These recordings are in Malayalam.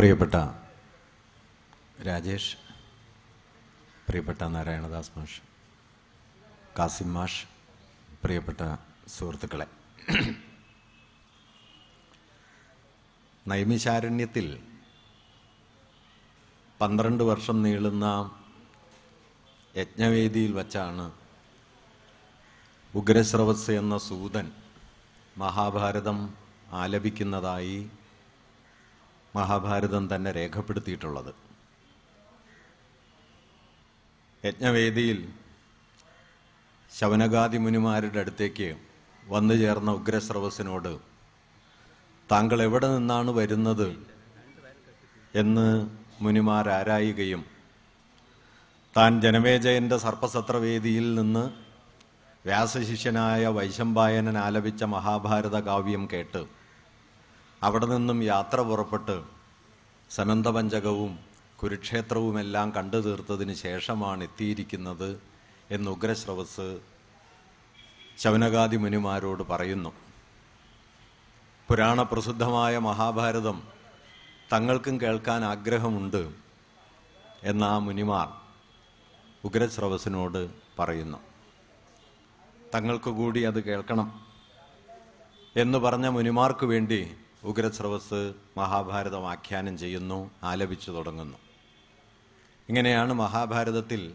പ്രിയപ്പെട്ട രാജേഷ് പ്രിയപ്പെട്ട നാരായണദാസ് മാഷ് കാസിം മാഷ് പ്രിയപ്പെട്ട സുഹൃത്തുക്കളെ. നൈമിശാരണ്യത്തിൽ പന്ത്രണ്ട് വർഷം നീളുന്ന യജ്ഞവേദിയിൽ വച്ചാണ് ഉഗ്രശ്രവസ് എന്ന സൂതൻ മഹാഭാരതം ആലപിക്കുന്നതായി മഹാഭാരതം തന്നെ രേഖപ്പെടുത്തിയിട്ടുള്ളത്. യജ്ഞവേദിയിൽ ശവനഗാദി മുനിമാരുടെ അടുത്തേക്ക് വന്നു ചേർന്ന ഉഗ്രസ്രവസിനോട് താങ്കൾ എവിടെ നിന്നാണ് വരുന്നത്? എന്ന് മുനിമാർ ആരായുകയും താൻ ജനമേജയന്റെ സർപ്പസത്രവേദിയിൽ നിന്ന് വ്യാസശിഷ്യനായ വൈശമ്പായനൻ ആലപിച്ച മഹാഭാരത കാവ്യം കേട്ട് അവിടെ നിന്നും യാത്ര പുറപ്പെട്ട് സനന്തപഞ്ചകവും കുരുക്ഷേത്രവുമെല്ലാം കണ്ടു തീർത്തതിന് ശേഷമാണ് എത്തിയിരിക്കുന്നത് എന്ന് ഉഗ്രശ്രവസ് ശൗനകാദി മുനിമാരോട് പറയുന്നു. പുരാണ പ്രസിദ്ധമായ മഹാഭാരതം തങ്ങൾക്കും കേൾക്കാൻ ആഗ്രഹമുണ്ട് എന്ന ആ മുനിമാർ ഉഗ്രശ്രവസിനോട് പറയുന്നു. തങ്ങൾക്ക് കൂടി അത് കേൾക്കണം എന്ന് പറഞ്ഞ മുനിമാർക്ക് വേണ്ടി ഉഗ്രശ്രവസ് മഹാഭാരതം ആഖ്യാനം ചെയ്യുന്നു ആലപിച്ചു തുടങ്ങുന്നു. ഇങ്ങനെയാണ് മഹാഭാരതത്തിൽ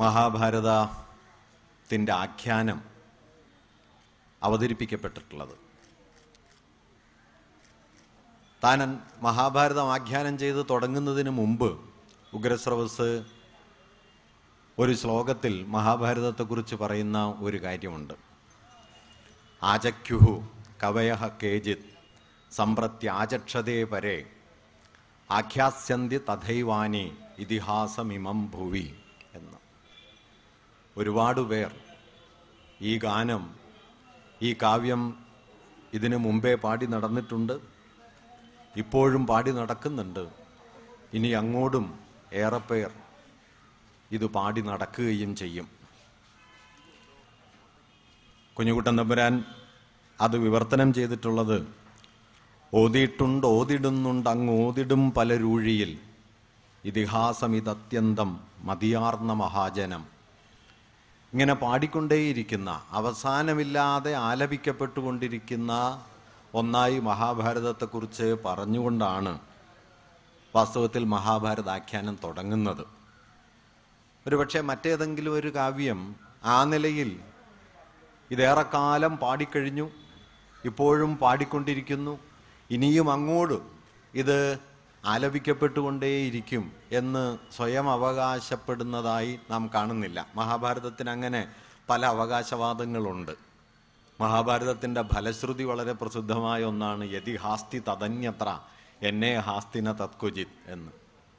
മഹാഭാരതത്തിന്റെ ആഖ്യാനം അവതരിപ്പിക്കപ്പെട്ടിട്ടുള്ളത്. താനൻ മഹാഭാരതം ആഖ്യാനം ചെയ്ത് തുടങ്ങുന്നതിന് മുമ്പ് ഉഗ്രസ്രവസ് ഒരു ശ്ലോകത്തിൽ മഹാഭാരതത്തെക്കുറിച്ച് പറയുന്ന ഒരു കാര്യമുണ്ട്. ആചക്യുഹു കവയ കേജിത് സമ്പ്രത്യാചക്ഷതേ പരേ. ആഖ്യാസ്യന്തി തഥൈവാനി ഇതിഹാസമിമം ഭുവി എന്ന്. ഒരുപാട് പേർ ഈ ഗാനം ഈ കാവ്യം ഇതിനു മുമ്പേ പാടി നടന്നിട്ടുണ്ട് ഇപ്പോഴും പാടി നടക്കുന്നുണ്ട്. ഇനി അങ്ങോട്ടും ഏറെ പേർ ഇത് പാടി നടക്കുകയും ചെയ്യും. കുഞ്ഞുകുട്ടൻ തമ്പുരാൻ അത് വിവർത്തനം ചെയ്തിട്ടുള്ളത് ഓതിയിട്ടുണ്ട് ഓതിടുന്നുണ്ട് അങ്ങ് ഓതിടും പലരൂഴിയിൽ ഇതിഹാസമിതത്യന്തം മതിയാർന്ന മഹാജനം. ഇങ്ങനെ പാടിക്കൊണ്ടേയിരിക്കുന്ന അവസാനമില്ലാതെ ആലപിക്കപ്പെട്ടുകൊണ്ടിരിക്കുന്ന ഒന്നായി മഹാഭാരതത്തെക്കുറിച്ച് പറഞ്ഞുകൊണ്ടാണ് വാസ്തവത്തിൽ മഹാഭാരത ആഖ്യാനം തുടങ്ങുന്നത്. ഒരുപക്ഷെ മറ്റേതെങ്കിലും ഒരു കാവ്യം ആ നിലയിൽ ഇതേറെക്കാലം പാടിക്കഴിഞ്ഞു. ഇപ്പോഴും പാടിക്കൊണ്ടിരിക്കുന്നു. ഇനിയും അങ്ങോട്ട് ഇത് ആലപിക്കപ്പെട്ടുകൊണ്ടേയിരിക്കും എന്ന് സ്വയം അവകാശപ്പെടുന്നതായി നാം കാണുന്നില്ല. മഹാഭാരതത്തിന് അങ്ങനെ പല അവകാശവാദങ്ങളുണ്ട്. മഹാഭാരതത്തിന്റെ ഫലശ്രുതി വളരെ പ്രസിദ്ധമായ ഒന്നാണ് യതി ഹാസ്തി തതന്യത്ര എന്നെ ഹാസ്തിന തത്കുജിത് എന്ന്.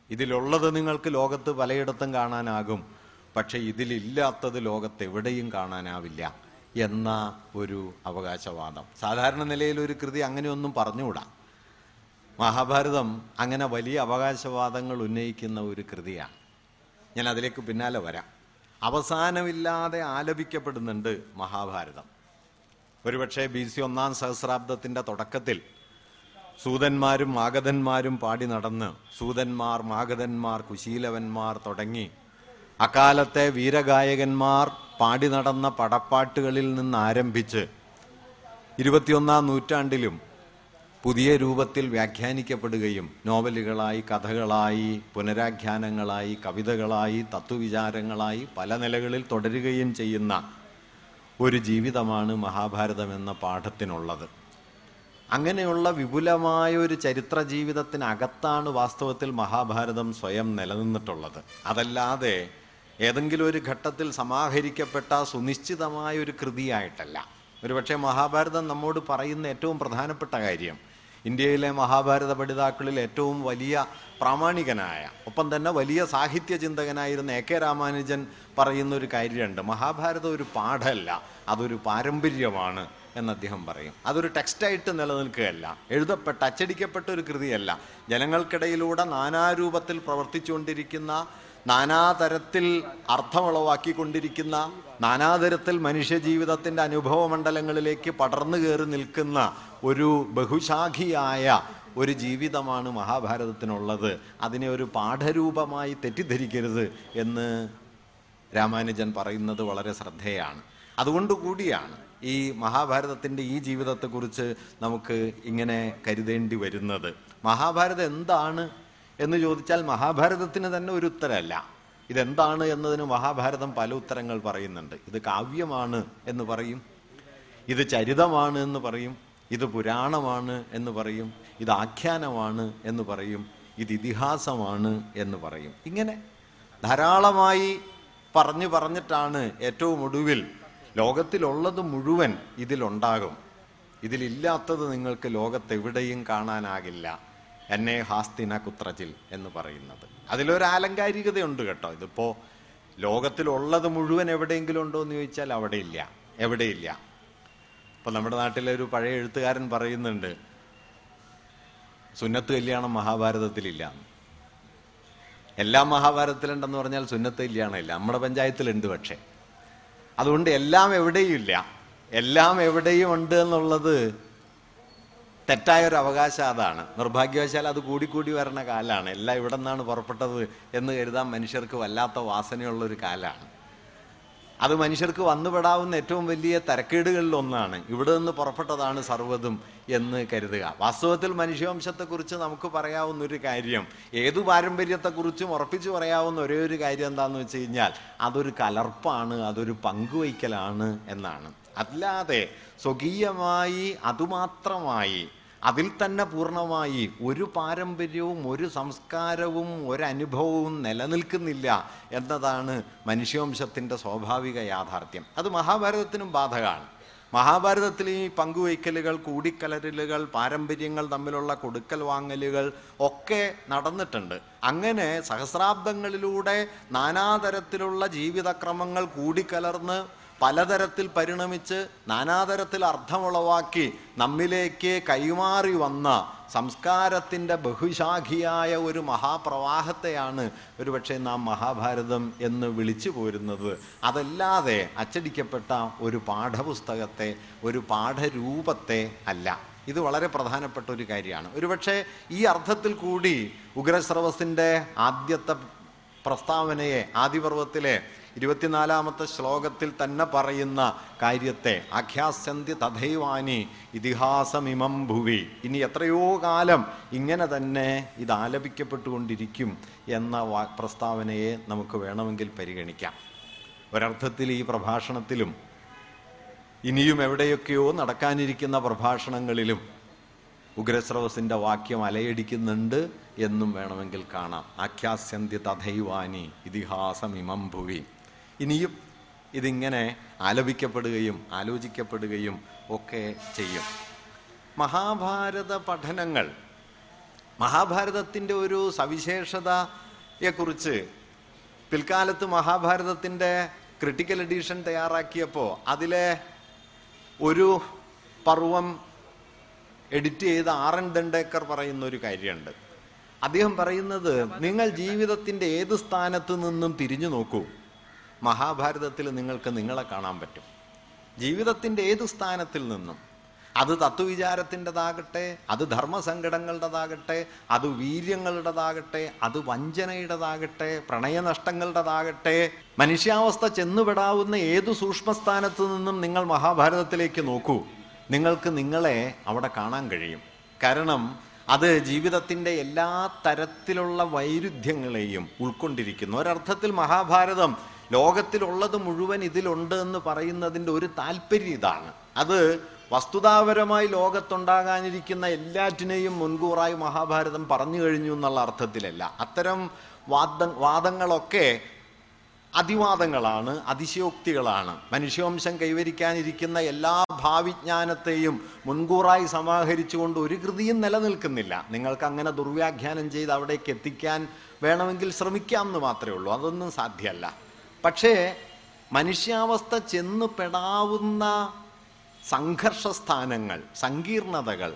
ഇതിലുള്ളത് നിങ്ങൾക്ക് ലോകത്ത് പലയിടത്തും കാണാനാകും പക്ഷേ ഇതിലില്ലാത്തത് ലോകത്ത് എവിടെയും കാണാനാവില്ല. എന്ന ഒരു അവകാശവാദം. സാധാരണ നിലയിൽ ഒരു കൃതി അങ്ങനെയൊന്നും പറഞ്ഞുകൂടാ. മഹാഭാരതം അങ്ങനെ വലിയ അവകാശവാദങ്ങൾ ഉന്നയിക്കുന്ന ഒരു കൃതിയാണ് ഞാൻ അതിലേക്ക് പിന്നാലെ വരാം. അവസാനമില്ലാതെ ആലപിക്കപ്പെടുന്നുണ്ട് മഹാഭാരതം. ഒരുപക്ഷെ ബി സി ഒന്നാം സഹസ്രാബ്ദത്തിന്റെ തുടക്കത്തിൽ സൂതന്മാരും മാഗധന്മാരും പാടി നടന്ന് സൂതന്മാർ മാഗധന്മാർ കുശീലവന്മാർ തുടങ്ങി അക്കാലത്തെ വീരഗായകന്മാർ പാടി നടന്ന പടപ്പാട്ടുകളിൽ നിന്ന് ആരംഭിച്ച് ഇരുപത്തിയൊന്നാം നൂറ്റാണ്ടിലും പുതിയ രൂപത്തിൽ വ്യാഖ്യാനിക്കപ്പെടുകയും നോവലുകളായി കഥകളായി പുനരാഖ്യാനങ്ങളായി കവിതകളായി തത്വവിചാരങ്ങളായി പല നിലകളിൽ തുടരുകയും ചെയ്യുന്ന ഒരു ജീവിതമാണ് മഹാഭാരതം എന്ന പാഠത്തിനുള്ളത്. അങ്ങനെയുള്ള വിപുലമായ ഒരു ചരിത്ര ജീവിതത്തിനകത്താണ് വാസ്തവത്തിൽ മഹാഭാരതം സ്വയം നിലനിന്നിട്ടുള്ളത്. അതല്ലാതെ ഏതെങ്കിലും ഒരു ഘട്ടത്തിൽ സമാഹരിക്കപ്പെട്ട സുനിശ്ചിതമായ ഒരു കൃതിയായിട്ടല്ല. ഒരുപക്ഷെ മഹാഭാരതം നമ്മോട് പറയുന്ന ഏറ്റവും പ്രധാനപ്പെട്ട കാര്യം ഇന്ത്യയിലെ മഹാഭാരത പഠിതാക്കളിൽ ഏറ്റവും വലിയ പ്രാമാണികനായ ഒപ്പം തന്നെ വലിയ സാഹിത്യ ചിന്തകനായിരുന്ന എ കെ രാമാനുജൻ പറയുന്ന ഒരു കാര്യമുണ്ട്. മഹാഭാരതം ഒരു പാഠമല്ല അതൊരു പാരമ്പര്യമാണ് എന്ന് അദ്ദേഹം പറയും. അതൊരു ടെക്സ്റ്റായിട്ട് നിലനിൽക്കുകയല്ല എഴുതപ്പെട്ട അച്ചടിക്കപ്പെട്ട ഒരു കൃതിയല്ല. ജനങ്ങൾക്കിടയിലൂടെ നാനാരൂപത്തിൽ പ്രവർത്തിച്ചുകൊണ്ടിരിക്കുന്ന നാനാതരത്തിൽ അർത്ഥമുളവാക്കിക്കൊണ്ടിരിക്കുന്ന നാനാതരത്തിൽ മനുഷ്യജീവിതത്തിന്റെ അനുഭവ മണ്ഡലങ്ങളിലേക്ക് പടർന്നു കയറി നിൽക്കുന്ന ഒരു ബഹുശാഖിയായ ഒരു ജീവിതമാണ് മഹാഭാരതത്തിനുള്ളത്. അതിനെ ഒരു പാഠരൂപമായി തെറ്റിദ്ധരിക്കരുത് എന്ന് രാമാനുജൻ പറയുന്നത് വളരെ ശ്രദ്ധേയാണ്. അതുകൊണ്ട് കൂടിയാണ് ഈ മഹാഭാരതത്തിന്റെ ഈ ജീവിതത്തെക്കുറിച്ച് നമുക്ക് ഇങ്ങനെ കരുതേണ്ടി വരുന്നത്. മഹാഭാരതം എന്താണ് എന്ന് ചോദിച്ചാൽ മഹാഭാരതത്തിന് തന്നെ ഒരു ഉത്തരമല്ല. ഇതെന്താണ് എന്നതിന് മഹാഭാരതം പല ഉത്തരങ്ങൾ പറയുന്നുണ്ട്. ഇത് കാവ്യമാണ് എന്ന് പറയും. ഇത് ചരിതമാണ് എന്ന് പറയും. ഇത് പുരാണമാണ് എന്ന് പറയും. ഇത് ആഖ്യാനമാണ് എന്ന് പറയും. ഇത് ഇതിഹാസമാണ് എന്ന് പറയും. ഇങ്ങനെ ധാരാളമായി പറഞ്ഞു പറഞ്ഞിട്ടാണ് ഏറ്റവും ഒടുവിൽ ലോകത്തിലുള്ളത് മുഴുവൻ ഇതിലുണ്ടാകും. ഇതിലില്ലാത്തത് നിങ്ങൾക്ക് ലോകത്തെവിടെയും കാണാനാകില്ല. എന്നെ ഹാസ്തിന കുത്രജിൽ എന്ന് പറയുന്നത്. അതിലൊരു ആലങ്കാരികതയുണ്ട് കേട്ടോ. ഇതിപ്പോ ലോകത്തിലുള്ളത് മുഴുവൻ എവിടെയെങ്കിലും ഉണ്ടോ എന്ന് ചോദിച്ചാൽ അവിടെ ഇല്ല. എവിടെയില്ല ഇപ്പൊ നമ്മുടെ നാട്ടിലെ ഒരു പഴയ എഴുത്തുകാരൻ പറയുന്നുണ്ട് സുന്നത്ത് കല്യാണം മഹാഭാരതത്തിലില്ല. എല്ലാം മഹാഭാരതത്തിലുണ്ടെന്ന് പറഞ്ഞാൽ സുന്നത്ത് കല്യാണം ഇല്ല. നമ്മുടെ പഞ്ചായത്തിലുണ്ട് പക്ഷേ. അതുകൊണ്ട് എല്ലാം എവിടെയും ഇല്ല. എല്ലാം എവിടെയും ഉണ്ട് എന്നുള്ളത് തെറ്റായ ഒരു അവകാശം അതാണ്. നിർഭാഗ്യവശാൽ അത് കൂടിക്കൂടി വരണ കാലമാണ് എല്ലാം ഇവിടെ നിന്നാണ് പുറപ്പെട്ടത് എന്ന് കരുതാൻ മനുഷ്യർക്ക് വല്ലാത്ത വാസനയുള്ളൊരു കാലമാണ് അത് മനുഷ്യർക്ക് വന്നുപെടാവുന്ന ഏറ്റവും വലിയ തരക്കേടുകളിൽ ഒന്നാണ്. ഇവിടെ നിന്ന് പുറപ്പെട്ടതാണ് സർവതും എന്ന് കരുതുക. വാസ്തവത്തിൽ മനുഷ്യവംശത്തെക്കുറിച്ച് നമുക്ക് പറയാവുന്ന ഒരു കാര്യം ഏതു പാരമ്പര്യത്തെക്കുറിച്ചും ഉറപ്പിച്ചു പറയാവുന്ന ഒരേ ഒരു കാര്യം എന്താണെന്ന് വെച്ച് കഴിഞ്ഞാൽ അതൊരു കലർപ്പാണ് അതൊരു പങ്കുവയ്ക്കലാണ് എന്നാണ്. അല്ലാതെ സ്വകീയമായി അതുമാത്രമായി അതിൽ തന്നെ പൂർണമായി ഒരു പാരമ്പര്യവും ഒരു സംസ്കാരവും ഒരനുഭവവും നിലനിൽക്കുന്നില്ല എന്നതാണ് മനുഷ്യവംശത്തിന്റെ സ്വാഭാവിക യാഥാർത്ഥ്യം. അത് മഹാഭാരതത്തിനും ബാധകമാണ്. മഹാഭാരതത്തിൽ ഈ പങ്കുവയ്ക്കലുകൾ കൂടിക്കലരലുകൾ പാരമ്പര്യങ്ങൾ തമ്മിലുള്ള കൊടുക്കൽ വാങ്ങലുകൾ ഒക്കെ നടന്നിട്ടുണ്ട്. അങ്ങനെ സഹസ്രാബ്ദങ്ങളിലൂടെ നാനാതരത്തിലുള്ള ജീവിതക്രമങ്ങൾ കൂടിക്കലർന്ന് പലതരത്തിൽ പരിണമിച്ച് നാനാതരത്തിൽ അർത്ഥമുളവാക്കി നമ്മിലേക്ക് കൈമാറി വന്ന സംസ്കാരത്തിന്റെ ബഹുശാഖിയായ ഒരു മഹാപ്രവാഹത്തെയാണ് ഒരുപക്ഷെ നാം മഹാഭാരതം എന്ന് വിളിച്ചു പോരുന്നത്. അതല്ലാതെ അച്ചടിക്കപ്പെട്ട ഒരു പാഠപുസ്തകത്തെ ഒരു പാഠരൂപത്തെ അല്ല. ഇത് വളരെ പ്രധാനപ്പെട്ട ഒരു കാര്യമാണ്. ഒരുപക്ഷെ ഈ അർത്ഥത്തിൽ കൂടി ഉഗ്രസ്രവസിന്റെ ആദ്യത്തെ പ്രസ്താവനയെ ആദിപർവത്തിലെ ഇരുപത്തിനാലാമത്തെ ശ്ലോകത്തിൽ തന്നെ പറയുന്ന കാര്യത്തെ ആഖ്യാസ്യന്തി തഥൈവാനി ഇതിഹാസമിമം ഭുവി. ഇനി എത്രയോ കാലം ഇങ്ങനെ തന്നെ ഇത് ആലപിക്കപ്പെട്ടുകൊണ്ടിരിക്കും എന്ന പ്രസ്താവനയെ നമുക്ക് വേണമെങ്കിൽ പരിഗണിക്കാം. ഒരർത്ഥത്തിൽ ഈ പ്രഭാഷണത്തിലും ഇനിയും എവിടെയൊക്കെയോ നടക്കാനിരിക്കുന്ന പ്രഭാഷണങ്ങളിലും ഉഗ്രസ്രവസിന്റെ വാക്യം അലയടിക്കുന്നുണ്ട് എന്നും വേണമെങ്കിൽ കാണാം. ആഖ്യാസ്യന്തി തഥൈവാനി ഇതിഹാസമിമം ഭുവി. ഇനിയും ഇതിങ്ങനെ ആലപിക്കപ്പെടുകയും ആലോചിക്കപ്പെടുകയും ഒക്കെ ചെയ്യും. മഹാഭാരത പഠനങ്ങൾ മഹാഭാരതത്തിന്റെ ഒരു സവിശേഷതയെക്കുറിച്ച് പിൽക്കാലത്ത് മഹാഭാരതത്തിന്റെ ക്രിട്ടിക്കൽ എഡിഷൻ തയ്യാറാക്കിയപ്പോൾ അതിലെ ഒരു പർവം എഡിറ്റ് ചെയ്ത ആർ എൻ ദണ്ടേക്കർ പറയുന്ന ഒരു കാര്യമുണ്ട്. അദ്ദേഹം പറയുന്നത് നിങ്ങൾ ജീവിതത്തിന്റെ ഏത് സ്ഥാനത്ത് നിന്നും തിരിഞ്ഞു നോക്കൂ. മഹാഭാരതത്തിൽ നിങ്ങൾക്ക് നിങ്ങളെ കാണാൻ പറ്റും. ജീവിതത്തിന്റെ ഏത് സ്ഥാനത്തിൽ നിന്നും? അത് തത്വവിചാരത്തിന്റെതാകട്ടെ അത് ധർമ്മസങ്കടങ്ങളുടേതാകട്ടെ അത് വീര്യങ്ങളുടേതാകട്ടെ അത് വഞ്ചനയുടേതാകട്ടെ പ്രണയനഷ്ടങ്ങളുടേതാകട്ടെ മനുഷ്യാവസ്ഥ ചെന്നുപെടാവുന്ന ഏതു സൂക്ഷ്മസ്ഥാനത്ത് നിന്നും നിങ്ങൾ മഹാഭാരതത്തിലേക്ക് നോക്കൂ. നിങ്ങൾക്ക് നിങ്ങളെ അവിടെ കാണാൻ കഴിയും. കാരണം അത് ജീവിതത്തിന്റെ എല്ലാ തരത്തിലുള്ള വൈരുദ്ധ്യങ്ങളെയും ഉൾക്കൊണ്ടിരിക്കുന്നു. ഒരർത്ഥത്തിൽ മഹാഭാരതം ലോകത്തിലുള്ളത് മുഴുവൻ ഇതിലുണ്ട് എന്ന് പറയുന്നതിന്റെ ഒരു താല്പര്യം ഇതാണ്. അത് വസ്തുതാപരമായി ലോകത്തുണ്ടാകാനിരിക്കുന്ന എല്ലാറ്റിനെയും മുൻകൂറായി മഹാഭാരതം പറഞ്ഞു കഴിഞ്ഞു എന്നുള്ള അർത്ഥത്തിലല്ല. അത്തരം വാദ വാദങ്ങളൊക്കെ അതിവാദങ്ങളാണ് അതിശയോക്തികളാണ്. മനുഷ്യവംശം കൈവരിക്കാനിരിക്കുന്ന എല്ലാ ഭാവിജ്ഞാനത്തെയും മുൻകൂറായി സമാഹരിച്ചുകൊണ്ട് ഒരു കൃതിയും നിലനിൽക്കുന്നില്ല. നിങ്ങൾക്ക് അങ്ങനെ ദുർവ്യാഖ്യാനം ചെയ്ത് അവിടേക്ക് എത്തിക്കാൻ വേണമെങ്കിൽ ശ്രമിക്കാം എന്ന് മാത്രമേ ഉള്ളൂ. അതൊന്നും സാധ്യമല്ല. പക്ഷേ മനുഷ്യാവസ്ഥ ചെന്നു പെടാവുന്ന സംഘർഷസ്ഥാനങ്ങൾ സങ്കീർണതകൾ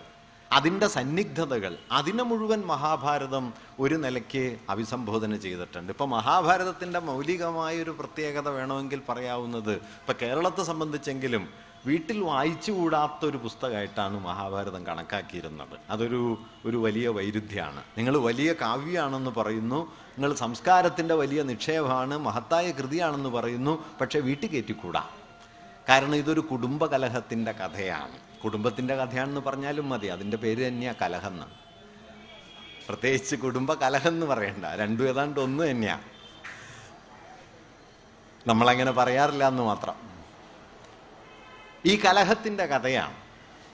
അതിന്റെ സന്നിഗ്ധതകൾ അതിനെ മുഴുവൻ മഹാഭാരതം ഒരു നിലയ്ക്ക് അഭിസംബോധന ചെയ്തിട്ടുണ്ട്. ഇപ്പം മഹാഭാരതത്തിന്റെ മൗലികമായൊരു പ്രത്യേകത വേണമെങ്കിൽ പറയാവുന്നത് ഇപ്പം കേരളത്തെ സംബന്ധിച്ചെങ്കിലും വീട്ടിൽ വായിച്ചുകൂടാത്തൊരു പുസ്തകമായിട്ടാണ് മഹാഭാരതം കണക്കാക്കിയിരുന്നത്. അതൊരു ഒരു വലിയ വൈരുദ്ധ്യമാണ്. നിങ്ങൾ വലിയ കാവ്യമാണെന്ന് പറയുന്നു നിങ്ങൾ സംസ്കാരത്തിന്റെ വലിയ നിക്ഷേപമാണ് മഹത്തായ കൃതിയാണെന്ന് പറയുന്നു പക്ഷേ വീട്ടിൽ കയറ്റിക്കൂടാ. കാരണം ഇതൊരു കുടുംബ കലഹത്തിന്റെ കഥയാണ്. കുടുംബത്തിന്റെ കഥയാണെന്ന് പറഞ്ഞാലും മതി അതിന്റെ പേര് തന്നെയാണ് കലഹം പ്രത്യേകിച്ച് കുടുംബ കലഹം എന്ന് പറയണ്ട രണ്ടും ഏതാണ്ട് ഒന്ന് തന്നെയാണ് നമ്മളങ്ങനെ പറയാറില്ല എന്ന് മാത്രം. ഈ കലഹത്തിന്റെ കഥയാണ്.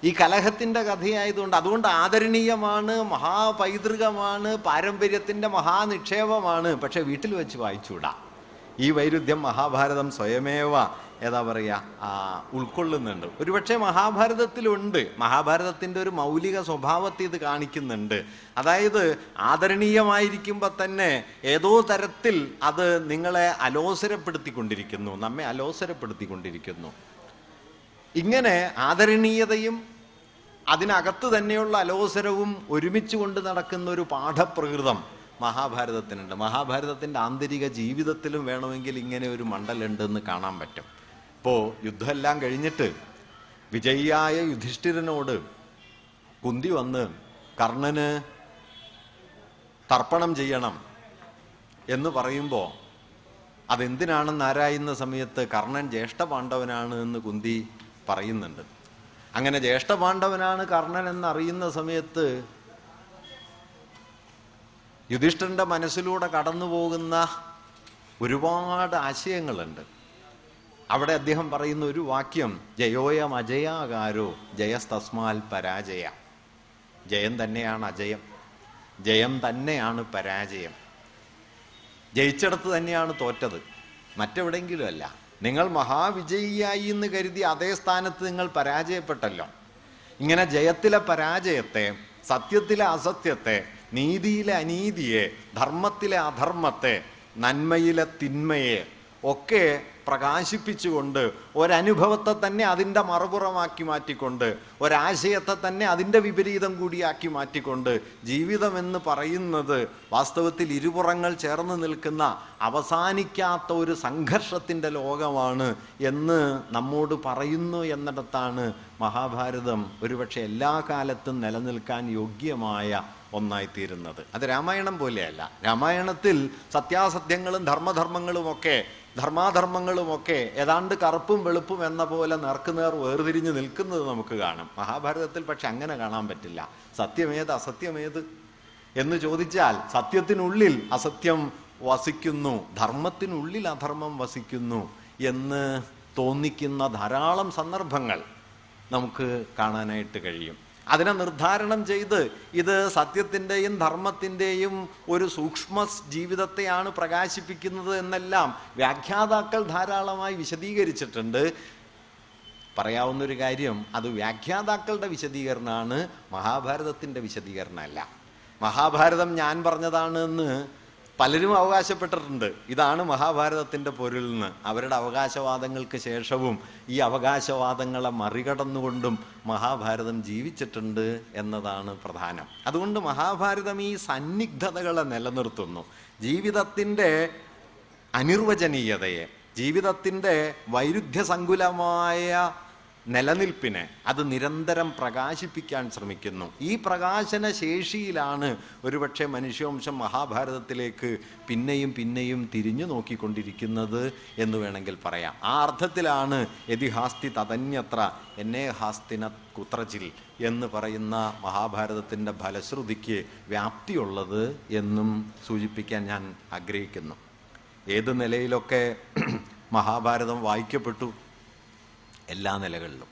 ഈ കലഹത്തിന്റെ കഥയായതുകൊണ്ട് അതുകൊണ്ട് ആദരണീയമാണ് മഹാപൈതൃകമാണ് പാരമ്പര്യത്തിന്റെ മഹാനിക്ഷേപമാണ്. പക്ഷെ വീട്ടിൽ വെച്ച് വായിച്ചുകൂടാ. ഈ വൈരുദ്ധ്യം മഹാഭാരതം സ്വയമേവ ഏതാ പറയുക ഉൾക്കൊള്ളുന്നുണ്ട്. ഒരുപക്ഷെ മഹാഭാരതത്തിലുണ്ട്. മഹാഭാരതത്തിന്റെ ഒരു മൗലിക സ്വഭാവത്തെ ഇത് കാണിക്കുന്നുണ്ട്. അതായത് ആദരണീയമായിരിക്കുമ്പോൾ തന്നെ ഏതോ തരത്തിൽ അത് നിങ്ങളെ അലോസരപ്പെടുത്തിക്കൊണ്ടിരിക്കുന്നു നമ്മെ അലോസരപ്പെടുത്തിക്കൊണ്ടിരിക്കുന്നു. ഇങ്ങനെ ആദരണീയതയും അതിനകത്ത് തന്നെയുള്ള അലോസരവും ഒരുമിച്ച് കൊണ്ട് നടക്കുന്ന ഒരു പാഠപ്രകൃതം മഹാഭാരതത്തിനുണ്ട്. മഹാഭാരതത്തിന്റെ ആന്തരിക ജീവിതത്തിലും വേണമെങ്കിൽ ഇങ്ങനെ ഒരു മണ്ഡലുണ്ടെന്ന് കാണാൻ പറ്റും. ഇപ്പോൾ യുദ്ധമെല്ലാം കഴിഞ്ഞിട്ട് വിജയിയായ യുധിഷ്ഠിരനോട് കുന്തി വന്ന് കർണന് തർപ്പണം ചെയ്യണം എന്ന് പറയുമ്പോൾ അതെന്തിനാണെന്ന് ആരായുന്ന സമയത്ത് കർണൻ ജ്യേഷ്ഠ പാണ്ഡവനാണ് എന്ന് കുന്തി പറയുന്നുണ്ട്. അങ്ങനെ ജ്യേഷ്ഠ പാണ്ഡവനാണ് കർണൻ എന്നറിയുന്ന സമയത്ത് യുധിഷ്ഠിരന്റെ മനസ്സിലൂടെ കടന്നു പോകുന്ന ഒരുപാട് ആശയങ്ങളുണ്ട്. അവിടെ അദ്ദേഹം പറയുന്ന ഒരു വാക്യം ജയോയം അജയാകാരോ ജയസ്തസ്മാൽ പരാജയ. ജയം തന്നെയാണ് അജയം. ജയം തന്നെയാണ് പരാജയം. ജയിച്ചിടത്ത് തന്നെയാണ് തോറ്റത്. മറ്റെവിടെയെങ്കിലും അല്ല. നിങ്ങൾ മഹാവിജയിയായി എന്ന് കരുതി അതേ സ്ഥാനത്ത് നിങ്ങൾ പരാജയപ്പെട്ടല്ലോ. ഇങ്ങനെ ജയത്തിലെ പരാജയത്തെ സത്യത്തിലെ അസത്യത്തെ നീതിയിലെ അനീതിയെ ധർമ്മത്തിലെ അധർമ്മത്തെ നന്മയിലെ തിന്മയെ ഒക്കെ പ്രകാശിപ്പിച്ചുകൊണ്ട് ഒരനുഭവത്തെ തന്നെ അതിന്റെ മറുപുറമാക്കി മാറ്റിക്കൊണ്ട് ഒരാശയത്തെ തന്നെ അതിന്റെ വിപരീതം കൂടിയാക്കി മാറ്റിക്കൊണ്ട് ജീവിതമെന്ന് പറയുന്നത് വാസ്തവത്തിൽ ഇരുപുറങ്ങൾ ചേർന്ന് നിൽക്കുന്ന അവസാനിക്കാത്ത ഒരു സംഘർഷത്തിന്റെ ലോകമാണ് എന്ന് നമ്മോട് പറയുന്നു എന്നിടത്താണ് മഹാഭാരതം ഒരുപക്ഷെ എല്ലാ കാലത്തും നിലനിൽക്കാൻ യോഗ്യമായ ഒന്നായിത്തീരുന്നത്. അത് രാമായണം പോലെയല്ല. രാമായണത്തിൽ സത്യാസത്യങ്ങളും ധർമ്മധർമ്മങ്ങളുമൊക്കെ ധർമാധർമ്മങ്ങളുമൊക്കെ ഏതാണ്ട് കറുപ്പും വെളുപ്പും എന്ന പോലെ നേർക്കുനേർ വേർതിരിഞ്ഞ് നിൽക്കുന്നത് നമുക്ക് കാണും. മഹാഭാരതത്തിൽ പക്ഷെ അങ്ങനെ കാണാൻ പറ്റില്ല. സത്യമേത് അസത്യമേത്? എന്ന് ചോദിച്ചാൽ സത്യത്തിനുള്ളിൽ അസത്യം വസിക്കുന്നു ധർമ്മത്തിനുള്ളിൽ അധർമ്മം വസിക്കുന്നു എന്ന് തോന്നിക്കുന്ന ധാരാളം സന്ദർഭങ്ങൾ നമുക്ക് കാണാനായിട്ട് കഴിയും. അതിനെ നിർദ്ധാരണം ചെയ്ത് ഇത് സത്യത്തിന്റെയും ധർമ്മത്തിന്റെയും ഒരു സൂക്ഷ്മ ജീവിതത്തെയാണ് പ്രകാശിപ്പിക്കുന്നത് എന്നെല്ലാം വ്യാഖ്യാതാക്കൾ ധാരാളമായി വിശദീകരിച്ചിട്ടുണ്ട്. പറയാവുന്നൊരു കാര്യം അത് വ്യാഖ്യാതാക്കളുടെ വിശദീകരണമാണ് മഹാഭാരതത്തിന്റെ വിശദീകരണമല്ല. മഹാഭാരതം ഞാൻ പറഞ്ഞതാണ് എന്ന് പലരും അവകാശപ്പെട്ടിട്ടുണ്ട്. ഇതാണ് മഹാഭാരതത്തിന്റെ പൊരുളിന്ന് അവരുടെ അവകാശവാദങ്ങൾക്ക് ശേഷവും ഈ അവകാശവാദങ്ങളെ മറികടന്നുകൊണ്ടും മഹാഭാരതം ജീവിച്ചിട്ടുണ്ട് എന്നതാണ് പ്രധാനം. അതുകൊണ്ട് മഹാഭാരതം ഈ സന്നിഗ്ധതകളെ നിലനിർത്തുന്നു. ജീവിതത്തിന്റെ അനിർവചനീയതയെ ജീവിതത്തിന്റെ വൈരുദ്ധ്യസങ്കുലമായ നിലനിൽപ്പിനെ അത് നിരന്തരം പ്രകാശിപ്പിക്കാൻ ശ്രമിക്കുന്നു. ഈ പ്രകാശന ശേഷിയിലാണ് ഒരുപക്ഷെ മനുഷ്യവംശം മഹാഭാരതത്തിലേക്ക് പിന്നെയും പിന്നെയും തിരിഞ്ഞു നോക്കിക്കൊണ്ടിരിക്കുന്നത് എന്ന് വേണമെങ്കിൽ പറയാം. ആ അർത്ഥത്തിലാണ് യതിഹാസ്തി തതന്യത്ര എന്നെ ഹാസ്തിന കുത്രജിൽ എന്ന് പറയുന്ന മഹാഭാരതത്തിന്റെ ഫലശ്രുതിക്ക് വ്യാപ്തിയുള്ളത് എന്നും സൂചിപ്പിക്കാൻ ഞാൻ ആഗ്രഹിക്കുന്നു. ഏത് നിലയിലൊക്കെ മഹാഭാരതം വായിക്കപ്പെട്ടു? എല്ലാ നിലകളിലും.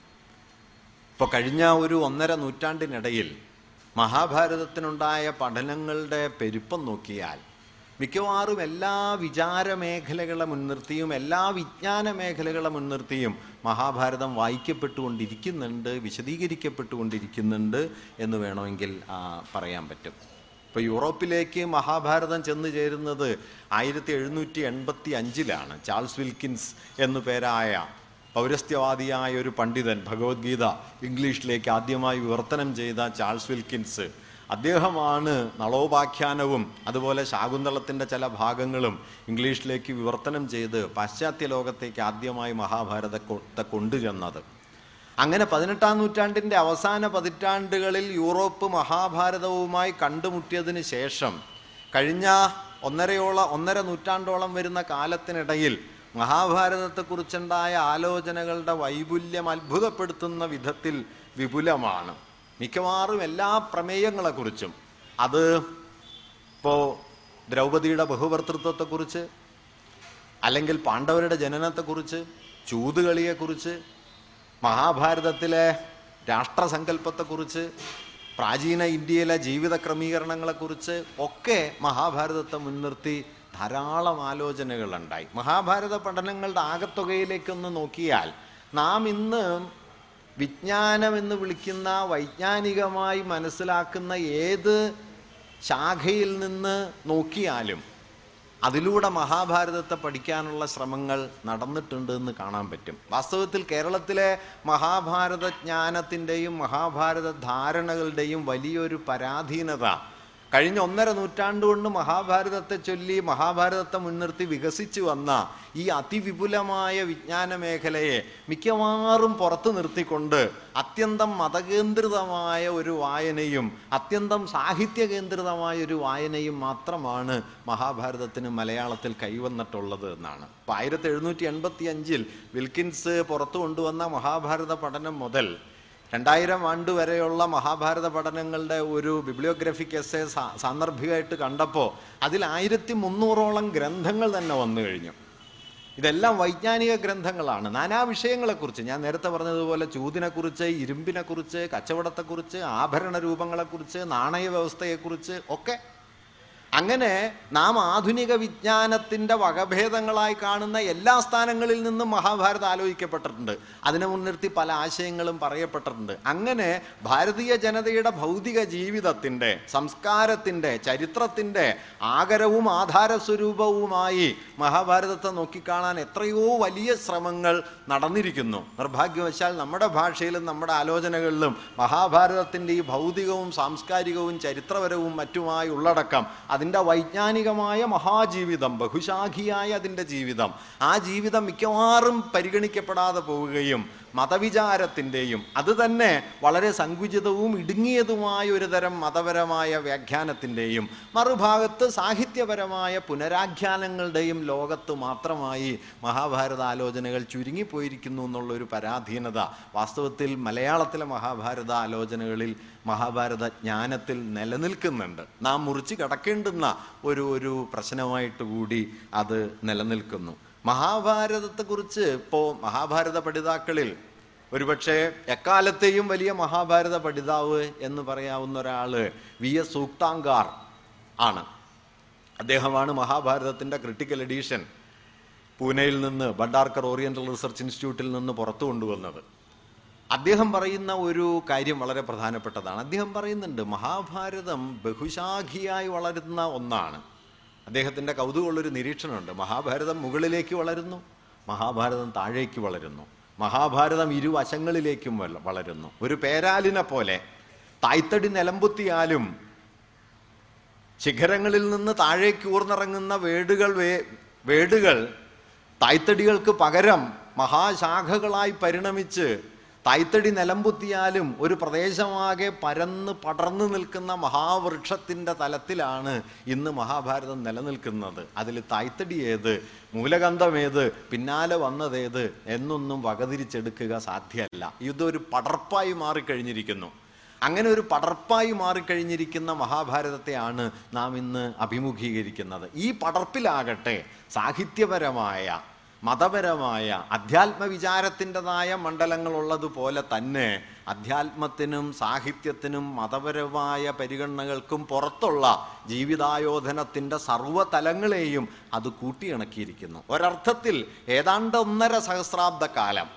ഇപ്പോൾ കഴിഞ്ഞ ഒരു ഒന്നര നൂറ്റാണ്ടിനിടയിൽ മഹാഭാരതത്തിനുണ്ടായ പഠനങ്ങളുടെ പെരുപ്പം നോക്കിയാൽ മിക്കവാറും എല്ലാ വിചാരമേഖലകളെ മുൻനിർത്തിയും എല്ലാ വിജ്ഞാന മേഖലകളെ മുൻനിർത്തിയും മഹാഭാരതം വായിക്കപ്പെട്ടുകൊണ്ടിരിക്കുന്നുണ്ട് വിശദീകരിക്കപ്പെട്ടുകൊണ്ടിരിക്കുന്നുണ്ട് എന്ന് വേണമെങ്കിൽ പറയാൻ പറ്റും. ഇപ്പോൾ യൂറോപ്പിലേക്ക് മഹാഭാരതം ചെന്ന് ചേരുന്നത് ആയിരത്തി എഴുന്നൂറ്റി എൺപത്തി അഞ്ചിലാണ് ചാൾസ് വിൽക്കിൻസ് എന്നു പേരായ പൗരസ്ത്യവാദിയായ ഒരു പണ്ഡിതൻ ഭഗവത്ഗീത ഇംഗ്ലീഷിലേക്ക് ആദ്യമായി വിവർത്തനം ചെയ്ത ചാൾസ് വിൽക്കിൻസ് അദ്ദേഹമാണ് നളോപാഖ്യാനവും അതുപോലെ ശാകുന്തളത്തിന്റെ ചില ഭാഗങ്ങളും ഇംഗ്ലീഷിലേക്ക് വിവർത്തനം ചെയ്ത് പാശ്ചാത്യ ലോകത്തേക്ക് ആദ്യമായി മഹാഭാരതത്തെ കൊണ്ടുചെന്നത്. അങ്ങനെ പതിനെട്ടാം നൂറ്റാണ്ടിന്റെ അവസാന പതിറ്റാണ്ടുകളിൽ യൂറോപ്പ് മഹാഭാരതവുമായി കണ്ടുമുട്ടിയതിന് ശേഷം കഴിഞ്ഞ ഒന്നരയോളം ഒന്നര നൂറ്റാണ്ടോളം വരുന്ന കാലത്തിനിടയിൽ മഹാഭാരതത്തെക്കുറിച്ചുണ്ടായ ആലോചനകളുടെ വൈപുല്യം അത്ഭുതപ്പെടുത്തുന്ന വിധത്തിൽ വിപുലമാണ്. മിക്കവാറും എല്ലാ പ്രമേയങ്ങളെക്കുറിച്ചും. അത് ഇപ്പോൾ ദ്രൗപദിയുടെ ബഹുഭർത്തൃത്വത്തെക്കുറിച്ച് അല്ലെങ്കിൽ പാണ്ഡവരുടെ ജനനത്തെക്കുറിച്ച് ചൂതുകളിയെക്കുറിച്ച് മഹാഭാരതത്തിലെ രാഷ്ട്രസങ്കല്പത്തെക്കുറിച്ച് പ്രാചീന ഇന്ത്യയിലെ ജീവിത ക്രമീകരണങ്ങളെക്കുറിച്ച് ഒക്കെ മഹാഭാരതത്തെ മുൻനിർത്തി ധാരാളം ആലോചനകളുണ്ടായി. മഹാഭാരത പഠനങ്ങളുടെ ആകത്തുകയിലേക്കൊന്ന് നോക്കിയാൽ നാം ഇന്ന് വിജ്ഞാനം എന്ന് വിളിക്കുന്ന വൈജ്ഞാനികമായി മനസ്സിലാക്കുന്ന ഏത് ശാഖയിൽ നിന്ന് നോക്കിയാലും അതിലൂടെ മഹാഭാരതത്തെ പഠിക്കാനുള്ള ശ്രമങ്ങൾ നടന്നിട്ടുണ്ട് എന്ന് കാണാൻ പറ്റും. വാസ്തവത്തിൽ കേരളത്തിലെ മഹാഭാരത ജ്ഞാനത്തിന്റെയും മഹാഭാരത ധാരണകളുടെയും വലിയൊരു പരാധീനത കഴിഞ്ഞ ഒന്നര നൂറ്റാണ്ട് കൊണ്ട് മഹാഭാരതത്തെ ചൊല്ലി മഹാഭാരതത്തെ മുൻനിർത്തി വികസിച്ചു വന്ന ഈ അതിവിപുലമായ വിജ്ഞാന മേഖലയെ മിക്കവാറും പുറത്തു നിർത്തിക്കൊണ്ട് അത്യന്തം മതകേന്ദ്രിതമായ ഒരു വായനയും അത്യന്തം സാഹിത്യ കേന്ദ്രിതമായ ഒരു വായനയും മാത്രമാണ് മഹാഭാരതത്തിന് മലയാളത്തിൽ കൈവന്നിട്ടുള്ളത് എന്നാണ്. ഇപ്പം ആയിരത്തി എഴുന്നൂറ്റി എൺപത്തി അഞ്ചിൽ വിൽക്കിൻസ് പുറത്തു കൊണ്ടുവന്ന മഹാഭാരത പഠനം മുതൽ രണ്ടായിരം ആണ്ട് വരെയുള്ള മഹാഭാരത പഠനങ്ങളുടെ ഒരു ബിബ്ലിയോഗ്രഫിക് എസ്സേ സാന്ദർഭികമായിട്ട് കണ്ടപ്പോൾ അതിൽ ആയിരത്തി മുന്നൂറോളം ഗ്രന്ഥങ്ങൾ തന്നെ വന്നു കഴിഞ്ഞു. ഇതെല്ലാം വൈജ്ഞാനിക ഗ്രന്ഥങ്ങളാണ്. നാനാ വിഷയങ്ങളെക്കുറിച്ച് ഞാൻ നേരത്തെ പറഞ്ഞതുപോലെ ചൂതിനെക്കുറിച്ച് ഇരുമ്പിനെക്കുറിച്ച് കച്ചവടത്തെക്കുറിച്ച് ആഭരണ രൂപങ്ങളെക്കുറിച്ച് നാണയ വ്യവസ്ഥയെക്കുറിച്ച് ഒക്കെ അങ്ങനെ നാം ആധുനിക വിജ്ഞാനത്തിന്റെ വകഭേദങ്ങളായി കാണുന്ന എല്ലാ സ്ഥാനങ്ങളിൽ നിന്നും മഹാഭാരതം ആലോചിക്കപ്പെട്ടിട്ടുണ്ട്. അതിനെ മുൻനിർത്തി പല ആശയങ്ങളും പറയപ്പെട്ടിട്ടുണ്ട്. അങ്ങനെ ഭാരതീയ ജനതയുടെ ഭൗതിക ജീവിതത്തിന്റെ സംസ്കാരത്തിന്റെ ചരിത്രത്തിന്റെ ആകരവും ആധാരസ്വരൂപവുമായി മഹാഭാരതത്തെ നോക്കിക്കാണാൻ എത്രയോ വലിയ ശ്രമങ്ങൾ നടന്നിരിക്കുന്നു. നിർഭാഗ്യവശാൽ നമ്മുടെ ഭാഷയിലും നമ്മുടെ ആലോചനകളിലും മഹാഭാരതത്തിന്റെ ഈ ഭൗതികവും സാംസ്കാരികവും ചരിത്രപരവും മറ്റുമായി ഉള്ളടക്കം അതിന്റെ വൈജ്ഞാനികമായ മഹാജീവിതം ബഹുശാഖിയായ അതിന്റെ ജീവിതം. ആ ജീവിതം മിക്കവാറും പരിഗണിക്കപ്പെടാതെ പോവുകയും മതവിചാരത്തിന്റെയും അത് തന്നെ വളരെ സങ്കുചിതവും ഇടുങ്ങിയതുമായ ഒരു തരം മതപരമായ വ്യാഖ്യാനത്തിന്റെയും മറുഭാഗത്ത് സാഹിത്യപരമായ പുനരാഖ്യാനങ്ങളുടെയും ലോകത്ത് മാത്രമായി മഹാഭാരത ആലോചനകൾ ചുരുങ്ങിപ്പോയിരിക്കുന്നു എന്നുള്ളൊരു പരാധീനത. വാസ്തവത്തിൽ മലയാളത്തിലെ മഹാഭാരത ആലോചനകളിൽ മഹാഭാരത ജ്ഞാനത്തിൽ നിലനിൽക്കുന്നുണ്ട്. നാം മുറിച്ച് കടക്കേണ്ടുന്ന ഒരു ഒരു പ്രശ്നമായിട്ട് കൂടി അത് നിലനിൽക്കുന്നു. മഹാഭാരതത്തെക്കുറിച്ച് ഇപ്പോൾ മഹാഭാരത പഠിതാക്കളിൽ ഒരുപക്ഷെ എക്കാലത്തെയും വലിയ മഹാഭാരത പഠിതാവ് എന്ന് പറയാവുന്ന ഒരാൾ വി എസ് സൂക്താങ്കാർ ആണ്. അദ്ദേഹമാണ് മഹാഭാരതത്തിന്റെ ക്രിട്ടിക്കൽ എഡീഷൻ പൂനെയിൽ നിന്ന് ഭണ്ഡാർക്കർ ഓറിയന്റൽ റിസർച്ച് ഇൻസ്റ്റിറ്റ്യൂട്ടിൽ നിന്ന് പുറത്തു കൊണ്ടുവന്നത്. അദ്ദേഹം പറയുന്ന ഒരു കാര്യം വളരെ പ്രധാനപ്പെട്ടതാണ്. അദ്ദേഹം പറയുന്നുണ്ട് മഹാഭാരതം ബഹുശാഖിയായി വളരുന്ന ഒന്നാണ്. അദ്ദേഹത്തിന്റെ കൗതുകമുള്ളൊരു നിരീക്ഷണമുണ്ട്. മഹാഭാരതം മുകളിലേക്ക് വളരുന്നു മഹാഭാരതം താഴേക്ക് വളരുന്നു മഹാഭാരതം ഇരുവശങ്ങളിലേക്കും വള- വളരുന്നു. ഒരു പേരാലിനെ പോലെ തായ്തടി നിലമ്പുത്തിയാലും ശിഖരങ്ങളിൽ നിന്ന് താഴേക്ക് ഊർന്നിറങ്ങുന്ന വേടുകൾ വേടുകൾ തായ്തടികൾക്ക് പകരം മഹാശാഖകളായി പരിണമിച്ച് തായ്തടി നിലമ്പുത്തിയാലും ഒരു പ്രദേശമാകെ പരന്ന് പടർന്നു നിൽക്കുന്ന മഹാവൃക്ഷത്തിന്റെ തലത്തിലാണ് ഇന്ന് മഹാഭാരതം നിലനിൽക്കുന്നത്. അതിൽ തായ്തടി ഏത് മൂലഗന്ധം ഏത് പിന്നാലെ വന്നതേത് എന്നൊന്നും വകതിരിച്ചെടുക്കുക സാധ്യമല്ല. ഇതൊരു പടർപ്പായി മാറിക്കഴിഞ്ഞിരിക്കുന്നു. അങ്ങനെ ഒരു പടർപ്പായി മാറിക്കഴിഞ്ഞിരിക്കുന്ന മഹാഭാരതത്തെയാണ് നാം ഇന്ന് അഭിമുഖീകരിക്കുന്നത്. ഈ പടർപ്പിലാകട്ടെ സാഹിത്യപരമായ മതപരമായ അധ്യാത്മ വിചാരത്തിന്റെതായ മണ്ഡലങ്ങളുള്ളതുപോലെ തന്നെ അധ്യാത്മത്തിനും സാഹിത്യത്തിനും മതപരമായ പരിഗണനകൾക്കും പുറത്തുള്ള ജീവിതായോധനത്തിന്റെ സർവതലങ്ങളെയും അത് കൂട്ടിയിണക്കിയിരിക്കുന്നു. ഒരർത്ഥത്തിൽ ഏതാണ്ട് ഒന്നര സഹസ്രാബ്ദ കാലം.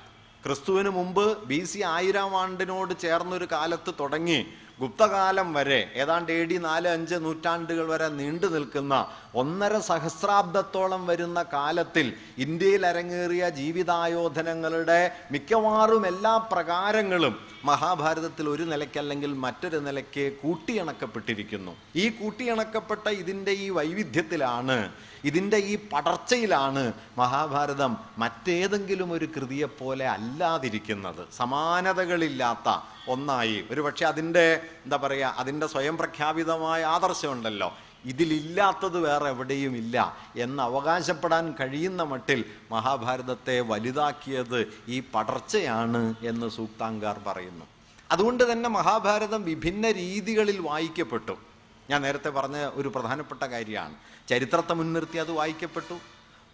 ക്രിസ്തുവിന് മുമ്പ് ബി സി ആയിരം ആണ്ടിനോട് ചേർന്നൊരു കാലത്ത് തുടങ്ങി ഗുപ്തകാലം വരെ ഏതാണ്ട് എ ഡി നാല് അഞ്ച് നൂറ്റാണ്ടുകൾ വരെ നീണ്ടു നിൽക്കുന്ന ഒന്നര സഹസ്രാബ്ദത്തോളം വരുന്ന കാലത്തിൽ ഇന്ത്യയിൽ അരങ്ങേറിയ ജീവിതായോധനങ്ങളുടെ മിക്കവാറും എല്ലാ പ്രകാരങ്ങളും മഹാഭാരതത്തിൽ ഒരു നിലയ്ക്കല്ലെങ്കിൽ മറ്റൊരു നിലയ്ക്ക് കൂട്ടിയിണക്കപ്പെട്ടിരിക്കുന്നു. ഈ കൂട്ടിയിണക്കപ്പെട്ട ഇതിന്റെ ഈ വൈവിധ്യത്തിലാണ് ഇതിന്റെ ഈ പടർച്ചയിലാണ് മഹാഭാരതം മറ്റേതെങ്കിലും ഒരു കൃതിയെപ്പോലെ അല്ലാതിരിക്കുന്നത്. സമാനതകളില്ലാത്ത ഒന്നായി. ഒരു പക്ഷേ അതിന്റെ എന്താ പറയുക അതിന്റെ സ്വയം പ്രഖ്യാപിതമായ ആദർശമുണ്ടല്ലോ. ഇതിലില്ലാത്തത് വേറെ എവിടെയും ഇല്ല എന്ന് അവകാശപ്പെടാൻ കഴിയുന്ന മട്ടിൽ മഹാഭാരതത്തെ വലുതാക്കിയത് ഈ പടർച്ചയാണ് എന്ന് സൂക്താങ്കാർ പറയുന്നു. അതുകൊണ്ട് തന്നെ മഹാഭാരതം വിഭിന്ന രീതികളിൽ വായിക്കപ്പെട്ടു. ഞാൻ നേരത്തെ പറഞ്ഞ ഒരു പ്രധാനപ്പെട്ട കാര്യമാണ്. ചരിത്രത്തെ മുൻനിർത്തി അത് വായിക്കപ്പെട്ടു.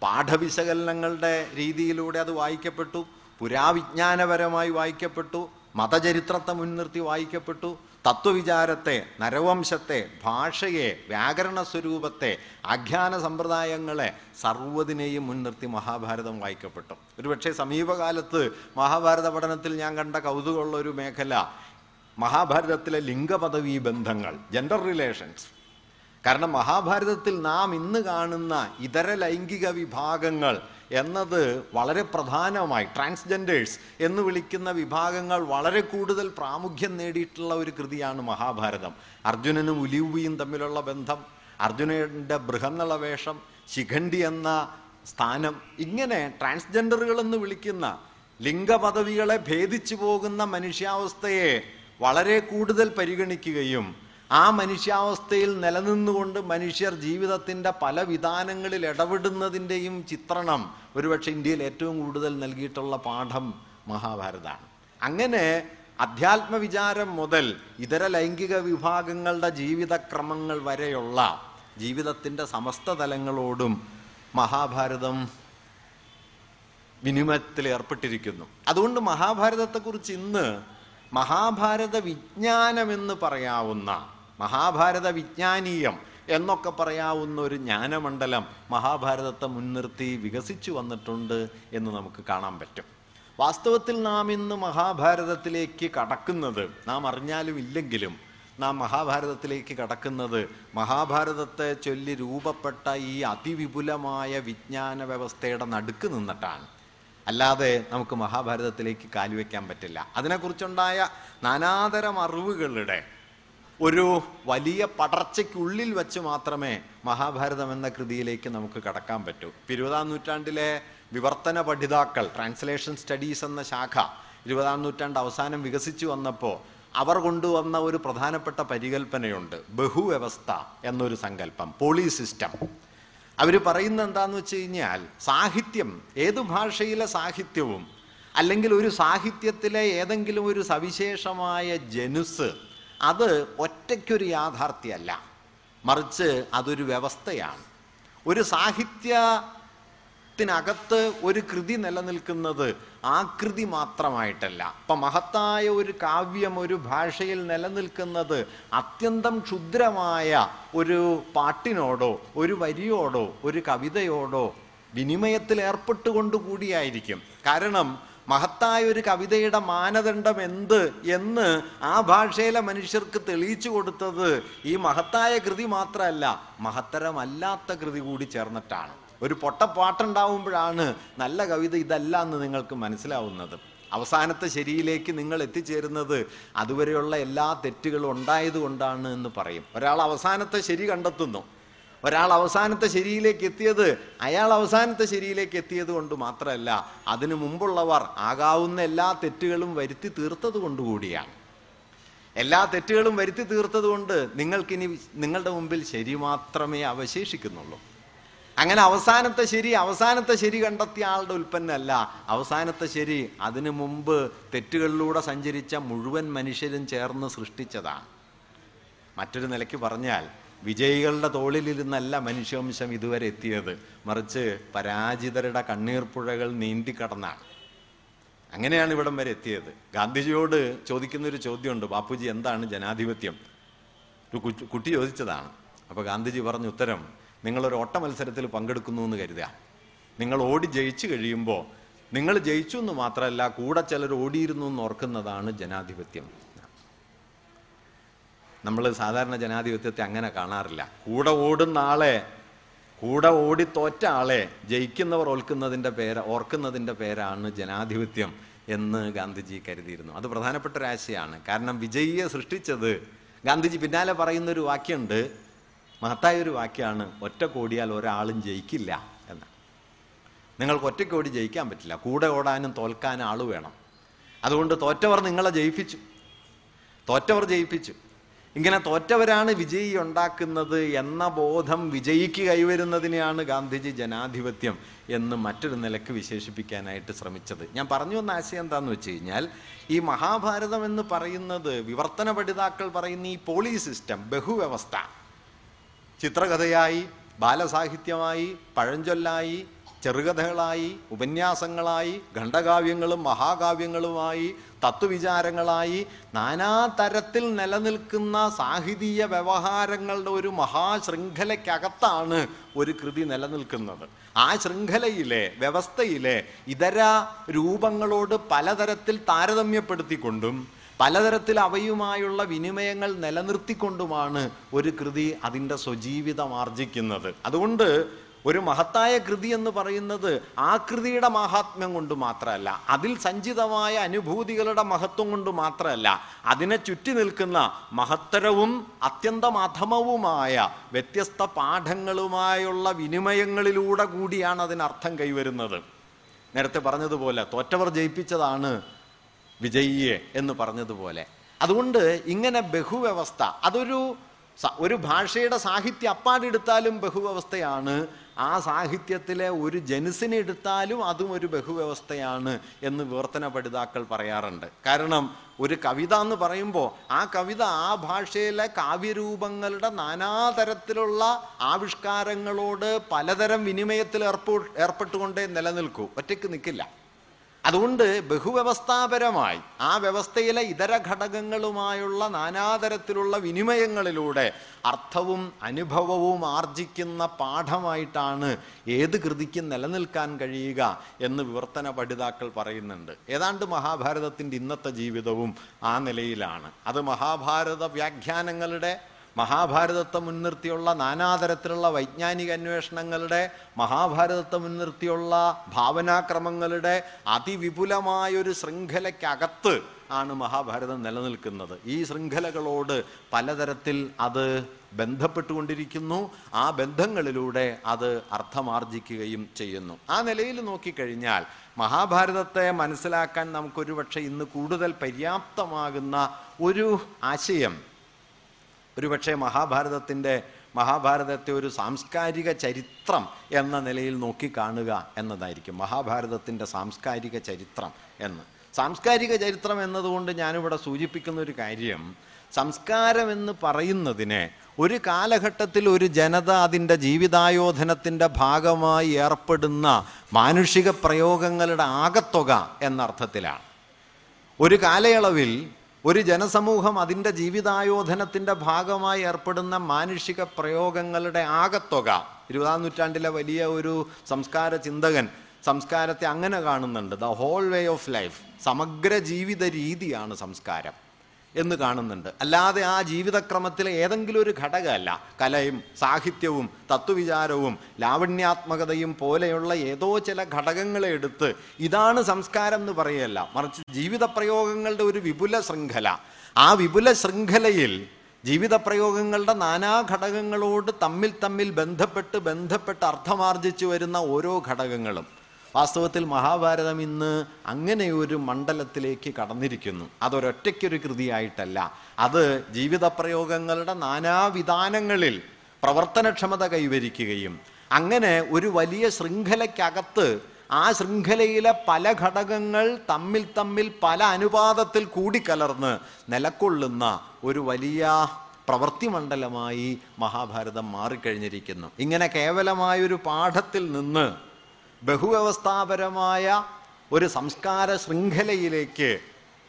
പാഠവിശകലനങ്ങളുടെ രീതിയിലൂടെ അത് വായിക്കപ്പെട്ടു. പുരാവിജ്ഞാനപരമായി വായിക്കപ്പെട്ടു. മതചരിത്രത്തെ മുൻനിർത്തി വായിക്കപ്പെട്ടു. തത്വവിചാരത്തെ നരവംശത്തെ ഭാഷയെ വ്യാകരണ സ്വരൂപത്തെ ആഖ്യാന സമ്പ്രദായങ്ങളെ സർവതിനെയും മുൻനിർത്തി മഹാഭാരതം വായിക്കപ്പെട്ടു. ഒരുപക്ഷെ സമീപകാലത്ത് മഹാഭാരത പഠനത്തിൽ ഞാൻ കണ്ട കൗതുകമുള്ള ഒരു മേഖല മഹാഭാരതത്തിലെ ലിംഗപദവി ബന്ധങ്ങൾ ജെൻഡർ റിലേഷൻസ് കാരണം മഹാഭാരതത്തിൽ നാം ഇന്ന് കാണുന്ന ഇതര ലൈംഗിക വിഭാഗങ്ങൾ എന്നത് വളരെ പ്രധാനമായി ട്രാൻസ്ജെൻഡേഴ്സ് എന്ന് വിളിക്കുന്ന വിഭാഗങ്ങൾ വളരെ കൂടുതൽ പ്രാമുഖ്യം നേടിയിട്ടുള്ള ഒരു കൃതിയാണ് മഹാഭാരതം. അർജുനനും ഉലിവുയും തമ്മിലുള്ള ബന്ധം അർജുനന്റെ ബൃഹന്നള വേഷം ശിഖണ്ഡി എന്ന സ്ഥാനം ഇങ്ങനെ ട്രാൻസ്ജെൻഡറുകൾ എന്ന് വിളിക്കുന്ന ലിംഗപദവികളെ ഭേദിച്ചു പോകുന്ന മനുഷ്യാവസ്ഥയെ വളരെ കൂടുതൽ പരിഗണിക്കുകയും ആ മനുഷ്യാവസ്ഥയിൽ നിലനിന്നുകൊണ്ട് മനുഷ്യർ ജീവിതത്തിന്റെ പല വിധാനങ്ങളിൽ ഇടപെടുന്നതിന്റെയും ചിത്രണം ഒരുപക്ഷെ ഇന്ത്യയിൽ ഏറ്റവും കൂടുതൽ നൽകിയിട്ടുള്ള പാഠം മഹാഭാരതമാണ്. അങ്ങനെ അധ്യാത്മ വിചാരം മുതൽ ഇതര ലൈംഗിക വിഭാഗങ്ങളുടെ ജീവിതക്രമങ്ങൾ വരെയുള്ള ജീവിതത്തിന്റെ സമസ്ത തലങ്ങളോടും മഹാഭാരതം വിനിമയത്തിൽ ഏർപ്പെട്ടിരിക്കുന്നു. അതുകൊണ്ട് മഹാഭാരതത്തെക്കുറിച്ച് ഇന്ന് മഹാഭാരത വിജ്ഞാനമെന്ന് പറയാവുന്ന മഹാഭാരത വിജ്ഞാനീയം എന്നൊക്കെ പറയാവുന്ന ഒരു ജ്ഞാനമണ്ഡലം മഹാഭാരതത്തെ മുൻനിർത്തി വികസിച്ചു വന്നിട്ടുണ്ട് എന്ന് നമുക്ക് കാണാൻ പറ്റും. വാസ്തവത്തിൽ നാം ഇന്ന് മഹാഭാരതത്തിലേക്ക് കടക്കുന്നത് നാം അറിഞ്ഞാലും ഇല്ലെങ്കിലും നാം മഹാഭാരതത്തിലേക്ക് കടക്കുന്നത് മഹാഭാരതത്തെ ചൊല്ലി രൂപപ്പെട്ട ഈ അതിവിപുലമായ വിജ്ഞാന വ്യവസ്ഥയുടെ നടുക്ക് നിന്നിട്ടാണ്. അല്ലാതെ നമുക്ക് മഹാഭാരതത്തിലേക്ക് കാലുവെക്കാൻ പറ്റില്ല. അതിനെക്കുറിച്ചുണ്ടായ നാനാതരം അറിവുകളുടെ ഒരു വലിയ പടർച്ചയ്ക്കുള്ളിൽ വെച്ച് മാത്രമേ മഹാഭാരതം എന്ന കൃതിയിലേക്ക് നമുക്ക് കടക്കാൻ പറ്റൂ. ഇരുപതാം നൂറ്റാണ്ടിലെ വിവർത്തന പഠിതാക്കൾ ട്രാൻസ്ലേഷൻ സ്റ്റഡീസ് എന്ന ശാഖ ഇരുപതാം നൂറ്റാണ്ട് അവസാനം വികസിച്ചു വന്നപ്പോൾ അവർ കൊണ്ടുവന്ന ഒരു പ്രധാനപ്പെട്ട പരികൽപ്പനയുണ്ട്. ബഹുവ്യവസ്ഥ എന്നൊരു സങ്കല്പം പോളി സിസ്റ്റം. അവർ പറയുന്ന എന്താന്ന് വെച്ച് കഴിഞ്ഞാൽ സാഹിത്യം ഏത് ഭാഷയിലെ സാഹിത്യവും അല്ലെങ്കിൽ ഒരു സാഹിത്യത്തിലെ ഏതെങ്കിലും ഒരു സവിശേഷമായ ജനുസ് അത് ഒറ്റയ്ക്കൊരു യാഥാർത്ഥ്യമല്ല. മറിച്ച് അതൊരു വ്യവസ്ഥയാണ്. ഒരു സാഹിത്യത്തിനകത്ത് ഒരു കൃതി നിലനിൽക്കുന്നത് ആ കൃതി മാത്രമായിട്ടല്ല. ഇപ്പം മഹത്തായ ഒരു കാവ്യം ഒരു ഭാഷയിൽ നിലനിൽക്കുന്നത് അത്യന്തം ക്ഷുദ്രമായ ഒരു പാട്ടിനോടോ ഒരു വരിയോടോ ഒരു കവിതയോടോ വിനിമയത്തിൽ ഏർപ്പെട്ടുകൊണ്ട് കൂടിയായിരിക്കും. കാരണം മഹത്തായ ഒരു കവിതയുടെ മാനദണ്ഡം എന്ത് എന്ന് ആ ഭാഷയിലെ മനുഷ്യർക്ക് തെളിയിച്ചു കൊടുത്തത് ഈ മഹത്തായ കൃതി മാത്രമല്ല മഹത്തരമല്ലാത്ത കൃതി കൂടി ചേർന്നിട്ടാണ്. ഒരു പൊട്ടപ്പാട്ടുണ്ടാവുമ്പോഴാണ് നല്ല കവിത ഇതല്ല എന്ന് നിങ്ങൾക്ക് മനസ്സിലാവുന്നത്. അവസാനത്തെ ശരിയിലേക്ക് നിങ്ങൾ എത്തിച്ചേരുന്നത് അതുവരെയുള്ള എല്ലാ തെറ്റുകളും ഉണ്ടായതുകൊണ്ടാണ് എന്ന് പറയും. ഒരാൾ അവസാനത്തെ ശരി കണ്ടെത്തുന്നു. ഒരാൾ അവസാനത്തെ ശരിയിലേക്ക് എത്തിയത് അയാൾ അവസാനത്തെ ശരിയിലേക്ക് എത്തിയത് കൊണ്ട് മാത്രമല്ല അതിനു മുമ്പുള്ളവർ ആകാവുന്ന എല്ലാ തെറ്റുകളും വരുത്തി തീർത്തത് കൊണ്ടുകൂടിയാണ് എല്ലാ തെറ്റുകളും വരുത്തി തീർത്തത് കൊണ്ട് നിങ്ങൾക്കിനി നിങ്ങളുടെ മുമ്പിൽ ശരി മാത്രമേ അവശേഷിക്കുന്നുള്ളൂ. അങ്ങനെ അവസാനത്തെ ശരി അവസാനത്തെ ശരി കണ്ടെത്തിയ ആളുടെ ഉൽപ്പന്നമല്ല. അവസാനത്തെ ശരി അതിനു മുമ്പ് തെറ്റുകളിലൂടെ സഞ്ചരിച്ച മുഴുവൻ മനുഷ്യരും ചേർന്ന് സൃഷ്ടിച്ചതാണ് മറ്റൊരു നിലയ്ക്ക് പറഞ്ഞാൽ വിജയികളുടെ തോളിലിരുന്നല്ല മനുഷ്യവംശം ഇതുവരെ എത്തിയത്. മറിച്ച് പരാജിതരുടെ കണ്ണീർ പുഴകൾ നീന്തിക്കടന്നാണ്. അങ്ങനെയാണ് ഇവിടം വരെ എത്തിയത്. ഗാന്ധിജിയോട് ചോദിക്കുന്നൊരു ചോദ്യമുണ്ട്. ബാപ്പുജി എന്താണ് ജനാധിപത്യം? ഒരു കുട്ടി- ചോദിച്ചതാണ്. അപ്പോൾ ഗാന്ധിജി പറഞ്ഞ ഉത്തരം നിങ്ങളൊരു ഓട്ട മത്സരത്തിൽ പങ്കെടുക്കുന്നു എന്ന് കരുതുക. നിങ്ങൾ ഓടി ജയിച്ചു കഴിയുമ്പോൾ നിങ്ങൾ ജയിച്ചു എന്ന് മാത്രമല്ല കൂടെ ചിലർ ഓടിയിരുന്നു എന്ന് ഓർക്കുന്നതാണ് ജനാധിപത്യം. നമ്മൾ സാധാരണ ജനാധിപത്യത്തെ അങ്ങനെ കാണാറില്ല. കൂടെ ഓടുന്ന ആളെ കൂടെ ഓടി തോറ്റ ആളെ ജയിക്കുന്നവർ ഓൽക്കുന്നതിന്റെ പേര് ഓർക്കുന്നതിന്റെ പേരാണ് ജനാധിപത്യം എന്ന് ഗാന്ധിജി കരുതിയിരുന്നു. അത് പ്രധാനപ്പെട്ട ഒരു ആശയമാണ്. കാരണം വിജയിയെ സൃഷ്ടിച്ചത് ഗാന്ധിജി പിന്നാലെ പറയുന്നൊരു വാക്യമുണ്ട് മഹത്തായ ഒരു വാക്യമാണ് ഒറ്റ കോടിയാൽ ഒരാളും ജയിക്കില്ല എന്ന്. നിങ്ങൾക്ക് ഒറ്റയ്ക്ക് ഓടി ജയിക്കാൻ പറ്റില്ല. കൂടെ ഓടാനും തോൽക്കാനും ആൾ വേണം. അതുകൊണ്ട് തോറ്റവർ നിങ്ങളെ ജയിപ്പിച്ചു. തോറ്റവർ ജയിപ്പിച്ചു. ഇങ്ങനെ തോറ്റവരാണ് വിജയി ഉണ്ടാക്കുന്നത് എന്ന ബോധം വിജയിക്ക് കൈവരുന്നതിനെയാണ് ഗാന്ധിജി ജനാധിപത്യം എന്ന് മറ്റൊരു നിലയ്ക്ക് വിശേഷിപ്പിക്കാനായിട്ട് ശ്രമിച്ചത്. ഞാൻ പറഞ്ഞു വന്ന ആശയം എന്താന്ന് വെച്ച് കഴിഞ്ഞാൽ ഈ മഹാഭാരതം എന്ന് പറയുന്നത് വിവർത്തന പഠിതാക്കൾ പറയുന്ന ഈ പോളി സിസ്റ്റം ബഹുവ്യവസ്ഥ. ചിത്രകഥയായി ബാലസാഹിത്യമായി പഴഞ്ചൊല്ലായി ചെറുകഥകളായി ഉപന്യാസങ്ങളായി ഖണ്ഡകാവ്യങ്ങളും മഹാകാവ്യങ്ങളുമായി തത്വവിചാരങ്ങളായി നാനാതരത്തിൽ നിലനിൽക്കുന്ന സാഹിതീയ വ്യവഹാരങ്ങളുടെ ഒരു മഹാശൃംഖലയ്ക്കകത്താണ് ഒരു കൃതി നിലനിൽക്കുന്നത്. ആ ശൃംഖലയിലെ വ്യവസ്ഥയിലെ ഇതര രൂപങ്ങളോട് പലതരത്തിൽ താരതമ്യപ്പെടുത്തിക്കൊണ്ടും പലതരത്തിൽ അവയുമായുള്ള വിനിമയങ്ങൾ നിലനിർത്തിക്കൊണ്ടുമാണ് ഒരു കൃതി അതിന്റെ സ്വജീവിതം ആർജിക്കുന്നത്. അതുകൊണ്ട് ഒരു മഹത്തായ കൃതി എന്ന് പറയുന്നത് ആ കൃതിയുടെ മഹാത്മ്യം കൊണ്ട് മാത്രമല്ല അതിൽ സഞ്ചിതമായ അനുഭൂതികളുടെ മഹത്വം കൊണ്ട് മാത്രമല്ല അതിനെ ചുറ്റി നിൽക്കുന്ന മഹത്തരവും അത്യന്തം അധമവുമായ വ്യത്യസ്ത പാഠങ്ങളുമായുള്ള വിനിമയങ്ങളിലൂടെ കൂടിയാണ് അതിനർത്ഥം കൈവരുന്നത്. നേരത്തെ പറഞ്ഞതുപോലെ തോറ്റവർ ജയിപ്പിച്ചതാണ് വിജയിയെ എന്ന് പറഞ്ഞതുപോലെ. അതുകൊണ്ട് ഇങ്ങനെ ബഹുവ്യവസ്ഥ അതൊരു ഒരു ഭാഷയുടെ സാഹിത്യം അപ്പാടെടുത്താലും ബഹുവ്യവസ്ഥയാണ് ആ സാഹിത്യത്തിലെ ഒരു ജനുസിനെ എടുത്താലും അതും ഒരു ബഹുവ്യവസ്ഥയാണ് എന്ന് വിവർത്തന പഠിതാക്കൾ പറയാറുണ്ട്. കാരണം ഒരു കവിത എന്ന് പറയുമ്പോൾ ആ കവിത ആ ഭാഷയിലെ കാവ്യരൂപങ്ങളുടെ നാനാതരത്തിലുള്ള ആവിഷ്കാരങ്ങളോട് പലതരം വിനിമയത്തിൽ ഏർപ്പെ ഏർപ്പെട്ടുകൊണ്ടേ നിലനിൽക്കൂ. ഒറ്റയ്ക്ക് നിൽക്കില്ല. അതുകൊണ്ട് ബഹുവ്യവസ്ഥാപരമായി ആ വ്യവസ്ഥയിലെ ഇതര ഘടകങ്ങളുമായുള്ള നാനാതരത്തിലുള്ള വിനിമയങ്ങളിലൂടെ അർത്ഥവും അനുഭവവും ആർജിക്കുന്ന പാഠമായിട്ടാണ് ഏത് കൃതിക്കും നിലനിൽക്കാൻ കഴിയുക എന്ന് വിവർത്തന പഠിതാക്കൾ പറയുന്നുണ്ട്. ഏതാണ്ട് മഹാഭാരതത്തിന്റെ ഇന്നത്തെ ജീവിതവും ആ നിലയിലാണ്. അത് മഹാഭാരത വ്യാഖ്യാനങ്ങളുടെ മഹാഭാരതത്തെ മുൻനിർത്തിയുള്ള നാനാതരത്തിലുള്ള വൈജ്ഞാനിക അന്വേഷണങ്ങളുടെ മഹാഭാരതത്തെ മുൻനിർത്തിയുള്ള ഭാവനാക്രമങ്ങളുടെ അതിവിപുലമായൊരു ശൃംഖലയ്ക്കകത്ത് ആണ് മഹാഭാരതം നിലനിൽക്കുന്നത്. ഈ ശൃംഖലകളോട് പലതരത്തിൽ അത് ബന്ധപ്പെട്ടുകൊണ്ടിരിക്കുന്നു. ആ ബന്ധങ്ങളിലൂടെ അത് അർത്ഥമാർജിക്കുകയും ചെയ്യുന്നു. ആ നിലയിൽ നോക്കിക്കഴിഞ്ഞാൽ മഹാഭാരതത്തെ മനസ്സിലാക്കാൻ നമുക്കൊരു പക്ഷേ ഇന്ന് കൂടുതൽ പര്യാപ്തമാകുന്ന ഒരു ആശയം ഒരുപക്ഷെ മഹാഭാരതത്തിന്റെ മഹാഭാരതത്തെ ഒരു സാംസ്കാരിക ചരിത്രം എന്ന നിലയിൽ നോക്കിക്കാണുക എന്നതായിരിക്കും. മഹാഭാരതത്തിന്റെ സാംസ്കാരിക ചരിത്രം എന്ന്. സാംസ്കാരിക ചരിത്രം എന്നതുകൊണ്ട് ഞാനിവിടെ സൂചിപ്പിക്കുന്ന ഒരു കാര്യം സംസ്കാരം എന്ന് പറയുന്നതിനെ ഒരു കാലഘട്ടത്തിൽ ഒരു ജനത അതിന്റെ ജീവിതായോധനത്തിന്റെ ഭാഗമായി ഏർപ്പെടുന്ന മാനുഷിക പ്രയോഗങ്ങളുടെ ആകത്തുക എന്നർത്ഥത്തിലാണ്. ഒരു കാലയളവിൽ ഒരു ജനസമൂഹം അതിന്റെ ജീവിതായോധനത്തിന്റെ ഭാഗമായി ഏർപ്പെടുന്ന മാനുഷിക പ്രയോഗങ്ങളുടെ ആകത്തുക. ഇരുപതാം നൂറ്റാണ്ടിലെ വലിയ ഒരു സംസ്കാര ചിന്തകൻ സംസ്കാരത്തെ അങ്ങനെ കാണുന്നുണ്ട്. The whole way of life സമഗ്ര ജീവിത രീതിയാണ് സംസ്കാരം. എന്ന് കാണുന്നുണ്ട്. അല്ലാതെ ആ ജീവിതക്രമത്തിലെ ഏതെങ്കിലും ഒരു ഘടകമല്ല കലയും സാഹിത്യവും തത്വവിചാരവും ലാവണ്യാത്മകതയും പോലെയുള്ള ഏതോ ചില ഘടകങ്ങളെ എടുത്ത് ഇതാണ് സംസ്കാരം എന്ന് പറയല്ല മറിച്ച് ജീവിത പ്രയോഗങ്ങളുടെ ഒരു വിപുല ശൃംഖല. ആ വിപുല ശൃംഖലയിൽ ജീവിത പ്രയോഗങ്ങളുടെ നാനാ ഘടകങ്ങളോട് തമ്മിൽ തമ്മിൽ ബന്ധപ്പെട്ട് ബന്ധപ്പെട്ട് അർത്ഥമാർജിച്ചു വരുന്ന ഓരോ ഘടകങ്ങളും വാസ്തവത്തിൽ മഹാഭാരതം ഇന്ന് അങ്ങനെ ഒരു മണ്ഡലത്തിലേക്ക് കടന്നിരിക്കുന്നു. അതൊരൊറ്റയ്ക്കൊരു കൃതിയായിട്ടല്ല. അത് ജീവിത പ്രയോഗങ്ങളുടെ നാനാവിധാനങ്ങളിൽ പ്രവർത്തനക്ഷമത കൈവരിക്കുകയും അങ്ങനെ ഒരു വലിയ ശൃംഖലയ്ക്കകത്ത് ആ ശൃംഖലയിലെ പല ഘടകങ്ങൾ തമ്മിൽ തമ്മിൽ പല അനുപാതത്തിൽ കൂടിക്കലർന്ന് നിലക്കൊള്ളുന്ന ഒരു വലിയ പ്രവൃത്തി മണ്ഡലമായി മഹാഭാരതം മാറിക്കഴിഞ്ഞിരിക്കുന്നു. ഇങ്ങനെ കേവലമായൊരു പാഠത്തിൽ നിന്ന് ബഹുവ്യവസ്ഥാപരമായ ഒരു സംസ്കാര ശൃംഖലയിലേക്ക്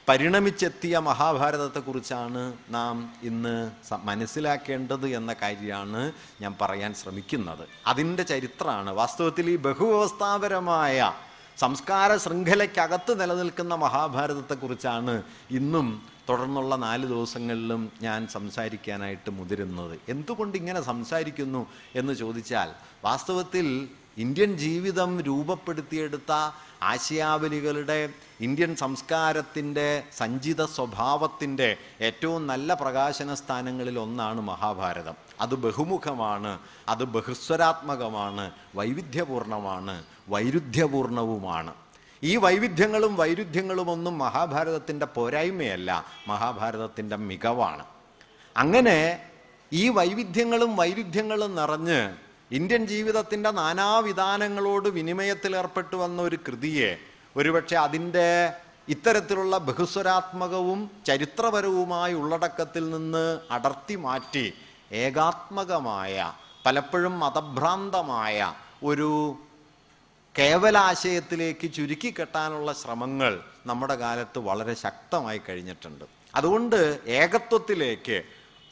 പരിണമിച്ചെത്തിയ മഹാഭാരതത്തെക്കുറിച്ചാണ് നാം ഇന്ന് മനസ്സിലാക്കേണ്ടത് എന്ന കാര്യമാണ് ഞാൻ പറയാൻ ശ്രമിക്കുന്നത്. അതിന്റെ ചരിത്രമാണ്. വാസ്തവത്തിൽ ഈ ബഹുവ്യവസ്ഥാപരമായ സംസ്കാര ശൃംഖലയ്ക്കകത്ത് നിലനിൽക്കുന്ന മഹാഭാരതത്തെക്കുറിച്ചാണ് ഇന്നും തുടർന്നുള്ള നാല് ദിവസങ്ങളിലും ഞാൻ സംസാരിക്കാനായിട്ട് മുതിരുന്നത്. എന്തുകൊണ്ട് ഇങ്ങനെ സംസാരിക്കുന്നു എന്ന് ചോദിച്ചാൽ വാസ്തവത്തിൽ ഇന്ത്യൻ ജീവിതം രൂപപ്പെടുത്തിയെടുത്ത ആശയാവലികളുടെ ഇന്ത്യൻ സംസ്കാരത്തിന്റെ സഞ്ചിത സ്വഭാവത്തിന്റെ ഏറ്റവും നല്ല പ്രകാശന സ്ഥാനങ്ങളിൽ ഒന്നാണ് മഹാഭാരതം. അത് ബഹുമുഖമാണ് അത് ബഹുസ്വരാത്മകമാണ് വൈവിധ്യപൂർണമാണ് വൈരുദ്ധ്യപൂർണവുമാണ്. ഈ വൈവിധ്യങ്ങളും വൈരുദ്ധ്യങ്ങളും ഒന്നും മഹാഭാരതത്തിന്റെ പോരായ്മയല്ല മഹാഭാരതത്തിന്റെ മികവാണ്. അങ്ങനെ ഈ വൈവിധ്യങ്ങളും വൈരുദ്ധ്യങ്ങളും നിറഞ്ഞ് ഇന്ത്യൻ ജീവിതത്തിന്റെ നാനാവിധാനങ്ങളോട് വിനിമയത്തിലേർപ്പെട്ടു വന്ന ഒരു കൃതിയെ ഒരുപക്ഷെ അതിന്റെ ഇത്തരത്തിലുള്ള ബഹുസ്വരാത്മകവും ചരിത്രപരവുമായ ഉള്ളടക്കത്തിൽ നിന്ന് അടർത്തി മാറ്റി ഏകാത്മകമായ പലപ്പോഴും മതഭ്രാന്തമായ ഒരു കേവലാശയത്തിലേക്ക് ചുരുക്കി കെട്ടാനുള്ള ശ്രമങ്ങൾ നമ്മുടെ കാലത്ത് വളരെ ശക്തമായി കഴിഞ്ഞിട്ടുണ്ട്. അതുകൊണ്ട് ഏകത്വത്തിലേക്ക്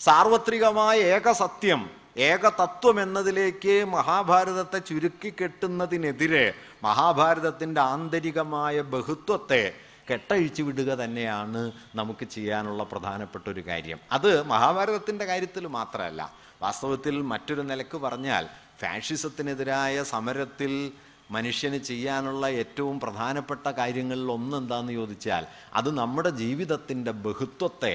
സാർവത്രികമായ ഏകസത്യം ഏകതത്വം എന്നതിലേക്ക് മഹാഭാരതത്തെ ചുരുക്കി കെട്ടുന്നതിനെതിരെ മഹാഭാരതത്തിന്റെ ആന്തരികമായ ബഹുത്വത്തെ കെട്ടഴിച്ചു വിടുക തന്നെയാണ് നമുക്ക് ചെയ്യാനുള്ള പ്രധാനപ്പെട്ട ഒരു കാര്യം. അത് മഹാഭാരതത്തിന്റെ കാര്യത്തിൽ മാത്രമല്ല. വാസ്തവത്തിൽ മറ്റൊരു നിലയ്ക്ക് പറഞ്ഞാൽ ഫാഷിസത്തിനെതിരായ സമരത്തിൽ മനുഷ്യന് ചെയ്യാനുള്ള ഏറ്റവും പ്രധാനപ്പെട്ട കാര്യങ്ങളിൽ ഒന്ന് എന്താണെന്ന് ചോദിച്ചാൽ അത് നമ്മുടെ ജീവിതത്തിന്റെ ബഹുത്വത്തെ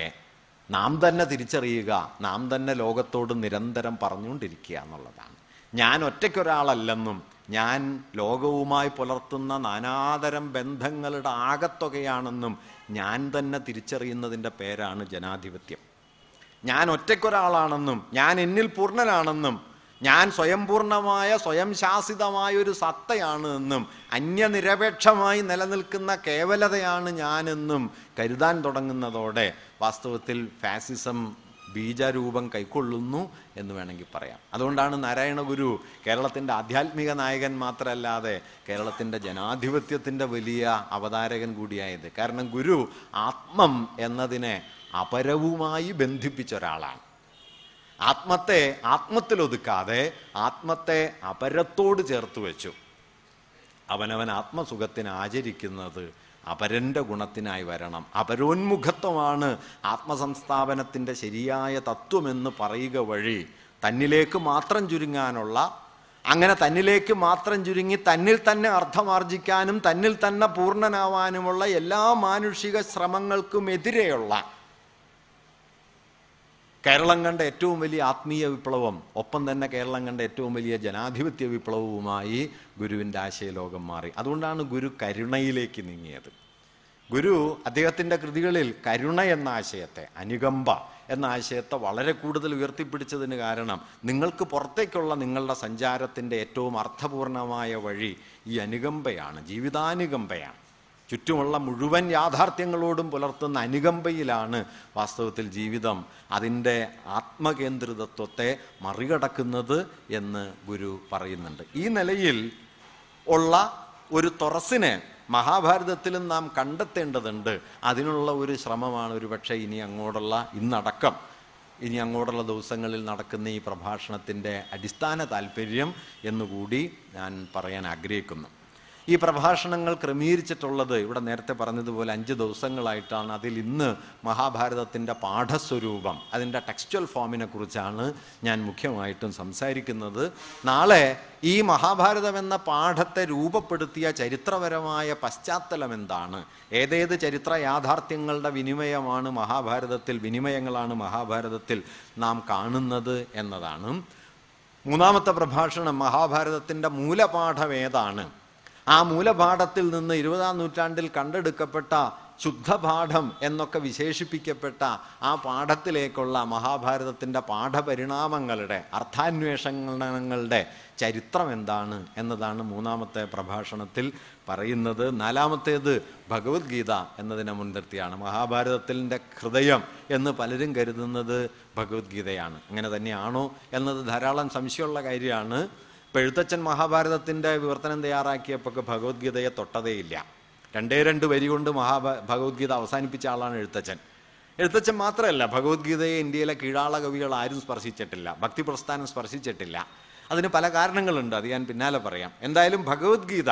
നാം തന്നെ തിരിച്ചറിയുക നാം തന്നെ ലോകത്തോട് നിരന്തരം പറഞ്ഞുകൊണ്ടിരിക്കുക എന്നുള്ളതാണ്. ഞാൻ ഒറ്റയ്ക്കൊരാളല്ലെന്നും ഞാൻ ലോകവുമായി പുലർത്തുന്ന നാനാതരം ബന്ധങ്ങളുടെ ആകത്തുകയാണെന്നും ഞാൻ തന്നെ തിരിച്ചറിയുന്നതിന്റെ പേരാണ് ജനാധിപത്യം. ഞാൻ ഒറ്റയ്ക്കൊരാളാണെന്നും ഞാൻ എന്നിൽ പൂർണനാണെന്നും ഞാൻ സ്വയംപൂർണമായ സ്വയം ശാസിതമായ ഒരു സത്തയാണ് എന്നും അന്യനിരപേക്ഷമായി നിലനിൽക്കുന്ന കേവലതയാണ് ഞാനെന്നും കരുതാൻ തുടങ്ങുന്നതോടെ വാസ്തവത്തിൽ ഫാസിസം ബീജരൂപം കൈക്കൊള്ളുന്നു എന്ന് വേണമെങ്കിൽ പറയാം. അതുകൊണ്ടാണ് നാരായണ ഗുരു കേരളത്തിന്റെ ആധ്യാത്മിക നായകൻ മാത്രമല്ലാതെ കേരളത്തിന്റെ ജനാധിപത്യത്തിന്റെ വലിയ അവതാരകൻ കൂടിയായത്. കാരണം ഗുരു ആത്മം എന്നതിനെ അപരവുമായി ബന്ധിപ്പിച്ച ഒരാളാണ്. ആത്മത്തെ ആത്മത്തിലൊതുക്കാതെ ആത്മത്തെ അപരത്തോട് ചേർത്ത് വെച്ചു. അവനവൻ ആത്മസുഖത്തിന് ആചരിക്കുന്നത് അപരന്റെ ഗുണത്തിനായി വരണം. അപരോന്മുഖത്വമാണ് ആത്മസംസ്ഥാപനത്തിന്റെ ശരിയായ തത്വമെന്ന് പറയുക വഴി തന്നിലേക്ക് മാത്രം ചുരുങ്ങാനുള്ള അങ്ങനെ തന്നിലേക്ക് മാത്രം ചുരുങ്ങി തന്നിൽ തന്നെ അർത്ഥമാർജിക്കാനും തന്നിൽ തന്നെ പൂർണനാവാനുമുള്ള എല്ലാ മാനുഷിക ശ്രമങ്ങൾക്കും എതിരെയുള്ള കേരളം കണ്ട ഏറ്റവും വലിയ ആത്മീയ വിപ്ലവം ഒപ്പം തന്നെ കേരളം കണ്ട ഏറ്റവും വലിയ ജനാധിപത്യ വിപ്ലവവുമായി ഗുരുവിന്റെ ആശയലോകം മാറി. അതുകൊണ്ടാണ് ഗുരു കരുണയിലേക്ക് നീങ്ങിയത്. ഗുരു അദ്ദേഹത്തിന്റെ കൃതികളിൽ കരുണ എന്ന ആശയത്തെ അനുകമ്പ എന്ന ആശയത്തെ വളരെ കൂടുതൽ ഉയർത്തിപ്പിടിച്ചതിന് കാരണം നിങ്ങൾക്ക് പുറത്തേക്കുള്ള നിങ്ങളുടെ സഞ്ചാരത്തിന്റെ ഏറ്റവും അർത്ഥപൂർണമായ വഴി ഈ അനുകമ്പയാണ് ജീവിതാനുകമ്പയാണ്. ചുറ്റുമുള്ള മുഴുവൻ യാഥാർത്ഥ്യങ്ങളോടും പുലർത്തുന്ന അനുകമ്പയിലാണ് വാസ്തവത്തിൽ ജീവിതം. അതിന്റെ ആത്മകേന്ദ്രിതത്വത്തെ മറികടക്കുന്നത് എന്ന് ഗുരു പറയുന്നുണ്ട്. ഈ നിലയിൽ ഉള്ള ഒരു തുറസിനെ മഹാഭാരതത്തിലും നാം കണ്ടെത്തേണ്ടതുണ്ട്. അതിനുള്ള ഒരു ശ്രമമാണ് ഒരു പക്ഷേ ഇനി അങ്ങോട്ടുള്ള ഇന്നടക്കം. ഇനി അങ്ങോട്ടുള്ള ദിവസങ്ങളിൽ നടക്കുന്ന ഈ പ്രഭാഷണത്തിന്റെ അടിസ്ഥാന താല്പര്യം എന്നുകൂടി ഞാൻ പറയാൻ ആഗ്രഹിക്കുന്നു. ഈ പ്രഭാഷണങ്ങൾ ക്രമീകരിച്ചിട്ടുള്ളത് ഇവിടെ നേരത്തെ പറഞ്ഞതുപോലെ അഞ്ച് ദിവസങ്ങളായിട്ടാണ്. അതിൽ ഇന്ന് മഹാഭാരതത്തിന്റെ പാഠസ്വരൂപം അതിന്റെ ടെക്സ്റ്റൽ ഫോമിനെ കുറിച്ചാണ് ഞാൻ മുഖ്യമായിട്ടും സംസാരിക്കുന്നത്. നാളെ ഈ മഹാഭാരതം എന്ന പാഠത്തെ രൂപപ്പെടുത്തിയ ചരിത്രപരമായ പശ്ചാത്തലം എന്താണ്? ഏതേത് ചരിത്ര യാഥാർത്ഥ്യങ്ങളുടെ വിനിമയമാണ് മഹാഭാരതത്തിൽ വിനിമയങ്ങളാണ് മഹാഭാരതത്തിൽ നാം കാണുന്നത് എന്നതാണ്. മൂന്നാമത്തെ പ്രഭാഷണം മഹാഭാരതത്തിന്റെ മൂലപാഠം ഏതാണ്? ആ മൂലപാഠത്തിൽ നിന്ന് ഇരുപതാം നൂറ്റാണ്ടിൽ കണ്ടെടുക്കപ്പെട്ട ശുദ്ധപാഠം എന്നൊക്കെ വിശേഷിപ്പിക്കപ്പെട്ട ആ പാഠത്തിലേക്കുള്ള മഹാഭാരതത്തിന്റെ പാഠപരിണാമങ്ങളുടെ അർത്ഥാന്വേഷണങ്ങളുടെ ചരിത്രം എന്താണ് എന്നതാണ് മൂന്നാമത്തെ പ്രഭാഷണത്തിൽ പറയുന്നത്. നാലാമത്തേത് ഭഗവത്ഗീത എന്നതിനെ മുൻനിർത്തിയാണ്. മഹാഭാരതത്തിന്റെ ഹൃദയം എന്ന് പലരും കരുതുന്നത് ഭഗവത്ഗീതയാണ്. അങ്ങനെ തന്നെയാണോ എന്നത് ധാരാളം സംശയമുള്ള കാര്യമാണ്. ഇപ്പം എഴുത്തച്ഛൻ മഹാഭാരതത്തിന്റെ വിവർത്തനം തയ്യാറാക്കിയപ്പോൾ ഭഗവത്ഗീതയെ തൊട്ടതേയില്ല. രണ്ടേ രണ്ട് വരി കൊണ്ട് മഹാഭാ ഭഗവത്ഗീത അവസാനിപ്പിച്ച ആളാണ് എഴുത്തച്ഛൻ. എഴുത്തച്ഛൻ മാത്രമല്ല ഭഗവത്ഗീതയെ ഇന്ത്യയിലെ കീഴാള കവികൾ ആരും സ്പർശിച്ചിട്ടില്ല ഭക്തി പ്രസ്ഥാനം സ്പർശിച്ചിട്ടില്ല. അതിന് പല കാരണങ്ങളുണ്ട് അത് ഞാൻ പിന്നാലെ പറയാം. എന്തായാലും ഭഗവത്ഗീത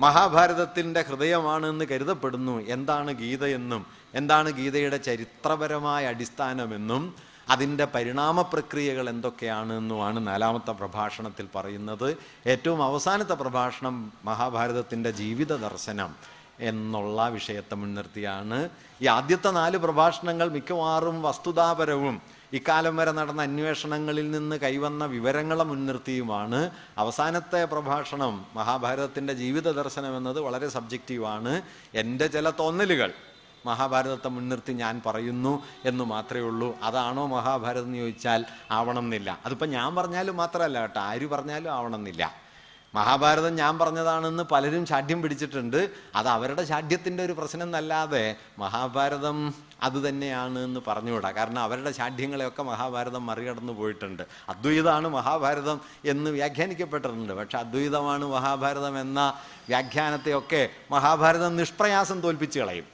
മഹാഭാരതത്തിന്റെ ഹൃദയമാണ് എന്ന് കരുതപ്പെടുന്നു. എന്താണ് ഗീതയെന്നും എന്താണ് ഗീതയുടെ ചരിത്രപരമായ അടിസ്ഥാനമെന്നും അതിന്റെ പരിണാമ പ്രക്രിയകൾ എന്തൊക്കെയാണ് എന്നുമാണ് നാലാമത്തെ പ്രഭാഷണത്തിൽ പറയുന്നത്. ഏറ്റവും അവസാനത്തെ പ്രഭാഷണം മഹാഭാരതത്തിന്റെ ജീവിത ദർശനം എന്നുള്ള വിഷയത്തെ മുൻനിർത്തിയാണ്. ഈ ആദ്യത്തെ നാല് പ്രഭാഷണങ്ങൾ മിക്കവാറും വസ്തുതാപരവും ഇക്കാലം വരെ നടന്ന അന്വേഷണങ്ങളിൽ നിന്ന് കൈവന്ന വിവരങ്ങളെ മുൻനിർത്തിയുമാണ്. അവസാനത്തെ പ്രഭാഷണം മഹാഭാരതത്തിന്റെ ജീവിത ദർശനം എന്നത് വളരെ സബ്ജക്റ്റീവാണ്. എന്റെ ചില തോന്നലുകൾ. മഹാഭാരതത്തെ മുൻനിർത്തി ഞാൻ പറയുന്നു എന്ന് മാത്രമേ ഉള്ളൂ. അതാണോ മഹാഭാരതം എന്ന് ചോദിച്ചാൽ ആവണം എന്നില്ല അതിപ്പോൾ ഞാൻ പറഞ്ഞാലും മാത്രമല്ല കേട്ടോ. ആര് പറഞ്ഞാലും ആവണം എന്നില്ല മഹാഭാരതം ഞാൻ പറഞ്ഞതാണെന്ന് പലരും ശാഠ്യം പിടിച്ചിട്ടുണ്ട്. അത് അവരുടെ ശാഠ്യത്തിന്റെ ഒരു പ്രശ്നം എന്നല്ലാതെ മഹാഭാരതം അത് തന്നെയാണ് എന്ന് പറഞ്ഞുകൂടാ. കാരണം അവരുടെ ശാഠ്യങ്ങളെയൊക്കെ മഹാഭാരതം മറികടന്നു പോയിട്ടുണ്ട്. അദ്വൈതമാണ് മഹാഭാരതം എന്ന് വ്യാഖ്യാനിക്കപ്പെട്ടിട്ടുണ്ട്. പക്ഷെ അദ്വൈതമാണ് മഹാഭാരതം എന്ന വ്യാഖ്യാനത്തെയൊക്കെ മഹാഭാരതം നിഷ്പ്രയാസം തോൽപ്പിച്ച് കളയും.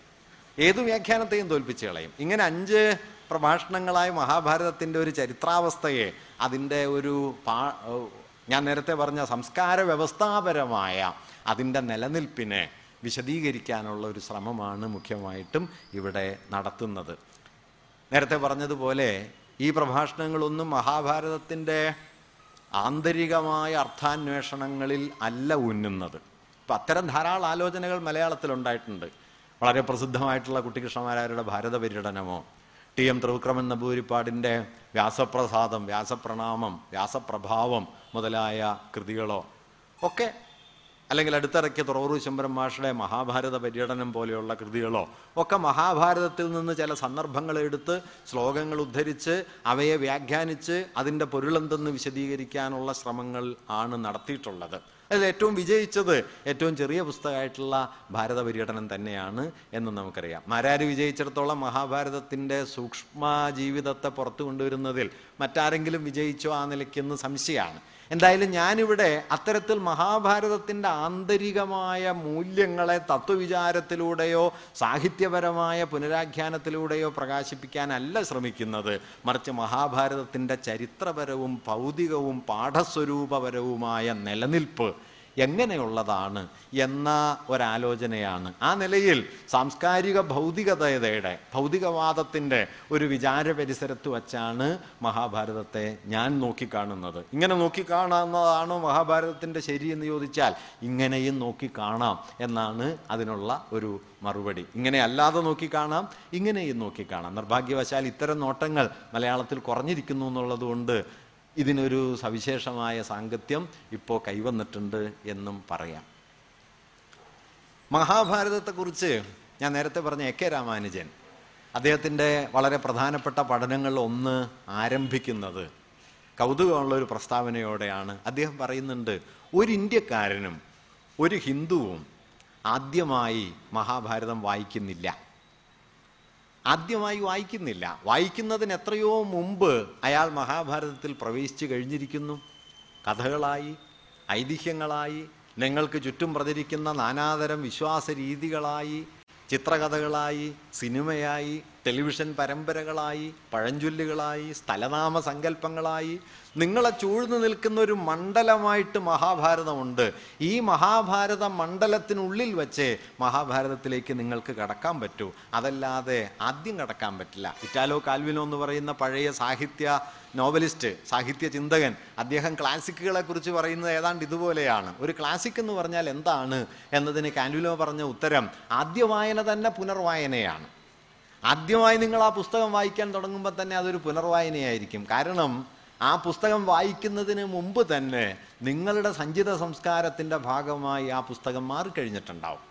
ഏതു വ്യാഖ്യാനത്തെയും തോൽപ്പിച്ച് കളയും. ഇങ്ങനെ അഞ്ച് പ്രഭാഷണങ്ങളായ മഹാഭാരതത്തിന്റെ ഒരു ചരിത്രാവസ്ഥയെ അതിന്റെ ഒരു പാ ഞാൻ നേരത്തെ പറഞ്ഞ സംസ്കാര വ്യവസ്ഥാപരമായ അതിന്റെ നിലനിൽപ്പിനെ വിശദീകരിക്കാനുള്ള ഒരു ശ്രമമാണ് മുഖ്യമായിട്ടും ഇവിടെ നടത്തുന്നത്. നേരത്തെ പറഞ്ഞതുപോലെ ഈ പ്രഭാഷണങ്ങളൊന്നും മഹാഭാരതത്തിന്റെ ആന്തരികമായ അർത്ഥാന്വേഷണങ്ങളിൽ അല്ല ഉന്നുന്നത്. അപ്പം അത്തരം ധാരാളം ആലോചനകൾ മലയാളത്തിലുണ്ടായിട്ടുണ്ട്. വളരെ പ്രസിദ്ധമായിട്ടുള്ള കുട്ടികൃഷ്ണമാരാരുടെ ഭാരത പര്യടനമോ? ടി എം ത്രിവിക്രമൻ നമ്പൂരിപ്പാടിന്റെ വ്യാസപ്രസാദം വ്യാസപ്രണാമം വ്യാസപ്രഭാവം മുതലായ കൃതികളോ? ഒക്കെ അല്ലെങ്കിൽ അടുത്തിറക്കിയ തുറവൂർ ശംബരം മാഷയുടെ മഹാഭാരത പര്യടനം പോലെയുള്ള കൃതികളോ ഒക്കെ മഹാഭാരതത്തിൽ നിന്ന് ചില സന്ദർഭങ്ങൾ എടുത്ത് ശ്ലോകങ്ങൾ ഉദ്ധരിച്ച് അവയെ വ്യാഖ്യാനിച്ച് അതിന്റെ പൊരുളെന്തെന്ന് വിശദീകരിക്കാനുള്ള ശ്രമങ്ങൾ ആണ് നടത്തിയിട്ടുള്ളത്. അതിൽ ഏറ്റവും വിജയിച്ചത് ഏറ്റവും ചെറിയ പുസ്തകമായിട്ടുള്ള ഭാരത പര്യടനം തന്നെയാണ് എന്ന് നമുക്കറിയാം. മാരാര് വിജയിച്ചിടത്തോളം മഹാഭാരതത്തിന്റെ സൂക്ഷ്മ ജീവിതത്തെ പുറത്തു കൊണ്ടുവരുന്നതിൽ മറ്റാരെങ്കിലും വിജയിച്ചോ ആ നിലയ്ക്കെന്ന് സംശയമാണ്. എന്തായാലും ഞാനിവിടെ അത്തരത്തിൽ മഹാഭാരതത്തിന്റെ ആന്തരികമായ മൂല്യങ്ങളെ തത്വവിചാരത്തിലൂടെയോ സാഹിത്യപരമായ പുനരാഖ്യാനത്തിലൂടെയോ പ്രകാശിപ്പിക്കാനല്ല ശ്രമിക്കുന്നത്. മറിച്ച് മഹാഭാരതത്തിന്റെ ചരിത്രപരവും ഭൗതികവും പാഠസ്വരൂപപരവുമായ നിലനിൽപ്പ് എങ്ങനെയുള്ളതാണ് എന്ന ഒരാലോചനയാണ്. ആ നിലയിൽ സാംസ്കാരിക ഭൗതികതയുടെ ഭൗതികവാദത്തിന്റെ ഒരു വിചാര പരിസരത്ത് വച്ചാണ് മഹാഭാരതത്തെ ഞാൻ നോക്കിക്കാണുന്നത്. ഇങ്ങനെ നോക്കിക്കാണുന്നതാണോ മഹാഭാരതത്തിന്റെ ശരി എന്ന് ചോദിച്ചാൽ ഇങ്ങനെയും നോക്കിക്കാണാം എന്നാണ് അതിനുള്ള ഒരു മറുപടി. ഇങ്ങനെ അല്ലാതെ നോക്കിക്കാണാം ഇങ്ങനെയും നോക്കിക്കാണാം. നിർഭാഗ്യവശാൽ ഇത്തരം നോട്ടങ്ങൾ മലയാളത്തിൽ കുറഞ്ഞിരിക്കുന്നു എന്നുള്ളത് കൊണ്ട് ഇതിനൊരു സവിശേഷമായ സാങ്കത്യം ഇപ്പോൾ കൈവന്നിട്ടുണ്ട് എന്നും പറയാം. മഹാഭാരതത്തെക്കുറിച്ച് ഞാൻ നേരത്തെ പറഞ്ഞ എ കെ രാമാനുജൻ അദ്ദേഹത്തിന്റെ വളരെ പ്രധാനപ്പെട്ട പഠനങ്ങളിൽ ഒന്ന് ആരംഭിക്കുന്നത് കൗതുകമുള്ള ഒരു പ്രസ്താവനയോടെയാണ്. അദ്ദേഹം പറയുന്നുണ്ട് ഒരു ഇന്ത്യക്കാരനും ഒരു ഹിന്ദുവും ആദ്യമായി മഹാഭാരതം വായിക്കുന്നില്ല. ആദ്യമായി വായിക്കുന്നില്ല. വായിക്കുന്നതിന് എത്രയോ മുമ്പ് അയാൾ മഹാഭാരതത്തിൽ പ്രവേശിച്ചു കഴിഞ്ഞിരിക്കുന്നു. കഥകളായി ഐതിഹ്യങ്ങളായി നിങ്ങൾക്ക് ചുറ്റും പ്രചരിക്കുന്ന നാനാതരം വിശ്വാസ രീതികളായി ചിത്രകഥകളായി സിനിമയായി ടെലിവിഷൻ പരമ്പരകളായി പഴഞ്ചൊല്ലുകളായി സ്ഥലനാമ സങ്കല്പങ്ങളായി നിങ്ങളെ ചൂഴ്ന്നു നിൽക്കുന്ന ഒരു മണ്ഡലമായിട്ട് മഹാഭാരതമുണ്ട്. ഈ മഹാഭാരത മണ്ഡലത്തിനുള്ളിൽ വെച്ച് മഹാഭാരതത്തിലേക്ക് നിങ്ങൾക്ക് കടക്കാൻ പറ്റൂ. അതല്ലാതെ ആദ്യം കടക്കാൻ പറ്റില്ല. ഇറ്റാലോ കാൽവിനോ എന്ന് പറയുന്ന പഴയ സാഹിത്യ നോവലിസ്റ്റ് സാഹിത്യ ചിന്തകൻ അദ്ദേഹം ക്ലാസിക്കുകളെ കുറിച്ച് പറയുന്നത് ഏതാണ്ട് ഇതുപോലെയാണ്. ഒരു ക്ലാസിക് എന്ന് പറഞ്ഞാൽ എന്താണ് എന്നതിന് കാൻവിലോ പറഞ്ഞ ഉത്തരം ആദ്യ വായന തന്നെ പുനർവായനയാണ്. ആദ്യമായി നിങ്ങൾ ആ പുസ്തകം വായിക്കാൻ തുടങ്ങുമ്പോൾ തന്നെ അതൊരു പുനർവായനയായിരിക്കും. കാരണം ആ പുസ്തകം വായിക്കുന്നതിന് മുമ്പ് തന്നെ നിങ്ങളുടെ സഞ്ചിത സംസ്കാരത്തിന്റെ ഭാഗമായി ആ പുസ്തകം മാറിക്കഴിഞ്ഞിട്ടുണ്ടാവും.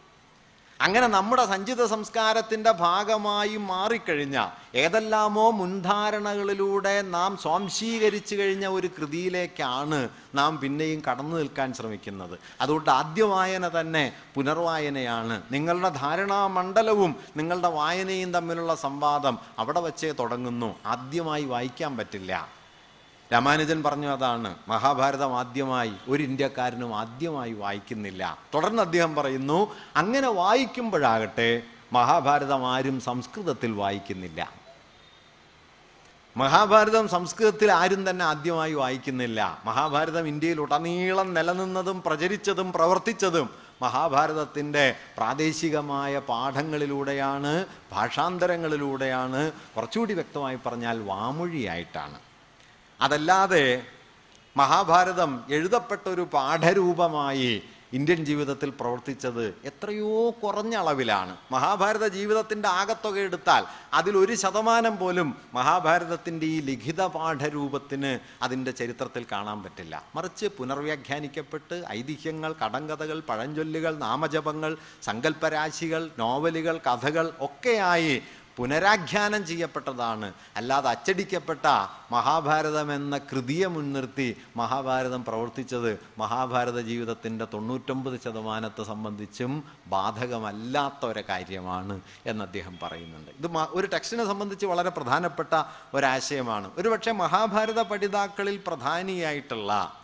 അങ്ങനെ നമ്മുടെ സഞ്ചിത സംസ്കാരത്തിന്റെ ഭാഗമായി മാറിക്കഴിഞ്ഞ ഏതെല്ലാമോ മുൻധാരണകളിലൂടെ നാം സ്വാംശീകരിച്ചു കഴിഞ്ഞ ഒരു കൃതിയിലേക്കാണ് നാം പിന്നെയും കടന്നു നിൽക്കാൻ ശ്രമിക്കുന്നത്. അതുകൊണ്ട് ആദ്യ വായന തന്നെ പുനർവായനയാണ്. നിങ്ങളുടെ ധാരണാമണ്ഡലവും നിങ്ങളുടെ വായനയും തമ്മിലുള്ള സംവാദം അവിടെ വച്ചേ തുടങ്ങുന്നു. ആദ്യമായി വായിക്കാൻ പറ്റില്ല. രാമാനുജൻ പറഞ്ഞു അതാണ് മഹാഭാരതം ആദ്യമായി ഒരു ഇന്ത്യക്കാരനും ആദ്യമായി വായിക്കുന്നില്ല. തുടർന്ന് അദ്ദേഹം പറയുന്നു അങ്ങനെ വായിക്കുമ്പോഴാകട്ടെ മഹാഭാരതം ആരും സംസ്കൃതത്തിൽ വായിക്കുന്നില്ല. മഹാഭാരതം സംസ്കൃതത്തിൽ ആരും തന്നെ ആദ്യമായി വായിക്കുന്നില്ല. മഹാഭാരതം ഇന്ത്യയിൽ ഉടനീളം നിലനിന്നതും പ്രചരിച്ചതും പ്രവർത്തിച്ചതും മഹാഭാരതത്തിന്റെ പ്രാദേശികമായ പാഠങ്ങളിലൂടെയാണ് ഭാഷാന്തരങ്ങളിലൂടെയാണ്. കുറച്ചുകൂടി വ്യക്തമായി പറഞ്ഞാൽ വാമൊഴിയായിട്ടാണ്. അതല്ലാതെ മഹാഭാരതം എഴുതപ്പെട്ട ഒരു പാഠരൂപമായി ഇന്ത്യൻ ജീവിതത്തിൽ പ്രവർത്തിച്ചത് എത്രയോ കുറഞ്ഞ അളവിലാണ്. മഹാഭാരത ജീവിതത്തിന്റെ ആകത്തുക എടുത്താൽ അതിൽ അതിലൊരു ശതമാനം പോലും മഹാഭാരതത്തിന്റെ ഈ ലിഖിത പാഠരൂപത്തിന് അതിന്റെ ചരിത്രത്തിൽ കാണാൻ പറ്റില്ല. മറിച്ച് പുനർവ്യാഖ്യാനിക്കപ്പെട്ട് ഐതിഹ്യങ്ങൾ കടങ്കഥകൾ പഴഞ്ചൊല്ലുകൾ നാമജപങ്ങൾ സങ്കല്പരാശികൾ നോവലുകൾ കഥകൾ ഒക്കെയായി പുനരാഖ്യാനം ചെയ്യപ്പെട്ടതാണ്. അല്ലാതെ അച്ചടിക്കപ്പെട്ട മഹാഭാരതം എന്ന കൃതിയെ മുൻനിർത്തി മഹാഭാരതം പ്രവർത്തിച്ചത് മഹാഭാരത ജീവിതത്തിന്റെ തൊണ്ണൂറ്റൊമ്പത് ശതമാനത്തെ സംബന്ധിച്ചും ബാധകമല്ലാത്ത ഒരു കാര്യമാണ് എന്ന് അദ്ദേഹം പറയുന്നുണ്ട്. ഇത് ഒരു ടെക്സ്റ്റിനെ സംബന്ധിച്ച് വളരെ പ്രധാനപ്പെട്ട ഒരാശയമാണ്. ഒരുപക്ഷെ മഹാഭാരത പഠിതാക്കളിൽ പ്രധാനിയായിട്ടുള്ള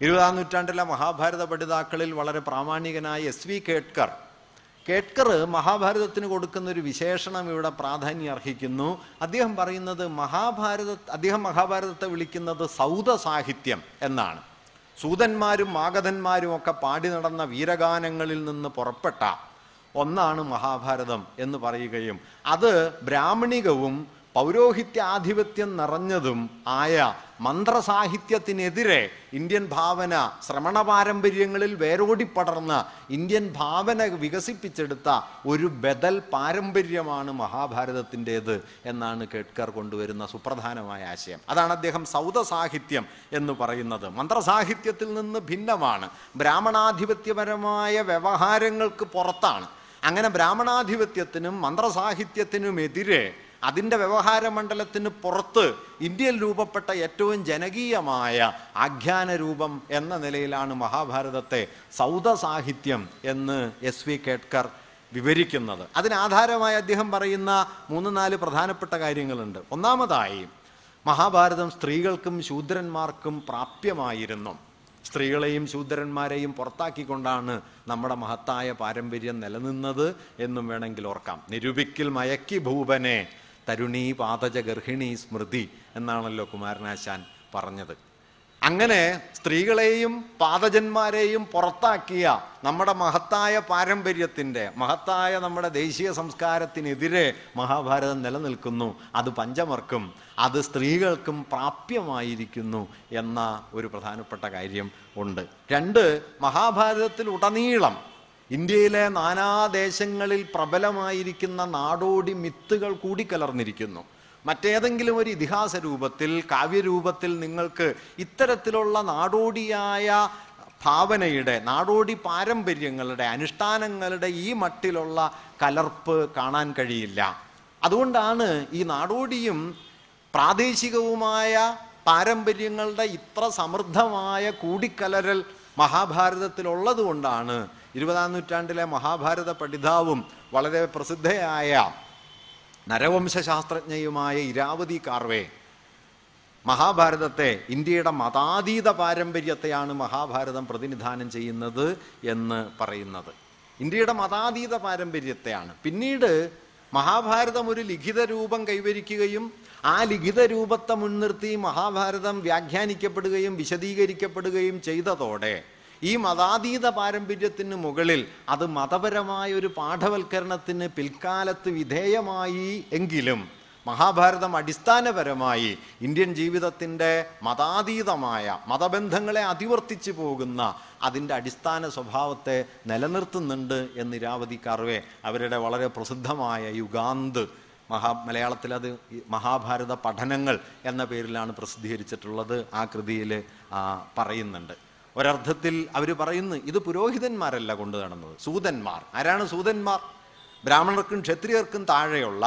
ഇരുപതാം നൂറ്റാണ്ടിലെ മഹാഭാരത പഠിതാക്കളിൽ വളരെ പ്രാമാണികനായ എസ് വി കേട്കർ കേട്കർ മഹാഭാരതത്തിന് കൊടുക്കുന്ന ഒരു വിശേഷണം ഇവിടെ പ്രാധാന്യം അർഹിക്കുന്നു. അദ്ദേഹം പറയുന്നത് മഹാഭാരത അദ്ദേഹം മഹാഭാരതത്തെ വിളിക്കുന്നത് സൗദ സാഹിത്യം എന്നാണ്. സൂതന്മാരും മാഗധന്മാരും ഒക്കെ പാടി നടന്ന വീരഗാനങ്ങളിൽ നിന്ന് പുറപ്പെട്ട ഒന്നാണ് മഹാഭാരതം എന്ന് പറയുകയും അത് ബ്രാഹ്മണികവും പൗരോഹിത്യാധിപത്യം നിറഞ്ഞതും ആയ മന്ത്രസാഹിത്യത്തിനെതിരെ ഇന്ത്യൻ ഭാവന ശ്രമണ പാരമ്പര്യങ്ങളിൽ വേരോടിപ്പടർന്ന ഇന്ത്യൻ ഭാവന വികസിപ്പിച്ചെടുത്ത ഒരു ബദൽ പാരമ്പര്യമാണ് മഹാഭാരതത്തിന്റേത് എന്നാണ് കേട്കർ കൊണ്ടുവരുന്ന സുപ്രധാനമായ ആശയം. അതാണ് അദ്ദേഹം സൗദ സാഹിത്യം എന്ന് പറയുന്നത്. മന്ത്രസാഹിത്യത്തിൽ നിന്ന് ഭിന്നമാണ്. ബ്രാഹ്മണാധിപത്യപരമായ വ്യവഹാരങ്ങൾക്ക് പുറത്താണ്. അങ്ങനെ ബ്രാഹ്മണാധിപത്യത്തിനും മന്ത്രസാഹിത്യത്തിനുമെതിരെ അതിന്റെ വ്യവഹാര മണ്ഡലത്തിന് പുറത്ത് ഇന്ത്യയിൽ രൂപപ്പെട്ട ഏറ്റവും ജനകീയമായ ആഖ്യാന രൂപം എന്ന നിലയിലാണ് മഹാഭാരതത്തെ സൗദ സാഹിത്യം എന്ന് എസ് വി കേട്കർ വിവരിക്കുന്നത്. അതിനാധാരമായി അദ്ദേഹം പറയുന്ന മൂന്ന് നാല് പ്രധാനപ്പെട്ട കാര്യങ്ങളുണ്ട്. ഒന്നാമതായി മഹാഭാരതം സ്ത്രീകൾക്കും ശൂദ്രന്മാർക്കും പ്രാപ്യമായിരുന്നു. സ്ത്രീകളെയും ശൂദ്രന്മാരെയും പുറത്താക്കിക്കൊണ്ടാണ് നമ്മുടെ മഹത്തായ പാരമ്പര്യം നിലനിന്നത് എന്നും വേണമെങ്കിൽ ഓർക്കാം. നിരൂപിക്കൽ മയക്കി ഭൂപനെ തരുണീ പാതജ ഗർഹിണി സ്മൃതി എന്നാണല്ലോ കുമാരനാശാൻ പറഞ്ഞത്. അങ്ങനെ സ്ത്രീകളെയും പാതജന്മാരെയും പുറത്താക്കിയ നമ്മുടെ മഹത്തായ പാരമ്പര്യത്തിന്റെ മഹത്തായ നമ്മുടെ ദേശീയ സംസ്കാരത്തിനെതിരെ മഹാഭാരതം നിലനിൽക്കുന്നു. അത് പഞ്ചമർക്കും അത് സ്ത്രീകൾക്കും പ്രാപ്യമായിരിക്കുന്നു എന്ന ഒരു പ്രധാനപ്പെട്ട കാര്യം ഉണ്ട്. രണ്ട് മഹാഭാരതത്തിൽ ഉടനീളം ഇന്ത്യയിലെ നാനാദേശങ്ങളിൽ പ്രബലമായിരിക്കുന്ന നാടോടി മിത്തുകൾ കൂടിക്കലർന്നിരിക്കുന്നു മറ്റേതെങ്കിലും ഒരു ഇതിഹാസ രൂപത്തിൽ കാവ്യരൂപത്തിൽ നിങ്ങൾക്ക് ഇത്തരത്തിലുള്ള നാടോടിയായ ഭാവനയുടെ നാടോടി പാരമ്പര്യങ്ങളുടെ അനുഷ്ഠാനങ്ങളുടെ ഈ മട്ടിലുള്ള കലർപ്പ് കാണാൻ കഴിയില്ല. അതുകൊണ്ടാണ് ഈ നാടോടിയും പ്രാദേശികവുമായ പാരമ്പര്യങ്ങളുടെ ഇത്ര സമൃദ്ധമായ കൂടിക്കലരൽ മഹാഭാരതത്തിലുള്ളത് കൊണ്ടാണ് ഇരുപതാം നൂറ്റാണ്ടിലെ മഹാഭാരത പഠിതാവും വളരെ പ്രസിദ്ധയായ നരവംശാസ്ത്രജ്ഞയുമായ ഇരാവതി കാർവേ മഹാഭാരതത്തെ ഇന്ത്യയുടെ മതാതീത പാരമ്പര്യത്തെയാണ് മഹാഭാരതം പ്രതിനിധാനം ചെയ്യുന്നത് എന്ന് പറയുന്നത്. ഇന്ത്യയുടെ മതാതീത പാരമ്പര്യത്തെയാണ്. പിന്നീട് മഹാഭാരതം ഒരു ലിഖിത രൂപം കൈവരിക്കുകയും ആ ലിഖിത രൂപത്തെ മുൻനിർത്തി മഹാഭാരതം വ്യാഖ്യാനിക്കപ്പെടുകയും വിശദീകരിക്കപ്പെടുകയും ചെയ്തതോടെ ഈ മതാതീത പാരമ്പര്യത്തിന് മുകളിൽ അത് മതപരമായ ഒരു പാഠവൽക്കരണത്തിന് പിൽക്കാലത്ത് വിധേയമായി എങ്കിലും മഹാഭാരതം അടിസ്ഥാനപരമായി ഇന്ത്യൻ ജീവിതത്തിന്റെ മതാതീതമായ മതബന്ധങ്ങളെ അതിവർത്തിച്ചു പോകുന്ന അതിന്റെ അടിസ്ഥാന സ്വഭാവത്തെ നിലനിർത്തുന്നുണ്ട് എന്ന് ഇരാവതി കർവെ അവരുടെ വളരെ പ്രസിദ്ധമായ യുഗാന്ത് മഹാ മലയാളത്തിലത് മഹാഭാരത പഠനങ്ങൾ എന്ന പേരിലാണ് പ്രസിദ്ധീകരിച്ചിട്ടുള്ളത് ആ കൃതിയിൽ പറയുന്നുണ്ട്. ഒരർത്ഥത്തിൽ അവർ പറയുന്നു ഇത് പുരോഹിതന്മാരല്ല കൊണ്ടു നടന്നത് സൂതന്മാർ. ആരാണ് സൂതന്മാർ? ബ്രാഹ്മണർക്കും ക്ഷത്രിയർക്കും താഴെയുള്ള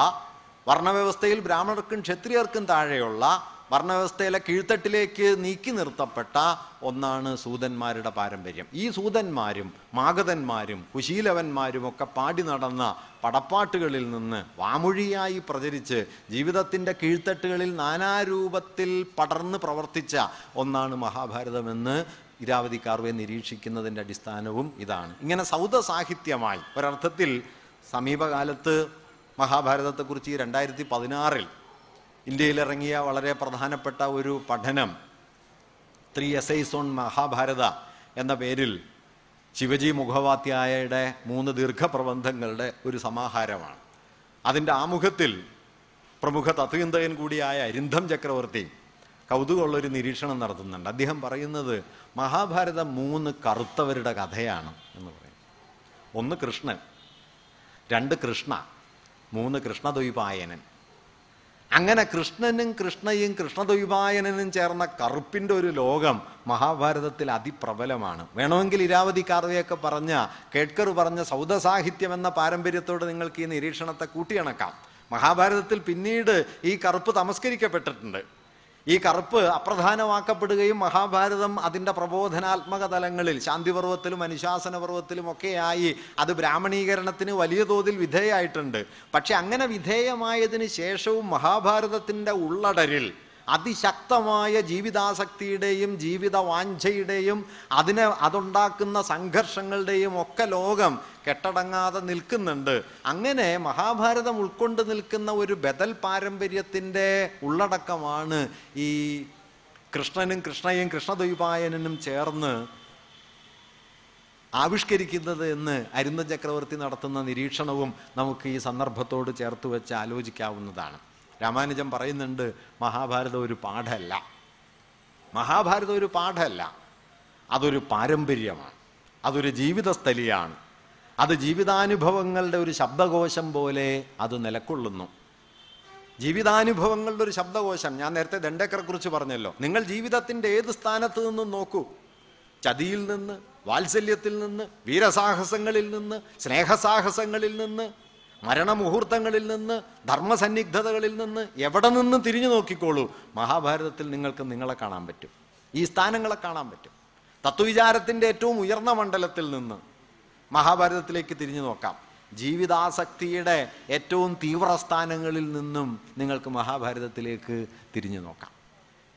വർണവ്യവസ്ഥയിൽ ബ്രാഹ്മണർക്കും ക്ഷത്രിയർക്കും താഴെയുള്ള വർണവ്യവസ്ഥയിലെ കീഴ്ത്തട്ടിലേക്ക് നീക്കി നിർത്തപ്പെട്ട ഒന്നാണ് സൂതന്മാരുടെ പാരമ്പര്യം. ഈ സൂതന്മാരും മാഗതന്മാരും കുശീലവന്മാരും ഒക്കെ പാടി നടന്ന പടപ്പാട്ടുകളിൽ നിന്ന് വാമൊഴിയായി പ്രചരിച്ച് ജീവിതത്തിന്റെ കീഴ്ത്തട്ടുകളിൽ നാനാരൂപത്തിൽ പടർന്ന് പ്രവർത്തിച്ച ഒന്നാണ് മഹാഭാരതമെന്ന് ഇരാവതി കാർവെ നിരീക്ഷിക്കുന്നതിന്റെ അടിസ്ഥാനവും ഇതാണ്. ഇങ്ങനെ സൗദ സാഹിത്യമായി ഒരർത്ഥത്തിൽ സമീപകാലത്ത് മഹാഭാരതത്തെക്കുറിച്ച് രണ്ടായിരത്തി പതിനാറിൽ ഇന്ത്യയിലിറങ്ങിയ വളരെ പ്രധാനപ്പെട്ട ഒരു പഠനം ത്രീ എസൈസ് ഓൺ മഹാഭാരത എന്ന പേരിൽ ശിവജി മുഖോപാധ്യായയുടെ മൂന്ന് ദീർഘപ്രബന്ധങ്ങളുടെ ഒരു സമാഹാരമാണ്. അതിന്റെ ആമുഖത്തിൽ പ്രമുഖ തത്വചിന്തകൻ കൂടിയായ അരിന്ധം ചക്രവർത്തി കൗതുകമുള്ളൊരു നിരീക്ഷണം നടത്തുന്നുണ്ട്. അദ്ദേഹം പറയുന്നത് മഹാഭാരതം മൂന്ന് കറുത്തവരുടെ കഥയാണ് എന്ന് പറയും. ഒന്ന് കൃഷ്ണൻ രണ്ട് കൃഷ്ണ മൂന്ന് കൃഷ്ണദ്വൈപായനൻ. അങ്ങനെ കൃഷ്ണനും കൃഷ്ണയും കൃഷ്ണദ്വൈപായനനും ചേർന്ന കറുപ്പിന്റെ ഒരു ലോകം മഹാഭാരതത്തിൽ അതിപ്രബലമാണ്. വേണമെങ്കിൽ ഇരാവതി കാർവയൊക്കെ പറഞ്ഞ കേട്കർ പറഞ്ഞ സൗദസാഹിത്യം എന്ന പാരമ്പര്യത്തോട് നിങ്ങൾക്ക് ഈ നിരീക്ഷണത്തെ കൂട്ടിയണക്കാം. മഹാഭാരതത്തിൽ പിന്നീട് ഈ കറുപ്പ് തമസ്കരിക്കപ്പെട്ടിട്ടുണ്ട്. ഈ കറുപ്പ് അപ്രധാനമാക്കപ്പെടുകയും മഹാഭാരതം അതിന്റെ പ്രബോധനാത്മക തലങ്ങളിൽ ശാന്തിപർവത്തിലും അനുശാസന പർവത്തിലും ഒക്കെയായി അത് ബ്രാഹ്മണീകരണത്തിന് വലിയ തോതിൽ വിധേയമായിട്ടുണ്ട് പക്ഷെ അങ്ങനെ വിധേയമായതിനു ശേഷവും മഹാഭാരതത്തിന്റെ ഉള്ളടരിൽ അതിശക്തമായ ജീവിതാസക്തിയുടെയും ജീവിത വാഞ്ചയുടെയും അതിനെ അതുണ്ടാക്കുന്ന സംഘർഷങ്ങളുടെയും ഒക്കെ ലോകം കെട്ടടങ്ങാതെ നിൽക്കുന്നുണ്ട്. അങ്ങനെ മഹാഭാരതം ഉൾക്കൊണ്ട് നിൽക്കുന്ന ഒരു ബദൽ പാരമ്പര്യത്തിന്റെ ഉള്ളടക്കമാണ് ഈ കൃഷ്ണനും കൃഷ്ണയും കൃഷ്ണദ്വൈപായനും ചേർന്ന് ആവിഷ്കരിക്കുന്നത് എന്ന് അരുന്ന ചക്രവർത്തി നടത്തുന്ന നിരീക്ഷണവും നമുക്ക് ഈ സന്ദർഭത്തോട് ചേർത്ത് വെച്ച് ആലോചിക്കാവുന്നതാണ്. രാമാനുജൻ പറയുന്നുണ്ട് മഹാഭാരതം ഒരു പാഠമല്ല. മഹാഭാരതം ഒരു പാഠമല്ല. അതൊരു പാരമ്പര്യമാണ്. അതൊരു ജീവിതസ്ഥലിയാണ്. അത് ജീവിതാനുഭവങ്ങളുടെ ഒരു ശബ്ദകോശം പോലെ അത് നിലക്കൊള്ളുന്നു. ജീവിതാനുഭവങ്ങളുടെ ഒരു ശബ്ദകോശം ഞാൻ നേരത്തെ ദണ്ഡക്കറെ കുറിച്ച് പറഞ്ഞല്ലോ. നിങ്ങൾ ജീവിതത്തിന്റെ ഏത് സ്ഥാനത്ത് നിന്നും നോക്കൂ. ചതിയിൽ നിന്ന് വാത്സല്യത്തിൽ നിന്ന് വീരസാഹസങ്ങളിൽ നിന്ന് സ്നേഹസാഹസങ്ങളിൽ നിന്ന് മരണമുഹൂർത്തങ്ങളിൽ നിന്ന് ധർമ്മസന്നിഗ്ധതകളിൽ നിന്ന് എവിടെ നിന്ന് തിരിഞ്ഞു നോക്കിക്കോളൂ മഹാഭാരതത്തിൽ നിങ്ങൾക്ക് നിങ്ങളെ കാണാൻ പറ്റും. ഈ സ്ഥാനങ്ങളെ കാണാൻ പറ്റും. തത്വവിചാരത്തിന്റെ ഏറ്റവും ഉയർന്ന മണ്ഡലത്തിൽ നിന്ന് മഹാഭാരതത്തിലേക്ക് തിരിഞ്ഞു നോക്കാം. ജീവിതാസക്തിയുടെ ഏറ്റവും തീവ്രസ്ഥാനങ്ങളിൽ നിന്നും നിങ്ങൾക്ക് മഹാഭാരതത്തിലേക്ക് തിരിഞ്ഞു നോക്കാം.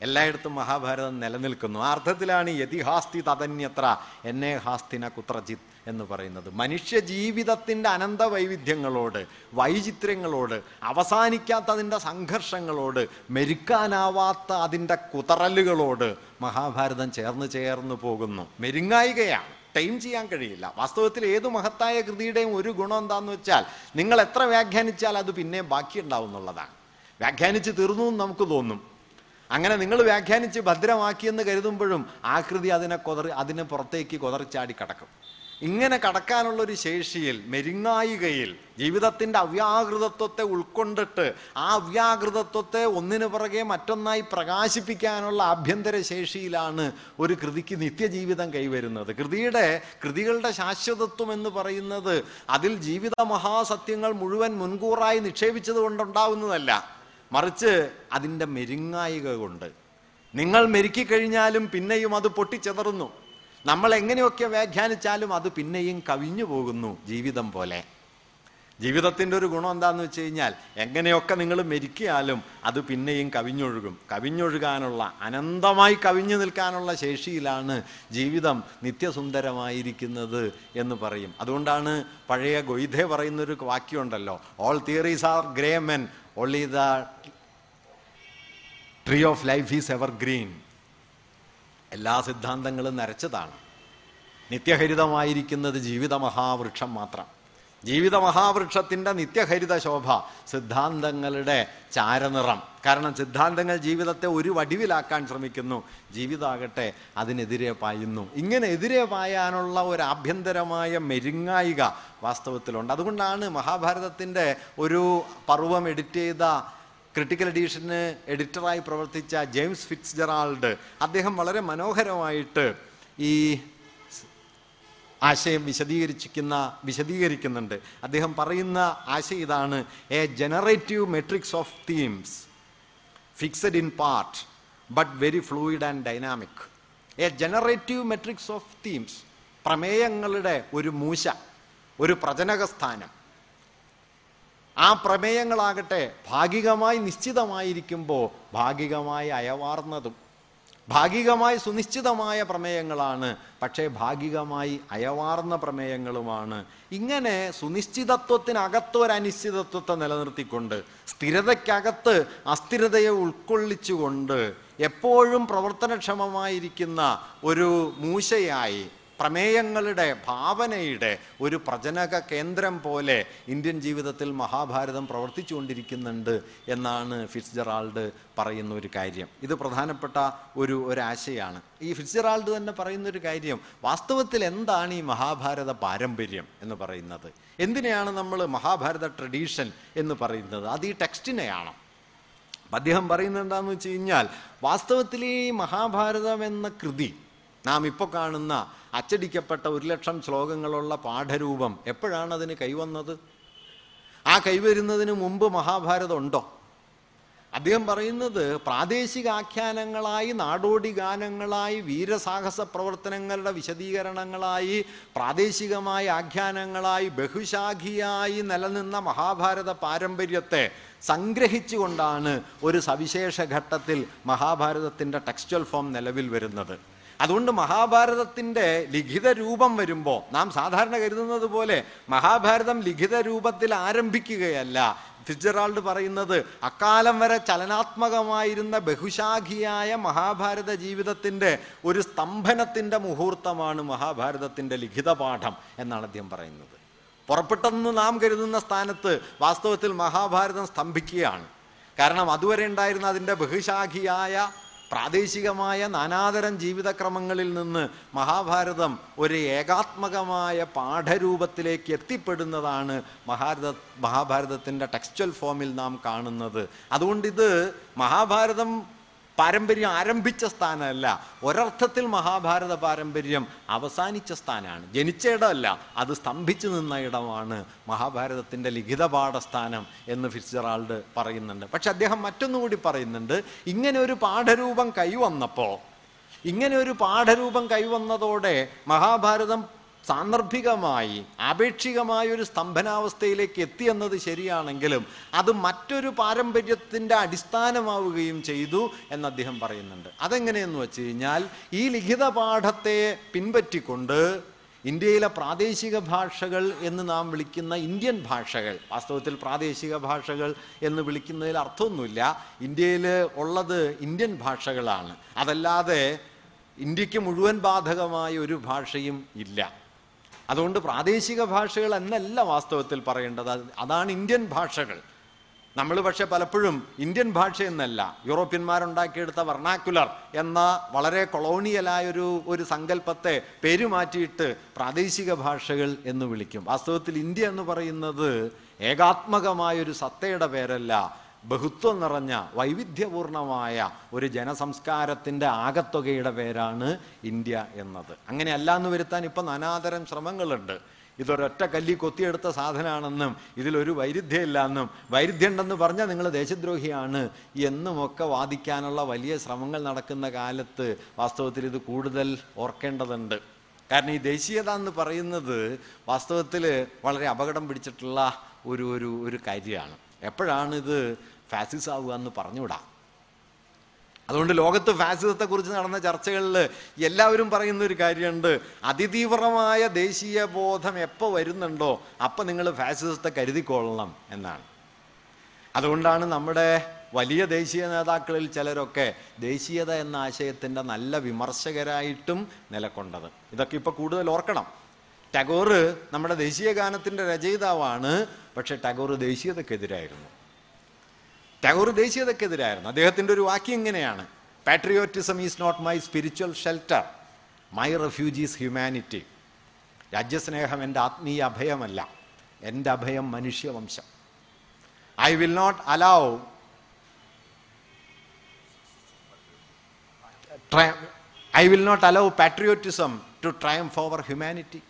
എല്ലായിടത്തും മഹാഭാരതം നിലനിൽക്കുന്നു. ആ അർത്ഥത്തിലാണ് യതിഹാസ്തി തതന്യത്ര എന്നെ ഹാസ്തിന കുത്രജിത്. എന്ന് പറയുന്നത്. മനുഷ്യ ജീവിതത്തിന്റെ അനന്ത വൈവിധ്യങ്ങളോട് വൈചിത്ര്യങ്ങളോട് അവസാനിക്കാത്ത അതിന്റെ സംഘർഷങ്ങളോട് മെരുക്കാനാവാത്ത അതിന്റെ കുതറലുകളോട് മഹാഭാരതം ചേർന്ന് ചേർന്ന് പോകുന്നു. മെരുങ്ങായികയാണ്. ടൈം ചെയ്യാൻ കഴിയില്ല. വാസ്തവത്തിൽ ഏത് മഹത്തായ കൃതിയുടെയും ഒരു ഗുണം എന്താന്ന് വെച്ചാൽ നിങ്ങൾ എത്ര വ്യാഖ്യാനിച്ചാൽ അത് പിന്നെ ബാക്കിയുണ്ടാവും എന്നുള്ളതാണ്. വ്യാഖ്യാനിച്ച് തീർന്നു എന്ന് നമുക്ക് തോന്നും. അങ്ങനെ നിങ്ങൾ വ്യാഖ്യാനിച്ച് ഭദ്രമാക്കിയെന്ന് കരുതുമ്പോഴും ആകൃതി അതിനെ കൊതറി അതിനെ പുറത്തേക്ക് കൊതറിച്ചാടി കടക്കും. ഇങ്ങനെ കടക്കാനുള്ളൊരു ശേഷിയിൽ മെരുങ്ങായികയിൽ ജീവിതത്തിന്റെ അവ്യാകൃതത്വത്തെ ഉൾക്കൊണ്ടിട്ട് ആ അവ്യാകൃതത്വത്തെ ഒന്നിനു പുറകെ മറ്റൊന്നായി പ്രകാശിപ്പിക്കാനുള്ള ആഭ്യന്തര ശേഷിയിലാണ് ഒരു കൃതിക്ക് നിത്യജീവിതം കൈവരുന്നത്. കൃതിയുടെ കൃതികളുടെ ശാശ്വതത്വം എന്ന് പറയുന്നത് അതിൽ ജീവിത മഹാസത്യങ്ങൾ മുഴുവൻ മുൻകൂറായി നിക്ഷേപിച്ചത് കൊണ്ടുണ്ടാവുന്നതല്ല. മറിച്ച് അതിന്റെ മെരുങ്ങായിക കൊണ്ട്. നിങ്ങൾ മെരുക്കിക്കഴിഞ്ഞാലും പിന്നെയും അത് പൊട്ടിച്ചെതറുന്നു. നമ്മൾ എങ്ങനെയൊക്കെ വ്യാഖ്യാനിച്ചാലും അത് പിന്നെയും കവിഞ്ഞു പോകുന്നു ജീവിതം പോലെ. ജീവിതത്തിന്റെ ഒരു ഗുണം എന്താണെന്ന് വെച്ച് കഴിഞ്ഞാൽ എങ്ങനെയൊക്കെ നിങ്ങൾ മരിക്കിയാലും അത് പിന്നെയും കവിഞ്ഞൊഴുകും. കവിഞ്ഞൊഴുകാനുള്ള അനന്തമായി കവിഞ്ഞു നിൽക്കാനുള്ള ശേഷിയിലാണ് ജീവിതം നിത്യസുന്ദരമായിരിക്കുന്നത് എന്ന് പറയും. അതുകൊണ്ടാണ് പഴയ ഗൊയ്ധെ പറയുന്നൊരു വാക്യമുണ്ടല്ലോ all theories are grey men only the tree of life is evergreen എല്ലാ സിദ്ധാന്തങ്ങളും നരച്ചതാണ്. നിത്യഹരിതമായിരിക്കുന്നത് ജീവിത മഹാവൃക്ഷം മാത്രം. ജീവിത മഹാവൃക്ഷത്തിന്റെ നിത്യഹരിത ശോഭ സിദ്ധാന്തങ്ങളുടെ ചാരനിറം. കാരണം സിദ്ധാന്തങ്ങൾ ജീവിതത്തെ ഒരു വടിവിലാക്കാൻ ശ്രമിക്കുന്നു. ജീവിതാകട്ടെ അതിനെതിരെ പായുന്നു. ഇങ്ങനെ എതിരെ പായാനുള്ള ഒരു ആഭ്യന്തരമായ മെരുങ്ങായിക വാസ്തവത്തിലുണ്ട്. അതുകൊണ്ടാണ് മഹാഭാരതത്തിന്റെ ഒരു പർവം എഡിറ്റ് ചെയ്ത ക്രിട്ടിക്കൽ എഡീഷന് എഡിറ്ററായി പ്രവർത്തിച്ച ജെയിംസ് ഫിറ്റ്സ് ജെറാൾഡ് അദ്ദേഹം വളരെ മനോഹരമായിട്ട് ഈ ആശയം വിശദീകരിച്ചിരിക്കുന്ന വിശദീകരിക്കുന്നുണ്ട്. അദ്ദേഹം പറയുന്ന ആശയം ഇതാണ് a generative matrix of themes fixed in part but very fluid and dynamic a generative matrix of themes പ്രമേയങ്ങളുടെ ഒരു മൂശ ഒരു പ്രജനക സ്ഥാനം ആ പ്രമേയങ്ങളാകട്ടെ ഭാഗികമായി നിശ്ചിതമായിരിക്കുമ്പോൾ ഭാഗികമായി അയവാർന്നതും ഭാഗികമായി സുനിശ്ചിതമായ പ്രമേയങ്ങളാണ് പക്ഷേ ഭാഗികമായി അയവാർന്ന പ്രമേയങ്ങളുമാണ്. ഇങ്ങനെ സുനിശ്ചിതത്വത്തിനകത്ത് ഒരു അനിശ്ചിതത്വത്തെ നിലനിർത്തിക്കൊണ്ട് സ്ഥിരതയ്ക്കകത്ത് അസ്ഥിരതയെ ഉൾക്കൊള്ളിച്ചുകൊണ്ട് എപ്പോഴും പ്രവർത്തനക്ഷമമായിരിക്കുന്ന ഒരു മൂശയായി പ്രമേയങ്ങളുടെ ഭാവനയുടെ ഒരു പ്രജനക കേന്ദ്രം പോലെ ഇന്ത്യൻ ജീവിതത്തിൽ മഹാഭാരതം പ്രവർത്തിച്ചുകൊണ്ടിരിക്കുന്നുണ്ട് എന്നാണ് ഫിറ്റ്സ്ജെറാൾഡ് പറയുന്ന ഒരു കാര്യം. ഇത് പ്രധാനപ്പെട്ട ഒരു ഒരാശയാണ് ഈ ഫിറ്റ്സ്ജെറാൾഡ് തന്നെ പറയുന്ന ഒരു കാര്യം വാസ്തവത്തിൽ എന്താണ് ഈ മഹാഭാരത പാരമ്പര്യം എന്ന് പറയുന്നത്? എന്തിനെയാണ് നമ്മൾ മഹാഭാരത ട്രഡീഷൻ എന്ന് പറയുന്നത്? അത് ഈ ടെക്സ്റ്റിനെയാണ്. അദ്ദേഹം പറയുന്നത് എന്താണെന്ന് വെച്ച് കഴിഞ്ഞാൽ വാസ്തവത്തിൽ ഈ മഹാഭാരതം എന്ന കൃതി നാം ഇപ്പോൾ കാണുന്ന അച്ചടിക്കപ്പെട്ട ഒരു ലക്ഷം ശ്ലോകങ്ങളുള്ള പാഠരൂപം എപ്പോഴാണ് അതിന് കൈവന്നത്? ആ കൈവരുന്നതിന് മുമ്പ് മഹാഭാരതം ഉണ്ടോ അദ്ദേഹം പറയുന്നത് പ്രാദേശിക ആഖ്യാനങ്ങളായി നാടോടി ഗാനങ്ങളായി വീരസാഹസ പ്രവർത്തനങ്ങളുടെ വിശദീകരണങ്ങളായി പ്രാദേശികമായ ആഖ്യാനങ്ങളായി ബഹുശാഖിയായി നിലനിന്ന മഹാഭാരത പാരമ്പര്യത്തെ സംഗ്രഹിച്ചുകൊണ്ടാണ് ഒരു സവിശേഷ ഘട്ടത്തിൽ മഹാഭാരതത്തിന്റെ ടെക്സ്റ്റൽ ഫോം നിലവിൽ വരുന്നത്. അതുകൊണ്ട് മഹാഭാരതത്തിന്റെ ലിഖിത രൂപം വരുമ്പോൾ നാം സാധാരണ കരുതുന്നത് പോലെ മഹാഭാരതം ലിഖിത രൂപത്തിൽ ആരംഭിക്കുകയല്ല. ഫിജറാൾഡ് പറയുന്നത് അക്കാലം വരെ ചലനാത്മകമായിരുന്ന ബഹുശാഖിയായ മഹാഭാരത ജീവിതത്തിന്റെ ഒരു സ്തംഭനത്തിന്റെ മുഹൂർത്തമാണ് മഹാഭാരതത്തിന്റെ ലിഖിത പാഠം എന്നാണ് അദ്ദേഹം പറയുന്നത്. പുറപ്പെട്ടെന്ന് നാം കരുതുന്ന സ്ഥാനത്ത് വാസ്തവത്തിൽ മഹാഭാരതം സ്തംഭിക്കുകയാണ്. കാരണം അതുവരെ ഉണ്ടായിരുന്ന അതിന്റെ ബഹുശാഖിയായ പ്രാദേശികമായ നാനാതരം ജീവിതക്രമങ്ങളിൽ നിന്ന് മഹാഭാരതം ഒരു ഏകാത്മകമായ പാഠരൂപത്തിലേക്ക് എത്തിപ്പെടുന്നതാണ് മഹാരത മഹാഭാരതത്തിന്റെ ടെക്സ്റ്റൽ ഫോമിൽ നാം കാണുന്നത്. അതുകൊണ്ടിത് മഹാഭാരതം പാരമ്പര്യം ആരംഭിച്ച സ്ഥാനമല്ല. ഒരർത്ഥത്തിൽ മഹാഭാരത പാരമ്പര്യം അവസാനിച്ച സ്ഥാനമാണ്. ജനിച്ച ഇടമല്ല അത് സ്തംഭിച്ചു നിന്ന ഇടമാണ് മഹാഭാരതത്തിന്റെ ലിഖിത പാഠസ്ഥാനം എന്ന് ഫിറ്റ്സറാൾഡ് പറയുന്നുണ്ട്. പക്ഷെ അദ്ദേഹം മറ്റൊന്നുകൂടി പറയുന്നുണ്ട്. ഇങ്ങനെ ഒരു പാഠരൂപം കൈവന്നപ്പോൾ ഇങ്ങനെ ഒരു പാഠരൂപം കൈവന്നതോടെ മഹാഭാരതം സാന്ദർഭികമായി ആപേക്ഷികമായ ഒരു സ്തംഭനാവസ്ഥയിലേക്ക് എത്തിയെന്നത് ശരിയാണെങ്കിലും അത് മറ്റൊരു പാരമ്പര്യത്തിന്റെ അടിസ്ഥാനമാവുകയും ചെയ്തു എന്ന് അദ്ദേഹം പറയുന്നുണ്ട്. അതെങ്ങനെയെന്ന് വെച്ച് കഴിഞ്ഞാൽ ഈ ലിഖിത പാഠത്തെ പിൻപറ്റിക്കൊണ്ട് ഇന്ത്യയിലെ പ്രാദേശിക ഭാഷകൾ എന്ന് നാം വിളിക്കുന്ന ഇന്ത്യൻ ഭാഷകൾ വാസ്തവത്തിൽ പ്രാദേശിക ഭാഷകൾ എന്ന് വിളിക്കുന്നതിൽ അർത്ഥമൊന്നുമില്ല ഇന്ത്യയിൽ ഉള്ളത് ഇന്ത്യൻ ഭാഷകളാണ്. അതല്ലാതെ ഇന്ത്യയ്ക്ക് മുഴുവൻ ബാധകമായ ഒരു ഭാഷയും ഇല്ല. അതുകൊണ്ട് പ്രാദേശിക ഭാഷകൾ എന്നല്ല വാസ്തവത്തിൽ പറയേണ്ടത്. അതാണ് ഇന്ത്യൻ ഭാഷകൾ. നമ്മൾ പക്ഷെ പലപ്പോഴും ഇന്ത്യൻ ഭാഷ എന്നല്ല യൂറോപ്യന്മാരുണ്ടാക്കിയെടുത്ത വർണാക്കുലർ എന്ന വളരെ കൊളോണിയലായൊരു ഒരു സങ്കല്പത്തെ പേരുമാറ്റിയിട്ട് പ്രാദേശിക ഭാഷകൾ എന്ന് വിളിക്കും. വാസ്തവത്തിൽ ഇന്ത്യ എന്ന് പറയുന്നത് ഏകാത്മകമായൊരു സത്തയുടെ പേരല്ല ബഹുത്വം നിറഞ്ഞ വൈവിധ്യപൂർണമായ ഒരു ജനസംസ്കാരത്തിന്റെ ആകത്തുകയുടെ പേരാണ് ഇന്ത്യ എന്നത്. അങ്ങനെയല്ല എന്ന് വരുത്താൻ ഇപ്പം നാനാതരം ശ്രമങ്ങളുണ്ട്. ഇതൊരൊറ്റ കല്ലി കൊത്തിയെടുത്ത സാധനമാണെന്നും ഇതിലൊരു വൈരുദ്ധ്യമില്ല എന്നും വൈരുദ്ധ്യം ഉണ്ടെന്ന് പറഞ്ഞാൽ നിങ്ങൾ ദേശദ്രോഹിയാണ് എന്നുമൊക്കെ വാദിക്കാനുള്ള വലിയ ശ്രമങ്ങൾ നടക്കുന്ന കാലത്ത് വാസ്തവത്തിൽ ഇത് കൂടുതൽ ഓർക്കേണ്ടതുണ്ട്. കാരണം ഈ ദേശീയത എന്ന് പറയുന്നത് വാസ്തവത്തിൽ വളരെ അപകടം പിടിച്ചിട്ടുള്ള ഒരു ഒരു ഒരു കാര്യമാണ്. എപ്പോഴാണിത് ഫാസിസ് ആവുക എന്ന് പറഞ്ഞുവിടാം അതുകൊണ്ട് ലോകത്ത് ഫാസിസത്തെക്കുറിച്ച് നടന്ന ചർച്ചകളിൽ എല്ലാവരും പറയുന്ന ഒരു കാര്യമുണ്ട്. അതിതീവ്രമായ ദേശീയ ബോധം എപ്പോൾ വരുന്നുണ്ടോ അപ്പം നിങ്ങൾ ഫാസിസത്തെ കരുതിക്കൊള്ളണം എന്നാണ്. അതുകൊണ്ടാണ് നമ്മുടെ വലിയ ദേശീയ നേതാക്കളിൽ ചിലരൊക്കെ ദേശീയത എന്ന ആശയത്തിന്റെ നല്ല വിമർശകരായിട്ടും നിലക്കൊണ്ടത്. ഇതൊക്കെ ഇപ്പോൾ കൂടുതൽ ഓർക്കണം. ടാഗോർ നമ്മുടെ ദേശീയ ഗാനത്തിന്റെ രചയിതാവാണ് പക്ഷേ ടാഗോർ ദേശീയതക്കെതിരായിരുന്നു ടാഗോർ ദേശീയതക്കെതിരായിരുന്നു അദ്ദേഹത്തിന്റെ ഒരു വാക്യം ഇങ്ങനെയാണ്. Patriotism is not my spiritual shelter my refuge is humanity രാജ്യസ്നേഹം എന്റെ ആത്മീയ അഭയമല്ല. എന്റെ അഭയം മനുഷ്യവംശം. I will not allow I will not allow patriotism to triumph over humanity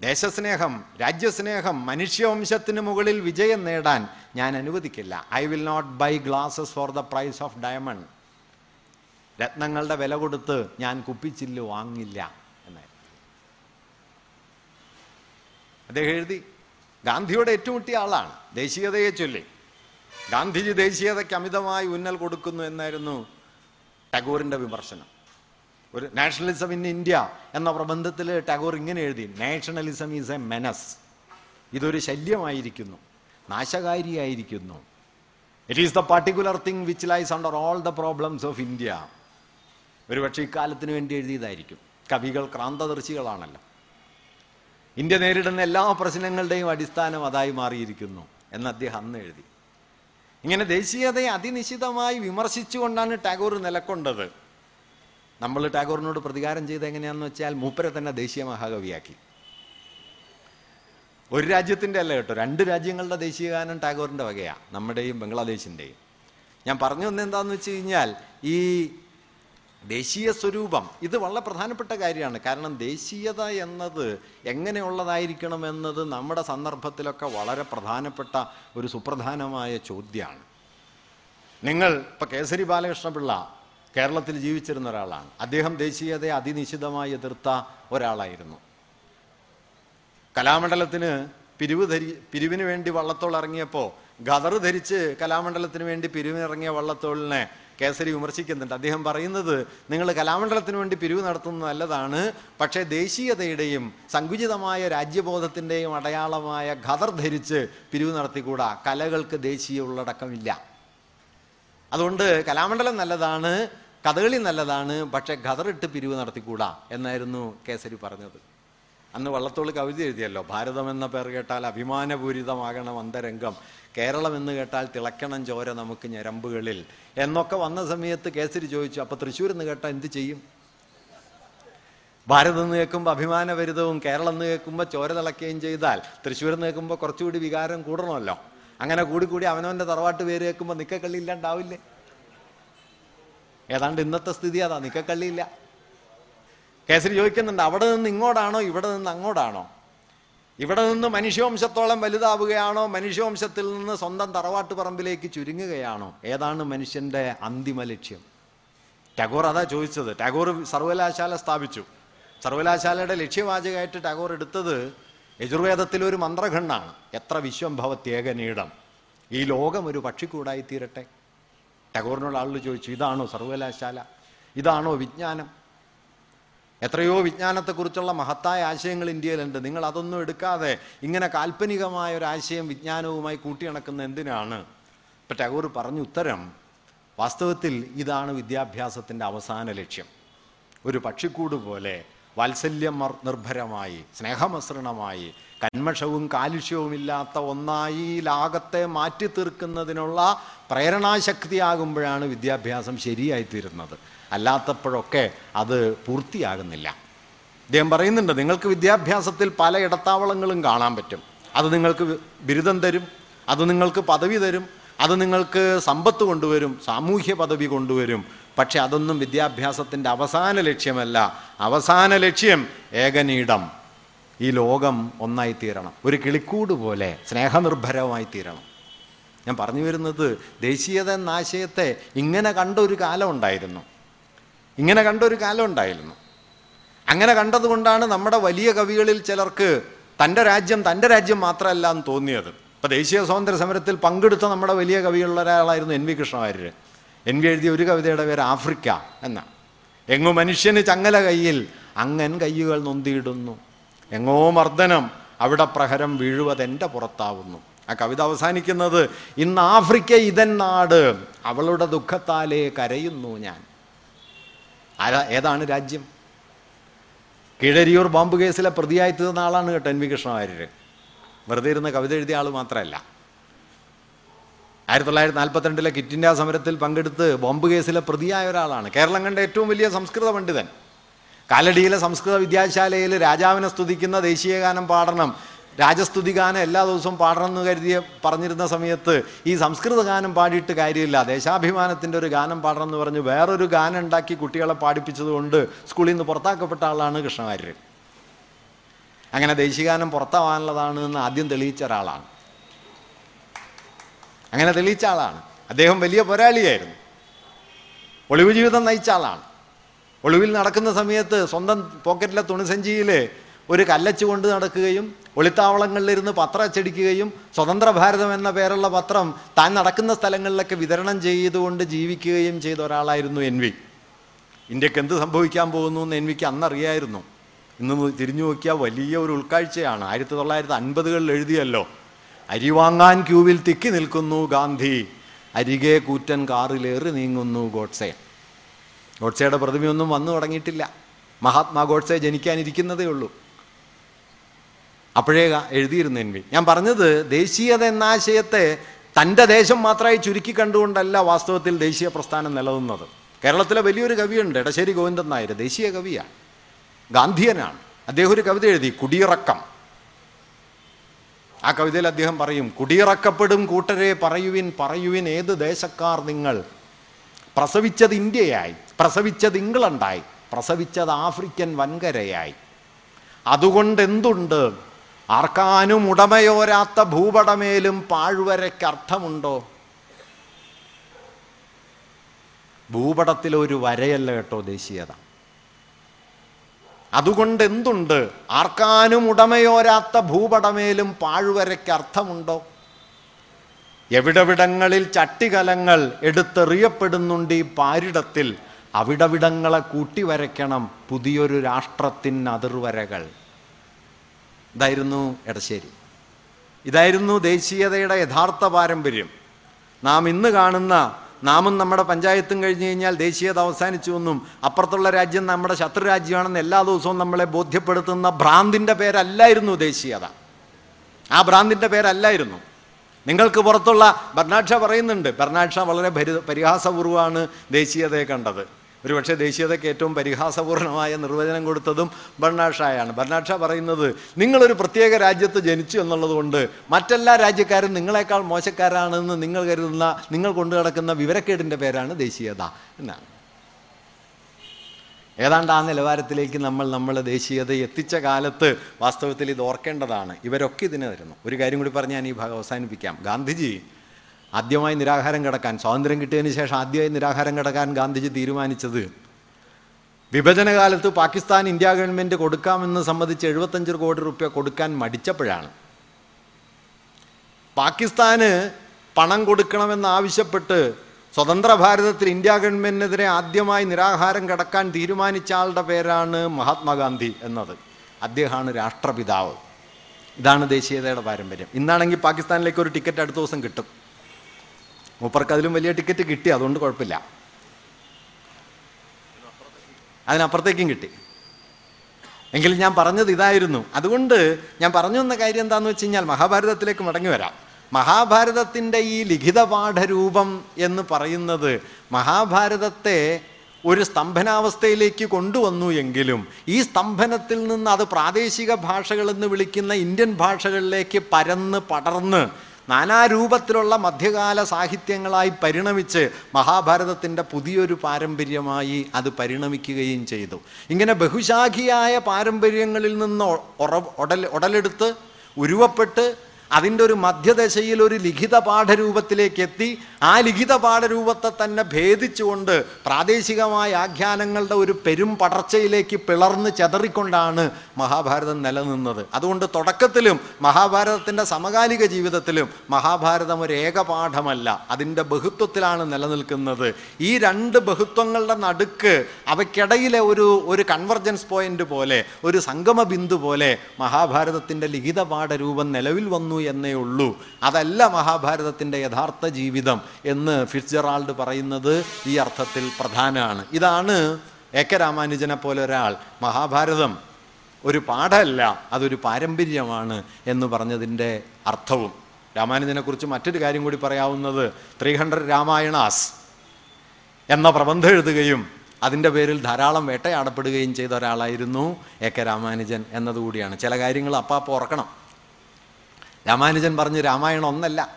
ദേശസ്നേഹം രാജ്യസ്നേഹം മനുഷ്യവംശത്തിന് മുകളിൽ വിജയം നേടാൻ ഞാൻ അനുവദിക്കില്ല. I will not buy glasses for the price of diamond രത്നങ്ങളുടെ വില കൊടുത്ത് ഞാൻ കുപ്പിച്ചില്ല് വാങ്ങില്ല എന്നായിരുന്നു അദ്ദേഹം എഴുതി ഗാന്ധിയോട് ഏറ്റുമുട്ടിയ ആളാണ്. ദേശീയതയെ ചൊല്ലി. ഗാന്ധിജി ദേശീയതയ്ക്ക് അമിതമായി ഉന്നൽ കൊടുക്കുന്നു എന്നായിരുന്നു ടാഗോറിന്റെ വിമർശനം. ഒരു നാഷണലിസം ഇൻ ഇന്ത്യ എന്ന പ്രബന്ധത്തിൽ ടാഗോർ ഇങ്ങനെ എഴുതി നാഷണലിസം ഈസ് എ മെനസ് ഇതൊരു ശല്യമായിരിക്കുന്നു നാശകാരിയായിരിക്കുന്നു. It is the particular thing which lies under all the problems of India ഒരുപക്ഷെ ഇക്കാലത്തിന് വേണ്ടി എഴുതിയതായിരിക്കും. കവികൾ ക്രാന്തദർശികളാണല്ലോ. ഇന്ത്യ നേരിടുന്ന എല്ലാ പ്രശ്നങ്ങളുടെയും അടിസ്ഥാനം അതായി മാറിയിരിക്കുന്നു എന്ന് അദ്ദേഹം അന്ന് എഴുതി. ഇങ്ങനെ ദേശീയതയെ അതിനിശ്ചിതമായി വിമർശിച്ചുകൊണ്ടാണ് ടാഗോർ നിലക്കൊണ്ടത്. നമ്മൾ ടാഗോറിനോട് പ്രതികാരം ചെയ്ത് എങ്ങനെയാണെന്ന് വെച്ചാൽ മൂപ്പരെ തന്നെ ദേശീയ മഹാകവിയാക്കി. ഒരു രാജ്യത്തിന്റെ അല്ല കേട്ടോ രണ്ട് രാജ്യങ്ങളുടെ ദേശീയ ഗാനം ടാഗോറിന്റെ വകയാണ് നമ്മുടെയും ബംഗ്ലാദേശിന്റെയും. ഞാൻ പറഞ്ഞു വന്നത് വെച്ച് കഴിഞ്ഞാൽ ഈ ദേശീയ സ്വരൂപം ഇത് വളരെ പ്രധാനപ്പെട്ട കാര്യമാണ്. കാരണം ദേശീയത എന്നത് എങ്ങനെയുള്ളതായിരിക്കണം എന്നത് നമ്മുടെ സന്ദർഭത്തിലൊക്കെ വളരെ പ്രധാനപ്പെട്ട ഒരു സുപ്രധാനമായ ചോദ്യമാണ്. നിങ്ങൾ ഇപ്പം കേസരി ബാലകൃഷ്ണപിള്ള കേരളത്തിൽ ജീവിച്ചിരുന്ന ഒരാളാണ്. അദ്ദേഹം ദേശീയതയെ അതിനിശിതമായി എതിർത്ത ഒരാളായിരുന്നു. കലാമണ്ഡലത്തിന് പിരിവ് ധരി പിരിവിന് വേണ്ടി വള്ളത്തോൾ ഇറങ്ങിയപ്പോൾ ഗദർ ധരിച്ച് കലാമണ്ഡലത്തിന് വേണ്ടി പിരിവിനിറങ്ങിയ വള്ളത്തോളിനെ കേസരി വിമർശിക്കുന്നുണ്ട്. അദ്ദേഹം പറയുന്നത് നിങ്ങൾ കലാമണ്ഡലത്തിന് വേണ്ടി പിരിവ് നടത്തുന്നത് നല്ലതാണ് പക്ഷേ ദേശീയതയുടെയും സങ്കുചിതമായ രാജ്യബോധത്തിന്റെയും അടയാളമായ ഖദർ ധരിച്ച് പിരിവ് നടത്തിക്കൂടാ. കലകൾക്ക് ദേശീയ ഉള്ളടക്കമില്ല. അതുകൊണ്ട് കലാമണ്ഡലം നല്ലതാണ് കഥകളി നല്ലതാണ് പക്ഷേ ഖദറിട്ട് പിരിവ് നടത്തിക്കൂടാ എന്നായിരുന്നു കേസരി പറഞ്ഞത്. അന്ന് വള്ളത്തോൾ കവിത എഴുതിയല്ലോ ഭാരതം എന്ന പേർ കേട്ടാൽ അഭിമാനപൂരിതമാകണം അന്തരംഗം കേരളം എന്ന് കേട്ടാൽ തിളക്കണം ചോര നമുക്ക് ഞരമ്പുകളിൽ എന്നൊക്കെ വന്ന സമയത്ത് കേസരി ചോദിച്ചു അപ്പൊ തൃശ്ശൂർ എന്ന് കേട്ടാൽ എന്ത് ചെയ്യും? ഭാരതം എന്ന് കേൾക്കുമ്പോൾ അഭിമാനപരിതവും കേരളം എന്ന് കേൾക്കുമ്പോൾ ചോര തിളക്കുകയും ചെയ്താൽ തൃശ്ശൂർ എന്ന് കേൾക്കുമ്പോൾ കുറച്ചുകൂടി വികാരം കൂടണമല്ലോ. അങ്ങനെ കൂടി കൂടി അവനവന്റെ തറവാട്ട് പേര് കേൾക്കുമ്പോൾ നിക്കക്കള്ളി ഇല്ലാണ്ടാവില്ലേ ഏതാണ്ട് ഇന്നത്തെ സ്ഥിതി അതാ നിക്കക്കള്ളിയില്ല. കേസരി ചോദിക്കുന്നുണ്ട് അവിടെ നിന്ന് ഇങ്ങോട്ടാണോ ഇവിടെ നിന്ന് അങ്ങോട്ടാണോ? ഇവിടെ നിന്ന് മനുഷ്യവംശത്തോളം വലുതാവുകയാണോ മനുഷ്യവംശത്തിൽ നിന്ന് സ്വന്തം തറവാട്ട് പറമ്പിലേക്ക് ചുരുങ്ങുകയാണോ? ഏതാണ് മനുഷ്യന്റെ അന്തിമ ലക്ഷ്യം? ടാഗോർ അതാ ചോദിച്ചത്. ടാഗോർ സർവകലാശാല സ്ഥാപിച്ചു. സർവകലാശാലയുടെ ലക്ഷ്യവാചകമായിട്ട് ടാഗോർ എടുത്തത് യജുർവേദത്തിലെ ഒരു മന്ത്രഖണ്ഡാണ് എത്ര വിശ്വംഭവത്യേകനീടം ഈ ലോകം ഒരു പക്ഷിക്കൂടായി തീരട്ടെ. ടാഗോറിനോട് ആളുകൾ ചോദിച്ചു ഇതാണോ സർവകലാശാല? ഇതാണോ വിജ്ഞാനം? എത്രയോ വിജ്ഞാനത്തെക്കുറിച്ചുള്ള മഹത്തായ ആശയങ്ങൾ ഇന്ത്യയിലുണ്ട്. നിങ്ങൾ അതൊന്നും എടുക്കാതെ ഇങ്ങനെ കാൽപ്പനികമായ ഒരു ആശയം വിജ്ഞാനവുമായി കൂട്ടിയിണക്കുന്ന എന്തിനാണ്? ഇപ്പം ടാഗോർ പറഞ്ഞു ഉത്തരം വാസ്തവത്തിൽ ഇതാണ് വിദ്യാഭ്യാസത്തിന്റെ അവസാന ലക്ഷ്യം. ഒരു പക്ഷിക്കൂട് പോലെ വാത്സല്യം നിർഭരമായി സ്നേഹമസൃണമായി കന്മഷവും കാലുഷ്യവുമില്ലാത്ത ഒന്നായി ലാകത്തെ മാറ്റി തീർക്കുന്നതിനുള്ള പ്രേരണാശക്തിയാകുമ്പോഴാണ് വിദ്യാഭ്യാസം ശരിയായിത്തീരുന്നത്. അല്ലാത്തപ്പോഴൊക്കെ അത് പൂർത്തിയാകുന്നില്ല. അദ്ദേഹം പറയുന്നുണ്ട് നിങ്ങൾക്ക് വിദ്യാഭ്യാസത്തിൽ പല ഇടത്താവളങ്ങളും കാണാൻ പറ്റും. അത് നിങ്ങൾക്ക് ബിരുദം തരും അത് നിങ്ങൾക്ക് പദവി തരും അത് നിങ്ങൾക്ക് സമ്പത്ത് കൊണ്ടുവരും സാമൂഹ്യ പദവി കൊണ്ടുവരും. പക്ഷെ അതൊന്നും വിദ്യാഭ്യാസത്തിന്റെ അവസാന ലക്ഷ്യമല്ല. അവസാന ലക്ഷ്യം ഏകനീടം. ഈ ലോകം ഒന്നായി തീരണം ഒരു കിളിക്കൂട് പോലെ സ്നേഹനിർഭരമായി തീരണം ഞാൻ പറഞ്ഞു വരുന്നത് ദേശീയത എന്ന ആശയത്തെ ഇങ്ങനെ കണ്ട ഒരു കാലം ഉണ്ടായിരുന്നു. ഇങ്ങനെ കണ്ട ഒരു കാലം ഉണ്ടായിരുന്നു. അങ്ങനെ കണ്ടതുകൊണ്ടാണ് നമ്മുടെ വലിയ കവികളിൽ ചിലർക്ക് തന്റെ രാജ്യം തന്റെ രാജ്യം മാത്രമല്ല എന്ന് തോന്നിയത്. ഇപ്പം ദേശീയ സ്വാതന്ത്ര്യ സമരത്തിൽ പങ്കെടുത്ത നമ്മുടെ വലിയ കവികളിൽ ഒരാളായിരുന്നു N V Krishna Warrier N V എഴുതിയ ഒരു കവിതയുടെ പേര് ആഫ്രിക്ക എന്നാണ്. എങ്ങു മനുഷ്യന് ചങ്ങല കയ്യിൽ അങ്ങൻ കയ്യുകൾ നൊന്തിയിടുന്നു. എങ്ങോ മർദ്ദനം അവിടെ പ്രഹരം വീഴുവതെന്റെ പുറത്താവുന്നു. ആ കവിത അവസാനിക്കുന്നത് ഇന്ന് ആഫ്രിക്ക ഇതൻ നാട് അവളുടെ ദുഃഖത്താലേ കരയുന്നു ഞാൻ. ആരാ ഏതാണ് രാജ്യം? കീഴരിയൂർ ബോംബ് കേസിലെ പ്രതിയായി തീർന്ന ആളാണ് കേട്ടോ എൻ വി കൃഷ്ണവാര്യർ. വെറുതെ ഇരുന്ന കവിത എഴുതിയ ആൾ മാത്രമല്ല. ആയിരത്തി തൊള്ളായിരത്തി നാൽപ്പത്തിരണ്ടിലെ കിറ്റ് ഇന്ത്യ സമരത്തിൽ പങ്കെടുത്ത് ബോംബ് കേസിലെ പ്രതിയായ ഒരാളാണ്. കേരളം കണ്ട ഏറ്റവും വലിയ സംസ്കൃത പണ്ഡിതൻ. കാലടിയിലെ സംസ്കൃത വിദ്യാശാലയിൽ രാജാവിനെ സ്തുതിക്കുന്ന ദേശീയഗാനം പാടണം. രാജസ്തുതി ഗാനം എല്ലാ ദിവസവും പാടണം എന്ന് കരുതിയ പറഞ്ഞിരുന്ന സമയത്ത് ഈ സംസ്കൃത ഗാനം പാടിയിട്ട് കാര്യമില്ല. ദേശാഭിമാനത്തിന്റെ ഒരു ഗാനം പാടണം എന്ന് പറഞ്ഞ് വേറൊരു ഗാനം ഉണ്ടാക്കി കുട്ടികളെ പാടിപ്പിച്ചതുകൊണ്ട് സ്കൂളിൽ നിന്ന് പുറത്താക്കപ്പെട്ട ആളാണ് കൃഷ്ണവാര്യർ. അങ്ങനെ ദേശീയഗാനം പുറത്താവാനുള്ളതാണ് എന്ന് ആദ്യം തെളിയിച്ച ഒരാളാണ്. അങ്ങനെ തെളിയിച്ച ആളാണ്. അദ്ദേഹം വലിയ പോരാളിയായിരുന്നു. ഒളിവ് ജീവിതം നയിച്ച ആളാണ്. ഒളിവിൽ നടക്കുന്ന സമയത്ത് സ്വന്തം പോക്കറ്റിലെ തുണിസഞ്ചിയിൽ ഒരു കല്ലച്ച് കൊണ്ട് നടക്കുകയും ഒളിത്താവളങ്ങളിലിരുന്ന് പത്രം അച്ചടിക്കുകയും സ്വതന്ത്ര ഭാരതം എന്ന പേരുള്ള പത്രം താൻ നടക്കുന്ന സ്ഥലങ്ങളിലൊക്കെ വിതരണം ചെയ്തുകൊണ്ട് ജീവിക്കുകയും ചെയ്ത ഒരാളായിരുന്നു എൻ വി ഇന്ത്യയ്ക്ക് എന്ത് സംഭവിക്കാൻ പോകുന്നു എന്ന് എൻ വിക്ക് അന്നറിയായിരുന്നു. ഇന്ന് തിരിഞ്ഞു നോക്കിയാൽ വലിയ ഒരു ഉൾക്കാഴ്ചയാണ്. ആയിരത്തി തൊള്ളായിരത്തി അൻപതുകളിൽ എഴുതിയല്ലോ അരി വാങ്ങാൻ ക്യൂവിൽ തിക്കി നിൽക്കുന്നു ഗാന്ധി അരികെ കൂറ്റൻ കാറിലേറി നീങ്ങുന്നു ഗോഡ്സെ ഗോഡ്സെയുടെ പ്രതിമയൊന്നും വന്നു തുടങ്ങിയിട്ടില്ല. മഹാത്മാ ഗോഡ്സെ ജനിക്കാനിരിക്കുന്നതേ ഉള്ളൂ. അപ്പോഴേ എഴുതിയിരുന്നു എൻ ഞാൻ പറഞ്ഞത് ദേശീയത എന്ന ആശയത്തെ തന്റെ ദേശം മാത്രമായി ചുരുക്കി കണ്ടുകൊണ്ടല്ല വാസ്തവത്തിൽ ദേശീയ പ്രസ്ഥാനം നിലനിന്നത്. കേരളത്തിലെ വലിയൊരു കവിയുണ്ട് എടശ്ശേരി ഗോവിന്ദൻ നായർ ദേശീയ കവിയാണ്. ഗാന്ധിയനാണ്. അദ്ദേഹം ഒരു കവിത എഴുതി കുടിയിറക്കം. ആ കവിതയിൽ അദ്ദേഹം പറയും കുടിയിറക്കപ്പെടും കൂട്ടരെ പറയുവിൻ പറയുവിൻ ഏത് ദേശക്കാർ നിങ്ങൾ? പ്രസവിച്ചത് ഇന്ത്യയായി. പ്രസവിച്ചത് ഇംഗ്ലണ്ടായി പ്രസവിച്ചത് ആഫ്രിക്കൻ വൻകരയായി. അതുകൊണ്ട് എന്തുണ്ട് ആർക്കാനും ഉടമയോരാത്ത ഭൂപടമേലും പാഴ്വരയ്ക്ക് അർത്ഥമുണ്ടോ? ഭൂപടത്തിൽ ഒരു വരയല്ല കേട്ടോ ദേശീയത. അതുകൊണ്ട് എന്തുണ്ട് ആർക്കാനും ഉടമയോരാത്ത ഭൂപടമേലും പാഴ്വരയ്ക്ക് അർത്ഥമുണ്ടോ? എവിടെവിടങ്ങളിൽ ചട്ടികലങ്ങൾ എടുത്തെറിയപ്പെടുന്നുണ്ട് ഈ പാരിടത്തിൽ. അവിടവിടങ്ങളെ കൂട്ടി വരയ്ക്കണം പുതിയൊരു രാഷ്ട്രത്തിന് അതിർവരകൾ. ഇതായിരുന്നു എടശ്ശേരി. ഇതായിരുന്നു ദേശീയതയുടെ യഥാർത്ഥ പാരമ്പര്യം. നാം ഇന്ന് കാണുന്ന നാമും നമ്മുടെ പഞ്ചായത്തും കഴിഞ്ഞു കഴിഞ്ഞാൽ ദേശീയത അവസാനിച്ചു എന്നും അപ്പുറത്തുള്ള രാജ്യം നമ്മുടെ ശത്രു രാജ്യമാണെന്ന് എല്ലാ ദിവസവും നമ്മളെ ബോധ്യപ്പെടുത്തുന്ന ഭ്രാന്തിന്റെ പേരല്ലായിരുന്നു ദേശീയത. ആ ഭ്രാന്തിന്റെ പേരല്ലായിരുന്നു. നിങ്ങൾക്ക് പുറത്തുള്ള ഭരണാക്ഷ പറയുന്നുണ്ട് ഭരണാക്ഷ വളരെ പരി പരിഹാസപൂർവമാണ് ദേശീയതയെ കണ്ടത്. ഒരുപക്ഷെ ദേശീയതയ്ക്ക് ഏറ്റവും പരിഹാസപൂർണമായ നിർവചനം കൊടുത്തതും ബർണാഡ് ഷായാണ്. ബർണാഡ് ഷാ പറയുന്നത് നിങ്ങളൊരു പ്രത്യേക രാജ്യത്ത് ജനിച്ചു എന്നുള്ളതുകൊണ്ട് മറ്റെല്ലാ രാജ്യക്കാരും നിങ്ങളെക്കാൾ മോശക്കാരാണെന്ന് നിങ്ങൾ കരുതുന്ന നിങ്ങൾ കൊണ്ടു നടക്കുന്ന വിവരക്കേടിന്റെ പേരാണ് ദേശീയത എന്നാണ്. ഏതാണ്ട് ആ നിലവാരത്തിലേക്ക് നമ്മൾ നമ്മളെ ദേശീയത എത്തിച്ച കാലത്ത് വാസ്തവത്തിൽ ഇത് ഓർക്കേണ്ടതാണ്. ഇവരൊക്കെ ഇതിനെ തരുന്നു. ഒരു കാര്യം കൂടി പറഞ്ഞ് ഞാൻ ഈ ഭാഗം അവസാനിപ്പിക്കാം. ഗാന്ധിജി ആദ്യമായി നിരാഹാരം കിടക്കാൻ സ്വാതന്ത്ര്യം കിട്ടിയതിന് ശേഷം ആദ്യമായി നിരാഹാരം കിടക്കാൻ ഗാന്ധിജി തീരുമാനിച്ചത് വിഭജനകാലത്ത് പാകിസ്ഥാൻ ഇന്ത്യ ഗവൺമെന്റ് കൊടുക്കാമെന്ന് സംബന്ധിച്ച് എഴുപത്തഞ്ച് കോടി റുപ്യ കൊടുക്കാൻ മടിച്ചപ്പോഴാണ്. പാകിസ്ഥാന് പണം കൊടുക്കണമെന്നാവശ്യപ്പെട്ട് സ്വതന്ത്ര ഭാരതത്തിൽ ഇന്ത്യ ഗവൺമെന്റിനെതിരെ ആദ്യമായി നിരാഹാരം കിടക്കാൻ തീരുമാനിച്ച ആളുടെ പേരാണ് മഹാത്മാഗാന്ധി എന്നത്. അദ്ദേഹമാണ് രാഷ്ട്രപിതാവ്. ഇതാണ് ദേശീയതയുടെ പാരമ്പര്യം. ഇന്നാണെങ്കിൽ പാകിസ്ഥാനിലേക്ക് ഒരു ടിക്കറ്റ് അടുത്ത ദിവസം കിട്ടും. മൂപ്പർക്ക് അതിലും വലിയ ടിക്കറ്റ് കിട്ടി അതുകൊണ്ട് കുഴപ്പമില്ല. അതിനപ്പുറത്തേക്കും കിട്ടി. എങ്കിലും ഞാൻ പറഞ്ഞത് ഇതായിരുന്നു. അതുകൊണ്ട് ഞാൻ പറഞ്ഞു വന്ന കാര്യം എന്താണെന്ന് വെച്ച് കഴിഞ്ഞാൽ മഹാഭാരതത്തിലേക്ക് മടങ്ങി വരാം. മഹാഭാരതത്തിന്റെ ഈ ലിഖിത പാഠരൂപം എന്ന് പറയുന്നത് മഹാഭാരതത്തെ ഒരു സ്തംഭനാവസ്ഥയിലേക്ക് കൊണ്ടുവന്നു എങ്കിലും ഈ സ്തംഭനത്തിൽ നിന്ന് അത് പ്രാദേശിക ഭാഷകളെന്ന് വിളിക്കുന്ന ഇന്ത്യൻ ഭാഷകളിലേക്ക് പരന്ന് പടർന്ന് നാനാരൂപത്തിലുള്ള മധ്യകാല സാഹിത്യങ്ങളായി പരിണമിച്ച് മഹാഭാരതത്തിന്റെ പുതിയൊരു പാരമ്പര്യമായി അത് പരിണമിക്കുകയും ചെയ്തു. ഇങ്ങനെ ബഹുശാഖിയായ പാരമ്പര്യങ്ങളിൽ നിന്ന് ഉടലെടുത്ത് ഉരുവപ്പെട്ട് അതിന്റെ ഒരു മധ്യദശയിൽ ഒരു ലിഖിത പാഠരൂപത്തിലേക്ക് എത്തി. ആ ലിഖിത പാഠരൂപത്തെ തന്നെ ഭേദിച്ചുകൊണ്ട് പ്രാദേശികമായ ആഖ്യാനങ്ങളുടെ ഒരു പെരും പടർച്ചയിലേക്ക് പിളർന്ന് ചെതറിക്കൊണ്ടാണ് മഹാഭാരതം നിലനിന്നത്. അതുകൊണ്ട് തുടക്കത്തിലും മഹാഭാരതത്തിന്റെ സമകാലിക ജീവിതത്തിലും മഹാഭാരതം ഒരു ഏകപാഠമല്ല. അതിന്റെ ബഹുത്വത്തിലാണ് നിലനിൽക്കുന്നത്. ഈ രണ്ട് ബഹുത്വങ്ങളുടെ നടുക്ക് അവയ്ക്കിടയിലെ ഒരു ഒരു കൺവർജൻസ് പോയിന്റ് പോലെ ഒരു സംഗമ ബിന്ദു പോലെ മഹാഭാരതത്തിന്റെ ലിഖിത പാഠരൂപം നിലവിൽ വന്നു എന്നേ ഉള്ളൂ. അതല്ല മഹാഭാരതത്തിന്റെ യഥാർത്ഥ ജീവിതം എന്ന് ഫിറ്റ്ജറാൾഡ് പറയുന്നത് ഈ അർത്ഥത്തിൽ പ്രധാനമാണ് ഇതാണ് എ കെ രാമാനുജനെ പോലെ ഒരാൾ. മഹാഭാരതം ഒരു പാഠമല്ല അതൊരു പാരമ്പര്യമാണ് എന്ന് പറഞ്ഞതിന്റെ അർത്ഥവും. രാമാനുജനെക്കുറിച്ച് മറ്റൊരു കാര്യം കൂടി പറയാവുന്നത് ത്രീ ഹൺഡ്രഡ് രാമായണാസ് എന്ന പ്രബന്ധം എഴുതുകയും അതിന്റെ പേരിൽ ധാരാളം വേട്ടയാടപ്പെടുകയും ചെയ്ത ഒരാളായിരുന്നു എ കെ രാമാനുജൻ എന്നതുകൂടിയാണ്. ചില കാര്യങ്ങൾ അപ്പാപ്പ ഓർക്കണം. രാമാനുജൻ പറഞ്ഞ് രാമായണം ഒന്നല്ല.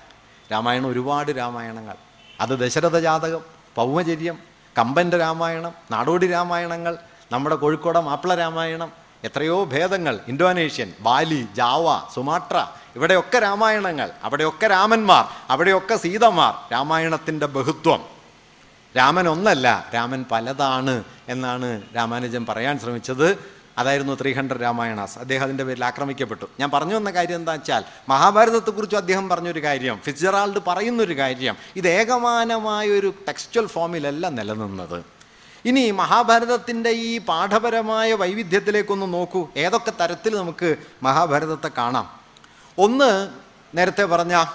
രാമായണം ഒരുപാട് രാമായണങ്ങൾ. അത് ദശരഥ ജാതകം പൗമചര്യം കമ്പന്റെ രാമായണം നാടോടി രാമായണങ്ങൾ നമ്മുടെ കോഴിക്കോട് മാപ്പിള രാമായണം എത്രയോ ഭേദങ്ങൾ. ഇൻഡോനേഷ്യൻ ബാലി ജാവ സുമാട്ര ഇവിടെയൊക്കെ രാമായണങ്ങൾ. അവിടെയൊക്കെ രാമന്മാർ അവിടെയൊക്കെ സീതമാർ. രാമായണത്തിന്റെ ബഹുത്വം. രാമൻ ഒന്നല്ല രാമൻ പലതാണ് എന്നാണ് രാമാനുജൻ പറയാൻ ശ്രമിച്ചത്. അതായിരുന്നു ത്രീ ഹൺഡ്രഡ് രാമായണാസ്. അദ്ദേഹം അതിന്റെ പേരിൽ ആക്രമിക്കപ്പെട്ടു. ഞാൻ പറഞ്ഞു വന്ന കാര്യം എന്താ വെച്ചാൽ മഹാഭാരതത്തെക്കുറിച്ച് അദ്ദേഹം പറഞ്ഞൊരു കാര്യം ഫിറ്റ്ജറാൾഡ് പറയുന്നൊരു കാര്യം ഇത് ഏകമാനമായൊരു ടെക്സ്റ്റൽ ഫോമിലല്ല നിലനിന്നത്. ഇനി മഹാഭാരതത്തിന്റെ ഈ പാഠപരമായ വൈവിധ്യത്തിലേക്കൊന്ന് നോക്കൂ. ഏതൊക്കെ തരത്തിൽ നമുക്ക് മഹാഭാരതത്തെ കാണാം? ഒന്ന് നേരത്തെ പറഞ്ഞ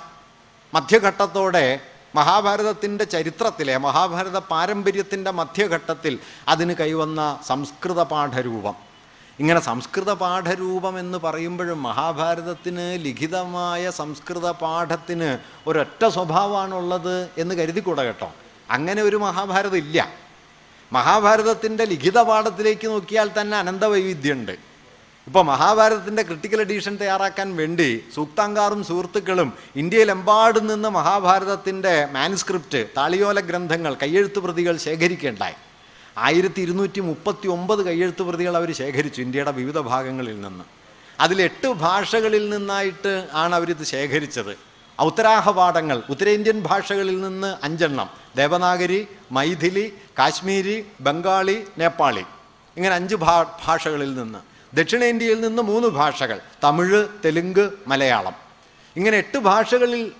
മധ്യഘട്ടത്തോടെ മഹാഭാരതത്തിന്റെ ചരിത്രത്തിലെ മഹാഭാരത പാരമ്പര്യത്തിന്റെ മധ്യഘട്ടത്തിൽ അതിന് കൈവന്ന സംസ്കൃത പാഠരൂപം. ഇങ്ങനെ സംസ്കൃത പാഠരൂപം എന്ന് പറയുമ്പോഴും മഹാഭാരതത്തിന് ലിഖിതമായ സംസ്കൃത പാഠത്തിന് ഒരൊറ്റ സ്വഭാവമാണുള്ളത് എന്ന് കരുതിക്കൂടെ കേട്ടോ. അങ്ങനെ ഒരു മഹാഭാരതം ഇല്ല. മഹാഭാരതത്തിന്റെ ലിഖിത പാഠത്തിലേക്ക് നോക്കിയാൽ തന്നെ അനന്ത അനന്തവൈവിധ്യമുണ്ട്. ഇപ്പോൾ മഹാഭാരതത്തിന്റെ ക്രിട്ടിക്കൽ എഡീഷൻ തയ്യാറാക്കാൻ വേണ്ടി സൂക്താങ്കാറും സുഹൃത്തുക്കളും ഇന്ത്യയിലെമ്പാടും നിന്ന് മഹാഭാരതത്തിന്റെ മാനുസ്ക്രിപ്റ്റ് താളിയോല ഗ്രന്ഥങ്ങൾ കയ്യെഴുത്ത് പ്രതികൾ ശേഖരിക്കേണ്ടായി. ആയിരത്തി ഇരുന്നൂറ്റി മുപ്പത്തി ഒമ്പത് കയ്യെഴുത്ത് പ്രതികൾ അവർ ശേഖരിച്ചു ഇന്ത്യയുടെ വിവിധ ഭാഗങ്ങളിൽ നിന്ന്. അതിലെട്ട് ഭാഷകളിൽ നിന്നായിട്ട് ആണ് അവരിത് ശേഖരിച്ചത്. ഔത്തരാഹപാഠങ്ങൾ ഉത്തരേന്ത്യൻ ഭാഷകളിൽ നിന്ന് അഞ്ചെണ്ണം. ദേവനാഗരി മൈഥിലി കാശ്മീരി ബംഗാളി നേപ്പാളി. ഇങ്ങനെ അഞ്ച് ഭാ ഭാഷകളിൽ നിന്ന്. ദക്ഷിണേന്ത്യയിൽ നിന്ന് മൂന്ന് ഭാഷകൾ തമിഴ് തെലുങ്ക് മലയാളം. ഇങ്ങനെ എട്ട് ഭാഷകളിൽ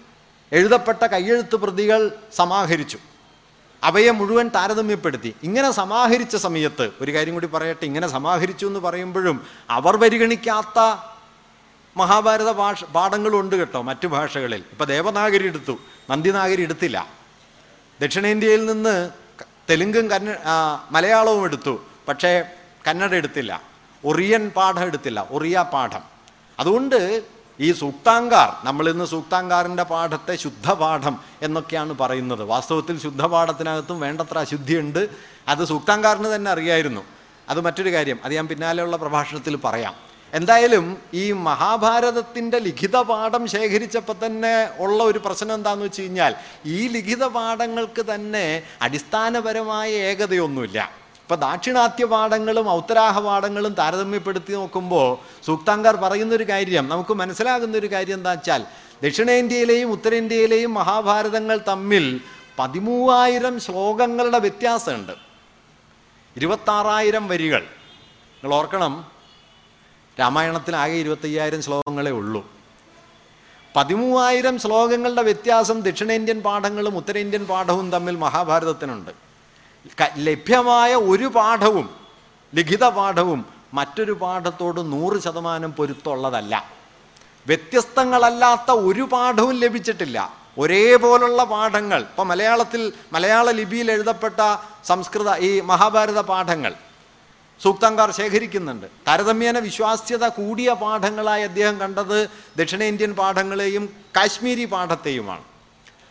എഴുതപ്പെട്ട കയ്യെഴുത്ത് പ്രതികൾ സമാഹരിച്ചു. അവയെ മുഴുവൻ താരതമ്യപ്പെടുത്തി. ഇങ്ങനെ സമാഹരിച്ച സമയത്ത് ഒരു കാര്യം കൂടി പറയട്ടെ ഇങ്ങനെ സമാഹരിച്ചു എന്ന് പറയുമ്പോഴും അവർ പരിഗണിക്കാത്ത മഹാഭാരത ഭാഷ പാഠങ്ങളുണ്ട് കേട്ടോ മറ്റു ഭാഷകളിൽ. ഇപ്പം ദേവനാഗരി എടുത്തു നന്ദിനാഗരി എടുത്തില്ല. ദക്ഷിണേന്ത്യയിൽ നിന്ന് തെലുങ്കും കന്ന മലയാളവും എടുത്തു പക്ഷേ കന്നഡ എടുത്തില്ല. ഒറിയൻ പാഠം എടുത്തില്ല ഒറിയ പാഠം. അതുകൊണ്ട് ഈ സൂക്താങ്കാർ നമ്മൾ ഇന്ന് സൂക്താങ്കാറിന്റെ പാഠത്തെ ശുദ്ധപാഠം എന്നൊക്കെയാണ് പറയുന്നത്. വാസ്തവത്തിൽ ശുദ്ധപാഠത്തിനകത്തും വേണ്ടത്ര അശുദ്ധിയുണ്ട്. അത് സൂക്താങ്കാറിന് തന്നെ അറിയായിരുന്നു. അത് മറ്റൊരു കാര്യം അത് ഞാൻ പിന്നാലെയുള്ള പ്രഭാഷണത്തിൽ പറയാം. എന്തായാലും ഈ മഹാഭാരതത്തിന്റെ ലിഖിത പാഠം ശേഖരിച്ചപ്പോൾ തന്നെ ഉള്ള ഒരു പ്രശ്നം എന്താണെന്ന് വെച്ച് കഴിഞ്ഞാൽ ഈ ലിഖിത പാഠങ്ങൾക്ക് തന്നെ അടിസ്ഥാനപരമായ ഏകതയൊന്നുമില്ല. ഇപ്പം ദാക്ഷിണാത്യപാഠങ്ങളും ഔത്തരാഹപാഠങ്ങളും ഔത്തരാഹ പാഠങ്ങളും താരതമ്യപ്പെടുത്തി നോക്കുമ്പോൾ സൂക്താങ്കാർ പറയുന്നൊരു കാര്യം നമുക്ക് മനസ്സിലാകുന്നൊരു കാര്യം എന്താ വെച്ചാൽ ദക്ഷിണേന്ത്യയിലെയും ഉത്തരേന്ത്യയിലെയും മഹാഭാരതങ്ങൾ തമ്മിൽ പതിമൂവായിരം ശ്ലോകങ്ങളുടെ വ്യത്യാസമുണ്ട്. ഇരുപത്താറായിരം വരികൾ. നിങ്ങൾ ഓർക്കണം രാമായണത്തിൽ ആകെ ഇരുപത്തയ്യായിരം ശ്ലോകങ്ങളേ ഉള്ളൂ. പതിമൂവായിരം ശ്ലോകങ്ങളുടെ വ്യത്യാസം ദക്ഷിണേന്ത്യൻ പാഠങ്ങളും ഉത്തരേന്ത്യൻ പാഠവും തമ്മിൽ മഹാഭാരതത്തിനുണ്ട്. ലഭ്യമായ ഒരു പാഠവും ലിഖിത പാഠവും മറ്റൊരു പാഠത്തോട് നൂറ് ശതമാനം പൊരുത്തുള്ളതല്ല വ്യത്യസ്തങ്ങളല്ലാത്ത ഒരു പാഠവും ലഭിച്ചിട്ടില്ല. ഒരേപോലുള്ള പാഠങ്ങൾ ഇപ്പോൾ മലയാളത്തിൽ മലയാള ലിപിയിൽ എഴുതപ്പെട്ട സംസ്കൃത ഈ മഹാഭാരത പാഠങ്ങൾ സൂക്തങ്കാർ ശേഖരിക്കുന്നുണ്ട്. താരതമ്യേന വിശ്വാസ്യത കൂടിയ പാഠങ്ങളായി അദ്ദേഹം കണ്ടത് ദക്ഷിണേന്ത്യൻ പാഠങ്ങളെയും കാശ്മീരി പാഠത്തെയുമാണ്.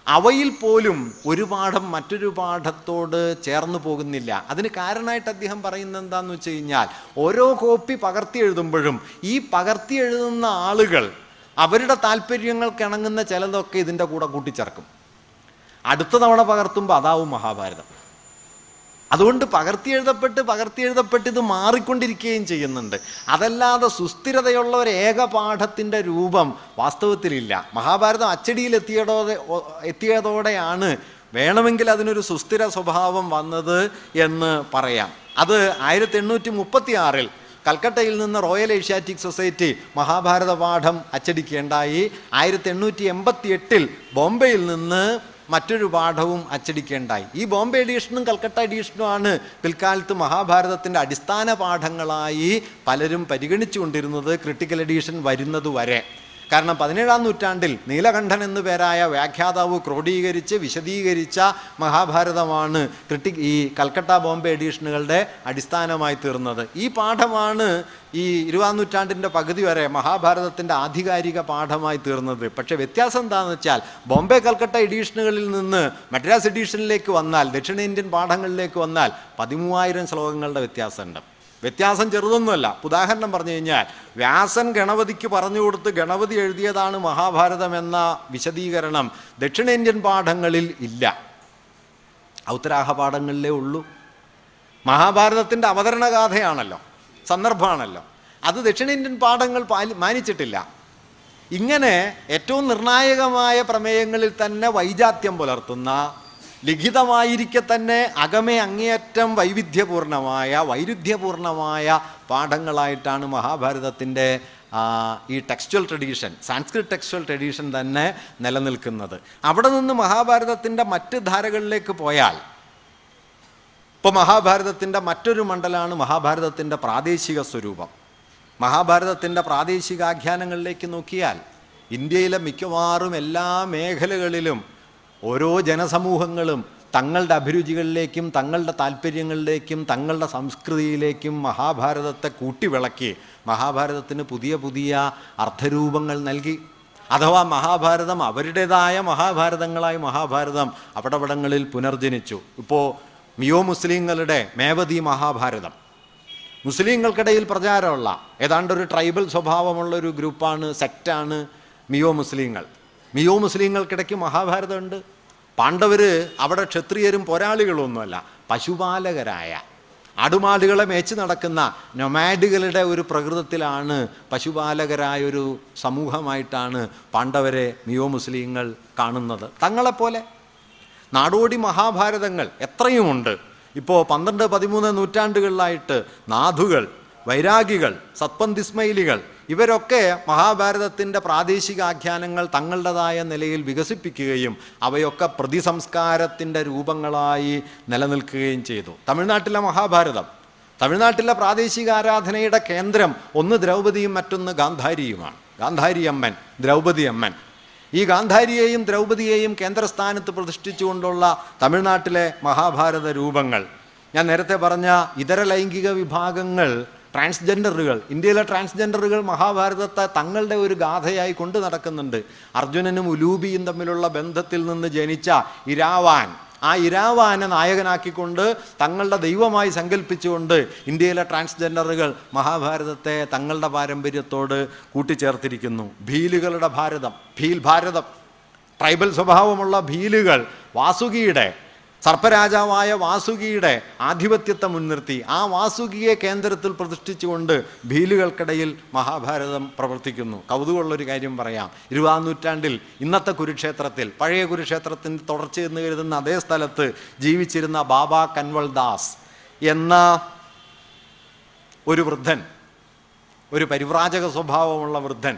അവയിൽ പോലും ഒരു പാഠം മറ്റൊരു പാഠത്തോട് ചേർന്നു പോകുന്നില്ല. അതിന് കാരണമായിട്ട് അദ്ദേഹം പറയുന്നത് എന്താന്ന് വെച്ച് കഴിഞ്ഞാൽ ഓരോ കോപ്പി പകർത്തി എഴുതുമ്പോഴും ഈ പകർത്തി എഴുതുന്ന ആളുകൾ അവരുടെ താല്പര്യങ്ങൾക്ക് ഇണങ്ങുന്ന ചിലതൊക്കെ ഇതിന്റെ കൂടെ കൂട്ടിച്ചേർക്കും. അടുത്ത തവണ പകർത്തുമ്പോൾ അതാവും മഹാഭാരതം. അതുകൊണ്ട് പകർത്തി എഴുതപ്പെട്ട് പകർത്തി എഴുതപ്പെട്ട് ഇത് മാറിക്കൊണ്ടിരിക്കുകയും ചെയ്യുന്നുണ്ട്. അതല്ലാതെ സുസ്ഥിരതയുള്ള ഒരു ഏകപാഠത്തിന്റെ രൂപം വാസ്തവത്തിലില്ല. മഹാഭാരതം അച്ചടിയിൽ എത്തിയതോടെ എത്തിയതോടെയാണ് വേണമെങ്കിൽ അതിനൊരു സുസ്ഥിര സ്വഭാവം വന്നത് എന്ന് പറയാം. അത് ആയിരത്തി എണ്ണൂറ്റി മുപ്പത്തി ആറിൽ കൽക്കട്ടയിൽ നിന്ന് റോയൽ ഏഷ്യാറ്റിക് സൊസൈറ്റി മഹാഭാരത പാഠം അച്ചടിക്കേണ്ടായി ആയിരത്തി എണ്ണൂറ്റി എൺപത്തി എട്ടിൽ ബോംബെയിൽ നിന്ന് മറ്റൊരു പാഠവും അച്ചടിക്കേണ്ടായി. ഈ ബോംബെ എഡീഷനും കൽക്കട്ട എഡീഷനുമാണ് പിൽക്കാലത്ത് മഹാഭാരതത്തിന്റെ അടിസ്ഥാന പാഠങ്ങളായി പലരും പരിഗണിച്ചുകൊണ്ടിരുന്നത് ക്രിട്ടിക്കൽ എഡീഷൻ വരുന്നത് വരെ. കാരണം പതിനേഴാം നൂറ്റാണ്ടിൽ നീലകണ്ഠൻ എന്നു പേരായ വ്യാഖ്യാതാവ് ക്രോഡീകരിച്ച് വിശദീകരിച്ച മഹാഭാരതമാണ് ക്രിട്ടി ഈ കൽക്കട്ട ബോംബെ എഡീഷനുകളുടെ അടിസ്ഥാനമായി തീർന്നത്. ഈ പാഠമാണ് ഈ ഇരുപതാം നൂറ്റാണ്ടിന്റെ പകുതി വരെ മഹാഭാരതത്തിന്റെ ആധികാരിക പാഠമായി തീർന്നത്. പക്ഷേ വ്യത്യാസം എന്താണെന്ന് വെച്ചാൽ ബോംബെ കൽക്കട്ട എഡീഷനുകളിൽ നിന്ന് മദ്രാസ് എഡീഷനിലേക്ക് വന്നാൽ ദക്ഷിണേന്ത്യൻ പാഠങ്ങളിലേക്ക് വന്നാൽ പതിമൂവായിരം ശ്ലോകങ്ങളുടെ വ്യത്യാസമുണ്ട്. വ്യത്യാസം ചെറുതൊന്നുമല്ല. ഉദാഹരണം പറഞ്ഞു കഴിഞ്ഞാൽ വ്യാസൻ ഗണപതിക്ക് പറഞ്ഞു കൊടുത്ത് ഗണപതി എഴുതിയതാണ് മഹാഭാരതം എന്ന വിശദീകരണം ദക്ഷിണേന്ത്യൻ പാഠങ്ങളിൽ ഇല്ല. ഔത്തരാഹ പാഠങ്ങളിലേ ഉള്ളൂ. മഹാഭാരതത്തിന്റെ അവതരണഗാഥയാണല്ലോ സന്ദർഭമാണല്ലോ. അത് ദക്ഷിണേന്ത്യൻ പാഠങ്ങൾ പാലി മാനിച്ചിട്ടില്ല. ഇങ്ങനെ ഏറ്റവും നിർണായകമായ പ്രമേയങ്ങളിൽ തന്നെ വൈജാത്യം പുലർത്തുന്ന ലിഖിതമായിരിക്കെ തന്നെ അകമേ അങ്ങേയറ്റം വൈവിധ്യപൂർണമായ വൈരുദ്ധ്യപൂർണമായ പാഠങ്ങളായിട്ടാണ് മഹാഭാരതത്തിന്റെ ഈ textual tradition Sanskrit textual tradition തന്നെ നിലനിൽക്കുന്നത്. അവിടെ നിന്ന് മഹാഭാരതത്തിന്റെ മറ്റ് ധാരകളിലേക്ക് പോയാൽ ഇപ്പോൾ മഹാഭാരതത്തിന്റെ മറ്റൊരു മണ്ഡലമാണ് മഹാഭാരതത്തിന്റെ പ്രാദേശിക സ്വരൂപം. മഹാഭാരതത്തിന്റെ പ്രാദേശികാഖ്യാനങ്ങളിലേക്ക് നോക്കിയാൽ ഇന്ത്യയിലെ മിക്കവാറും എല്ലാ മേഖലകളിലും ഓരോ ജനസമൂഹങ്ങളും തങ്ങളുടെ അഭിരുചികളിലേക്കും തങ്ങളുടെ താല്പര്യങ്ങളിലേക്കും തങ്ങളുടെ സംസ്കൃതിയിലേക്കും മഹാഭാരതത്തെ കൂട്ടിവിളക്കി. മഹാഭാരതത്തിന് പുതിയ പുതിയ അർത്ഥരൂപങ്ങൾ നൽകി. അഥവാ മഹാഭാരതം അവരുടേതായ മഹാഭാരതങ്ങളായി മഹാഭാരതം അവിടവിടങ്ങളിൽ പുനർജനിച്ചു. ഇപ്പോൾ മിയോ മുസ്ലിങ്ങളുടെ മേവതി മഹാഭാരതം. മുസ്ലിങ്ങൾക്കിടയിൽ പ്രചാരമുള്ള ഏതാണ്ട് ഒരു ട്രൈബൽ സ്വഭാവമുള്ള ഒരു ഗ്രൂപ്പാണ് സെക്റ്റാണ് മിയോ മുസ്ലിങ്ങൾ. മിയോ മുസ്ലിങ്ങൾക്കിടയ്ക്ക് മഹാഭാരതമുണ്ട്. പാണ്ഡവർ അവിടെ ക്ഷത്രിയരും പോരാളികളൊന്നുമല്ല പശുപാലകരായ. ആടുമാടുകളെ മേച്ച് നടക്കുന്ന നൊമാഡുകളുടെ ഒരു പ്രകൃതത്തിലാണ് പശുപാലകരായൊരു സമൂഹമായിട്ടാണ് പാണ്ഡവരെ മിയോ മുസ്ലിങ്ങൾ കാണുന്നത്. തങ്ങളെപ്പോലെ നാടോടി മഹാഭാരതങ്ങൾ എത്രയുമുണ്ട്. ഇപ്പോൾ പന്ത്രണ്ട് പതിമൂന്ന് നൂറ്റാണ്ടുകളിലായിട്ട് നാഥുകൾ വൈരാഗികൾ സത്പന്തിസ്മൈലികൾ ഇവരൊക്കെ മഹാഭാരതത്തിന്റെ പ്രാദേശിക ആഖ്യാനങ്ങൾ തങ്ങളുടേതായ നിലയിൽ വികസിപ്പിക്കുകയും അവയൊക്കെ പ്രതിസംസ്കാരത്തിന്റെ രൂപങ്ങളായി നിലനിൽക്കുകയും ചെയ്തു. തമിഴ്നാട്ടിലെ മഹാഭാരതം തമിഴ്നാട്ടിലെ പ്രാദേശിക ആരാധനയുടെ കേന്ദ്രം ഒന്ന് ദ്രൗപതിയും മറ്റൊന്ന് ഗാന്ധാരിയുമാണ്. ഗാന്ധാരി അമ്മൻ ദ്രൗപതി അമ്മൻ ഈ ഗാന്ധാരിയെയും ദ്രൗപതിയെയും കേന്ദ്രസ്ഥാനത്ത് പ്രതിഷ്ഠിച്ചുകൊണ്ടുള്ള തമിഴ്നാട്ടിലെ മഹാഭാരത രൂപങ്ങൾ. ഞാൻ നേരത്തെ പറഞ്ഞ ഇതര ലൈംഗിക വിഭാഗങ്ങൾ ട്രാൻസ്ജെൻഡറുകൾ ഇന്ത്യയിലെ ട്രാൻസ്ജെൻഡറുകൾ മഹാഭാരതത്തെ തങ്ങളുടെ ഒരു ഗാഥയായി കൊണ്ടു നടക്കുന്നുണ്ട്. അർജുനനും ഉലൂബിയും തമ്മിലുള്ള ബന്ധത്തിൽ നിന്ന് ജനിച്ച ഇരാവാൻ. ആ ഇരാവാനെ നായകനാക്കിക്കൊണ്ട് തങ്ങളുടെ ദൈവമായി സങ്കല്പിച്ചുകൊണ്ട് ഇന്ത്യയിലെ ട്രാൻസ്ജെൻഡറുകൾ മഹാഭാരതത്തെ തങ്ങളുടെ പാരമ്പര്യത്തോട് കൂട്ടിച്ചേർത്തിരിക്കുന്നു. ഭീലുകളുടെ ഭാരതം ഭീൽ ഭാരതം. ട്രൈബൽ സ്വഭാവമുള്ള ഭീലുകൾ വാസുകിയുടെ സർപ്പരാജാവായ വാസുകിയുടെ ആധിപത്യത്തെ മുൻനിർത്തി. ആ വാസുകിയെ കേന്ദ്രത്തിൽ പ്രതിഷ്ഠിച്ചുകൊണ്ട് ഭീലുകൾക്കിടയിൽ മഹാഭാരതം പ്രവർത്തിക്കുന്നു. കൗതുകമുള്ളൊരു കാര്യം പറയാം. ഇരുപതാം നൂറ്റാണ്ടിൽ ഇന്നത്തെ കുരുക്ഷേത്രത്തിൽ പഴയ കുരുക്ഷേത്രത്തിന്റെ തുടർച്ചയെന്ന് കരുതുന്ന അതേ സ്ഥലത്ത് ജീവിച്ചിരുന്ന ബാബ കൻവൾ ദാസ് എന്ന ഒരു വൃദ്ധൻ ഒരു പരിവ്രാജക സ്വഭാവമുള്ള വൃദ്ധൻ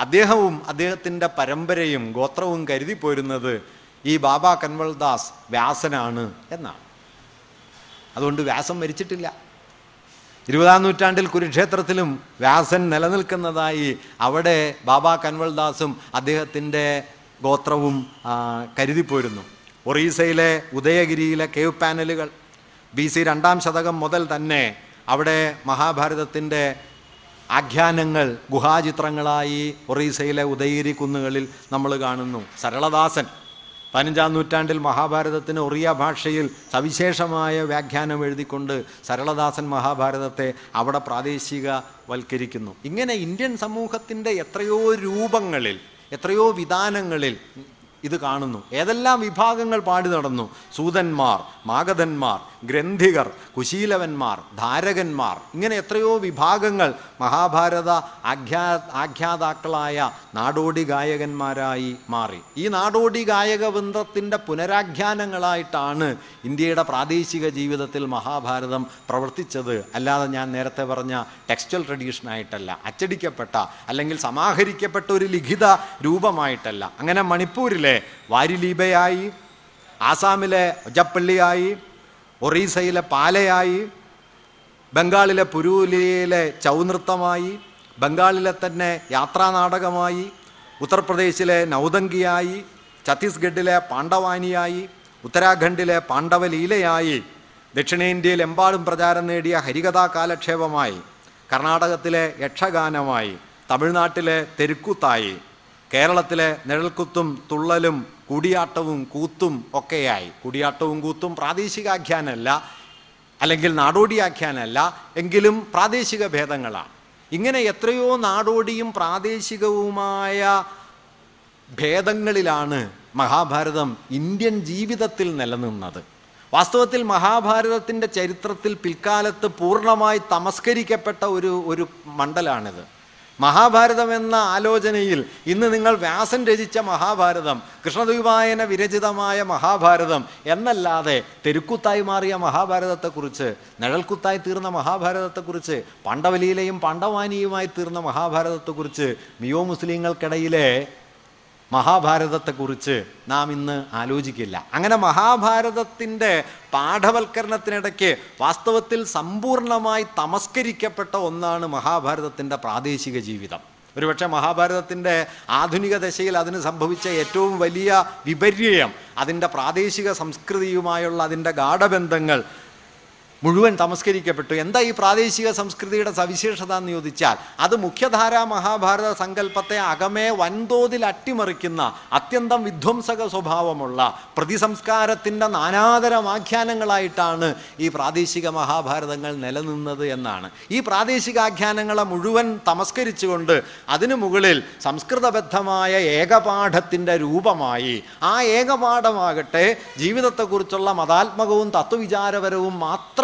അദ്ദേഹവും അദ്ദേഹത്തിന്റെ പരമ്പരയും ഗോത്രവും കരുതി പോരുന്നത് ഈ ബാബ കൻവൽദാസ് വ്യാസനാണ് എന്നാണ്. അതുകൊണ്ട് വ്യാസം മരിച്ചിട്ടില്ല. ഇരുപതാം നൂറ്റാണ്ടിൽ കുരുക്ഷേത്രത്തിലും വ്യാസൻ നിലനിൽക്കുന്നതായി അവിടെ ബാബ കൻവൽദാസും അദ്ദേഹത്തിന്റെ ഗോത്രവും കരുതിപ്പോരുന്നു. ഒറീസയിലെ ഉദയഗിരിയിലെ കേവ് പാനലുകൾ ബി സി രണ്ടാം ശതകം മുതൽ തന്നെ അവിടെ മഹാഭാരതത്തിന്റെ ആഖ്യാനങ്ങൾ ഗുഹാചിത്രങ്ങളായി ഒറീസയിലെ ഉദയഗിരി കുന്നുകളിൽ നമ്മൾ കാണുന്നു. സരളദാസൻ പതിനഞ്ചാം നൂറ്റാണ്ടിൽ മഹാഭാരതത്തിന് ഒറിയ ഭാഷയിൽ സവിശേഷമായ വ്യാഖ്യാനം എഴുതിക്കൊണ്ട് സരളദാസൻ മഹാഭാരതത്തെ അവിടെ പ്രാദേശികവൽക്കരിക്കുന്നു. ഇങ്ങനെ ഇന്ത്യൻ സമൂഹത്തിന്റെ എത്രയോ രൂപങ്ങളിൽ എത്രയോ വിധാനങ്ങളിൽ ഇത് കാണുന്നു. ഏതെല്ലാം വിഭാഗങ്ങൾ പാടി നടന്നു? സൂതന്മാർ മാഗധന്മാർ ഗ്രന്ഥികർ കുശീലവന്മാർ ധാരകന്മാർ. ഇങ്ങനെ എത്രയോ വിഭാഗങ്ങൾ മഹാഭാരത ആഖ്യാ ആഖ്യാതാക്കളായ നാടോടി ഗായകന്മാരായി മാറി. ഈ നാടോടി ഗായക വൃന്ദത്തിന്റെ പുനരാഖ്യാനങ്ങളായിട്ടാണ് ഇന്ത്യയുടെ പ്രാദേശിക ജീവിതത്തിൽ മഹാഭാരതം പ്രവർത്തിച്ചത്. അല്ലാതെ ഞാൻ നേരത്തെ പറഞ്ഞ ടെക്സ്റ്റൽ ട്രഡീഷനായിട്ടല്ല അച്ചടിക്കപ്പെട്ട അല്ലെങ്കിൽ സമാഹരിക്കപ്പെട്ട ഒരു ലിഖിത രൂപമായിട്ടല്ല അങ്ങനെ മണിപ്പൂരിലെ വാരിലീബയായി ആസാമിലെ ഒജപ്പള്ളിയായി ഒറീസയിലെ പാലയായി ബംഗാളിലെ പുരൂലിയയിലെ ചൗനൃത്തമായി ബംഗാളിലെ തന്നെ യാത്രാനാടകമായി ഉത്തർപ്രദേശിലെ നൗദങ്കിയായി ഛത്തീസ്ഗഡിലെ പാണ്ഡവാനിയായി ഉത്തരാഖണ്ഡിലെ പാണ്ഡവലീലയായി ദക്ഷിണേന്ത്യയിൽ എമ്പാടും പ്രചാരം നേടിയ ഹരികഥാ കാലക്ഷേപമായി കർണാടകത്തിലെ യക്ഷഗാനമായി തമിഴ്നാട്ടിലെ തെരുക്കുത്തായി കേരളത്തിലെ നിഴൽക്കുത്തും തുള്ളലും കൂടിയാട്ടവും കൂത്തും ഒക്കെയായി. കൂടിയാട്ടവും കൂത്തും പ്രാദേശിക ആഖ്യാനമല്ല അല്ലെങ്കിൽ നാടോടി ആഖ്യാനമല്ല എങ്കിലും പ്രാദേശിക ഭേദങ്ങളാണ്. ഇങ്ങനെ എത്രയോ നാടോടിയും പ്രാദേശികവുമായ ഭേദങ്ങളിലാണ് മഹാഭാരതം ഇന്ത്യൻ ജീവിതത്തിൽ നിലനിന്നത്. വാസ്തവത്തിൽ മഹാഭാരതത്തിന്റെ ചരിത്രത്തിൽ പിൽക്കാലത്ത് പൂർണമായി തമസ്കരിക്കപ്പെട്ട ഒരു ഒരു മണ്ഡലാണിത്. മഹാഭാരതം എന്ന ആലോചനയിൽ ഇന്ന് നിങ്ങൾ വ്യാസൻ രചിച്ച മഹാഭാരതം കൃഷ്ണദ്വീപായന വിരചിതമായ മഹാഭാരതം എന്നല്ലാതെ തെരുക്കുത്തായി മാറിയ മഹാഭാരതത്തെക്കുറിച്ച് നിഴൽക്കുത്തായി തീർന്ന മഹാഭാരതത്തെക്കുറിച്ച് പാണ്ഡവലിയിലെയും പാണ്ഡവാനിയുമായി തീർന്ന മഹാഭാരതത്തെക്കുറിച്ച് മിയോ മുസ്ലിങ്ങൾക്കിടയിലെ മഹാഭാരതത്തെക്കുറിച്ച് നാം ഇന്ന് ആലോചിക്കില്ല. അങ്ങനെ മഹാഭാരതത്തിന്റെ പാഠവൽക്കരണത്തിനിടയ്ക്ക് വാസ്തവത്തിൽ സമ്പൂർണമായി തമസ്കരിക്കപ്പെട്ട ഒന്നാണ് മഹാഭാരതത്തിന്റെ പ്രാദേശിക ജീവിതം. ഒരുപക്ഷെ മഹാഭാരതത്തിന്റെ ആധുനിക ദശയിൽ അതിന് സംഭവിച്ച ഏറ്റവും വലിയ വിപര്യം അതിന്റെ പ്രാദേശിക സംസ്കൃതിയുമായുള്ള അതിന്റെ ഗാഠബന്ധങ്ങൾ മുഴുവൻ തമസ്കരിക്കപ്പെട്ടു. എന്താ ഈ പ്രാദേശിക സംസ്കൃതിയുടെ സവിശേഷത എന്ന് ചോദിച്ചാൽ അത് മുഖ്യധാരാ മഹാഭാരത സങ്കല്പത്തെ അകമേ വൻതോതിൽ അട്ടിമറിക്കുന്ന അത്യന്തം വിധ്വംസക സ്വഭാവമുള്ള പ്രതിസംസ്കാരത്തിന്റെ നാനാതരം ആഖ്യാനങ്ങളായിട്ടാണ് ഈ പ്രാദേശിക മഹാഭാരതങ്ങൾ നിലനിന്നത് എന്നാണ്. ഈ പ്രാദേശിക ആഖ്യാനങ്ങളെ മുഴുവൻ തമസ്കരിച്ചുകൊണ്ട് അതിനു മുകളിൽ സംസ്കൃതബദ്ധമായ ഏകപാഠത്തിന്റെ രൂപമായി ആ ഏകപാഠമാകട്ടെ ജീവിതത്തെക്കുറിച്ചുള്ള മതാത്മകവും തത്വവിചാരപരവും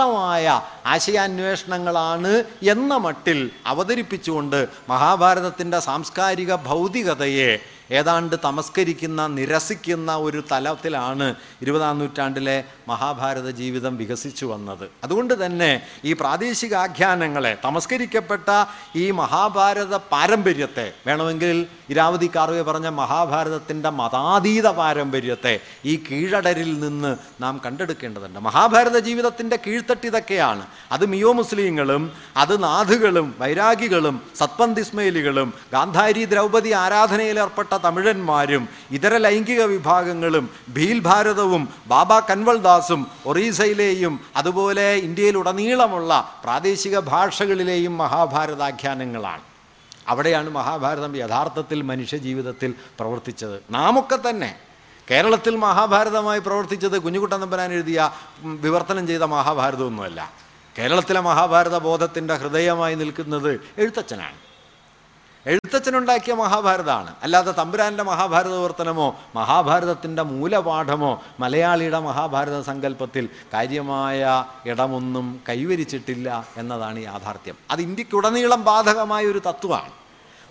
മാത്രമായ ആശയാന്വേഷണങ്ങളാണ് എന്ന മട്ടിൽ അവതരിപ്പിച്ചുകൊണ്ട് മഹാഭാരതത്തിന്റെ സാംസ്കാരിക ഭൗതികതയെ ഏതാണ്ട് തമസ്കരിക്കുന്ന നിരസിക്കുന്ന ഒരു തലത്തിലാണ് ഇരുപതാം നൂറ്റാണ്ടിലെ മഹാഭാരത ജീവിതം വികസിച്ചു വന്നത്. അതുകൊണ്ട് തന്നെ ഈ പ്രാദേശിക ആഖ്യാനങ്ങളെ തമസ്കരിക്കപ്പെട്ട ഈ മഹാഭാരത പാരമ്പര്യത്തെ വേണമെങ്കിൽ ഇരാവതി കാർവെ പറഞ്ഞ മഹാഭാരതത്തിന്റെ മതാതീത പാരമ്പര്യത്തെ ഈ കീഴടരിൽ നിന്ന് നാം കണ്ടെടുക്കേണ്ടതുണ്ട്. മഹാഭാരത ജീവിതത്തിന്റെ കീഴ്ത്തട്ട് ഇതൊക്കെയാണ്. അത് മിയോ മുസ്ലിങ്ങളും അത് നാഥുകളും വൈരാഗികളും സത്പന്തിസ്മയിലുകളും ഗാന്ധാരി ദ്രൗപദി ആരാധനയിലേർപ്പെട്ട തമിഴന്മാരും ഇതര ലൈംഗിക വിഭാഗങ്ങളും ഭീൽ ഭാരതവും ബാബ കൻവൽദാസും ഒറീസയിലെയും അതുപോലെ ഇന്ത്യയിലുടനീളമുള്ള പ്രാദേശിക ഭാഷകളിലെയും മഹാഭാരതാഖ്യാനങ്ങളാണ്. അവിടെയാണ് മഹാഭാരതം യഥാർത്ഥത്തിൽ മനുഷ്യജീവിതത്തിൽ പ്രവർത്തിച്ചത്. നാമൊക്കെ തന്നെ കേരളത്തിൽ മഹാഭാരതമായി പ്രവർത്തിച്ചത് കുഞ്ഞുകുട്ടൻ തമ്പനാൻ എഴുതിയ വിവർത്തനം ചെയ്ത മഹാഭാരതമൊന്നുമല്ല. കേരളത്തിലെ മഹാഭാരത ബോധത്തിന്റെ ഹൃദയമായി നിൽക്കുന്നത് എഴുത്തച്ഛനാണ്. എഴുത്തച്ഛനുണ്ടാക്കിയ മഹാഭാരതമാണ്. അല്ലാതെ തമ്പുരാന്റെ മഹാഭാരത പ്രവർത്തനമോ മഹാഭാരതത്തിന്റെ മൂലപാഠമോ മലയാളിയുടെ മഹാഭാരത സങ്കല്പത്തിൽ കാര്യമായ ഇടമൊന്നും കൈവരിച്ചിട്ടില്ല എന്നതാണ് യാഥാർത്ഥ്യം. അത് ഇന്ത്യക്കുടനീളം ബാധകമായ ഒരു തത്വമാണ്.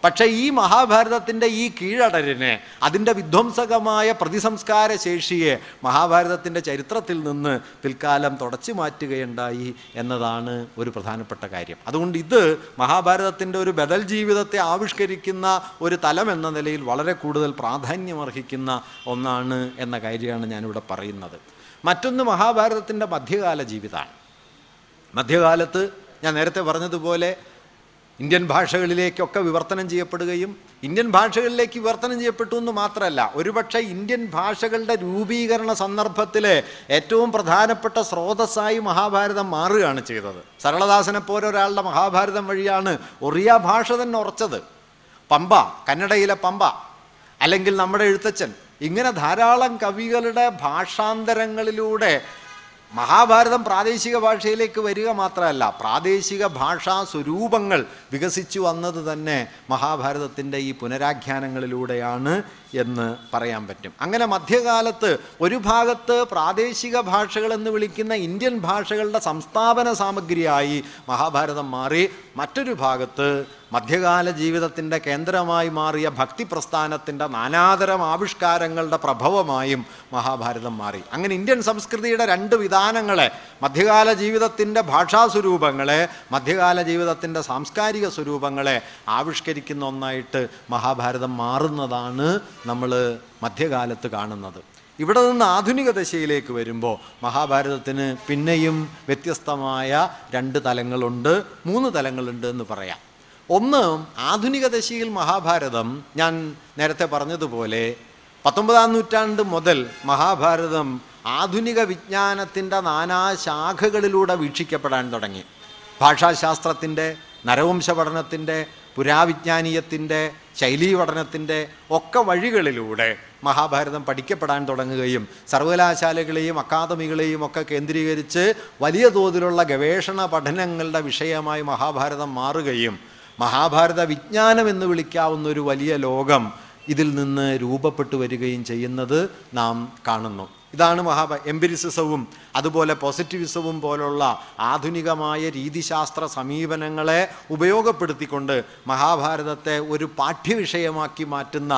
പക്ഷേ ഈ മഹാഭാരതത്തിന്റെ ഈ കീഴടരിനെ അതിന്റെ വിധ്വംസകമായ പ്രതിസംസ്കാര ശേഷിയെ മഹാഭാരതത്തിന്റെ ചരിത്രത്തിൽ നിന്ന് പിൽക്കാലം തുടച്ചു മാറ്റുകയുണ്ടായി എന്നതാണ് ഒരു പ്രധാനപ്പെട്ട കാര്യം. അതുകൊണ്ട് ഇത് മഹാഭാരതത്തിന്റെ ഒരു ബദൽ ജീവിതത്തെ ആവിഷ്കരിക്കുന്ന ഒരു തലം എന്ന നിലയിൽ വളരെ കൂടുതൽ പ്രാധാന്യമർഹിക്കുന്ന ഒന്നാണ് എന്ന കാര്യമാണ് ഞാനിവിടെ പറയുന്നത്. മറ്റൊന്ന് മഹാഭാരതത്തിന്റെ മധ്യകാല ജീവിതമാണ്. മധ്യകാലത്ത് ഞാൻ നേരത്തെ പറഞ്ഞതുപോലെ ഇന്ത്യൻ ഭാഷകളിലേക്കൊക്കെ വിവർത്തനം ചെയ്യപ്പെടുകയും ഇന്ത്യൻ ഭാഷകളിലേക്ക് വിവർത്തനം ചെയ്യപ്പെട്ടു എന്ന് മാത്രമല്ല ഒരുപക്ഷെ ഇന്ത്യൻ ഭാഷകളുടെ രൂപീകരണ സന്ദർഭത്തിൽ ഏറ്റവും പ്രധാനപ്പെട്ട സ്രോതസ്സായി മഹാഭാരതം മാറുകയാണ് ചെയ്തത്. സരളദാസനെ പോലെ ഒരാളുടെ മഹാഭാരതം വഴിയാണ് ഒറിയ ഭാഷ തന്നെ ഉറച്ചത്. പമ്പ കന്നഡയിലെ പമ്പ അല്ലെങ്കിൽ നമ്മുടെ എഴുത്തച്ഛൻ. ഇങ്ങനെ ധാരാളം കവികളുടെ ഭാഷാന്തരങ്ങളിലൂടെ മഹാഭാരതം പ്രാദേശിക ഭാഷയിലേക്ക് വരിക മാത്രമല്ല പ്രാദേശിക ഭാഷാ സ്വരൂപങ്ങൾ വികസിച്ചു വന്നത് തന്നെ മഹാഭാരതത്തിന്റെ ഈ പുനരാഖ്യാനങ്ങളിലൂടെയാണ് എന്ന് പറയാൻ പറ്റും. അങ്ങനെ മധ്യകാലത്ത് ഒരു ഭാഗത്ത് പ്രാദേശിക ഭാഷകളെന്ന് വിളിക്കുന്ന ഇന്ത്യൻ ഭാഷകളുടെ സംസ്ഥാപന സാമഗ്രിയായി മഹാഭാരതം മാറി മറ്റൊരു ഭാഗത്ത് മധ്യകാല ജീവിതത്തിന്റെ കേന്ദ്രമായി മാറിയ ഭക്തി പ്രസ്ഥാനത്തിന്റെ നാനാതരം ആവിഷ്കാരങ്ങളുടെ പ്രഭവമായും മഹാഭാരതം മാറി. അങ്ങനെ ഇന്ത്യൻ സംസ്കൃതിയുടെ രണ്ട് വിധാനങ്ങളെ മധ്യകാല ജീവിതത്തിന്റെ ഭാഷാസ്വരൂപങ്ങളെ മധ്യകാല ജീവിതത്തിന്റെ സാംസ്കാരിക സ്വരൂപങ്ങളെ ആവിഷ്കരിക്കുന്ന ഒന്നായിട്ട് മഹാഭാരതം മാറുന്നതാണ് നമ്മൾ മധ്യകാലത്ത് കാണുന്നത്. ഇവിടെ നിന്ന് ആധുനിക ദശയിലേക്ക് വരുമ്പോൾ മഹാഭാരതത്തിന് പിന്നെയും വ്യത്യസ്തമായ രണ്ട് തലങ്ങളുണ്ട് മൂന്ന് തലങ്ങളുണ്ട് എന്ന് പറയാം. ഒന്ന് ആധുനിക ദശയിൽ മഹാഭാരതം. ഞാൻ നേരത്തെ പറഞ്ഞതുപോലെ പത്തൊമ്പതാം നൂറ്റാണ്ട് മുതൽ മഹാഭാരതം ആധുനിക വിജ്ഞാനത്തിന്റെ നാനാശാഖകളിലൂടെ വീക്ഷിക്കപ്പെടാൻ തുടങ്ങി. ഭാഷാശാസ്ത്രത്തിന്റെ നരവംശ പഠനത്തിന്റെ പുരാവിജ്ഞാനീയത്തിന്റെ ശൈലീ പഠനത്തിന്റെ ഒക്കെ വഴികളിലൂടെ മഹാഭാരതം പഠിക്കപ്പെടാൻ തുടങ്ങുകയും സർവകലാശാലകളെയും അക്കാദമികളെയും ഒക്കെ കേന്ദ്രീകരിച്ച് വലിയ തോതിലുള്ള ഗവേഷണ പഠനങ്ങളുടെ വിഷയമായി മഹാഭാരതം മാറുകയും മഹാഭാരത വിജ്ഞാനം എന്ന് വിളിക്കാവുന്ന ഒരു വലിയ ലോകം ഇതിൽ നിന്ന് രൂപപ്പെട്ടു വരികയും ചെയ്യുന്നത് നാം കാണുന്നു. ഇതാണ് മഹാ എംപിരിസിസവും അതുപോലെ പോസിറ്റിവിസവും പോലുള്ള ആധുനികമായ രീതിശാസ്ത്ര സമീപനങ്ങളെ ഉപയോഗപ്പെടുത്തിക്കൊണ്ട് മഹാഭാരതത്തെ ഒരു പാഠ്യവിഷയമാക്കി മാറ്റുന്ന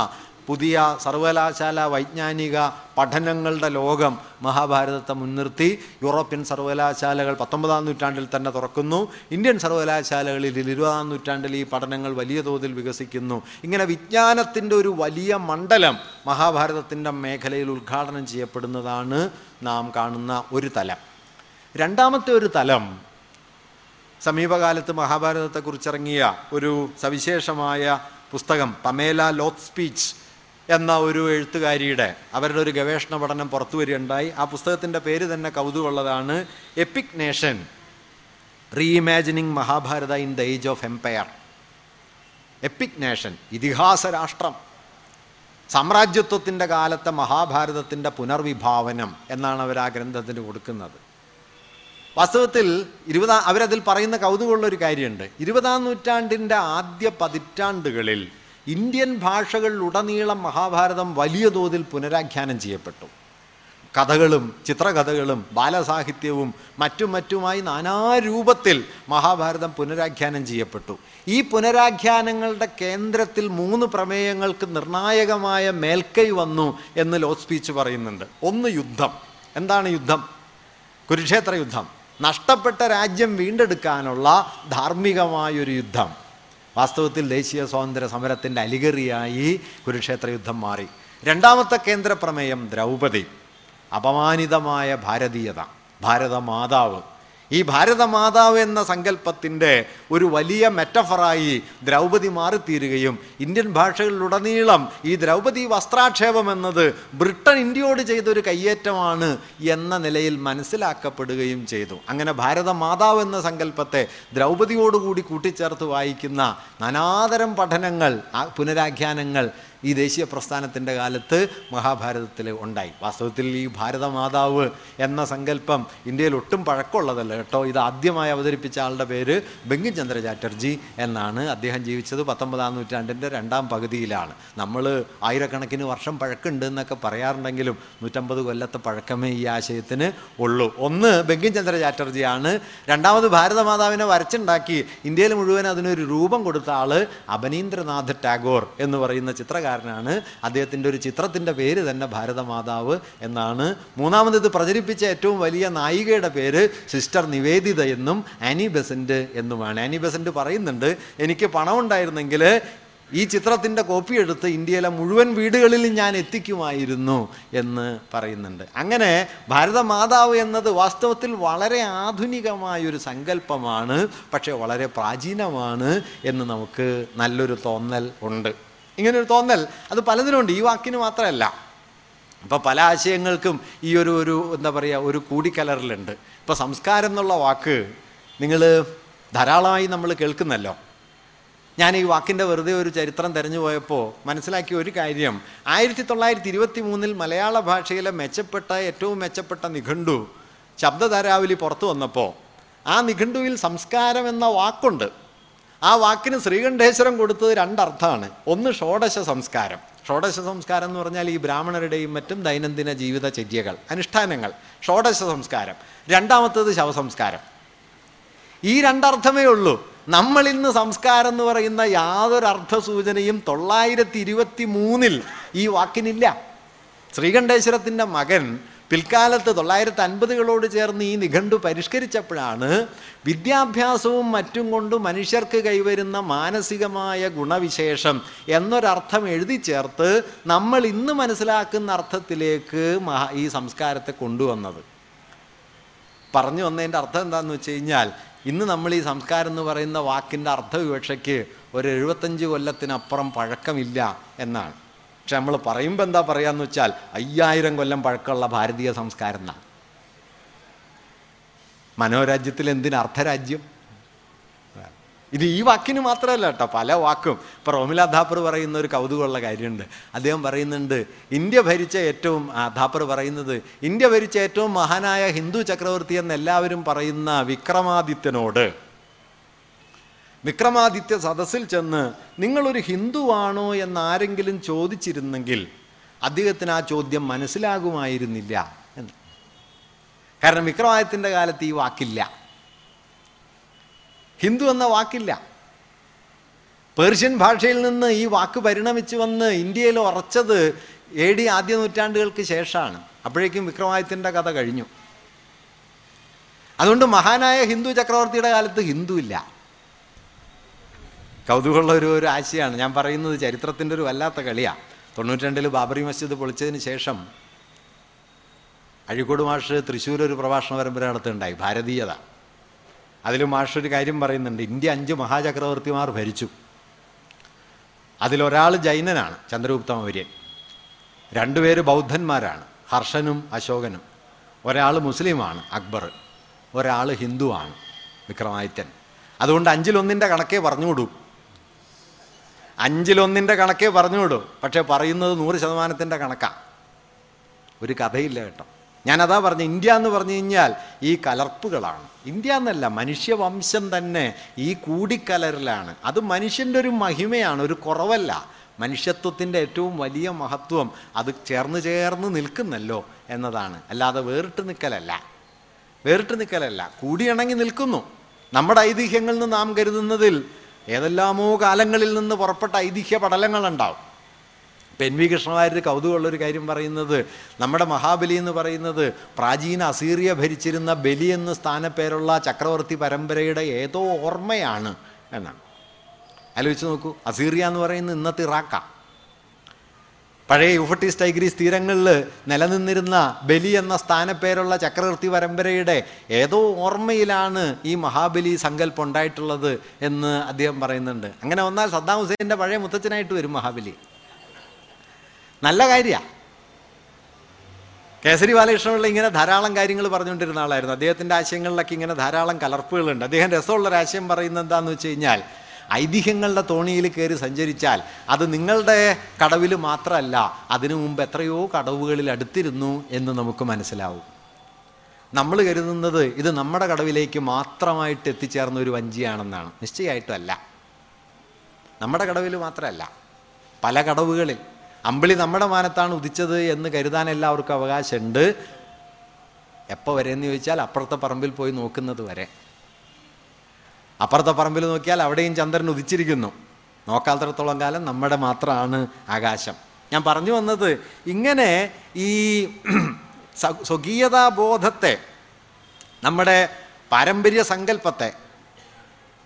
പുതിയ സർവകലാശാല വൈജ്ഞാനിക പഠനങ്ങളുടെ ലോകം മഹാഭാരതത്തെ മുൻനിർത്തി യൂറോപ്യൻ സർവകലാശാലകൾ പത്തൊമ്പതാം നൂറ്റാണ്ടിൽ തന്നെ തുറക്കുന്നു. ഇന്ത്യൻ സർവകലാശാലകളിൽ ഇരുപതാം നൂറ്റാണ്ടിൽ ഈ പഠനങ്ങൾ വലിയ തോതിൽ വികസിക്കുന്നു. ഇങ്ങനെ വിജ്ഞാനത്തിന്റെ ഒരു വലിയ മണ്ഡലം മഹാഭാരതത്തിന്റെ മേഖലയിൽ ഉദ്ഘാടനം ചെയ്യപ്പെടുന്നതാണ് നാം കാണുന്ന ഒരു തലം. രണ്ടാമത്തെ ഒരു തലം സമീപകാലത്ത് മഹാഭാരതത്തെക്കുറിച്ചിറങ്ങിയ ഒരു സവിശേഷമായ പുസ്തകം പമേല ലോത്ത് സ്പീച്ച് എന്ന ഒരു എഴുത്തുകാരിയുടെ അവരുടെ ഒരു ഗവേഷണ പഠനം പുറത്തു വരികയുണ്ടായി. ആ പുസ്തകത്തിന്റെ പേര് തന്നെ കൗതുകമുള്ളതാണ്. Epic nation reimagining Mahabharata in the age of empire epic nation ഇതിഹാസ രാഷ്ട്രം. സാമ്രാജ്യത്വത്തിന്റെ കാലത്തെ മഹാഭാരതത്തിന്റെ പുനർവിഭാവനം എന്നാണ് അവർ ആ ഗ്രന്ഥത്തിന് കൊടുക്കുന്നത്. വാസ്തവത്തിൽ ഇരുപതാം അവരതിൽ പറയുന്ന കൗതുകമുള്ള ഒരു കാര്യമുണ്ട്. ഇരുപതാം നൂറ്റാണ്ടിന്റെ ആദ്യ പതിറ്റാണ്ടുകളിൽ ഇന്ത്യൻ ഭാഷകളിലുടനീളം മഹാഭാരതം വലിയ തോതിൽ പുനരാഖ്യാനം ചെയ്യപ്പെട്ടു. കഥകളും ചിത്രകഥകളും ബാലസാഹിത്യവും മറ്റും മറ്റുമായി നാനാരൂപത്തിൽ മഹാഭാരതം പുനരാഖ്യാനം ചെയ്യപ്പെട്ടു. ഈ പുനരാഖ്യാനങ്ങളുടെ കേന്ദ്രത്തിൽ മൂന്ന് പ്രമേയങ്ങൾക്ക് നിർണായകമായ മേൽക്കൈ വന്നു എന്ന് ലോ സ്പീച്ച് പറയുന്നുണ്ട്. ഒന്ന് യുദ്ധം. എന്താണ് യുദ്ധം? കുരുക്ഷേത്ര യുദ്ധം. നഷ്ടപ്പെട്ട രാജ്യം വീണ്ടെടുക്കാനുള്ള ധാർമ്മികമായൊരു യുദ്ധം. വാസ്തവത്തിൽ ദേശീയ സ്വാതന്ത്ര്യ സമരത്തിന്റെ അലികറിയായി കുരുക്ഷേത്ര യുദ്ധം മാറി. രണ്ടാമത്തെ കേന്ദ്രപ്രമേയം ദ്രൗപദി. അപമാനിതമായ ഭാരതീയത. ഭാരതമാതാവ്. ഈ ഭാരതമാതാവ് എന്ന സങ്കല്പത്തിന്റെ ഒരു വലിയ മെറ്റഫറായി ദ്രൗപദി മാറിത്തീരുകയും ഇന്ത്യൻ ഭാഷകളിലുടനീളം ഈ ദ്രൗപദി വസ്ത്രാക്ഷേപം എന്നത് ബ്രിട്ടൻ ഇന്ത്യയോട് ചെയ്തൊരു കയ്യേറ്റമാണ് എന്ന നിലയിൽ മനസ്സിലാക്കപ്പെടുകയും ചെയ്തു. അങ്ങനെ ഭാരതമാതാവ് എന്ന സങ്കല്പത്തെ ദ്രൗപദിയോടുകൂടി കൂട്ടിച്ചേർത്ത് വായിക്കുന്ന നാനാതരം പഠനങ്ങൾ പുനരാഖ്യാനങ്ങൾ ഈ ദേശീയ പ്രസ്ഥാനത്തിന്റെ കാലത്ത് മഹാഭാരതത്തിൽ ഉണ്ടായി. വാസ്തവത്തിൽ ഈ ഭാരതമാതാവ് എന്ന സങ്കല്പം ഇന്ത്യയിൽ ഒട്ടും പഴക്കമുള്ളതല്ല കേട്ടോ. ഇത് ആദ്യമായി അവതരിപ്പിച്ച ആളുടെ പേര് ബങ്കിംചന്ദ്ര ചാറ്റർജി എന്നാണ് അദ്ദേഹം ജീവിച്ചത് പത്തൊമ്പതാം നൂറ്റാണ്ടിന്റെ രണ്ടാം പകുതിയിലാണ്. നമ്മൾ ആയിരക്കണക്കിന് വർഷം പഴക്കമുണ്ട് എന്നൊക്കെ പറയാറുണ്ടെങ്കിലും നൂറ്റമ്പത് കൊല്ലത്തെ പഴക്കമേ ഈ ആശയത്തിന് ഉള്ളൂ. ഒന്ന് ബങ്കിംചന്ദ്ര ചാറ്റർജിയാണ് രണ്ടാമത് ഭാരതമാതാവിനെ വരച്ചുണ്ടാക്കി ഇന്ത്യയിൽ മുഴുവൻ അതിനൊരു രൂപം കൊടുത്ത ആൾ അപനീന്ദ്രനാഥ് ടാഗോർ എന്ന് പറയുന്ന ചിത്രകാരനാണ് അദ്ദേഹത്തിന്റെ ഒരു ചിത്രത്തിന്റെ പേര് തന്നെ ഭാരതമാതാവ് എന്നാണ്. മൂന്നാമത് പ്രചരിപ്പിച്ച ഏറ്റവും വലിയ നായികയുടെ പേര് സിസ്റ്റർ നിവേദിത എന്നും ആനി ബെസന്റ് എന്നുമാണ്. ആനി ബെസന്റ് പറയുന്നുണ്ട് എനിക്ക് പണമുണ്ടായിരുന്നെങ്കിൽ ഈ ചിത്രത്തിന്റെ കോപ്പി എടുത്ത് ഇന്ത്യയിലെ മുഴുവൻ വീടുകളിൽ ഞാൻ എത്തിക്കുമായിരുന്നു എന്ന് പറയുന്നുണ്ട്. അങ്ങനെ ഭാരതമാതാവ് എന്നത് വാസ്തവത്തിൽ വളരെ ആധുനികമായൊരു സങ്കല്പമാണ് പക്ഷേ വളരെ പ്രാചീനമാണ് എന്ന് നമുക്ക് നല്ലൊരു തോന്നൽ ഉണ്ട്. ഇങ്ങനൊരു തോന്നൽ. അത് പലതിനുണ്ട്. ഈ വാക്കിന് മാത്രമല്ല. അപ്പോൾ പല ആശയങ്ങൾക്കും ഈ ഒരു ഒരു എന്താ പറയുക ഒരു കൂടിക്കലറിലുണ്ട്. ഇപ്പോൾ സംസ്കാരം എന്നുള്ള വാക്ക് നിങ്ങൾ ധാരാളമായി നമ്മൾ കേൾക്കുന്നല്ലോ. ഞാൻ ഈ വാക്കിന്റെ വെറുതെ ഒരു ചരിത്രം തെരഞ്ഞു പോയപ്പോൾ മനസ്സിലാക്കിയ ഒരു കാര്യം. ആയിരത്തി തൊള്ളായിരത്തി ഇരുപത്തി മൂന്നിൽ മലയാള ഭാഷയിലെ മെച്ചപ്പെട്ട ഏറ്റവും മെച്ചപ്പെട്ട നിഘണ്ടു ശബ്ദധാരാവലി പുറത്തു വന്നപ്പോൾ ആ നിഘണ്ടുവിൽ സംസ്കാരം എന്ന വാക്കുണ്ട്. ആ വാക്കിന് ശ്രീകണ്ഠേശ്വരം കൊടുത്തത് രണ്ടർത്ഥമാണ്. ഒന്ന് ഷോഡശ സംസ്കാരം. ഷോഡശ സംസ്കാരം എന്ന് പറഞ്ഞാൽ ഈ ബ്രാഹ്മണരുടെയും മറ്റും ദൈനംദിന ജീവിതചര്യകൾ അനുഷ്ഠാനങ്ങൾ. ഷോഡശ സംസ്കാരം. രണ്ടാമത്തത് ശവസംസ്കാരം. ഈ രണ്ടർത്ഥമേ ഉള്ളൂ. നമ്മൾ ഇന്ന് സംസ്കാരം എന്ന് പറയുന്ന യാതൊരു അർത്ഥസൂചനയും തൊള്ളായിരത്തി ഇരുപത്തി മൂന്നിൽ ഈ വാക്കിനില്ല. ശ്രീകണ്ഠേശ്വരത്തിന്റെ മകൻ പിൽക്കാലത്ത് തൊള്ളായിരത്തി അൻപതുകളോട് ചേർന്ന് ഈ നിഘണ്ടു പരിഷ്കരിച്ചപ്പോഴാണ് വിദ്യാഭ്യാസവും മറ്റും കൊണ്ട് മനുഷ്യർക്ക് കൈവരുന്ന മാനസികമായ ഗുണവിശേഷം എന്നൊരർത്ഥം എഴുതി ചേർത്ത് നമ്മൾ ഇന്ന് മനസ്സിലാക്കുന്ന അർത്ഥത്തിലേക്ക് ഈ സംസ്കാരത്തെ കൊണ്ടുവന്നത്. പറഞ്ഞു വന്നതിന്റെ അർത്ഥം എന്താണെന്ന് വെച്ച് കഴിഞ്ഞാൽ ഇന്ന് നമ്മൾ ഈ സംസ്കാരം എന്ന് പറയുന്ന വാക്കിന്റെ അർത്ഥവിവക്ഷയ്ക്ക് ഒരു എഴുപത്തഞ്ച് കൊല്ലത്തിനപ്പുറം പഴക്കമില്ല എന്നാണ്. പക്ഷെ നമ്മൾ പറയുമ്പോൾ എന്താ പറയാന്ന് വെച്ചാൽ അയ്യായിരം കൊല്ലം പഴക്കമുള്ള ഭാരതീയ സംസ്കാരം എന്നാണ്. മനോരാജ്യത്തിൽ എന്തിന് ഇത് ഈ വാക്കിന് മാത്രമല്ല കേട്ടോ പല വാക്കും. ഇപ്പോൾ റോമില ധാപ്പർ പറയുന്ന ഒരു കൗതുകമുള്ള കാര്യമുണ്ട്. അദ്ദേഹം പറയുന്നുണ്ട് ഇന്ത്യ ഭരിച്ച ഏറ്റവും ധാപ്പർ പറയുന്നത് ഇന്ത്യ ഭരിച്ച ഏറ്റവും മഹാനായ ഹിന്ദു ചക്രവർത്തി എന്ന് എല്ലാവരും പറയുന്ന വിക്രമാദിത്യനോട്. വിക്രമാദിത്യ സദസ്സിൽ ചെന്ന് നിങ്ങളൊരു ഹിന്ദുവാണോ എന്നാരെങ്കിലും ചോദിച്ചിരുന്നെങ്കിൽ അദ്ദേഹത്തിന് ആ ചോദ്യം മനസ്സിലാകുമായിരുന്നില്ല എന്ന്. കാരണം വിക്രമാദിത്യന്റെ കാലത്ത് ഈ വാക്കില്ല. ഹിന്ദു എന്ന വാക്കില്ല. പേർഷ്യൻ ഭാഷയിൽ നിന്ന് ഈ വാക്ക് പരിണമിച്ചു വന്ന് ഇന്ത്യയിൽ ഉറച്ചത് എ ഡി ആദ്യ നൂറ്റാണ്ടുകൾക്ക് ശേഷമാണ്. അപ്പോഴേക്കും വിക്രമാദിത്യന്റെ കഥ കഴിഞ്ഞു. അതുകൊണ്ട് മഹാനായ ഹിന്ദു ചക്രവർത്തിയുടെ കാലത്ത് ഹിന്ദു ഇല്ല കൗതുകമുള്ള ഒരു ഒരു ആശയമാണ് ഞാൻ പറയുന്നത് ചരിത്രത്തിന്റെ ഒരു വല്ലാത്ത കളിയാണ് തൊണ്ണൂറ്റി രണ്ടിൽ ബാബറി മസ്ജിദ് പൊളിച്ചതിന് ശേഷം അഴിക്കോട് മാഷ് തൃശ്ശൂർ ഒരു പ്രഭാഷണ പരമ്പര നടത്തുന്നുണ്ടായി ഭാരതീയത. അതിൽ മാഷ് ഒരു കാര്യം പറയുന്നുണ്ട് ഇന്ത്യ അഞ്ച് മഹാചക്രവർത്തിമാർ ഭരിച്ചു. അതിലൊരാൾ ജൈനനാണ് ചന്ദ്രഗുപ്ത മൗര്യൻ. രണ്ടുപേര് ബൗദ്ധന്മാരാണ് ഹർഷനും അശോകനും. ഒരാൾ മുസ്ലിമാണ് അക്ബർ. ഒരാൾ ഹിന്ദുവാണ് വിക്രമാദിത്യൻ. അതുകൊണ്ട് അഞ്ചിലൊന്നിന്റെ കണക്കേ പറഞ്ഞുവിടൂ അഞ്ചിലൊന്നിന്റെ കണക്കേ പറഞ്ഞു വിടും പക്ഷേ പറയുന്നത് നൂറ് ശതമാനത്തിന്റെ കണക്കാണ് ഒരു കഥയില്ല കേട്ടോ. ഞാനതാ പറഞ്ഞ ഇന്ത്യ എന്ന് പറഞ്ഞു കഴിഞ്ഞാൽ ഈ കലർപ്പുകളാണ്. ഇന്ത്യ എന്നല്ല മനുഷ്യവംശം തന്നെ ഈ കൂടിക്കലറിലാണ്. അത് മനുഷ്യന്റെ ഒരു മഹിമയാണ് ഒരു കുറവല്ല. മനുഷ്യത്വത്തിന്റെ ഏറ്റവും വലിയ മഹത്വം അത് ചേർന്ന് ചേർന്ന് നിൽക്കുന്നല്ലോ എന്നതാണ്. അല്ലാതെ വേറിട്ട് നിൽക്കലല്ല. വേറിട്ട് നിൽക്കലല്ല. കൂടിയിണങ്ങി നിൽക്കുന്നു. നമ്മുടെ ഐതിഹ്യങ്ങളിൽ നിന്ന് നാം കരുതുന്നതിൽ ഏതെല്ലാമോ കാലങ്ങളിൽ നിന്ന് പുറപ്പെട്ട ഐതിഹ്യ പടലങ്ങളുണ്ടാവും. ഇപ്പം എൻ വി കൃഷ്ണവാര്യർ കൗതുകമുള്ളൊരു കാര്യം പറയുന്നത് നമ്മുടെ മഹാബലി എന്ന് പറയുന്നത് പ്രാചീന അസീറിയ ഭരിച്ചിരുന്ന ബലി എന്ന സ്ഥാനപ്പേരുള്ള ചക്രവർത്തി പരമ്പരയുടെ ഏതോ ഓർമ്മയാണ് എന്നാണ്. ആലോചിച്ച് നോക്കൂ അസീറിയ എന്ന് പറയുന്നത് ഇന്നത്തെ ഇറാക്ക പഴയ യുഫട്ടീസ് ടൈഗ്രീസ് തീരങ്ങളിൽ നിലനിന്നിരുന്ന ബലി എന്ന സ്ഥാനപ്പേരുള്ള ചക്രവർത്തി പരമ്പരയുടെ ഏതോ ഓർമ്മയിലാണ് ഈ മഹാബലി സങ്കല്പം ഉണ്ടായിട്ടുള്ളത് എന്ന് അദ്ദേഹം പറയുന്നുണ്ട്. അങ്ങനെ വന്നാൽ സദ്ദാം ഹുസൈന്റെ പഴയ മുത്തച്ഛനായിട്ട് വരും മഹാബലി. നല്ല കാര്യമാണ് കേസരി ബാലകൃഷ്ണപിള്ള ഇങ്ങനെ ധാരാളം കാര്യങ്ങൾ പറഞ്ഞുകൊണ്ടിരുന്ന ആളായിരുന്നു. അദ്ദേഹത്തിന്റെ ആശയങ്ങളിലൊക്കെ ഇങ്ങനെ ധാരാളം കലർപ്പുകളുണ്ട്. അദ്ദേഹം രസമുള്ള പറയുന്നത് എന്താണെന്ന് വെച്ച് കഴിഞ്ഞാൽ ഐതിഹ്യങ്ങളുടെ തോണിയിൽ കയറി സഞ്ചരിച്ചാൽ അത് നിങ്ങളുടെ കടവിൽ മാത്രമല്ല അതിനു മുമ്പ് എത്രയോ കടവുകളിൽ അടുത്തിരുന്നു എന്ന് നമുക്ക് മനസ്സിലാവും. നമ്മൾ കരുതുന്നത് ഇത് നമ്മുടെ കടവിലേക്ക് മാത്രമായിട്ട് എത്തിച്ചേർന്ന ഒരു വഞ്ചിയാണെന്നാണ്. നിശ്ചയമായിട്ടുമല്ല നമ്മുടെ കടവിൽ മാത്രമല്ല പല കടവുകളിൽ. അമ്പിളി നമ്മുടെ മാനത്താണ് ഉദിച്ചത് എന്ന് കരുതാൻ എല്ലാവർക്കും അവകാശമുണ്ട്. എപ്പോൾ വരെ എന്ന് ചോദിച്ചാൽ അപ്പുറത്തെ പറമ്പിൽ പോയി നോക്കുന്നത് വരെ. അപ്പുറത്തെ പറമ്പിൽ നോക്കിയാൽ അവിടെയും ചന്ദ്രൻ ഉദിച്ചിരിക്കുന്നു. നോക്കാത്തടത്തോളം കാലം നമ്മുടെ മാത്രമാണ് ആകാശം. ഞാൻ പറഞ്ഞു വന്നത് ഇങ്ങനെ ഈ സ്വകീയതാബോധത്തെ നമ്മുടെ പാരമ്പര്യ സങ്കല്പത്തെ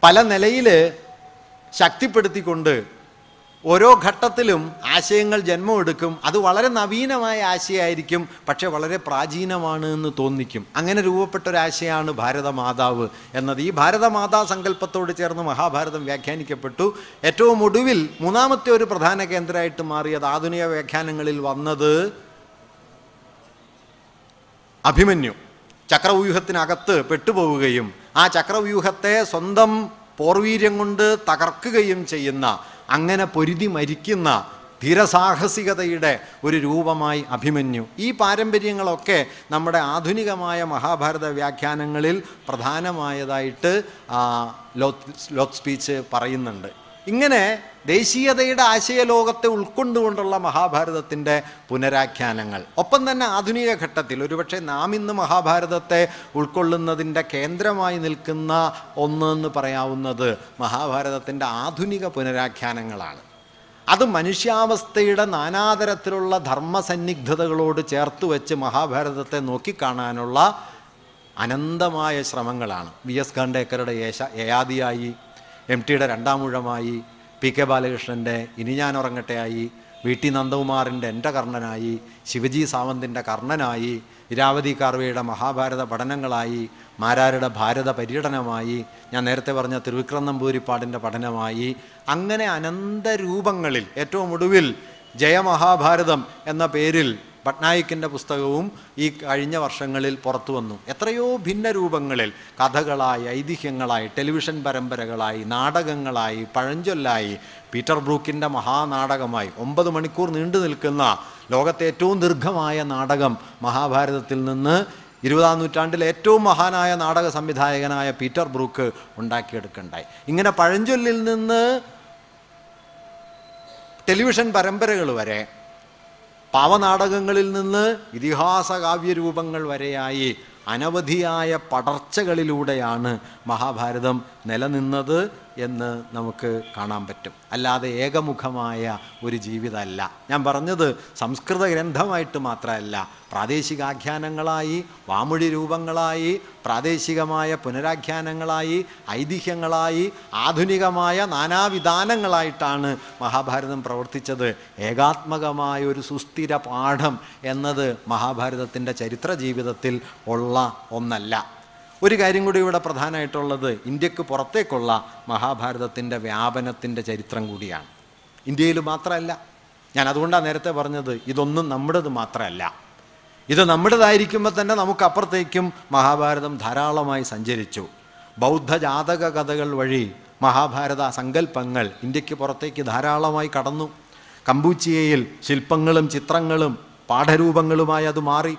പല നിലയിൽ ശക്തിപ്പെടുത്തിക്കൊണ്ട് ഓരോ ഘട്ടത്തിലും ആശയങ്ങൾ ജന്മം എടുക്കും. അത് വളരെ നവീനമായ ആശയമായിരിക്കും പക്ഷെ വളരെ പ്രാചീനമാണ് എന്ന് തോന്നിക്കും. അങ്ങനെ രൂപപ്പെട്ട ഒരു ആശയമാണ് ഭാരതമാതാവ് എന്നത്. ഈ ഭാരതമാതാ സങ്കല്പത്തോട് ചേർന്ന് മഹാഭാരതം വ്യാഖ്യാനിക്കപ്പെട്ടു. ഏറ്റവും ഒടുവിൽ മൂന്നാമത്തെ ഒരു പ്രധാന കേന്ദ്രമായിട്ട് മാറിയത് ആധുനിക വ്യാഖ്യാനങ്ങളിൽ വന്നത് അഭിമന്യു. ചക്രവ്യൂഹത്തിനകത്ത് പെട്ടുപോവുകയും ആ ചക്രവ്യൂഹത്തെ സ്വന്തം പോർവീര്യം കൊണ്ട് തകർക്കുകയും ചെയ്യുന്ന അങ്ങനെ പൊരുതി മരിക്കുന്ന ധീരസാഹസികതയുടെ ഒരു രൂപമായി അഭിമന്യു. ഈ പാരമ്പര്യങ്ങളൊക്കെ നമ്മുടെ ആധുനികമായ മഹാഭാരത വ്യാഖ്യാനങ്ങളിൽ പ്രധാനമായതായിട്ട് ലോത്ത് ലോത്ത് സ്പീച്ച് പറയുന്നുണ്ട്. ഇങ്ങനെ ദേശീയതയുടെ ആശയലോകത്തെ ഉൾക്കൊണ്ടുകൊണ്ടുള്ള മഹാഭാരതത്തിന്റെ പുനരാഖ്യാനങ്ങൾ. ഒപ്പം തന്നെ ആധുനിക ഘട്ടത്തിൽ ഒരുപക്ഷെ നാം ഇന്ന് മഹാഭാരതത്തെ ഉൾക്കൊള്ളുന്നതിന്റെ കേന്ദ്രമായി നിൽക്കുന്ന ഒന്നെന്ന് പറയാവുന്നത് മഹാഭാരതത്തിന്റെ ആധുനിക പുനരാഖ്യാനങ്ങളാണ്. അത് മനുഷ്യാവസ്ഥയുടെ നാനാതരത്തിലുള്ള ധർമ്മസന്നിഗ്ധതകളോട് ചേർത്ത് വെച്ച് മഹാഭാരതത്തെ നോക്കിക്കാണാനുള്ള അനന്തമായ ശ്രമങ്ങളാണ്. വി എസ് ഖാണ്ടേക്കറുടെ യേശ യയാദിയായി എം ടിയുടെ രണ്ടാമൂഴമായി പി കെ ബാലകൃഷ്ണന്റെ ഇനി ഞാൻ ഉറങ്ങട്ടെയായി വി ടി നന്ദകുമാറിന്റെ എന്റെ കർണനായി ശിവജി സാവന്തിന്റെ കർണനായി ഇരാവതി കാർവയുടെ മഹാഭാരത പഠനങ്ങളായി മാരാരുടെ ഭാരത പര്യടനമായി ഞാൻ നേരത്തെ പറഞ്ഞ തിരുവിക്രം നമ്പൂരിപ്പാടിന്റെ പഠനമായി അങ്ങനെ അനന്തരൂപങ്ങളിൽ ഏറ്റവും ഒടുവിൽ ജയമഹാഭാരതം എന്ന പേരിൽ പട്നായിക്കിന്റെ പുസ്തകവും ഈ കഴിഞ്ഞ വർഷങ്ങളിൽ പുറത്തു വന്നു. എത്രയോ ഭിന്ന രൂപങ്ങളിൽ കഥകളായി ഐതിഹ്യങ്ങളായി ടെലിവിഷൻ പരമ്പരകളായി നാടകങ്ങളായി പഴഞ്ചൊല്ലായി പീറ്റർ ബ്രൂക്കിന്റെ മഹാനാടകമായി ഒമ്പത് മണിക്കൂർ നീണ്ടു നിൽക്കുന്ന ലോകത്തെ ഏറ്റവും ദീർഘമായ നാടകം മഹാഭാരതത്തിൽ നിന്ന് ഇരുപതാം നൂറ്റാണ്ടിലെ ഏറ്റവും മഹാനായ നാടക സംവിധായകനായ പീറ്റർ ബ്രൂക്ക് ഉണ്ടാക്കിയെടുക്കണ്ടായി. ഇങ്ങനെ പഴഞ്ചൊല്ലിൽ നിന്ന് ടെലിവിഷൻ പരമ്പരകൾ വരെ പാവനാടകങ്ങളിൽ നിന്ന് ഇതിഹാസ കാവ്യരൂപങ്ങൾ വരെയായി അനവധിയായ പടർച്ചകളിലൂടെയാണ് മഹാഭാരതം നിലനിന്നത്. എന്ന് നമുക്ക് കാണാൻ പറ്റും. അല്ലാതെ ഏകമുഖമായ ഒരു ജീവിതമല്ല. ഞാൻ പറഞ്ഞത് സംസ്കൃത ഗ്രന്ഥമായിട്ട് മാത്രമല്ല പ്രാദേശികാഖ്യാനങ്ങളായി വാമൊഴി രൂപങ്ങളായി പ്രാദേശികമായ പുനരാഖ്യാനങ്ങളായി ഐതിഹ്യങ്ങളായി ആധുനികമായ നാനാവിധാനങ്ങളായിട്ടാണ് മഹാഭാരതം പ്രവർത്തിച്ചത്. ഏകാത്മകമായ ഒരു സുസ്ഥിര പാഠം എന്നത് മഹാഭാരതത്തിന്റെ ചരിത്ര ജീവിതത്തിൽ ഉള്ള ഒന്നല്ല. ഒരു കാര്യം കൂടി ഇവിടെ പ്രധാനമായിട്ടുള്ളത് ഇന്ത്യയ്ക്ക് പുറത്തേക്കുള്ള മഹാഭാരതത്തിന്റെ വ്യാപനത്തിന്റെ ചരിത്രം കൂടിയാണ്. ഇന്ത്യയിൽ മാത്രമല്ല. ഞാൻ അതുകൊണ്ടാണ് നേരത്തെ പറഞ്ഞത് ഇതൊന്നും നമ്മുടേത് മാത്രമല്ല. ഇത് നമ്മുടേതായിരിക്കുമ്പോൾ തന്നെ നമുക്കപ്പുറത്തേക്കും മഹാഭാരതം ധാരാളമായി സഞ്ചരിച്ചു. ബൗദ്ധ ജാതക കഥകൾ വഴി മഹാഭാരത സങ്കല്പങ്ങൾ ഇന്ത്യയ്ക്ക് പുറത്തേക്ക് ധാരാളമായി കടന്നു. കമ്പൂച്ചിയയിൽ ശില്പങ്ങളും ചിത്രങ്ങളും പാഠരൂപങ്ങളുമായി അത് മാറി.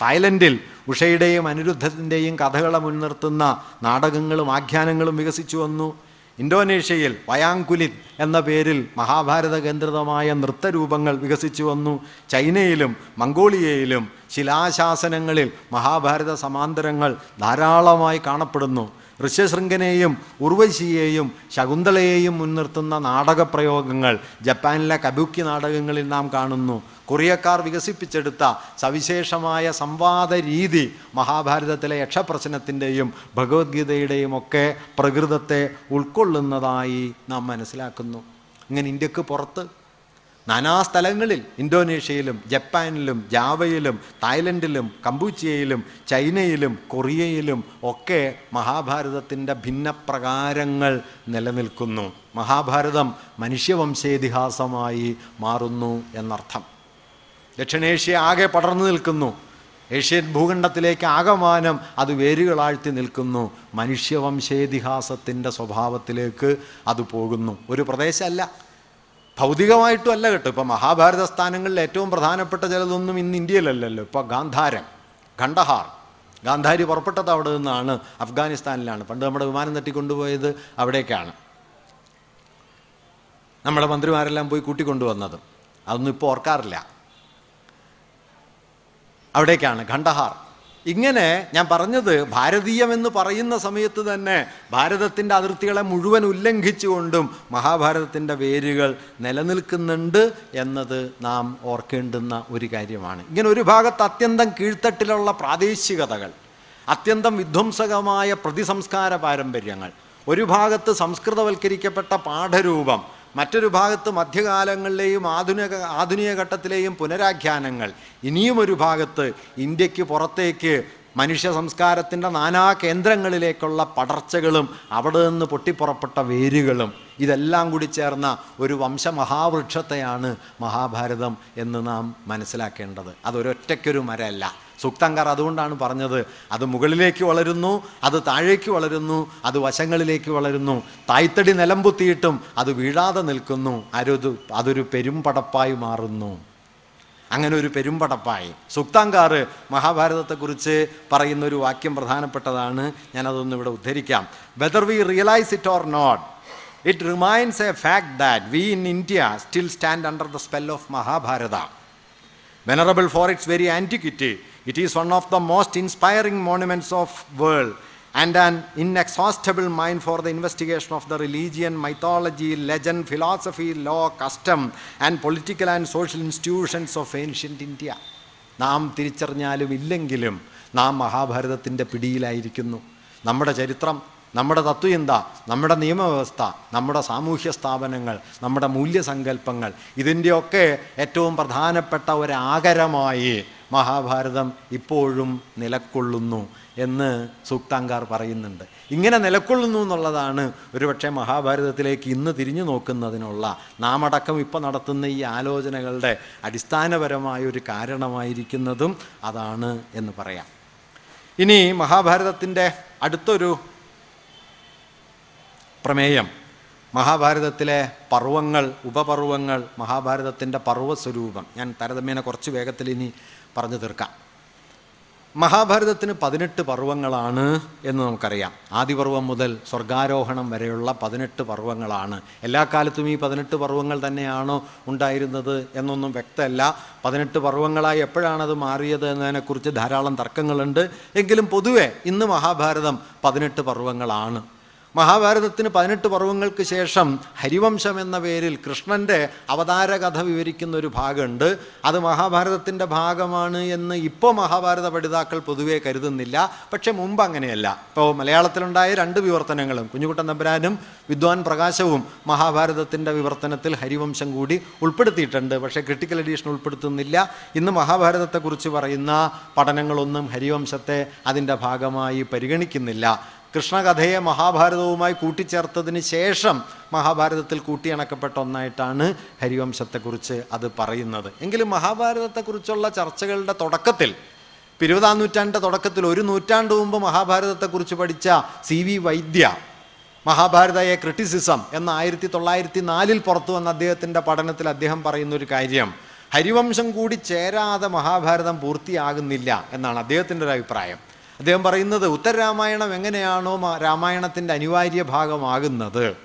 തായ്ലൻഡിൽ ഉഷയുടെയും അനിരുദ്ധത്തിന്റെയും കഥകളെ മുൻനിർത്തുന്ന നാടകങ്ങളും ആഖ്യാനങ്ങളും വികസിച്ചു വന്നു. ഇന്തോനേഷ്യയിൽ വയാങ്കുലിത് എന്ന പേരിൽ മഹാഭാരത കേന്ദ്രിതമായ നൃത്തരൂപങ്ങൾ വികസിച്ചു വന്നു. ചൈനയിലും മംഗോളിയയിലും ശിലാശാസനങ്ങളിൽ മഹാഭാരത സമാന്തരങ്ങൾ ധാരാളമായി കാണപ്പെടുന്നു. ഋഷ്യശൃംഖനെയും ഉർവശിയെയും ശകുന്തളയെയും മുൻനിർത്തുന്ന നാടകപ്രയോഗങ്ങൾ ജപ്പാനിലെ കബുക്കി നാടകങ്ങളിൽ നാം കാണുന്നു. കൊറിയക്കാർ വികസിപ്പിച്ചെടുത്ത സവിശേഷമായ സംവാദ രീതി മഹാഭാരതത്തിലെ യക്ഷപ്രശ്നത്തിന്റെയും ഭഗവത്ഗീതയുടെയും ഒക്കെ പ്രകൃതത്തെ ഉൾക്കൊള്ളുന്നതായി നാം മനസ്സിലാക്കുന്നു. ഇങ്ങനെ ഇന്ത്യയ്ക്ക് പുറത്ത് നാനാ സ്ഥലങ്ങളിൽ ഇന്തോനേഷ്യയിലും ജപ്പാനിലും ജാവയിലും തായ്ലൻഡിലും കമ്പൂച്ചിയയിലും ചൈനയിലും കൊറിയയിലും ഒക്കെ മഹാഭാരതത്തിന്റെ ഭിന്നപ്രകാരങ്ങൾ നിലനിൽക്കുന്നു. മഹാഭാരതം മനുഷ്യവംശേതിഹാസമായി മാറുന്നു എന്നർത്ഥം. ദക്ഷിണേഷ്യ ആകെ പടർന്നു നിൽക്കുന്നു. ഏഷ്യൻ ഭൂഖണ്ഡത്തിലേക്ക് ആകമാനം അത് വേരുകളാഴ്ത്തി നിൽക്കുന്നു. മനുഷ്യവംശേതിഹാസത്തിന്റെ സ്വഭാവത്തിലേക്ക് അത് പോകുന്നു. ഒരു പ്രദേശമല്ല. ഭൗതികമായിട്ടും അല്ല കേട്ടോ. ഇപ്പോൾ മഹാഭാരത സ്ഥാനങ്ങളിൽ ഏറ്റവും പ്രധാനപ്പെട്ട ചിലതൊന്നും ഇന്ന് ഇന്ത്യയിലല്ലല്ലോ. ഇപ്പോൾ ഗാന്ധാരം ഖണ്ഡഹാർ. ഗാന്ധാരി പുറപ്പെട്ടത് അവിടെ നിന്നാണ് അഫ്ഗാനിസ്ഥാനിലാണ്. പണ്ട് നമ്മുടെ വിമാനം തട്ടിക്കൊണ്ടുപോയത് അവിടേക്കാണ്. നമ്മുടെ മന്ത്രിമാരെല്ലാം പോയി കൂട്ടിക്കൊണ്ടുവന്നത്. അതൊന്നും ഇപ്പോൾ ഓർക്കാറില്ല. അവിടേക്കാണ് ഖണ്ഡഹാർ. ഇങ്ങനെ ഞാൻ പറഞ്ഞത് ഭാരതീയമെന്ന് പറയുന്ന സമയത്ത് തന്നെ ഭാരതത്തിന്റെ അതിർത്തികളെ മുഴുവൻ ഉല്ലംഘിച്ചുകൊണ്ടും മഹാഭാരതത്തിന്റെ വേരുകൾ നിലനിൽക്കുന്നുണ്ട് എന്നത് നാം ഓർക്കേണ്ടുന്ന ഒരു കാര്യമാണ്. ഇങ്ങനെ ഒരു ഭാഗത്ത് അത്യന്തം കീഴ്ത്തട്ടിലുള്ള പ്രാദേശികതകൾ അത്യന്തം വിധ്വംസകമായ പ്രതിസംസ്കാര പാരമ്പര്യങ്ങൾ ഒരു ഭാഗത്ത് സംസ്കൃതവൽക്കരിക്കപ്പെട്ട പാഠരൂപം മറ്റൊരു ഭാഗത്ത് മധ്യകാലങ്ങളിലെയും ആധുനിക ആധുനിക ഘട്ടത്തിലെയും പുനരാഖ്യാനങ്ങൾ. ഇനിയും ഒരു ഭാഗത്ത് ഇന്ത്യയ്ക്ക് പുറത്തേക്ക് മനുഷ്യ സംസ്കാരത്തിന്റെ നാനാ കേന്ദ്രങ്ങളിലേക്കുള്ള പടർച്ചകളും അവിടെ നിന്ന് പൊട്ടിപ്പുറപ്പെട്ട വേരുകളും ഇതെല്ലാം കൂടി ചേർന്ന ഒരു വംശമഹാവൃക്ഷത്തെയാണ് മഹാഭാരതം എന്ന് നാം മനസ്സിലാക്കേണ്ടത്. അതൊരൊറ്റയ്ക്കൊരു മരമല്ല. സുക്തങ്കർ അതുകൊണ്ടാണ് പറഞ്ഞത്. അത് മുകളിലേക്ക് വളരുന്നു അത് താഴേക്ക് വളരുന്നു അത് വശങ്ങളിലേക്ക് വളരുന്നു. തായ്തടി നിലമ്പുത്തിയിട്ടും അത് വീഴാതെ നിൽക്കുന്നു. അരുത് അതൊരു പെരുമ്പടപ്പായി മാറുന്നു. അങ്ങനെ ഒരു പെരുമ്പടപ്പായി. സുക്താങ്കാർ മഹാഭാരതത്തെക്കുറിച്ച് പറയുന്ന ഒരു വാക്യം പ്രധാനപ്പെട്ടതാണ്. ഞാനതൊന്നും ഇവിടെ ഉദ്ധരിക്കാം. Whether we realise it or not it remains a fact that we in India still stand under the spell of Mahabharata venerable for its very antiquity. It is one of the most inspiring monuments of world and an inexhaustible mind for the investigation of the religion, mythology, legend, philosophy, law, custom, and political and social institutions of ancient India. നാം തിരിച്ചറിഞ്ഞാലും ഇല്ലെങ്കിലും നാം മഹാഭാരതത്തിന്റെ പിടിയിലായിരിക്കുന്നു നമ്മുടെ ചരിത്രം നമ്മുടെ തത്വചിന്ത നമ്മുടെ നിയമവ്യവസ്ഥ നമ്മുടെ സാമൂഹ്യ സ്ഥാപനങ്ങൾ നമ്മുടെ മൂല്യസങ്കല്പങ്ങൾ ഇതിന്റെയൊക്കെ ഏറ്റവും പ്രധാനപ്പെട്ട ഒരാകരമായി മഹാഭാരതം ഇപ്പോഴും നിലക്കൊള്ളുന്നു എന്ന് സൂക്താങ്കാർ പറയുന്നുണ്ട്. ഇങ്ങനെ നിലക്കൊള്ളുന്നു എന്നുള്ളതാണ് ഒരുപക്ഷെ മഹാഭാരതത്തിലേക്ക് ഇന്ന് തിരിഞ്ഞു നോക്കുന്നതിനുള്ള നാം അടക്കം ഇപ്പോൾ നടത്തുന്ന ഈ ആലോചനകളുടെ അടിസ്ഥാനപരമായ ഒരു കാരണമായിരിക്കുന്നതും അതാണ് എന്ന് പറയാം. ഇനി മഹാഭാരതത്തിന്റെ അടുത്തൊരു പ്രമേയം മഹാഭാരതത്തിലെ പർവങ്ങൾ ഉപപർവങ്ങൾ മഹാഭാരതത്തിന്റെ പർവസ്വരൂപം. ഞാൻ താരതമ്യേന കുറച്ച് വേഗത്തിൽ ഇനി പറഞ്ഞു തീർക്കാം. മഹാഭാരതത്തിന് പതിനെട്ട് പർവങ്ങളാണ് എന്ന് നമുക്കറിയാം. ആദിപർവം മുതൽ സ്വർഗാരോഹണം വരെയുള്ള പതിനെട്ട് പർവങ്ങളാണ്. എല്ലാ കാലത്തും ഈ പതിനെട്ട് പർവങ്ങൾ തന്നെയാണോ ഉണ്ടായിരുന്നത് എന്നൊന്നും വ്യക്തമല്ല. പതിനെട്ട് പർവങ്ങളായി എപ്പോഴാണത് മാറിയത് എന്നതിനെക്കുറിച്ച് ധാരാളം തർക്കങ്ങളുണ്ട്. എങ്കിലും പൊതുവെ ഇന്ന് മഹാഭാരതം പതിനെട്ട് പർവങ്ങളാണ്. മഹാഭാരതത്തിന് പതിനെട്ട് പർവങ്ങൾക്ക് ശേഷം ഹരിവംശം എന്ന പേരിൽ കൃഷ്ണന്റെ അവതാരകഥ വിവരിക്കുന്ന ഒരു ഭാഗമുണ്ട്. അത് മഹാഭാരതത്തിന്റെ ഭാഗമാണ് എന്ന് ഇപ്പോൾ മഹാഭാരത പഠിതാക്കൾ പൊതുവേ കരുതുന്നില്ല. പക്ഷേ മുമ്പ് അങ്ങനെയല്ല. ഇപ്പോൾ മലയാളത്തിലുണ്ടായ രണ്ട് വിവർത്തനങ്ങളും കുഞ്ഞുകുട്ടൻ തമ്പുരാനും വിദ്വാൻ പ്രകാശവും മഹാഭാരതത്തിന്റെ വിവർത്തനത്തിൽ ഹരിവംശം കൂടി ഉൾപ്പെടുത്തിയിട്ടുണ്ട്. പക്ഷേ ക്രിട്ടിക്കൽ എഡീഷൻ ഉൾപ്പെടുത്തുന്നില്ല. ഇന്ന് മഹാഭാരതത്തെക്കുറിച്ച് പറയുന്ന പഠനങ്ങളൊന്നും ഹരിവംശത്തെ അതിന്റെ ഭാഗമായി പരിഗണിക്കുന്നില്ല. കൃഷ്ണകഥയെ മഹാഭാരതവുമായി കൂട്ടിച്ചേർത്തതിന് ശേഷം മഹാഭാരതത്തിൽ കൂട്ടിയിണക്കപ്പെട്ട ഒന്നായിട്ടാണ് ഹരിവംശത്തെക്കുറിച്ച് അത് പറയുന്നത്. എങ്കിലും മഹാഭാരതത്തെക്കുറിച്ചുള്ള ചർച്ചകളുടെ തുടക്കത്തിൽ ഇരുപതാം നൂറ്റാണ്ടിന്റെ തുടക്കത്തിൽ ഒരു നൂറ്റാണ്ട് മുമ്പ് മഹാഭാരതത്തെക്കുറിച്ച് പഠിച്ച സി വി വൈദ്യ മഹാഭാരതയെ ക്രിറ്റിസിസം എന്ന ആയിരത്തി തൊള്ളായിരത്തി നാലിൽ പുറത്തു വന്ന അദ്ദേഹത്തിന്റെ പഠനത്തിൽ അദ്ദേഹം പറയുന്ന ഒരു കാര്യം ഹരിവംശം കൂടി ചേരാതെ മഹാഭാരതം പൂർത്തിയാകുന്നില്ല എന്നാണ് അദ്ദേഹത്തിന്റെ ഒരു അഭിപ്രായം. അദ്ദേഹം പറയുന്നത് ഉത്തരരാമായണം എങ്ങനെയാണോ രാമായണത്തിന്റെ അനിവാര്യ ഭാഗമാകുന്നത്.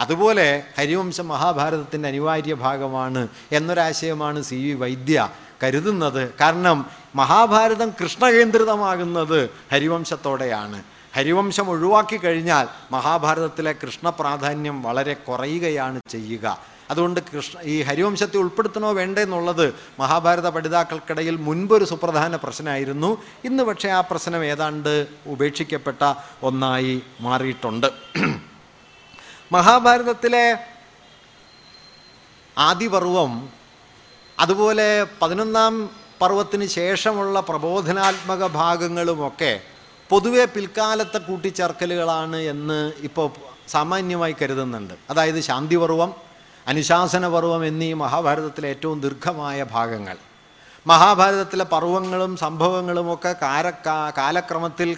അതുപോലെ ഹരിവംശം മഹാഭാരതത്തിന്റെ അനിവാര്യ ഭാഗമാണ് എന്നൊരാശയമാണ് സി വി വൈദ്യ കരുതുന്നത്. കാരണം മഹാഭാരതം കൃഷ്ണകേന്ദ്രിതമാകുന്നത് ഹരിവംശത്തോടെയാണ്. ഹരിവംശം ഒഴിവാക്കി കഴിഞ്ഞാൽ മഹാഭാരതത്തിലെ കൃഷ്ണ പ്രാധാന്യം വളരെ കുറയുകയാണ് ചെയ്യുക. അതുകൊണ്ട് കൃഷ്ണ ഈ ഹരിവംശത്തെ ഉൾപ്പെടുത്തണോ വേണ്ടേ എന്നുള്ളത് മഹാഭാരത പഠിതാക്കൾക്കിടയിൽ മുൻപൊരു സുപ്രധാന പ്രശ്നമായിരുന്നു. ഇന്ന് പക്ഷേ ആ പ്രശ്നം ഏതാണ്ട് ഉപേക്ഷിക്കപ്പെട്ട ഒന്നായി മാറിയിട്ടുണ്ട്. മഹാഭാരതത്തിലെ ആദിപർവം അതുപോലെ പതിനൊന്നാം പർവത്തിന് ശേഷമുള്ള പ്രബോധനാത്മക ഭാഗങ്ങളുമൊക്കെ പൊതുവെ പിൽക്കാലത്തെ കൂട്ടിച്ചേർക്കലുകളാണ് എന്ന് ഇപ്പോൾ സാമാന്യമായി കരുതുന്നുണ്ട്. അതായത് ശാന്തിപർവം അനുശാസനപർവം എന്നീ മഹാഭാരതത്തിലെ ഏറ്റവും ദീർഘമായ ഭാഗങ്ങൾ. മഹാഭാരതത്തിലെ പർവങ്ങളും സംഭവങ്ങളുമൊക്കെ കാര കാ- കാലക്രമത്തിൽ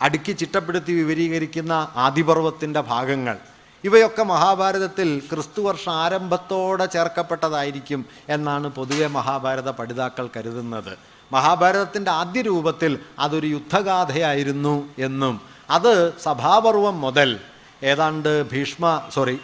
അടുക്കി ചിട്ടപ്പെടുത്തി വിവരീകരിക്കുന്ന ആദിപർവത്തിന്റെ ഭാഗങ്ങൾ. ഇവയൊക്കെ മഹാഭാരതത്തിൽ ക്രിസ്തുവർഷ ആരംഭത്തോടെ ചേർക്കപ്പെട്ടതായിരിക്കും എന്നാണ് പൊതുവെ മഹാഭാരത പഠിതാക്കൾ കരുതുന്നത്. മഹാഭാരതത്തിന്റെ ആദ്യ രൂപത്തിൽ അതൊരു യുദ്ധഗാഥയായിരുന്നു എന്നും. അത് സഭാപർവം മുതൽ ഏതാണ്ട് ഭീഷ്മ സോറി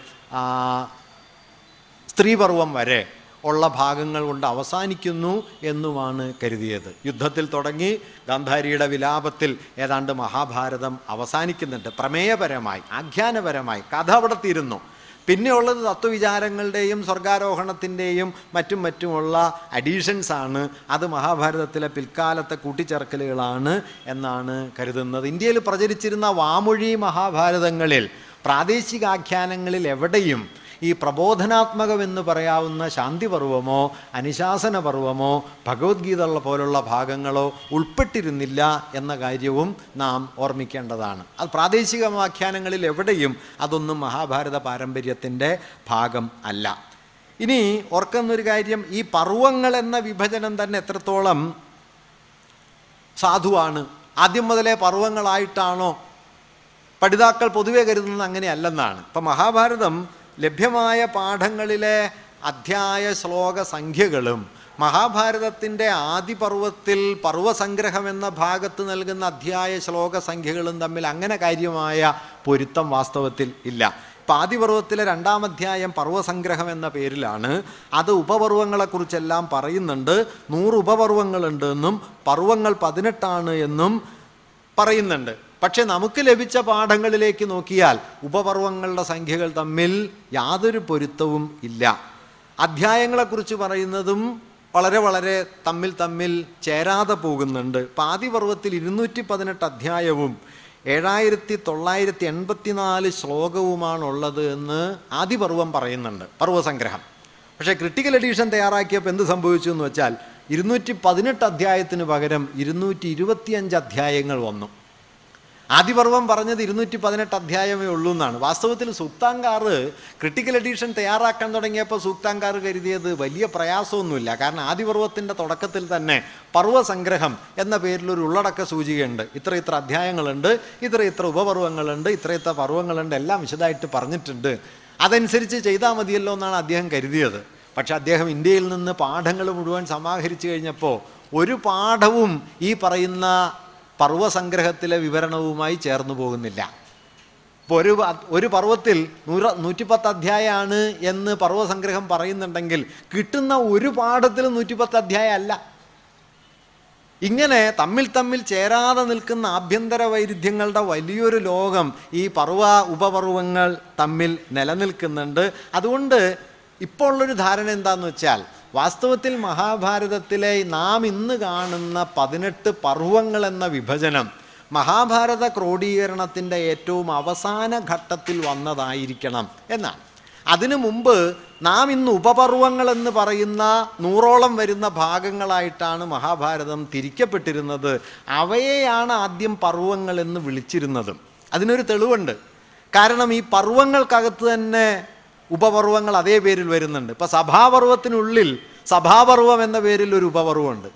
സ്ത്രീപർവം വരെ ഉള്ള ഭാഗങ്ങൾ കൊണ്ട് അവസാനിക്കുന്നു എന്നുമാണ് കരുതിയത്. യുദ്ധത്തിൽ തുടങ്ങി ഗാന്ധാരിയുടെ വിലാപത്തിൽ ഏതാണ്ട് മഹാഭാരതം അവസാനിക്കുന്നുണ്ട്. പ്രമേയപരമായി ആഖ്യാനപരമായി കഥ അവിടെ തീരുന്നു. പിന്നെയുള്ളത് തത്വവിചാരങ്ങളുടെയും സ്വർഗാരോഹണത്തിന്റെയും മറ്റും മറ്റുമുള്ള അഡീഷൻസ് ആണ്. അത് മഹാഭാരതത്തിലെ പിൽക്കാലത്തെ കൂട്ടിച്ചേർക്കലുകളാണ് എന്നാണ് കരുതുന്നത്. ഇന്ത്യയിൽ പ്രചരിച്ചിരുന്ന വാമൊഴി മഹാഭാരതങ്ങളിൽ പ്രാദേശികാഖ്യാനങ്ങളിൽ എവിടെയും ഈ പ്രബോധനാത്മകമെന്ന് പറയാവുന്ന ശാന്തിപർവമോ അനുശാസനപർവമോ ഭഗവത്ഗീത പോലുള്ള ഭാഗങ്ങളോ ഉൾപ്പെട്ടിരുന്നില്ല എന്ന കാര്യവും നാം ഓർമ്മിക്കേണ്ടതാണ്. അത് പ്രാദേശിക വ്യാഖ്യാനങ്ങളിൽ എവിടെയും അതൊന്നും മഹാഭാരത പാരമ്പര്യത്തിന്റെ ഭാഗം അല്ല. ഇനി ഓർക്കുന്നൊരു കാര്യം ഈ പർവങ്ങൾ എന്ന വിഭജനം തന്നെ എത്രത്തോളം സാധുവാണ്. ആദ്യം മുതലേ പർവങ്ങളായിട്ടാണോ പഠിതാക്കൾ പൊതുവെ കരുതുന്നത്? അങ്ങനെയല്ലെന്നാണ്. ഇപ്പം മഹാഭാരതം ലഭ്യമായ പാഠങ്ങളിലെ അധ്യായ ശ്ലോക സംഖ്യകളും മഹാഭാരതത്തിന്റെ ആദിപർവത്തിൽ പർവസംഗ്രഹം എന്ന ഭാഗത്ത് നൽകുന്ന അധ്യായ ശ്ലോക സംഖ്യകളും തമ്മിൽ അങ്ങനെ കാര്യമായ പൊരുത്തം വാസ്തവത്തിൽ ഇല്ല. ഇപ്പം ആദിപർവത്തിലെ രണ്ടാം അധ്യായം പർവസംഗ്രഹം എന്ന പേരിലാണ് അത് ഉപപർവങ്ങളെക്കുറിച്ചെല്ലാം പറയുന്നുണ്ട്. നൂറ് ഉപപർവങ്ങളുണ്ട് എന്നും പർവങ്ങൾ പതിനെട്ടാണ് എന്നും പറയുന്നുണ്ട്. പക്ഷെ നമുക്ക് ലഭിച്ച പാഠങ്ങളിലേക്ക് നോക്കിയാൽ ഉപപർവങ്ങളുടെ സംഖ്യകൾ തമ്മിൽ യാതൊരു പൊരുത്തവും ഇല്ല. അധ്യായങ്ങളെക്കുറിച്ച് പറയുന്നതും വളരെ വളരെ തമ്മിൽ തമ്മിൽ ചേരാതെ പോകുന്നുണ്ട്. പാതിപർവത്തിൽ ഇരുന്നൂറ്റി പതിനെട്ട് അധ്യായവും ഏഴായിരത്തി തൊള്ളായിരത്തി എൺപത്തിനാല് ശ്ലോകവുമാണുള്ളത് എന്ന് ആദിപർവം പറയുന്നുണ്ട്. പർവസംഗ്രഹം. പക്ഷേ ക്രിട്ടിക്കൽ എഡിഷൻ തയ്യാറാക്കിയപ്പോൾ എന്ത് സംഭവിച്ചു എന്ന് വെച്ചാൽ ഇരുന്നൂറ്റി പതിനെട്ട് അധ്യായത്തിന് പകരം ഇരുന്നൂറ്റി ഇരുപത്തിയഞ്ച് അധ്യായങ്ങൾ വന്നു. ആദിപർവം പറഞ്ഞത് ഇരുന്നൂറ്റി പതിനെട്ട് അധ്യായമേ ഉള്ളൂ എന്നാണ്. വാസ്തവത്തിൽ സൂക്താങ്കാർ ക്രിട്ടിക്കൽ എഡിഷൻ തയ്യാറാക്കാൻ തുടങ്ങിയപ്പോൾ സൂക്താങ്കാർ കരുതിയത് വലിയ പ്രയാസമൊന്നുമില്ല. കാരണം ആദിപർവത്തിന്റെ തുടക്കത്തിൽ തന്നെ പർവസംഗ്രഹം എന്ന പേരിൽ ഒരു ഉള്ളടക്ക സൂചികയുണ്ട്. ഇത്ര ഇത്ര അധ്യായങ്ങളുണ്ട് ഇത്ര ഇത്ര ഉപപർവങ്ങളുണ്ട് ഇത്ര ഇത്ര പർവങ്ങളുണ്ട് എല്ലാം വിശദമായിട്ട് പറഞ്ഞിട്ടുണ്ട്. അതനുസരിച്ച് ചെയ്താൽ മതിയല്ലോ എന്നാണ് അദ്ദേഹം കരുതിയത്. പക്ഷെ അദ്ദേഹം ഇന്ത്യയിൽ നിന്ന് പാഠങ്ങൾ മുഴുവൻ സമാഹരിച്ചു കഴിഞ്ഞപ്പോൾ ഒരു പാഠവും ഈ പറയുന്ന പർവസംഗ്രഹത്തിലെ വിവരണവുമായി ചേർന്നു പോകുന്നില്ല. ഇപ്പോൾ ഒരു ഒരു പർവത്തിൽ നൂറ നൂറ്റിപ്പത്ത് അധ്യായമാണ് എന്ന് പർവസംഗ്രഹം പറയുന്നുണ്ടെങ്കിൽ കിട്ടുന്ന ഒരു പാഠത്തിൽ നൂറ്റിപ്പത്ത് അധ്യായം അല്ല. ഇങ്ങനെ തമ്മിൽ തമ്മിൽ ചേരാതെ നിൽക്കുന്ന ആഭ്യന്തര വൈരുദ്ധ്യങ്ങളുടെ വലിയൊരു ലോകം ഈ പർവ ഉപപർവങ്ങൾ തമ്മിൽ നിലനിൽക്കുന്നുണ്ട്. അതുകൊണ്ട് ഇപ്പോൾ ഉള്ളൊരു ധാരണ എന്താണെന്ന് വെച്ചാൽ വാസ്തവത്തിൽ മഹാഭാരതത്തിലെ നാം ഇന്ന് കാണുന്ന പതിനെട്ട് പർവങ്ങൾ എന്ന വിഭജനം മഹാഭാരത ക്രോഡീകരണത്തിന്റെ ഏറ്റവും അവസാന ഘട്ടത്തിൽ വന്നതായിരിക്കണം എന്നാണ്. അതിനു മുമ്പ് നാം ഇന്ന് ഉപപർവങ്ങൾ എന്ന് പറയുന്ന നൂറോളം വരുന്ന ഭാഗങ്ങളായിട്ടാണ് മഹാഭാരതം തിരിക്കപ്പെട്ടിരുന്നത്. അവയെയാണ് ആദ്യം പർവങ്ങൾ എന്ന് വിളിച്ചിരുന്നതും. അതിനൊരു തെളിവുണ്ട്. കാരണം ഈ പർവങ്ങൾക്കകത്ത് തന്നെ ഉപപർവങ്ങൾ അതേ പേരിൽ വരുന്നുണ്ട്. ഇപ്പം സഭാപർവത്തിനുള്ളിൽ സഭാപർവം എന്ന പേരിൽ ഒരു ഉപപർവമുണ്ട്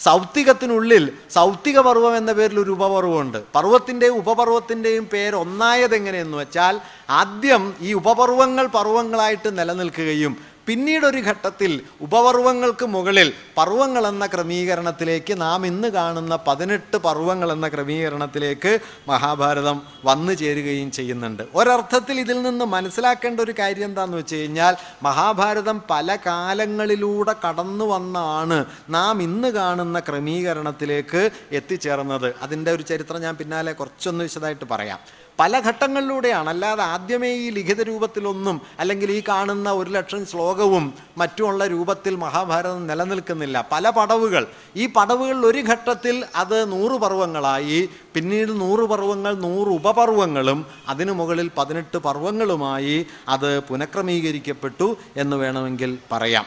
സൗത്തികത്തിനുള്ളിൽ സൗത്തിക പർവം എന്ന പേരിൽ ഒരു ഉപപർവമുണ്ട് പർവത്തിന്റെയും ഉപപർവത്തിന്റെയും പേര് ഒന്നായത് എങ്ങനെയെന്ന് വെച്ചാൽ ആദ്യം ഈ ഉപപർവങ്ങൾ പർവങ്ങളായിട്ട് നിലനിൽക്കുകയും പിന്നീട് ഒരു ഘട്ടത്തിൽ ഉപപർവങ്ങൾക്ക് മുകളിൽ പർവങ്ങൾ എന്ന ക്രമീകരണത്തിലേക്ക് നാം ഇന്ന് കാണുന്ന പതിനെട്ട് പർവങ്ങൾ എന്ന ക്രമീകരണത്തിലേക്ക് മഹാഭാരതം വന്നു ചേരുകയും ചെയ്യുന്നുണ്ട്. ഒരർത്ഥത്തിൽ ഇതിൽ നിന്ന് മനസ്സിലാക്കേണ്ട ഒരു കാര്യം എന്താണെന്ന് വെച്ച് കഴിഞ്ഞാൽ മഹാഭാരതം പല കാലങ്ങളിലൂടെ കടന്നു വന്നാണ് നാം ഇന്ന് കാണുന്ന ക്രമീകരണത്തിലേക്ക് എത്തിച്ചേർന്നത്. അതിന്റെ ഒരു ചരിത്രം ഞാൻ പിന്നാലെ കുറച്ചൊന്ന് വിശദമായിട്ട് പറയാം. പല ഘട്ടങ്ങളിലൂടെയാണ് അല്ലാതെ ആദ്യമേ ഈ ലിഖിത രൂപത്തിലൊന്നും അല്ലെങ്കിൽ ഈ കാണുന്ന ഒരു ലക്ഷം ശ്ലോകവും മറ്റുമുള്ള രൂപത്തിൽ മഹാഭാരതം നിലനിൽക്കുന്നില്ല. പല പടവുകൾ. ഈ പടവുകളിൽ ഒരു ഘട്ടത്തിൽ അത് നൂറ് പർവങ്ങളായി. പിന്നീട് നൂറ് പർവങ്ങൾ നൂറ് ഉപപർവങ്ങളും അതിനു മുകളിൽ പതിനെട്ട് പർവങ്ങളുമായി അത് പുനഃക്രമീകരിക്കപ്പെട്ടു എന്ന് വേണമെങ്കിൽ പറയാം.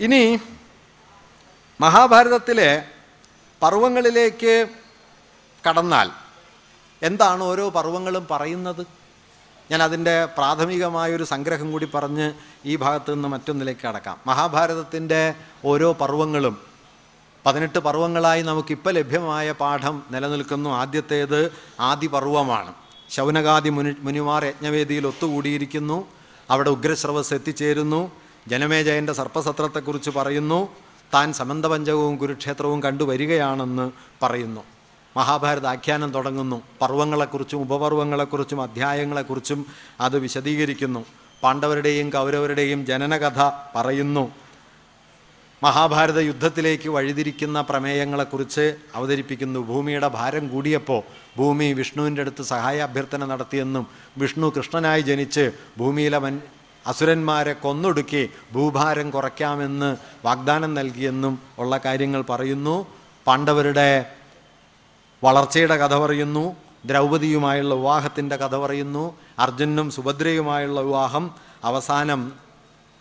ഇനി മഹാഭാരതത്തിലെ പർവങ്ങളിലേക്ക് കടന്നാൽ എന്താണ് ഓരോ പർവങ്ങളും പറയുന്നത്? ഞാൻ അതിന്റെ പ്രാഥമികമായൊരു സംഗ്രഹം കൂടി പറഞ്ഞ് ഈ ഭാഗത്തു നിന്ന് മറ്റൊന്നിലേക്ക് കടക്കാം. മഹാഭാരതത്തിന്റെ ഓരോ പർവങ്ങളും പതിനെട്ട് പർവങ്ങളായി നമുക്കിപ്പോൾ ലഭ്യമായ പാഠം നിലനിൽക്കുന്നു. ആദ്യത്തേത് ആദി പർവമാണ്. ശൗനകാദി മുനി മുനിമാർ യജ്ഞവേദിയിൽ ഒത്തുകൂടിയിരിക്കുന്നു. അവിടെ ഉഗ്രശ്രവസ് എത്തിച്ചേരുന്നു. ജനമേജയന്റെ സർപ്പസത്രത്തെക്കുറിച്ച് പറയുന്നു. താൻ സമന്തപഞ്ചകവും കുരുക്ഷേത്രവും കണ്ടുവരികയാണെന്ന് പറയുന്നു. മഹാഭാരത ആഖ്യാനം തുടങ്ങുന്നു. പർവങ്ങളെക്കുറിച്ചും ഉപപർവങ്ങളെക്കുറിച്ചും അധ്യായങ്ങളെക്കുറിച്ചും അത് വിശദീകരിക്കുന്നു. പാണ്ഡവരുടെയും കൗരവരുടെയും ജനനകഥ പറയുന്നു. മഹാഭാരത യുദ്ധത്തിലേക്ക് വഴിതിരിക്കുന്ന പ്രമേയങ്ങളെക്കുറിച്ച് അവതരിപ്പിക്കുന്നു. ഭൂമിയുടെ ഭാരം കൂടിയപ്പോൾ ഭൂമി വിഷ്ണുവിന്റെ അടുത്ത് സഹായ അഭ്യർത്ഥന നടത്തിയെന്നും വിഷ്ണു കൃഷ്ണനായി ജനിച്ച് ഭൂമിയിലെ മൻ അസുരന്മാരെ കൊന്നൊടുക്കി ഭൂഭാരം കുറയ്ക്കാമെന്ന് വാഗ്ദാനം നൽകിയെന്നും ഉള്ള കാര്യങ്ങൾ പറയുന്നു. പാണ്ഡവരുടെ വളർച്ചയുടെ കഥ പറയുന്നു ദ്രൗപതിയുമായുള്ള വിവാഹത്തിന്റെ കഥ പറയുന്നു അർജുനും സുഭദ്രയുമായുള്ള വിവാഹം അവസാനം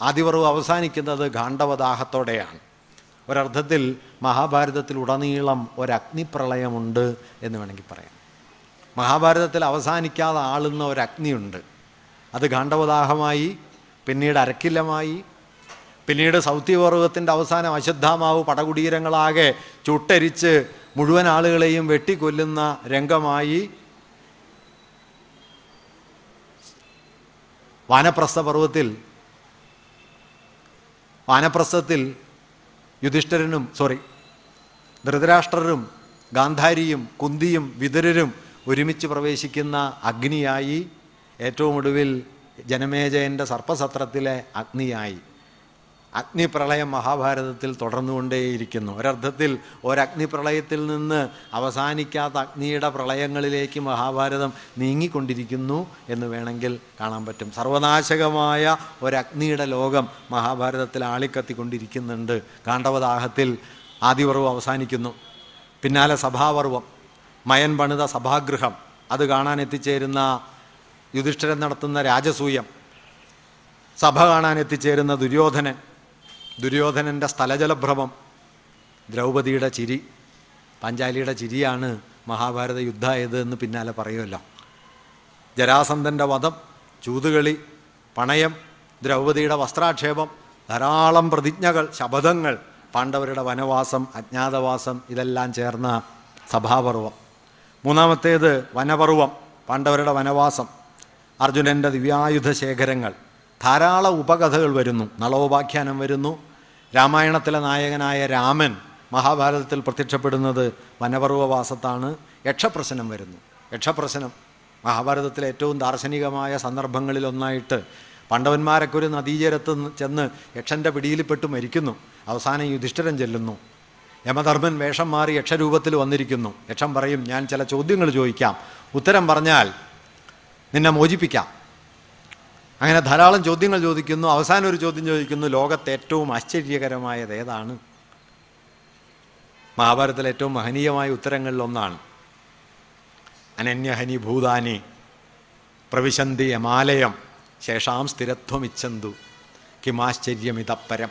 ആദിപർവ് അവസാനിക്കുന്നത് ഗാണ്ഡവദാഹത്തോടെയാണ് ഒരർത്ഥത്തിൽ മഹാഭാരതത്തിൽ ഉടനീളം ഒരഗ്നിപ്രളയമുണ്ട് എന്ന് വേണമെങ്കിൽ പറയാം. മഹാഭാരതത്തിൽ അവസാനിക്കാതെ ആളുന്ന അഗ്നിയുണ്ട് അത് ഗാണ്ഡവദാഹമായി പിന്നീട് അരക്കില്ലമായി പിന്നീട് സൗത്യപർവത്തിന്റെ അവസാനം അശ്വത്ഥാമാവ് പടകുടീരങ്ങളാകെ ചുട്ടരിച്ച് മുഴുവൻ ആളുകളെയും വെട്ടിക്കൊല്ലുന്ന രംഗമായി വാനപ്രസ്ഥ പർവത്തിൽ വാനപ്രസ്ഥത്തിൽ യുധിഷ്ഠിരനും സോറി ധൃതരാഷ്ട്രരും ഗാന്ധാരിയും കുന്തിയും വിതുരരും ഒരുമിച്ച് പ്രവേശിക്കുന്ന അഗ്നിയായി ഏറ്റവും ഒടുവിൽ ജനമേജയന്റെ സർപ്പസത്രത്തിലെ അഗ്നിയായി. അഗ്നിപ്രളയം മഹാഭാരതത്തിൽ തുടർന്നുകൊണ്ടേയിരിക്കുന്നു. ഒരർത്ഥത്തിൽ ഒരഗ്നിപ്രളയത്തിൽ നിന്ന് അവസാനിക്കാത്ത അഗ്നിയുടെ പ്രളയങ്ങളിലേക്ക് മഹാഭാരതം നീങ്ങിക്കൊണ്ടിരിക്കുന്നു എന്ന് വേണമെങ്കിൽ കാണാൻ പറ്റും. സർവനാശകമായ ഒരഗ്നിയുടെ ലോകം മഹാഭാരതത്തിൽ ആളിക്കത്തിക്കൊണ്ടിരിക്കുന്നുണ്ട്. കാണ്ഡവദാഹത്തിൽ ആദിപർവം അവസാനിക്കുന്നു. പിന്നാലെ സഭാപർവം മയൻ പണിത സഭാഗൃഹം അത് കാണാൻ എത്തിച്ചേരുന്ന യുധിഷ്ഠിരൻ നടത്തുന്ന രാജസൂയം സഭ കാണാൻ എത്തിച്ചേരുന്ന ദുര്യോധനൻ ദുര്യോധനന്റെ സ്ഥലജലഭ്രമം ദ്രൗപതിയുടെ ചിരി പാഞ്ചാലിയുടെ ചിരിയാണ് മഹാഭാരത യുദ്ധമായത് എന്ന് പിന്നാലെ പറയുമല്ലോ. ജരാസന്ധന്റെ വധം ചൂതുകളി പണയം ദ്രൗപതിയുടെ വസ്ത്രാക്ഷേപം ധാരാളം പ്രതിജ്ഞകൾ ശപഥങ്ങൾ പാണ്ഡവരുടെ വനവാസം അജ്ഞാതവാസം ഇതെല്ലാം ചേർന്ന സഭാപർവം. മൂന്നാമത്തേത് വനപർവം പാണ്ഡവരുടെ വനവാസം അർജുനന്റെ ദിവ്യായുധ ശേഖരങ്ങൾ ധാരാളം ഉപകഥകൾ വരുന്നു. നളോപാഖ്യാനം വരുന്നു. രാമായണത്തിലെ നായകനായ രാമൻ മഹാഭാരതത്തിൽ പ്രത്യക്ഷപ്പെടുന്നത് വനപർവവാസത്താണ് യക്ഷപ്രശ്നം വരുന്നു. യക്ഷപ്രശ്നം മഹാഭാരതത്തിലെ ഏറ്റവും ദാർശനികമായ സന്ദർഭങ്ങളിലൊന്നായിട്ട് പാണ്ഡവന്മാരൊക്കെ ഒരു നദീജരത്ത് ചെന്ന് യക്ഷന്റെ പിടിയിൽപ്പെട്ട് മരിക്കുന്നു. അവസാനം യുധിഷ്ഠിരൻ ചെല്ലുന്നു. യമധർമ്മൻ വേഷം മാറി യക്ഷരൂപത്തിൽ വന്നിരിക്കുന്നു. യക്ഷം പറയും ഞാൻ ചില ചോദ്യങ്ങൾ ചോദിക്കാം. ഉത്തരം പറഞ്ഞാൽ നിന്നെ മോചിപ്പിക്കാം. അങ്ങനെ ധാരാളം ചോദ്യങ്ങൾ ചോദിക്കുന്നു. അവസാനം ഒരു ചോദ്യം ചോദിക്കുന്നു ലോകത്തെ ഏറ്റവും ആശ്ചര്യകരമായത് ഏതാണ്? മഹാഭാരതത്തിലെ ഏറ്റവും മഹനീയമായ ഉത്തരങ്ങളിൽ ഒന്നാണ്. അനന്യഹനി ഭൂതാനി പ്രവിശന്തി യമാലയം ശേഷാം സ്ഥിരത്വമിച്ഛന്തു കിമാശ്ചര്യമിതപ്പരം.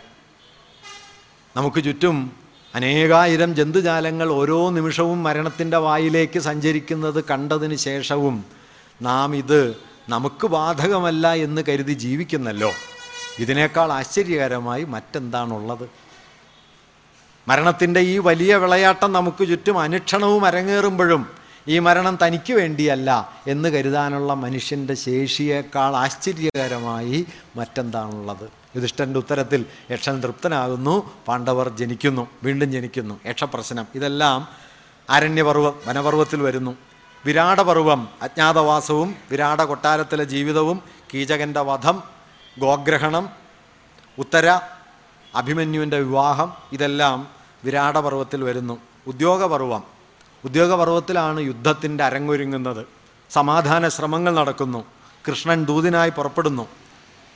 നമുക്ക് ചുറ്റും അനേകായിരം ജന്തുജാലങ്ങൾ ഓരോ നിമിഷവും മരണത്തിന്റെ വായിലേക്ക് സഞ്ചരിക്കുന്നത് കണ്ടതിന് ശേഷവും നാം ഇത് നമുക്ക് ബാധകമല്ല എന്ന് കരുതി ജീവിക്കുന്നല്ലോ. ഇതിനേക്കാൾ ആശ്ചര്യകരമായി മറ്റെന്താണുള്ളത്? മരണത്തിന്റെ ഈ വലിയ വിളയാട്ടം നമുക്ക് ചുറ്റും അനുക്ഷണവും അരങ്ങേറുമ്പോഴും ഈ മരണം തനിക്ക് വേണ്ടിയല്ല എന്ന് കരുതാനുള്ള മനുഷ്യന്റെ ശേഷിയേക്കാൾ ആശ്ചര്യകരമായി മറ്റെന്താണുള്ളത്? യുധിഷ്ഠന്റെ ഉത്തരത്തിൽ യക്ഷൻ തൃപ്തനാകുന്നു പാണ്ഡവർ ജനിക്കുന്നു വീണ്ടും ജനിക്കുന്നു. യക്ഷപ്രശ്നം. ഇതെല്ലാം ആരണ്യപർവ വനപർവത്തിൽ വരുന്നു. വിരാടപർവം അജ്ഞാതവാസവും വിരാട കൊട്ടാരത്തിലെ ജീവിതവും കീചകന്റെ വധം ഗോഗ്രഹണം ഉത്തര അഭിമന്യുവിന്റെ വിവാഹം ഇതെല്ലാം വിരാടപർവത്തിൽ വരുന്നു. ഉദ്യോഗപർവം. ഉദ്യോഗപർവത്തിലാണ് യുദ്ധത്തിന്റെ അരങ്ങൊരുങ്ങുന്നത്. സമാധാന ശ്രമങ്ങൾ നടക്കുന്നു. കൃഷ്ണൻ ദൂതിനായി പുറപ്പെടുന്നു.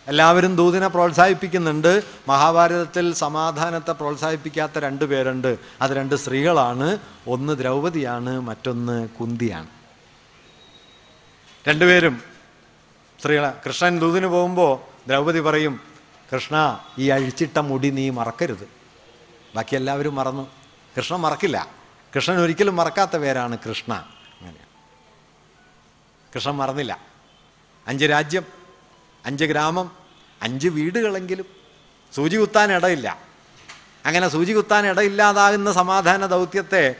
എല്ലാവരും ദൂതിനെ പ്രോത്സാഹിപ്പിക്കുന്നുണ്ട്. മഹാഭാരതത്തിൽ സമാധാനത്തെ പ്രോത്സാഹിപ്പിക്കാത്ത രണ്ട് പേരുണ്ട്. അത് രണ്ട് സ്ത്രീകളാണ്. ഒന്ന് ദ്രൗപതിയാണ് മറ്റൊന്ന് കുന്തിയാണ്. രണ്ടുപേരും സ്ത്രീകളെ കൃഷ്ണൻ ദൂതിന് പോകുമ്പോൾ ദ്രൗപദി പറയും കൃഷ്ണ ഈ അഴിച്ചിട്ട മുടി നീ മറക്കരുത്. ബാക്കി എല്ലാവരും മറന്നു. കൃഷ്ണൻ മറക്കില്ല. കൃഷ്ണൻ ഒരിക്കലും മറക്കാത്ത പേരാണ് കൃഷ്ണ. അങ്ങനെ കൃഷ്ണൻ മറന്നില്ല. അഞ്ച് രാജ്യം അഞ്ച് ഗ്രാമം അഞ്ച് വീടുകളെങ്കിലും സൂചി കുത്താൻ ഇടയില്ല. അങ്ങനെ സൂചി കുത്താൻ ഇടയില്ലാതാകുന്ന സമാധാന ദൗത്യത്തെ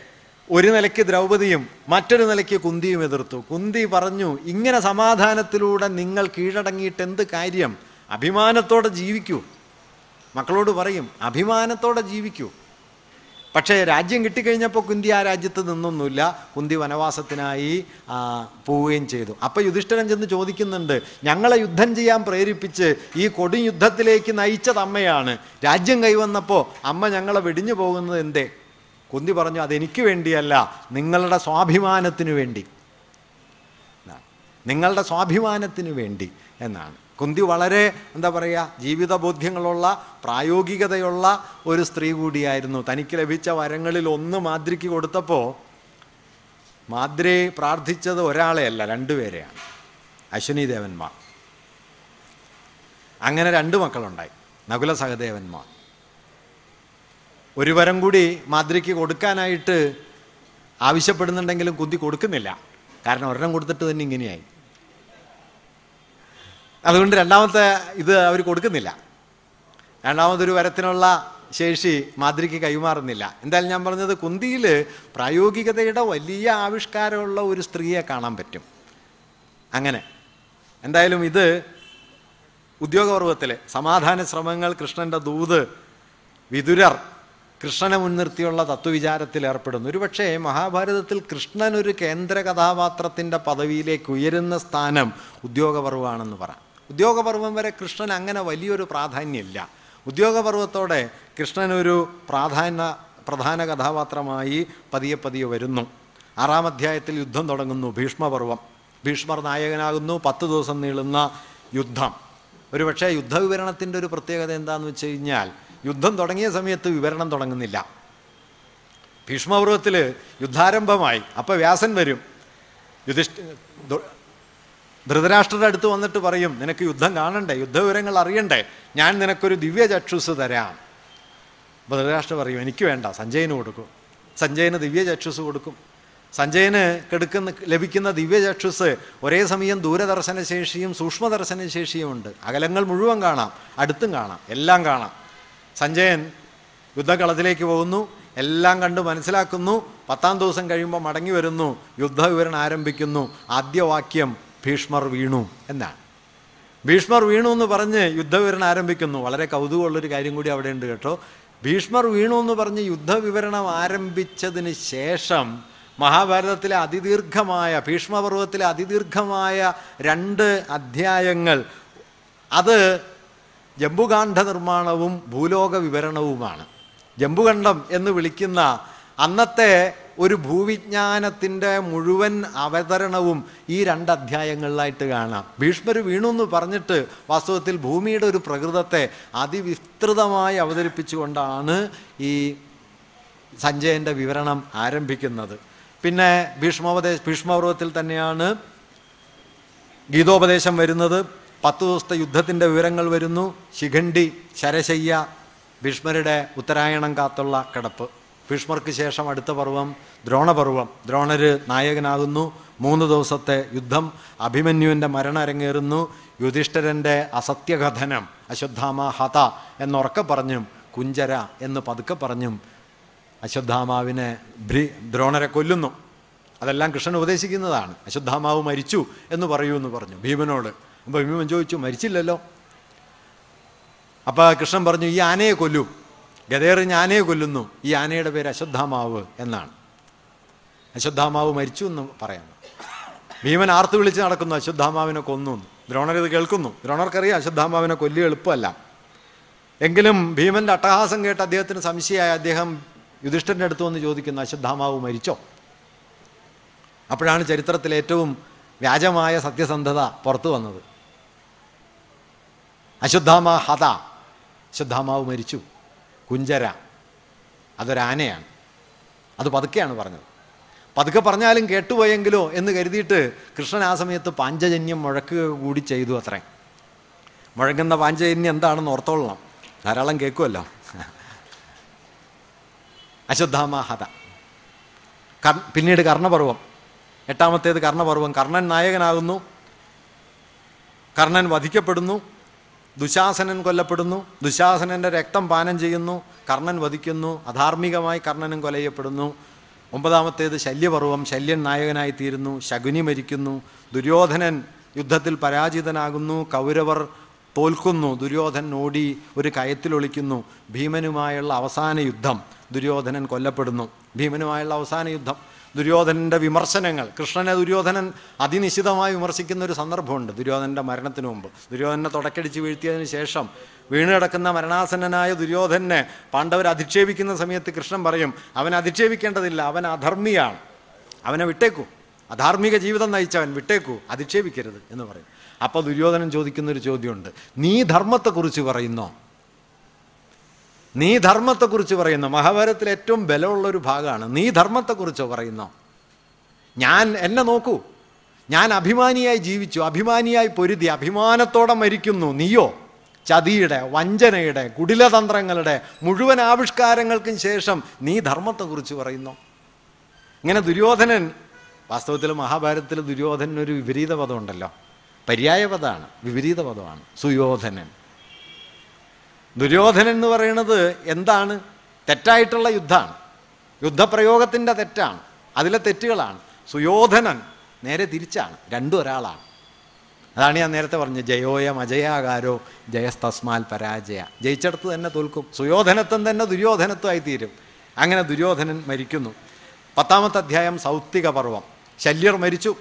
ഒരു നിലയ്ക്ക് ദ്രൗപതിയും മറ്റൊരു നിലയ്ക്ക് കുന്തിയും എതിർത്തു. കുന്തി പറഞ്ഞു ഇങ്ങനെ സമാധാനത്തിലൂടെ നിങ്ങൾ കീഴടങ്ങിയിട്ട് എന്ത് കാര്യം? അഭിമാനത്തോടെ ജീവിക്കൂ. മക്കളോട് പറയും അഭിമാനത്തോടെ ജീവിക്കൂ. പക്ഷേ രാജ്യം കിട്ടിക്കഴിഞ്ഞപ്പോൾ കുന്തി ആ രാജ്യത്ത് നിന്നൊന്നുമില്ല. കുന്തി വനവാസത്തിനായി പോവുകയും ചെയ്തു. അപ്പം യുധിഷ്ഠിരൻ ചെന്ന് ചോദിക്കുന്നുണ്ട് ഞങ്ങളെ യുദ്ധം ചെയ്യാൻ പ്രേരിപ്പിച്ച് ഈ കൊടും യുദ്ധത്തിലേക്ക് നയിച്ചത് അമ്മയാണ്. രാജ്യം കൈവന്നപ്പോൾ അമ്മ ഞങ്ങളെ വെടിഞ്ഞു പോകുന്നത് എന്തേ? കുന്തി പറഞ്ഞു അതെനിക്ക് വേണ്ടിയല്ല നിങ്ങളുടെ സ്വാഭിമാനത്തിനു വേണ്ടി. നിങ്ങളുടെ സ്വാഭിമാനത്തിന് വേണ്ടി എന്നാണ്. കുന്തി വളരെ എന്താ പറയുക ജീവിത ബോധ്യങ്ങളുള്ള പ്രായോഗികതയുള്ള ഒരു സ്ത്രീ കൂടിയായിരുന്നു. തനിക്ക് ലഭിച്ച വരങ്ങളിൽ ഒന്ന് മാദ്രിക്ക് കൊടുത്തപ്പോൾ മാദ്രി പ്രാർത്ഥിച്ചത് ഒരാളെയല്ല രണ്ടുപേരെയാണ് അശ്വിനി ദേവന്മാർ. അങ്ങനെ രണ്ട് മക്കളുണ്ടായി. നകുല സഹദേവന്മാർ. ഒരു വരം കൂടി മാതൃക്ക് കൊടുക്കാനായിട്ട് ആവശ്യപ്പെടുന്നുണ്ടെങ്കിലും കുന്തി കൊടുക്കുന്നില്ല. കാരണം ഒരെണ്ണം കൊടുത്തിട്ട് തന്നെ ഇങ്ങനെയായി. അതുകൊണ്ട് രണ്ടാമത്തെ ഇത് അവർ കൊടുക്കുന്നില്ല. രണ്ടാമതൊരു വരത്തിനുള്ള ശേഷി മാതൃക്ക് കൈമാറുന്നില്ല. എന്തായാലും ഞാൻ പറഞ്ഞത് കുന്തിയിൽ പ്രായോഗികതയുടെ വലിയ ആവിഷ്കാരമുള്ള ഒരു സ്ത്രീയെ കാണാൻ പറ്റും. അങ്ങനെ. എന്തായാലും ഇത് ഉദ്യോഗപർവത്തിലെ സമാധാന ശ്രമങ്ങൾ കൃഷ്ണന്റെ ദൂത് വിതുരർ കൃഷ്ണനെ മുൻനിർത്തിയുള്ള തത്വവിചാരത്തിൽ ഏർപ്പെടുന്നു. ഒരുപക്ഷെ മഹാഭാരതത്തിൽ കൃഷ്ണൻ ഒരു കേന്ദ്ര കഥാപാത്രത്തിന്റെ പദവിയിലേക്ക് ഉയരുന്ന സ്ഥാനം ഉദ്യോഗപർവമാണെന്ന് പറയാം. ഉദ്യോഗപർവം വരെ കൃഷ്ണൻ അങ്ങനെ വലിയൊരു പ്രാധാന്യമില്ല. ഉദ്യോഗപർവത്തോടെ കൃഷ്ണൻ ഒരു പ്രാധാന്യ പ്രധാന കഥാപാത്രമായി പതിയെ പതിയെ വരുന്നു. ആറാം അധ്യായത്തിൽ യുദ്ധം തുടങ്ങുന്നു ഭീഷ്മപർവം ഭീഷ്മർ നായകനാകുന്നു പത്ത് ദിവസം നീളുന്ന യുദ്ധം. ഒരുപക്ഷെ യുദ്ധവിവരണത്തിന്റെ ഒരു പ്രത്യേകത എന്താണെന്ന് വെച്ച് കഴിഞ്ഞാൽ യുദ്ധം തുടങ്ങിയ സമയത്ത് വിവരണം തുടങ്ങുന്നില്ല. ഭീഷ്മപർവത്തിൽ യുദ്ധാരംഭമായി. അപ്പോൾ വ്യാസൻ വരും. യുധിഷ്ഠ ധൃതരാഷ്ട്രരുടെ അടുത്ത് വന്നിട്ട് പറയും നിനക്ക് യുദ്ധം കാണണ്ടേ? യുദ്ധവിവരങ്ങൾ അറിയണ്ടേ? ഞാൻ നിനക്കൊരു ദിവ്യ ചക്ഷുസ് തരാം ധൃതരാഷ്ട്ര പറയും എനിക്ക് വേണ്ട. സഞ്ജയന് കൊടുക്കും. സഞ്ജയന് ദിവ്യ ചക്ഷുസ് കൊടുക്കും. സഞ്ജയന് കെടുക്കുന്ന ലഭിക്കുന്ന ദിവ്യ ചക്ഷുസ് ഒരേ സമയം ദൂരദർശനശേഷിയും സൂക്ഷ്മദർശനശേഷിയും ഉണ്ട്. അകലങ്ങൾ മുഴുവൻ കാണാം. അടുത്തും കാണാം. എല്ലാം കാണാം. സഞ്ജയൻ യുദ്ധകളത്തിലേക്ക് പോകുന്നു. എല്ലാം കണ്ട് മനസ്സിലാക്കുന്നു. പത്താം ദിവസം കഴിയുമ്പോൾ മടങ്ങി വരുന്നു. യുദ്ധവിവരണം ആരംഭിക്കുന്നു. ആദ്യ വാക്യം ഭീഷ്മർ വീണു എന്നാണ്. ഭീഷ്മർ വീണു എന്ന് പറഞ്ഞ് യുദ്ധവിവരണം ആരംഭിക്കുന്നു. വളരെ കൗതുകമുള്ളൊരു കാര്യം കൂടി അവിടെ ഉണ്ട് കേട്ടോ. ഭീഷ്മർ വീണു എന്ന് പറഞ്ഞ് യുദ്ധവിവരണം ആരംഭിച്ചതിന് ശേഷം മഹാഭാരതത്തിലെ അതിദീർഘമായ ഭീഷ്മപർവത്തിലെ അതിദീർഘമായ രണ്ട് അധ്യായങ്ങൾ. അത് ജംബുകാന്ഡ നിർമ്മാണവും ഭൂലോക വിവരണവുമാണ് ജംബുകണ്ഠം എന്ന് വിളിക്കുന്ന അന്നത്തെ ഒരു ഭൂവിജ്ഞാനത്തിന്റെ മുഴുവൻ അവതരണവും ഈ രണ്ട് അധ്യായങ്ങളിലായിട്ട് കാണാം. ഭീഷ്മർ വീണു എന്ന് പറഞ്ഞിട്ട് വാസ്തവത്തിൽ ഭൂമിയുടെ ഒരു പ്രകൃതത്തെ അതിവിസ്തൃതമായി അവതരിപ്പിച്ചുകൊണ്ടാണ് ഈ സഞ്ജയന്റെ വിവരണം ആരംഭിക്കുന്നത്. പിന്നെ ഭീഷ്മോപദേശ ഭീഷ്മപർവത്തിൽ തന്നെയാണ് ഗീതോപദേശം വരുന്നത്. പത്ത് ദിവസത്തെ യുദ്ധത്തിന്റെ വിവരങ്ങൾ വരുന്നു. ശിഖണ്ഡി ശരശയ്യ ഭീഷ്മരുടെ ഉത്തരായണം കാത്തുള്ള കിടപ്പ്. ഭീഷ്മർക്ക് ശേഷം അടുത്ത പർവം ദ്രോണപർവം ദ്രോണര് നായകനാകുന്നു. മൂന്ന് ദിവസത്തെ യുദ്ധം. അഭിമന്യുവിന്റെ മരണം അരങ്ങേറുന്നു യുധിഷ്ഠിരന്റെ അസത്യകഥനം. അശ്വത്ഥാമ ഹത എന്നുറക്കെ പറഞ്ഞും കുഞ്ചര എന്ന് പതുക്കെ പറഞ്ഞും അശ്വത്ഥാമാവിനെ ഭ്രി ദ്രോണരെ കൊല്ലുന്നു. അതെല്ലാം കൃഷ്ണൻ ഉപദേശിക്കുന്നതാണ്. അശ്വത്ഥാമാവ് മരിച്ചു എന്ന് പറയൂ എന്ന് പറഞ്ഞു ഭീമനോട്. അപ്പോൾ ഭീമൻ ചോദിച്ചു മരിച്ചില്ലല്ലോ. അപ്പോൾ കൃഷ്ണൻ പറഞ്ഞു ഈ ആനയെ കൊല്ലൂ. ഗതേറിഞ്ഞ ആനയെ കൊല്ലുന്നു. ഈ ആനയുടെ പേര് അശ്വത്ഥാമാവ് എന്നാണ്. അശ്വത്ഥാമാവ് മരിച്ചു എന്ന് പറയാം ഭീമൻ ആർത്ത് വിളിച്ച് നടക്കുന്നു അശ്വത്ഥാമാവിനെ കൊന്നു ദ്രോണർ ഇത് കേൾക്കുന്നു. ദ്രോണർക്കറിയാം അശ്വത്ഥാമാവിനെ കൊല്ലി എളുപ്പമല്ല. എങ്കിലും ഭീമന്റെ അട്ടഹാസം കേട്ട് അദ്ദേഹത്തിന് സംശയമായ അദ്ദേഹം യുധിഷ്ഠന്റെ അടുത്ത് വന്ന് ചോദിക്കുന്നു അശ്വത്ഥാമാവ് മരിച്ചോ? അപ്പോഴാണ് ചരിത്രത്തിൽ ഏറ്റവും വ്യാജമായ സത്യസന്ധത പുറത്തു വന്നത്. അശ്വത്ഥാമ ഹത. അശ്വത്ഥാമാവ് മരിച്ചു. കുഞ്ചര. അതൊരാനയാണ് അത് പതുക്കെയാണ് പറഞ്ഞത്. പതുക്കെ പറഞ്ഞാലും കേട്ടുപോയെങ്കിലോ എന്ന് കരുതിയിട്ട് കൃഷ്ണൻ ആ സമയത്ത് പാഞ്ചജന്യം മുഴക്കുക കൂടി ചെയ്തു അത്രേ. മുഴങ്ങുന്ന പാഞ്ചജന്യം എന്താണെന്ന് ഓർത്തോളണം. ധാരാളം കേൾക്കുമല്ലോ അശ്വത്ഥാമ ഹത. കർ പിന്നീട് കർണപർവം. എട്ടാമത്തേത് കർണപർവം. കർണൻ നായകനാകുന്നു. കർണൻ വധിക്കപ്പെടുന്നു. ദുശാസനൻ കൊല്ലപ്പെടുന്നു. ദുശാസനന്റെ രക്തം പാനം ചെയ്യുന്നു. കർണൻ വധിക്കുന്നു. അധാർമികമായി കർണനും കൊലയപ്പെടുന്നു. ഒമ്പതാമത്തേത് ശല്യപർവം. ശല്യൻ നായകനായി തീരുന്നു. ശകുനി മരിക്കുന്നു. ദുര്യോധനൻ യുദ്ധത്തിൽ പരാജിതനാകുന്നു. കൗരവർ തോൽക്കുന്നു. ദുര്യോധനൻ ഓടി ഒരു കയത്തിലൊളിക്കുന്നു ഭീമനുമായുള്ള അവസാന യുദ്ധം ദുര്യോധനൻ കൊല്ലപ്പെടുന്നു. ഭീമനുമായുള്ള അവസാന യുദ്ധം ദുര്യോധനന്റെ വിമർശനങ്ങൾ. കൃഷ്ണനെ ദുര്യോധനൻ അതിനിശിതമായി വിമർശിക്കുന്ന ഒരു സന്ദർഭമുണ്ട് ദുര്യോധനന്റെ മരണത്തിന് മുമ്പ്. ദുര്യോധനെ തുടക്കടിച്ച് വീഴ്ത്തിയതിന് ശേഷം വീണ് കിടക്കുന്ന മരണാസന്നനായ ദുര്യോധനെ പാണ്ഡവർ അധിക്ഷേപിക്കുന്ന സമയത്ത് കൃഷ്ണൻ പറയും അവൻ അധിക്ഷേപിക്കേണ്ടതില്ല അവൻ അധർമ്മിയാണ്. അവനെ വിട്ടേക്കൂ. അധാർമിക ജീവിതം നയിച്ചവൻ വിട്ടേക്കൂ അധിക്ഷേപിക്കരുത് എന്ന് പറയും. അപ്പോൾ ദുര്യോധനൻ ചോദിക്കുന്നൊരു ചോദ്യമുണ്ട്. നീ ധർമ്മത്തെക്കുറിച്ച് പറയുന്നോ? നീ ധർമ്മത്തെക്കുറിച്ച് പറയുന്നു. മഹാഭാരതത്തിൽ ഏറ്റവും ബലമുള്ളൊരു ഭാഗമാണ്. നീ ധർമ്മത്തെക്കുറിച്ചോ പറയുന്നു? ഞാൻ എന്നെ നോക്കൂ. ഞാൻ അഭിമാനിയായി ജീവിച്ചു. അഭിമാനിയായി പൊരുതി. അഭിമാനത്തോടെ മരിക്കുന്നു. നീയോ? ചതിയുടെ വഞ്ചനയുടെ കുടിലതന്ത്രങ്ങളുടെ മുഴുവൻ ആവിഷ്കാരങ്ങൾക്കും ശേഷം നീ ധർമ്മത്തെക്കുറിച്ച് പറയുന്നു. ഇങ്ങനെ ദുര്യോധനൻ വാസ്തവത്തിൽ മഹാഭാരതത്തിൽ ദുര്യോധനൊരു വിപരീത പദമുണ്ടല്ലോ. പര്യായ പദമാണ് വിപരീത പദമാണ്. സുയോധനൻ. ദുര്യോധനൻ എന്ന് പറയുന്നത് എന്താണ്? തെറ്റായിട്ടുള്ള യുദ്ധമാണ്. യുദ്ധപ്രയോഗത്തിന്റെ തെറ്റാണ്. അതിലെ തെറ്റുകളാണ്. സുയോധനൻ നേരെ തിരിച്ചാണ്. രണ്ടും ഒരാളാണ്. അതാണ് ഞാൻ നേരത്തെ പറഞ്ഞത്. ജയോയം അജയാകാരോ ജയസ്തസ്മാൽ പരാജയ. ജയിച്ചെടുത്ത് തന്നെ തോൽക്കും. സുയോധനത്വം തന്നെ ദുര്യോധനത്വമായി തീരും. അങ്ങനെ ദുര്യോധനൻ മരിക്കുന്നു. പത്താമത്തെ അധ്യായം സൗത്തിക പർവം ശല്യർ മരിച്ചു.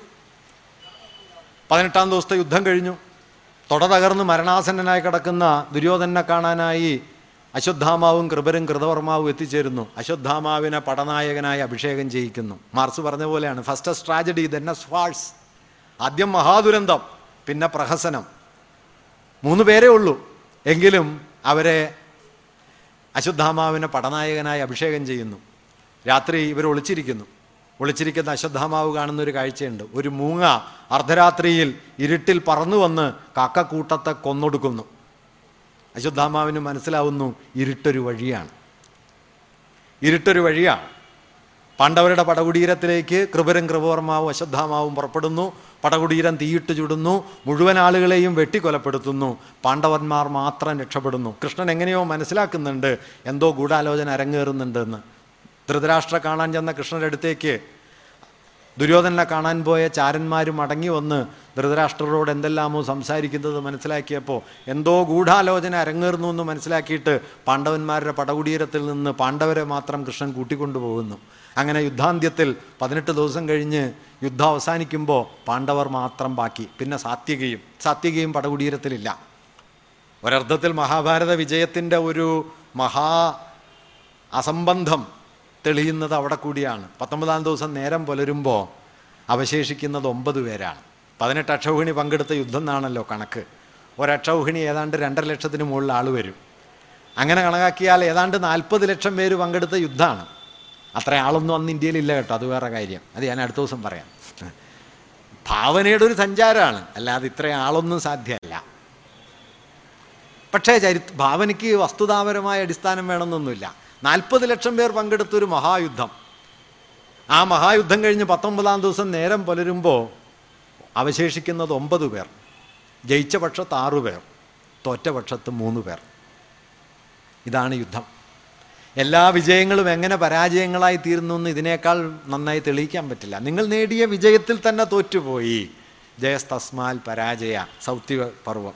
പതിനെട്ടാം ദിവസത്തെ യുദ്ധം കഴിഞ്ഞു. തൊട തകർന്ന് മരണാസന്നനായി കിടക്കുന്ന ദുര്യോധനെ കാണാനായി അശ്വത്ഥാമാവും കൃപരും കൃതവർമാവും എത്തിച്ചേരുന്നു. അശ്വത്ഥാമാവിനെ പടനായകനായി അഭിഷേകം ചെയ്യിക്കുന്നു. മാർസ് പറഞ്ഞ പോലെയാണ്. ഫസ്റ്റ് ട്രാജഡി ദെൻ സ്വാൾസ് ആദ്യം മഹാദുരന്തം പിന്നെ പ്രഹസനം. മൂന്ന് പേരേ ഉള്ളൂ. എങ്കിലും അവരെ അശ്വത്ഥാമാവിനെ പടനായകനായി അഭിഷേകം ചെയ്യുന്നു. രാത്രി ഇവർ ഒളിച്ചിരിക്കുന്നു. ഒളിച്ചിരിക്കുന്ന അശ്വത്ഥാമാവ് കാണുന്ന ഒരു കാഴ്ചയുണ്ട്. ഒരു മൂങ്ങ അർദ്ധരാത്രിയിൽ ഇരുട്ടിൽ പറന്നു വന്ന് കാക്കക്കൂട്ടത്തെ കൊന്നൊടുക്കുന്നു. അശ്വത്ഥാമാവിന് മനസ്സിലാവുന്നു ഇരുട്ടൊരു വഴിയാണ്. ഇരുട്ടൊരു വഴിയാണ്. പാണ്ഡവരുടെ പടകുടീരത്തിലേക്ക് കൃപരും കൃപവർമാവും അശ്വത്ഥാമാവും പുറപ്പെടുന്നു. പടകുടീരം തീയിട്ട് ചുടുന്നു. മുഴുവൻ ആളുകളെയും വെട്ടിക്കൊലപ്പെടുത്തുന്നു. പാണ്ഡവന്മാർ മാത്രം രക്ഷപ്പെടുന്നു. കൃഷ്ണൻ എങ്ങനെയോ മനസ്സിലാക്കുന്നുണ്ട്. എന്തോ ഗൂഢാലോചന അരങ്ങേറുന്നുണ്ടെന്ന്. ധൃതരാഷ്ട്ര കാണാൻ ചെന്ന കൃഷ്ണന്റെ അടുത്തേക്ക് ദുര്യോധനെ കാണാൻ പോയ ചാരന്മാരും മടങ്ങി വന്ന് ധൃതരാഷ്ട്രരോട് എന്തെല്ലാമോ സംസാരിക്കുന്നത് മനസ്സിലാക്കിയപ്പോൾ എന്തോ ഗൂഢാലോചന അരങ്ങേറുന്നു എന്ന് മനസ്സിലാക്കിയിട്ട് പാണ്ഡവന്മാരുടെ പടകുടീരത്തിൽ നിന്ന് പാണ്ഡവരെ മാത്രം കൃഷ്ണൻ കൂട്ടിക്കൊണ്ടുപോകുന്നു അങ്ങനെ യുദ്ധാന്ത്യത്തിൽ പതിനെട്ട് ദിവസം കഴിഞ്ഞ് യുദ്ധം അവസാനിക്കുമ്പോൾ പാണ്ഡവർ മാത്രം ബാക്കി. പിന്നെ സാത്യകയും സാത്യകയും പടകുടീരത്തിലില്ല. ഒരർത്ഥത്തിൽ മഹാഭാരത വിജയത്തിന്റെ ഒരു മഹാ അസംബന്ധം തെളിയുന്നത് അവിടെ കൂടിയാണ്. പത്തൊമ്പതാം ദിവസം നേരം പുലരുമ്പോൾ അവശേഷിക്കുന്നത് ഒമ്പത് പേരാണ്. പതിനെട്ട് അക്ഷൗഹിണി പങ്കെടുത്ത യുദ്ധം എന്നാണല്ലോ കണക്ക്. ഒരക്ഷൗഹിണി ഏതാണ്ട് രണ്ടര ലക്ഷത്തിന് മുകളിൽ ആൾ വരും. അങ്ങനെ കണക്കാക്കിയാൽ ഏതാണ്ട് നാൽപ്പത് ലക്ഷം പേര് പങ്കെടുത്ത യുദ്ധമാണ്. അത്ര ആളൊന്നും അന്ന് ഇന്ത്യയിലില്ല കേട്ടോ അത് വേറെ കാര്യം. അത് ഞാൻ അടുത്ത ദിവസം പറയാം. ഭാവനയുടെ ഒരു സഞ്ചാരമാണ്. അല്ലാതെ ഇത്രയും ആളൊന്നും സാധ്യമല്ല. പക്ഷേ ചരി ഭാവനയ്ക്ക് വസ്തുതാപരമായ അടിസ്ഥാനം വേണമെന്നൊന്നുമില്ല. നാൽപ്പത് ലക്ഷം പേർ പങ്കെടുത്തൊരു മഹായുദ്ധം. ആ മഹായുദ്ധം കഴിഞ്ഞ് പത്തൊമ്പതാം ദിവസം നേരം പുലരുമ്പോൾ അവശേഷിക്കുന്നത് ഒമ്പത് പേർ. ജയിച്ച പക്ഷത്ത് ആറു പേർ. തോറ്റ പക്ഷത്ത് മൂന്ന് പേർ. ഇതാണ് യുദ്ധം. എല്ലാ വിജയങ്ങളും എങ്ങനെ പരാജയങ്ങളായി തീരുന്നു എന്ന് ഇതിനേക്കാൾ നന്നായി തെളിയിക്കാൻ പറ്റില്ല. നിങ്ങൾ നേടിയ വിജയത്തിൽ തന്നെ തോറ്റുപോയി. ജയസ്തസ്മാൽ പരാജയ സൗത്യ പർവം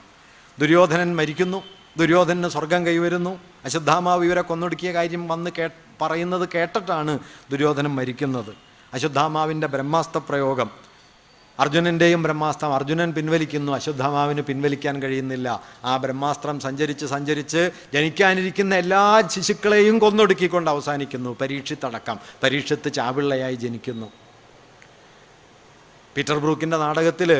ദുര്യോധനൻ മരിക്കുന്നു. ദുര്യോധനന് സ്വർഗം കൈവരുന്നു. അശ്വത്ഥാമാവ് ഇവരെ കൊന്നൊടുക്കിയ കാര്യം വന്ന് കേ പറയുന്നത് കേട്ടിട്ടാണ് ദുര്യോധനൻ മരിക്കുന്നത്. അശ്വത്ഥാമാവിന്റെ ബ്രഹ്മാസ്ത്ര പ്രയോഗം. അർജുനന്റെയും ബ്രഹ്മാസ്ത്രം അർജുനൻ പിൻവലിക്കുന്നു. അശ്വത്ഥാമാവിന് പിൻവലിക്കാൻ കഴിയുന്നില്ല. ആ ബ്രഹ്മാസ്ത്രം സഞ്ചരിച്ച് സഞ്ചരിച്ച് ജനിക്കാനിരിക്കുന്ന എല്ലാ ശിശുക്കളെയും കൊന്നൊടുക്കിക്കൊണ്ട് അവസാനിക്കുന്നു. പരീക്ഷിത്തടക്കം. പരീക്ഷത്ത് ചാവിള്ളയായി ജനിക്കുന്നു. പീറ്റർ ബ്രൂക്കിന്റെ നാടകത്തിൽ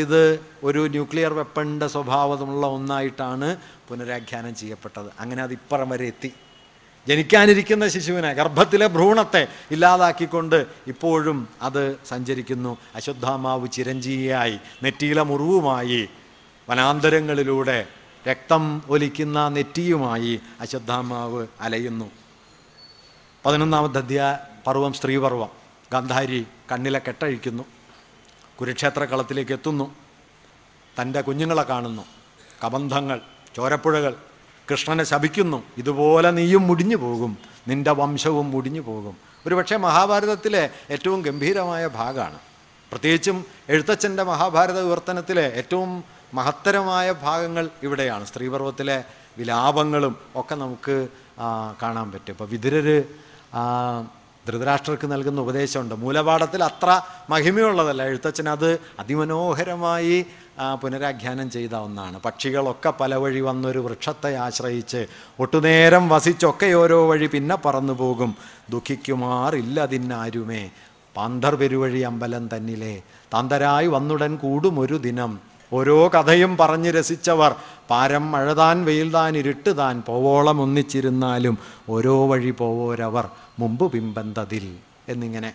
ഇത് ഒരു ന്യൂക്ലിയർ വെപ്പണിന്റെ സ്വഭാവമുള്ള ഒന്നായിട്ടാണ് പുനരാഖ്യാനം ചെയ്യപ്പെട്ടത്. അങ്ങനെ അത് ഇപ്പുറം വരെ എത്തി. ജനിക്കാനിരിക്കുന്ന ശിശുവിനെ ഗർഭത്തിലെ ഭ്രൂണത്തെ ഇല്ലാതാക്കിക്കൊണ്ട് ഇപ്പോഴും അത് സഞ്ചരിക്കുന്നു. അശ്വത്ഥാമാവ് ചിരഞ്ജീവിയായി നെറ്റിയിലെ മുറിവുമായി വനാന്തരങ്ങളിലൂടെ രക്തം ഒലിക്കുന്ന നെറ്റിയുമായി അശ്വത്ഥാമാവ് അലയുന്നു. പതിനൊന്നാമത്തെ അധ്യായ പർവം സ്ത്രീപർവം ഗാന്ധാരി കണ്ണിലെ കെട്ടഴിക്കുന്നു. കുരുക്ഷേത്ര കളത്തിലേക്ക് എത്തുന്നു തന്റെ കുഞ്ഞുങ്ങളെ കാണുന്നു. കബന്ധങ്ങൾ ചോരപ്പുഴകൾ. കൃഷ്ണനെ ശപിക്കുന്നു. ഇതുപോലെ നീയും മുടിഞ്ഞു പോകും. നിന്റെ വംശവും മുടിഞ്ഞു പോകും. ഒരുപക്ഷെ മഹാഭാരതത്തിലെ ഏറ്റവും ഗംഭീരമായ ഭാഗമാണ്. പ്രത്യേകിച്ചും എഴുത്തച്ഛന്റെ മഹാഭാരത വിവർത്തനത്തിലെ ഏറ്റവും മഹത്തരമായ ഭാഗങ്ങൾ ഇവിടെയാണ്. സ്ത്രീപർവത്തിലെ വിലാപങ്ങളും ഒക്കെ നമുക്ക് കാണാൻ പറ്റും. ഇപ്പോൾ വിതുരർ ധൃതരാഷ്ട്രർക്ക് നൽകുന്ന ഉപദേശമുണ്ട്. മൂലപാഠത്തിൽ അത്ര മഹിമയുള്ളതല്ല. എഴുത്തച്ഛൻ അത് അതിമനോഹരമായി പുനരാഖ്യാനം ചെയ്ത ഒന്നാണ്. പക്ഷികളൊക്കെ പല വഴി വന്നൊരു വൃക്ഷത്തെ ആശ്രയിച്ച് ഒട്ടുനേരം വസിച്ചൊക്കെ ഓരോ വഴി പിന്നെ പറന്നു പോകും. ദുഃഖിക്കുമാറില്ലതിന്നാരുമേ പാന്തർ പെരുവഴി അമ്പലം തന്നിലെ. താന്തരായി വന്നുടൻ കൂടും ഒരു ദിനം. ഓരോ കഥയും പറഞ്ഞ് രസിച്ചവർ. പാരം മഴതാൻ വെയിൽതാൻ ഇരുട്ടുതാൻ പോവോളം ഒന്നിച്ചിരുന്നാലും ഓരോ വഴി പോവോരവർ മുമ്പ് പിമ്പന്തതിൽ എന്നിങ്ങനെ.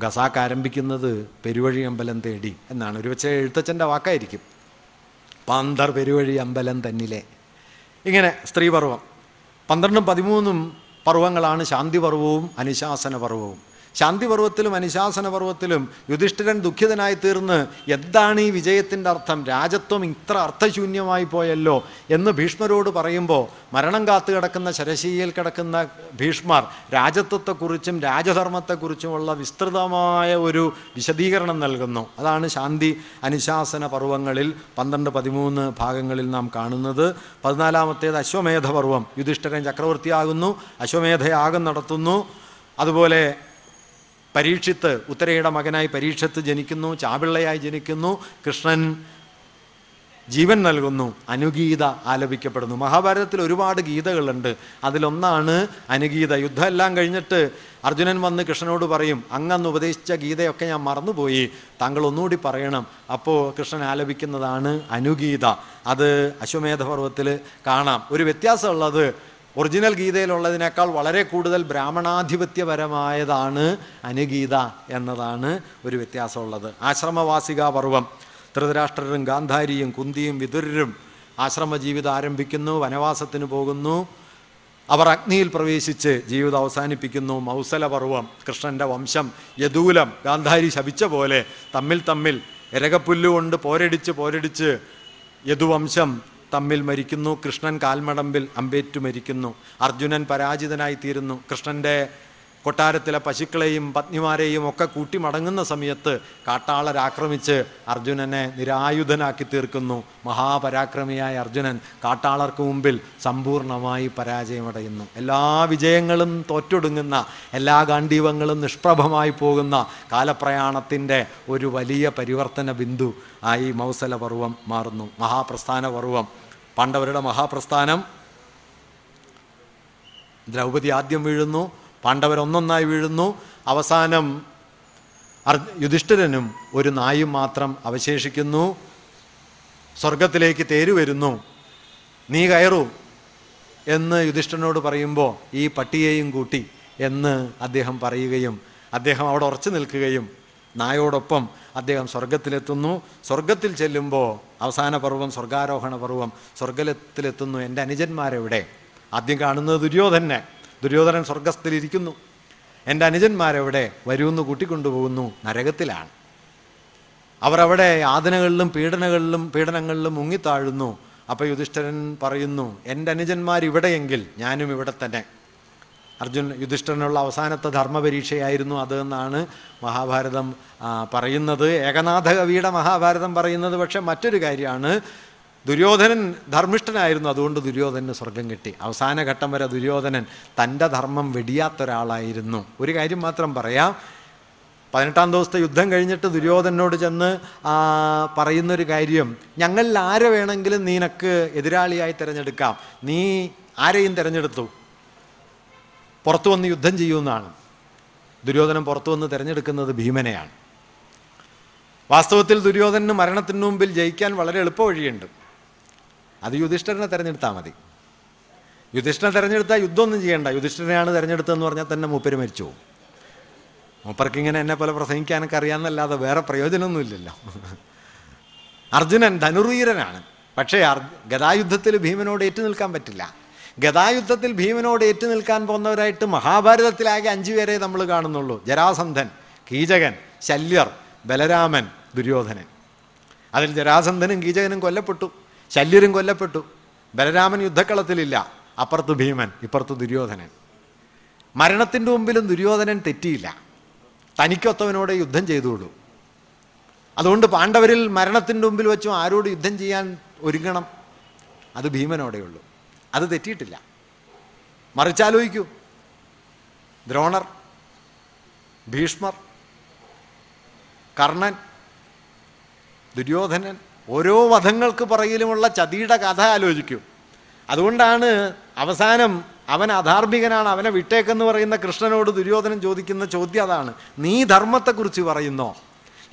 ഗസാക്ക് ആരംഭിക്കുന്നത് പെരുവഴി അമ്പലം തേടി എന്നാണ്. ഒരു പക്ഷേ എഴുത്തച്ഛന്റെ വാക്കായിരിക്കും. പാന്തർ പെരുവഴി അമ്പലം തന്നിലെ. ഇങ്ങനെ സ്ത്രീപർവം പന്ത്രണ്ടും പതിമൂന്നും പർവങ്ങളാണ് ശാന്തിപർവവും അനുശാസന പർവവും ശാന്തി പർവത്തിലും അനുശാസന പർവത്തിലും യുധിഷ്ഠിരൻ ദുഃഖിതനായി തീർന്ന് എന്താണ് ഈ വിജയത്തിന്റെ അർത്ഥം? രാജത്വം ഇത്ര അർത്ഥശൂന്യമായി പോയല്ലോ എന്ന് ഭീഷ്മരോട് പറയുമ്പോൾ മരണം കാത്തു കിടക്കുന്ന ശരശീയിൽ കിടക്കുന്ന ഭീഷ്മർ രാജത്വത്തെക്കുറിച്ചും രാജധർമ്മത്തെക്കുറിച്ചുമുള്ള വിസ്തൃതമായ ഒരു വിശദീകരണം നൽകുന്നു. അതാണ് ശാന്തി അനുശാസന പർവങ്ങളിൽ പന്ത്രണ്ട് പതിമൂന്ന് ഭാഗങ്ങളിൽ നാം കാണുന്നത്. പതിനാലാമത്തേത് അശ്വമേധ പർവം യുധിഷ്ഠിരൻ ചക്രവർത്തിയാകുന്നു. അശ്വമേധയാഗം നടത്തുന്നു. അതുപോലെ പരീക്ഷിത്ത് ഉത്തരയുടെ മകനായി പരീക്ഷത്ത് ജനിക്കുന്നു ചാപിള്ളയായി ജനിക്കുന്നു കൃഷ്ണൻ ജീവൻ നൽകുന്നു അനുഗീത ആലപിക്കപ്പെടുന്നു. മഹാഭാരതത്തിൽ ഒരുപാട് ഗീതകളുണ്ട്. അതിലൊന്നാണ് അനുഗീത. യുദ്ധം എല്ലാം കഴിഞ്ഞിട്ട് അർജുനൻ വന്ന് കൃഷ്ണനോട് പറയും അങ്ങന്ന് ഉപദേശിച്ച ഗീതയൊക്കെ ഞാൻ മറന്നുപോയി. താങ്കൾ ഒന്നുകൂടി പറയണം. അപ്പോൾ കൃഷ്ണൻ ആലപിക്കുന്നതാണ് അനുഗീത. അത് അശ്വമേധ പർവത്തിൽ കാണാം. ഒരു വ്യത്യാസമുള്ളത് ഒറിജിനൽ ഗീതയിലുള്ളതിനേക്കാൾ വളരെ കൂടുതൽ ബ്രാഹ്മണാധിപത്യപരമായതാണ് അനുഗീത എന്നതാണ് ഒരു വ്യത്യാസമുള്ളത്. ആശ്രമവാസികാ പർവം ധൃതരാഷ്ട്രരും ഗാന്ധാരിയും കുന്തിയും വിതുരരും ആശ്രമ ജീവിതം ആരംഭിക്കുന്നു വനവാസത്തിന് പോകുന്നു. അവർ അഗ്നിയിൽ പ്രവേശിച്ച് ജീവിതം അവസാനിപ്പിക്കുന്നു. മൗസല പർവം കൃഷ്ണന്റെ വംശം യദൂലം ഗാന്ധാരി ശപിച്ച പോലെ തമ്മിൽ തമ്മിൽ ഇരകപ്പുല്ലുകൊണ്ട് പോരടിച്ച് പോരടിച്ച് യദുവംശം തമ്മിൽ മരിക്കുന്നു കൃഷ്ണൻ കാൽമടമ്പിൽ അമ്പേറ്റു മരിക്കുന്നു അർജുനൻ പരാജിതനായി തീരുന്നു കൃഷ്ണന്റെ കൊട്ടാരത്തിലെ പശുക്കളെയും പത്നിമാരെയും ഒക്കെ കൂട്ടി മടങ്ങുന്ന സമയത്ത് കാട്ടാളർ ആക്രമിച്ച് അർജുനനെ നിരായുധനാക്കി തീർക്കുന്നു. മഹാപരാക്രമിയായ അർജുനൻ കാട്ടാളർക്ക് മുമ്പിൽ സമ്പൂർണമായി പരാജയമടയുന്നു. എല്ലാ വിജയങ്ങളും തോറ്റൊടുങ്ങുന്ന എല്ലാ ഗാന്ധീവങ്ങളും നിഷ്പ്രഭമായി പോകുന്ന കാലപ്രയാണത്തിന്റെ ഒരു വലിയ പരിവർത്തന ബിന്ദു ആയി മൗസല പർവം മാറുന്നു. മഹാപ്രസ്ഥാന പർവം പാണ്ഡവരുടെ മഹാപ്രസ്ഥാനം. ദ്രൗപതി ആദ്യം വീഴുന്നു പാണ്ഡവരൊന്നൊന്നായി വീഴുന്നു. അവസാനം യുധിഷ്ഠിരനും ഒരു നായും മാത്രം അവശേഷിക്കുന്നു. സ്വർഗത്തിലേക്ക് തേര് വരുന്നു. നീ കയറൂ എന്ന് യുധിഷ്ഠനോട് പറയുമ്പോൾ ഈ പട്ടിയെയും കൂട്ടി എന്ന് അദ്ദേഹം പറയുകയും അദ്ദേഹം അവിടെ ഉറച്ചു നിൽക്കുകയും നായോടൊപ്പം അദ്ദേഹം സ്വർഗത്തിലെത്തുന്നു സ്വർഗത്തിൽ ചെല്ലുമ്പോൾ അവസാന പർവം സ്വർഗാരോഹണ പർവം സ്വർഗത്തിലെത്തുന്നു എന്റെ അനുജന്മാരെവിടെ? ആദ്യം കാണുന്നത് ദുര്യോധനെ. ദുര്യോധനൻ സ്വർഗസ്ഥത്തിലിരിക്കുന്നു എന്റെ അനുജന്മാരെവിടെ? വരുമെന്ന് കൂട്ടിക്കൊണ്ടുപോകുന്നു. നരകത്തിലാണ്. അവരവിടെ യാതനകളിലും പീഡനകളിലും പീഡനങ്ങളിലും മുങ്ങിത്താഴുന്നു. അപ്പോൾ യുധിഷ്ഠരൻ പറയുന്നു എന്റെ അനുജന്മാർ ഇവിടെയെങ്കിൽ ഞാനും ഇവിടെ തന്നെ. അർജുൻ യുധിഷ്ഠനുള്ള അവസാനത്തെ ധർമ്മപരീക്ഷയായിരുന്നു അത് എന്നാണ് മഹാഭാരതം പറയുന്നത്. ഏകനാഥ കവിയുടെ മഹാഭാരതം പറയുന്നത് പക്ഷെ മറ്റൊരു കാര്യമാണ്. ദുര്യോധനൻ ധർമ്മിഷ്ഠനായിരുന്നു അതുകൊണ്ട് ദുര്യോധനന് സ്വർഗം കിട്ടി. അവസാന ഘട്ടം വരെ ദുര്യോധനൻ തന്റെ ധർമ്മം വെടിയാത്ത ഒരാളായിരുന്നു. ഒരു കാര്യം മാത്രം പറയാം. പതിനെട്ടാം ദിവസത്തെ യുദ്ധം കഴിഞ്ഞിട്ട് ദുര്യോധനോട് ചെന്ന് പറയുന്നൊരു കാര്യം ഞങ്ങളിൽ ആരെ വേണമെങ്കിലും നിനക്ക് എതിരാളിയായി തിരഞ്ഞെടുക്കാം. നീ ആരെയും തിരഞ്ഞെടുത്തു? പുറത്തു വന്ന് യുദ്ധം ചെയ്യുമെന്നാണ് ദുര്യോധനൻ പുറത്തു വന്ന് തിരഞ്ഞെടുക്കുന്നത് ഭീമനെയാണ്. വാസ്തവത്തിൽ ദുര്യോധനന് മരണത്തിന് മുമ്പിൽ ജയിക്കാൻ വളരെ എളുപ്പ വഴിയുണ്ട്. അത് യുധിഷ്ഠരനെ തിരഞ്ഞെടുത്താൽ മതി. യുധിഷ്ഠനെ തിരഞ്ഞെടുത്താൽ യുദ്ധമൊന്നും ചെയ്യേണ്ട. യുധിഷ്ഠരനെയാണ് തിരഞ്ഞെടുത്തതെന്ന് പറഞ്ഞാൽ തന്നെ മൂപ്പര് മരിച്ചു പോകും. മൂപ്പർക്ക് ഇങ്ങനെ എന്നെ പോലെ പ്രസംഗിക്കാനൊക്കെ അറിയാമെന്നല്ലാതെ വേറെ പ്രയോജനമൊന്നുമില്ലല്ലോ. അർജുനൻ ധനുർവീരനാണ്. പക്ഷേ ഗതായുദ്ധത്തിൽ ഭീമനോട് ഏറ്റു നിൽക്കാൻ പറ്റില്ല. ഗദായുദ്ധത്തിൽ ഭീമനോട് ഏറ്റു നിൽക്കാൻ പോകുന്നവരായിട്ട് മഹാഭാരതത്തിലാകെ അഞ്ചു പേരെ നമ്മൾ കാണുന്നുള്ളൂ. ജരാസന്ധൻ കീചകൻ ശല്യർ ബലരാമൻ ദുര്യോധനൻ. അതിൽ ജരാസന്ധനും കീചകനും കൊല്ലപ്പെട്ടു. ശല്യരും കൊല്ലപ്പെട്ടു. ബലരാമൻ യുദ്ധക്കളത്തിലില്ല. അപ്പുറത്ത് ഭീമൻ ഇപ്പുറത്ത് ദുര്യോധനൻ. മരണത്തിന്റെ മുമ്പിലും ദുര്യോധനൻ തെറ്റിയില്ല. തനിക്കൊത്തവനോട് യുദ്ധം ചെയ്തുകൊള്ളൂ അതുകൊണ്ട് പാണ്ഡവരിൽ മരണത്തിന്റെ മുമ്പിൽ വെച്ചും ആരോട് യുദ്ധം ചെയ്യാൻ ഒരുങ്ങണം? അത് ഭീമനോടെയുള്ളൂ. അത് തെറ്റിയിട്ടില്ല. മറിച്ചാലോചിക്കൂ. ദ്രോണർ ഭീഷ്മർ കർണൻ ദുര്യോധനൻ ഓരോ വധങ്ങൾക്ക് പുറകിലുമുള്ള ചതിയുടെ കഥ ആലോചിക്കൂ. അതുകൊണ്ടാണ് അവസാനം അവൻ അധാർമികനാണ് അവനെ വിട്ടേക്കെന്ന് പറയുന്ന കൃഷ്ണനോട് ദുര്യോധനൻ ചോദിക്കുന്ന ചോദ്യം അതാണ്. നീ ധർമ്മത്തെക്കുറിച്ച് പറയുന്നോ?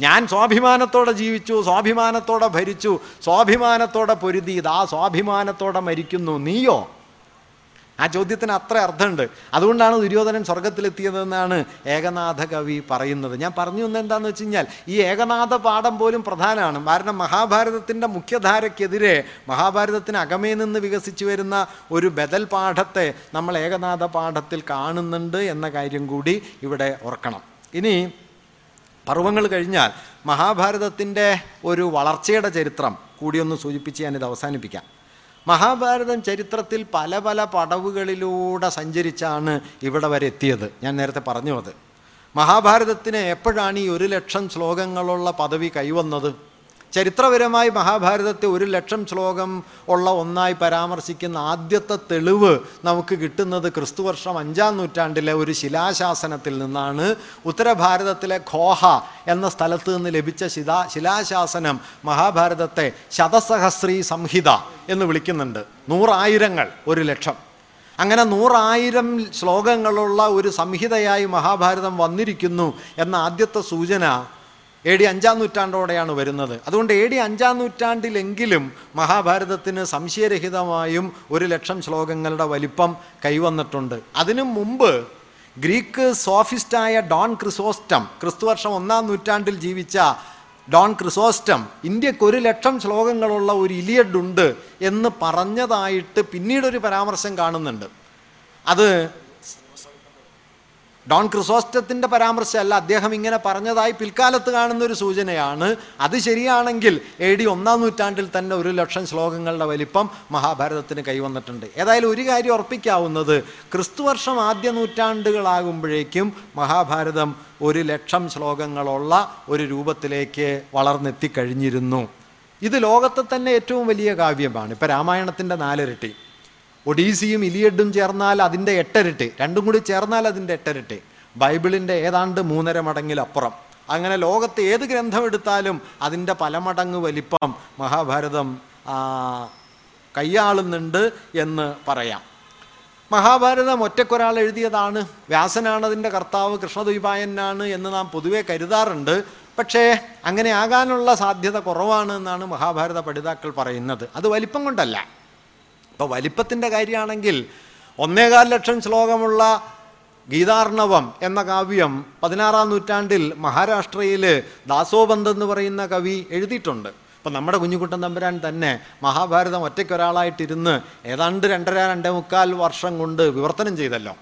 ഞാൻ സ്വാഭിമാനത്തോടെ ജീവിച്ചു സ്വാഭിമാനത്തോടെ ഭരിച്ചു സ്വാഭിമാനത്തോടെ പൊരുതി ഇതാ സ്വാഭിമാനത്തോടെ മരിക്കുന്നു. നീയോ? ആ ചോദ്യത്തിന് അത്ര അർത്ഥമുണ്ട്. അതുകൊണ്ടാണ് ദുര്യോധനൻ സ്വർഗത്തിലെത്തിയതെന്നാണ് ഏകനാഥ കവി പറയുന്നത്. ഞാൻ പറഞ്ഞു വന്നത് എന്താണെന്ന് വെച്ച് കഴിഞ്ഞാൽ ഈ ഏകനാഥ പാഠം പോലും പ്രധാനമാണ്. കാരണം മഹാഭാരതത്തിന്റെ മുഖ്യധാരയ്ക്കെതിരെ മഹാഭാരതത്തിന് അകമേ നിന്ന് വികസിച്ചു വരുന്ന ഒരു ബദൽ പാഠത്തെ നമ്മൾ ഏകനാഥ പാഠത്തിൽ കാണുന്നുണ്ട് എന്ന കാര്യം കൂടി ഇവിടെ ഓർക്കണം. ഇനി പർവങ്ങൾ കഴിഞ്ഞാൽ മഹാഭാരതത്തിന്റെ ഒരു വളർച്ചയുടെ ചരിത്രം കൂടിയൊന്ന് സൂചിപ്പിച്ച് ഞാനിത് അവസാനിപ്പിക്കാം. മഹാഭാരതം ചരിത്രത്തിൽ പല പല പടവുകളിലൂടെ സഞ്ചരിച്ചാണ് ഇവിടെ വരെ എത്തിയത്. ഞാൻ നേരത്തെ പറഞ്ഞു അത് മഹാഭാരതത്തിന് എപ്പോഴാണ് ഈ ഒരു ലക്ഷം ശ്ലോകങ്ങളുള്ള പദവി കൈവന്നത്? ചരിത്രപരമായി മഹാഭാരതത്തെ ഒരു ലക്ഷം ശ്ലോകം ഉള്ള ഒന്നായി പരാമർശിക്കുന്ന ആദ്യത്തെ തെളിവ് നമുക്ക് കിട്ടുന്നത് ക്രിസ്തുവർഷം അഞ്ചാം നൂറ്റാണ്ടിലെ ഒരു ശിലാശാസനത്തിൽ നിന്നാണ്. ഉത്തരഭാരതത്തിലെ ഖോഹ എന്ന സ്ഥലത്ത് നിന്ന് ലഭിച്ച ശിലാ ശിലാശാസനം മഹാഭാരതത്തെ ശതസഹസ്രീ സംഹിത എന്ന് വിളിക്കുന്നുണ്ട്. നൂറായിരങ്ങൾ ഒരു ലക്ഷം. അങ്ങനെ നൂറായിരം ശ്ലോകങ്ങളുള്ള ഒരു സംഹിതയായി മഹാഭാരതം വന്നിരിക്കുന്നു എന്ന ആദ്യത്തെ സൂചന എ ഡി അഞ്ചാം നൂറ്റാണ്ടോടെയാണ് വരുന്നത്. അതുകൊണ്ട് എ ഡി അഞ്ചാം നൂറ്റാണ്ടിലെങ്കിലും മഹാഭാരതത്തിന് സംശയരഹിതമായും ഒരു ലക്ഷം ശ്ലോകങ്ങളുടെ വലിപ്പം കൈവന്നിട്ടുണ്ട്. അതിനു മുമ്പ് ഗ്രീക്ക് സോഫിസ്റ്റായ ഡോൺ ക്രിസോസ്റ്റം ക്രിസ്തുവർഷം ഒന്നാം നൂറ്റാണ്ടിൽ ജീവിച്ച ഡോൺ ക്രിസോസ്റ്റം ഇന്ത്യയ്ക്ക് ഒരു ലക്ഷം ശ്ലോകങ്ങളുള്ള ഒരു ഇലിയഡ് ഉണ്ട് എന്ന് പറഞ്ഞതായിട്ട് പിന്നീടൊരു പരാമർശം കാണുന്നുണ്ട്. അത് ഡോൺ ക്രിസോസ്റ്റത്തിന്റെ പരാമർശമല്ല അദ്ദേഹം ഇങ്ങനെ പറഞ്ഞതായി പിൽക്കാലത്ത് കാണുന്ന ഒരു സൂചനയാണ്. അത് ശരിയാണെങ്കിൽ എ ഡി ഒന്നാം നൂറ്റാണ്ടിൽ തന്നെ ഒരു ലക്ഷം ശ്ലോകങ്ങളുടെ വലിപ്പം മഹാഭാരതത്തിന് കൈവന്നിട്ടുണ്ട്. ഏതായാലും ഒരു കാര്യം ഉറപ്പിക്കാവുന്നത് ക്രിസ്തുവർഷം ആദ്യ നൂറ്റാണ്ടുകളാകുമ്പോഴേക്കും മഹാഭാരതം ഒരു ലക്ഷം ശ്ലോകങ്ങളുള്ള ഒരു രൂപത്തിലേക്ക് വളർന്നെത്തിക്കഴിഞ്ഞിരുന്നു. ഇത് ലോകത്തെ തന്നെ ഏറ്റവും വലിയ കാവ്യമാണ്. ഇപ്പം രാമായണത്തിന്റെ നാലിരട്ടി. ഒഡീസിയും ഇലിയഡും ചേർന്നാൽ അതിന്റെ എട്ടരട്ടി രണ്ടും കൂടി ചേർന്നാൽ അതിന്റെ എട്ടരട്ടി. ബൈബിളിന്റെ ഏതാണ്ട് മൂന്നര മടങ്ങിലപ്പുറം. അങ്ങനെ ലോകത്ത് ഏത് ഗ്രന്ഥം എടുത്താലും അതിന്റെ പല മടങ്ങ് വലിപ്പം മഹാഭാരതം കൈയാളുന്നുണ്ട് എന്ന് പറയാം. മഹാഭാരതം ഒറ്റക്കൊരാൾ എഴുതിയതാണ്. വ്യാസനാണ് അതിന്റെ കർത്താവ് കൃഷ്ണദ്വീപായനാണ് എന്ന് നാം പൊതുവെ കരുതാറുണ്ട്. പക്ഷേ അങ്ങനെ ആകാനുള്ള സാധ്യത കുറവാണ് എന്നാണ് മഹാഭാരത പഠിതാക്കൾ പറയുന്നത്. അത് വലിപ്പം കൊണ്ടല്ല. ഇപ്പോൾ വലിപ്പത്തിന്റെ കാര്യമാണെങ്കിൽ ഒന്നേകാൽ ലക്ഷം ശ്ലോകമുള്ള ഗീതാർണവം എന്ന കാവ്യം പതിനാറാം നൂറ്റാണ്ടിൽ മഹാരാഷ്ട്രയിൽ ദാസോബന്ത് എന്ന് പറയുന്ന കവി എഴുതിയിട്ടുണ്ട്. ഇപ്പം നമ്മുടെ കുഞ്ഞുകുട്ടൻ തമ്പുരാൻ തന്നെ മഹാഭാരതം ഒറ്റയ്ക്കൊരാളായിട്ടിരുന്ന് ഏതാണ്ട് രണ്ടര രണ്ടേ മുക്കാൽ വർഷം കൊണ്ട് വിവർത്തനം ചെയ്തല്ലോ.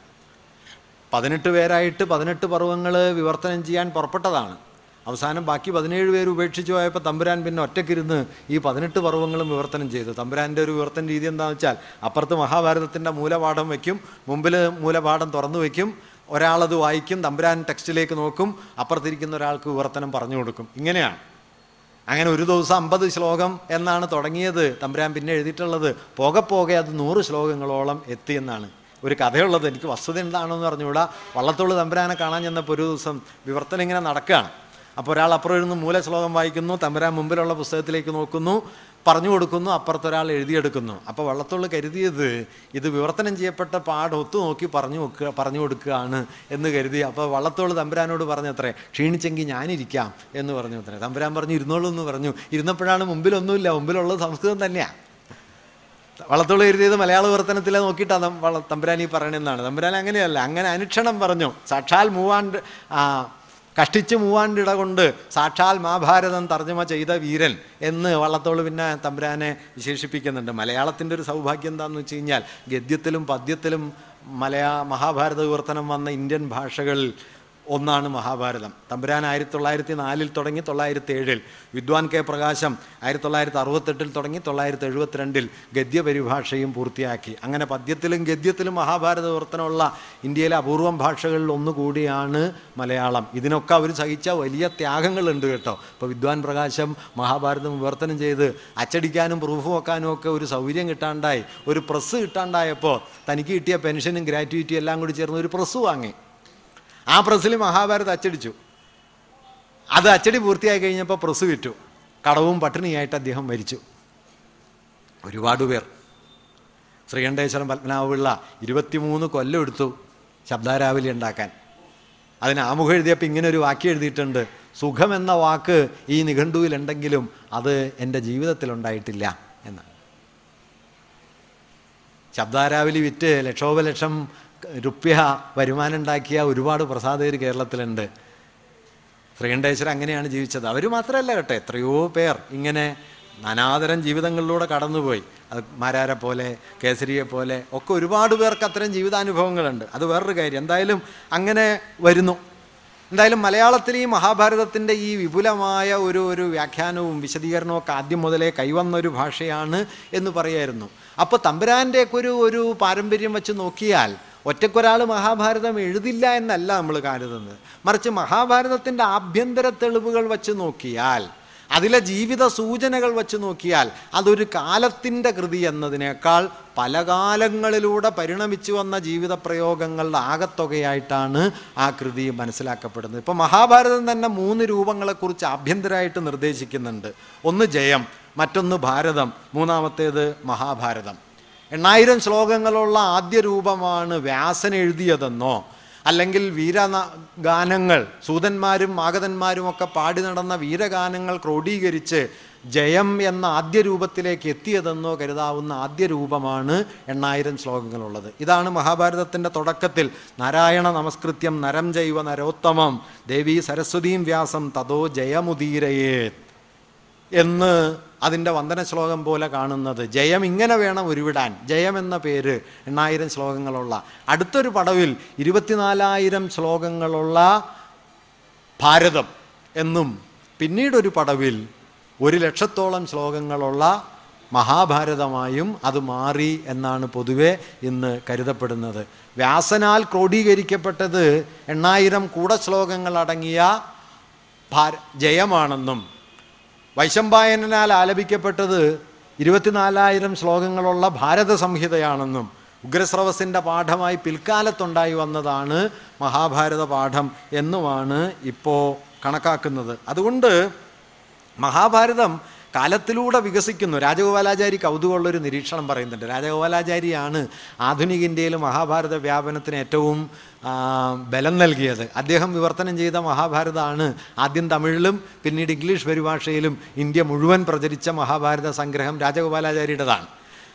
പതിനെട്ട് പേരായിട്ട് പതിനെട്ട് പർവങ്ങൾ വിവർത്തനം ചെയ്യാൻ പുറപ്പെട്ടതാണ്. അവസാനം ബാക്കി പതിനേഴ് പേര് ഉപേക്ഷിച്ച് പോയപ്പോൾ തമ്പുരാൻ പിന്നെ ഒറ്റക്കിരുന്ന് ഈ പതിനെട്ട് പർവങ്ങളും വിവർത്തനം ചെയ്തു. തമ്പുരാന്റെ ഒരു വിവർത്തന രീതി എന്താണെന്ന് വെച്ചാൽ അപ്പുറത്ത് മഹാഭാരതത്തിന്റെ മൂലപാഠം വയ്ക്കും മുമ്പിൽ മൂലപാഠം തുറന്നു വയ്ക്കും ഒരാളത് വായിക്കും തമ്പുരാൻ ടെക്സ്റ്റിലേക്ക് നോക്കും അപ്പുറത്തിരിക്കുന്ന ഒരാൾക്ക് വിവർത്തനം പറഞ്ഞു കൊടുക്കും. ഇങ്ങനെയാണ്. അങ്ങനെ ഒരു ദിവസം അമ്പത് ശ്ലോകം എന്നാണ് തുടങ്ങിയത്. തമ്പുരാൻ പിന്നെ എഴുതിയിട്ടുള്ളത് പോകെ പോകെ അത് നൂറ് ശ്ലോകങ്ങളോളം എത്തി എന്നാണ്. ഒരു കഥയുള്ളത്. എനിക്ക് വസ്തുത എന്താണെന്ന് പറഞ്ഞുകൂടാ വള്ളത്തോൾ തമ്പുരാനെ കാണാൻ ചെന്നപ്പോൾ ഒരു ദിവസം വിവർത്തനം ഇങ്ങനെ നടക്കുകയാണ്. അപ്പോൾ ഒരാൾ അപ്പുറം ഇരുന്ന് മൂല ശ്ലോകം വായിക്കുന്നു തമ്പുരാൻ മുമ്പിലുള്ള പുസ്തകത്തിലേക്ക് നോക്കുന്നു പറഞ്ഞു കൊടുക്കുന്നു അപ്പുറത്തൊരാൾ എഴുതിയെടുക്കുന്നു. അപ്പോൾ വള്ളത്തോൾ കരുതിയത് ഇത് വിവർത്തനം ചെയ്യപ്പെട്ട പാട് ഒത്തു നോക്കി പറഞ്ഞു വെക്കുക പറഞ്ഞു കൊടുക്കുകയാണ് എന്ന് കരുതി. അപ്പോൾ വള്ളത്തോൾ തമ്പുരാനോട് പറഞ്ഞത്രേ ക്ഷീണിച്ചെങ്കിൽ ഞാനിരിക്കാം എന്ന് പറഞ്ഞു അത്രേ. തമ്പുരാൻ പറഞ്ഞു ഇരുന്നോളൂ എന്ന് പറഞ്ഞു. ഇരുന്നപ്പോഴാണ് മുമ്പിലൊന്നുമില്ല മുമ്പിലുള്ളത് സംസ്കൃതം തന്നെയാണ് വള്ളത്തോൾ എഴുതിയത് മലയാള വിവർത്തനത്തിലെ നോക്കിയിട്ടാണ് തമ്പുരാൻ ഈ പറയണെന്നാണ് തമ്പുരാൻ അങ്ങനെയല്ല അങ്ങനെ അനുക്ഷണം പറഞ്ഞു. സാക്ഷാൽ മൂവാണ്ട് കഷ്ടിച്ച് മൂവാണ്ടിട കൊണ്ട് സാക്ഷാൽ മഹാഭാരതം തർജമ ചെയ്ത വീരൻ എന്ന് വള്ളത്തോൾ പിന്നെ തമ്പുരാനെ വിശേഷിപ്പിക്കുന്നുണ്ട്. മലയാളത്തിന്റെ ഒരു സൗഭാഗ്യം എന്താണെന്ന് വെച്ച് കഴിഞ്ഞാൽ ഗദ്യത്തിലും പദ്യത്തിലും മലയാ മഹാഭാരത വിവർത്തനം വന്ന ഇന്ത്യൻ ഭാഷകളിൽ ഒന്നാണ് മഹാഭാരതം. തമ്പുരാൻ ആയിരത്തി തൊള്ളായിരത്തി നാലിൽ തുടങ്ങി തൊള്ളായിരത്തി ഏഴിൽ വിദ്വാൻ കെ പ്രകാശം ആയിരത്തി തൊള്ളായിരത്തി അറുപത്തെട്ടിൽ തുടങ്ങി തൊള്ളായിരത്തി എഴുപത്തിരണ്ടിൽ ഗദ്യപരിഭാഷയും പൂർത്തിയാക്കി. അങ്ങനെ പദ്യത്തിലും ഗദ്യത്തിലും മഹാഭാരത വിവർത്തനമുള്ള ഇന്ത്യയിലെ അപൂർവം ഭാഷകളിൽ ഒന്നുകൂടിയാണ് മലയാളം. ഇതിനൊക്കെ അവർ സഹിച്ച വലിയ ത്യാഗങ്ങളുണ്ട് കേട്ടോ. ഇപ്പോൾ വിദ്വാൻ പ്രകാശം മഹാഭാരതം വിവർത്തനം ചെയ്ത് അച്ചടിക്കാനും പ്രൂഫ് വെക്കാനും ഒക്കെ ഒരു സൗകര്യം കിട്ടാണ്ടായി. ഒരു പ്രസ് കിട്ടാണ്ടായപ്പോൾ തനിക്ക് കിട്ടിയ പെൻഷനും ഗ്രാറ്റുവിറ്റിയും എല്ലാം കൂടി ചേർന്ന് ഒരു പ്രസ് വാങ്ങി. ആ പ്രസ്സിൽ മഹാഭാരത് അച്ചടിച്ചു. അത് അച്ചടി പൂർത്തിയായി കഴിഞ്ഞപ്പോൾ പ്രസ് വിറ്റു. കടവും പട്ടിണിയായിട്ട് അദ്ദേഹം മരിച്ചു. ഒരുപാട് പേർ. ശ്രീകണ്ഠേശ്വരം പത്മനാഭപിള്ള ഇരുപത്തിമൂന്ന് കൊല്ലം എടുത്തു ശബ്ദാരാവലി ഉണ്ടാക്കാൻ. അതിന് ആമുഖം എഴുതിയപ്പോൾ ഇങ്ങനെ ഒരു വാക്യം എഴുതിയിട്ടുണ്ട്. സുഖം എന്ന വാക്ക് ഈ നിഘണ്ടുവിലുണ്ടെങ്കിലും അത് എന്റെ ജീവിതത്തിലുണ്ടായിട്ടില്ല എന്ന് ശബ്ദാരാവലി വിറ്റ് ലക്ഷോപലക്ഷം റുപ്യ വരുമാനം ഉണ്ടാക്കിയ ഒരുപാട് പ്രസാദകർ കേരളത്തിലുണ്ട്. ശ്രീകണ്ഠേശ്വരൻ അങ്ങനെയാണ് ജീവിച്ചത്. അവർ മാത്രമല്ല കേട്ടോ എത്രയോ പേർ ഇങ്ങനെ നാനാതരം ജീവിതങ്ങളിലൂടെ കടന്നുപോയി. അത് മാരാരെ പോലെ കേസരിയെ പോലെ ഒക്കെ ഒരുപാട് പേർക്ക് അത്തരം ജീവിതാനുഭവങ്ങളുണ്ട്. അത് വേറൊരു കാര്യം എന്തായാലും അങ്ങനെ വരുന്നു. എന്തായാലും മലയാളത്തിൽ ഈ മഹാഭാരതത്തിന്റെ ഈ വിപുലമായ ഒരു ഒരു വ്യാഖ്യാനവും വിശദീകരണവും ഒക്കെ ആദ്യം മുതലേ കൈവന്ന ഒരു ഭാഷയാണ് എന്ന് പറയായിരുന്നു. അപ്പോൾ തമ്പുരാന്റെയൊക്കെ ഒരു ഒരു പാരമ്പര്യം വെച്ച് നോക്കിയാൽ ഒറ്റക്കൊരാൾ മഹാഭാരതം എഴുതില്ല എന്നല്ല നമ്മൾ കരുതുന്നത്. മറിച്ച് മഹാഭാരതത്തിന്റെ ആഭ്യന്തര തെളിവുകൾ വച്ച് നോക്കിയാൽ അതിലെ ജീവിത സൂചനകൾ വച്ച് നോക്കിയാൽ അതൊരു കാലത്തിന്റെ കൃതി എന്നതിനേക്കാൾ പല കാലങ്ങളിലൂടെ പരിണമിച്ചു വന്ന ജീവിത പ്രയോഗങ്ങളുടെ ആകത്തുകയായിട്ടാണ് ആ കൃതി മനസ്സിലാക്കപ്പെടുന്നത്. ഇപ്പോൾ മഹാഭാരതം തന്നെ മൂന്ന് രൂപങ്ങളെക്കുറിച്ച് ആഭ്യന്തരമായിട്ട് നിർദ്ദേശിക്കുന്നുണ്ട്. ഒന്ന് ജയം മറ്റൊന്ന് ഭാരതം മൂന്നാമത്തേത് മഹാഭാരതം. എണ്ണായിരം ശ്ലോകങ്ങളുള്ള ആദ്യ രൂപമാണ് വ്യാസൻ എഴുതിയതെന്നോ അല്ലെങ്കിൽ വീരഗാനങ്ങൾ സൂതന്മാരും മാഗതന്മാരും ഒക്കെ പാടി നടന്ന വീരഗാനങ്ങൾ ക്രോഡീകരിച്ച് ജയം എന്ന ആദ്യ രൂപത്തിലേക്ക് എത്തിയതെന്നോ കരുതാവുന്ന ആദ്യ രൂപമാണ് എണ്ണായിരം ശ്ലോകങ്ങളുള്ളത്. ഇതാണ് മഹാഭാരതത്തിന്റെ തുടക്കത്തിൽ നാരായണ നമസ്കൃത്യം നരം ജൈവ നരോത്തമം ദേവി സരസ്വതീം വ്യാസം തതോ ജയമുദീരയേ എന്ന് അതിന്റെ വന്ദന ശ്ലോകം പോലെ കാണുന്നത്. ജയം ഇങ്ങനെ വേണം ഉരുവിടാൻ. ജയം എന്ന പേര് എണ്ണായിരം ശ്ലോകങ്ങളുള്ള. അടുത്തൊരു പടവിൽ ഇരുപത്തിനാലായിരം ശ്ലോകങ്ങളുള്ള ഭാരതം എന്നും പിന്നീടൊരു പടവിൽ ഒരു ലക്ഷത്തോളം ശ്ലോകങ്ങളുള്ള മഹാഭാരതമായും അത് മാറി എന്നാണ് പൊതുവെ ഇന്ന് കരുതപ്പെടുന്നത്. വ്യാസനാൽ ക്രോഡീകരിക്കപ്പെട്ടത് എണ്ണായിരം കൂടശ്ലോകങ്ങൾ അടങ്ങിയ ഭാര ജയമാണെന്നും വൈശമ്പായനാൽ ആലപിക്കപ്പെട്ടത് ഇരുപത്തിനാലായിരം ശ്ലോകങ്ങളുള്ള ഭാരത സംഹിതയാണെന്നും ഉഗ്രസ്രവസിന്റെ പാഠമായി പിൽക്കാലത്തുണ്ടായി വന്നതാണ് മഹാഭാരത പാഠം എന്നുമാണ് ഇപ്പോൾ കണക്കാക്കുന്നത്. അതുകൊണ്ട് മഹാഭാരതം കാലത്തിലൂടെ വികസിക്കുന്നു. രാജഗോപാലാചാരി കൗതുകമുള്ളൊരു നിരീക്ഷണം പറയുന്നുണ്ട്. രാജഗോപാലാചാരിയാണ് ആധുനിക ഇന്ത്യയിൽ മഹാഭാരത വ്യാപനത്തിന് ഏറ്റവും ബലം നൽകിയത്. അദ്ദേഹം വിവർത്തനം ചെയ്ത മഹാഭാരതമാണ് ആദ്യം തമിഴിലും പിന്നീട് ഇംഗ്ലീഷ് പരിഭാഷയിലും ഇന്ത്യ മുഴുവൻ പ്രചരിച്ച മഹാഭാരത സംഗ്രഹം രാജഗോപാലാചാരിയുടേതാണ്.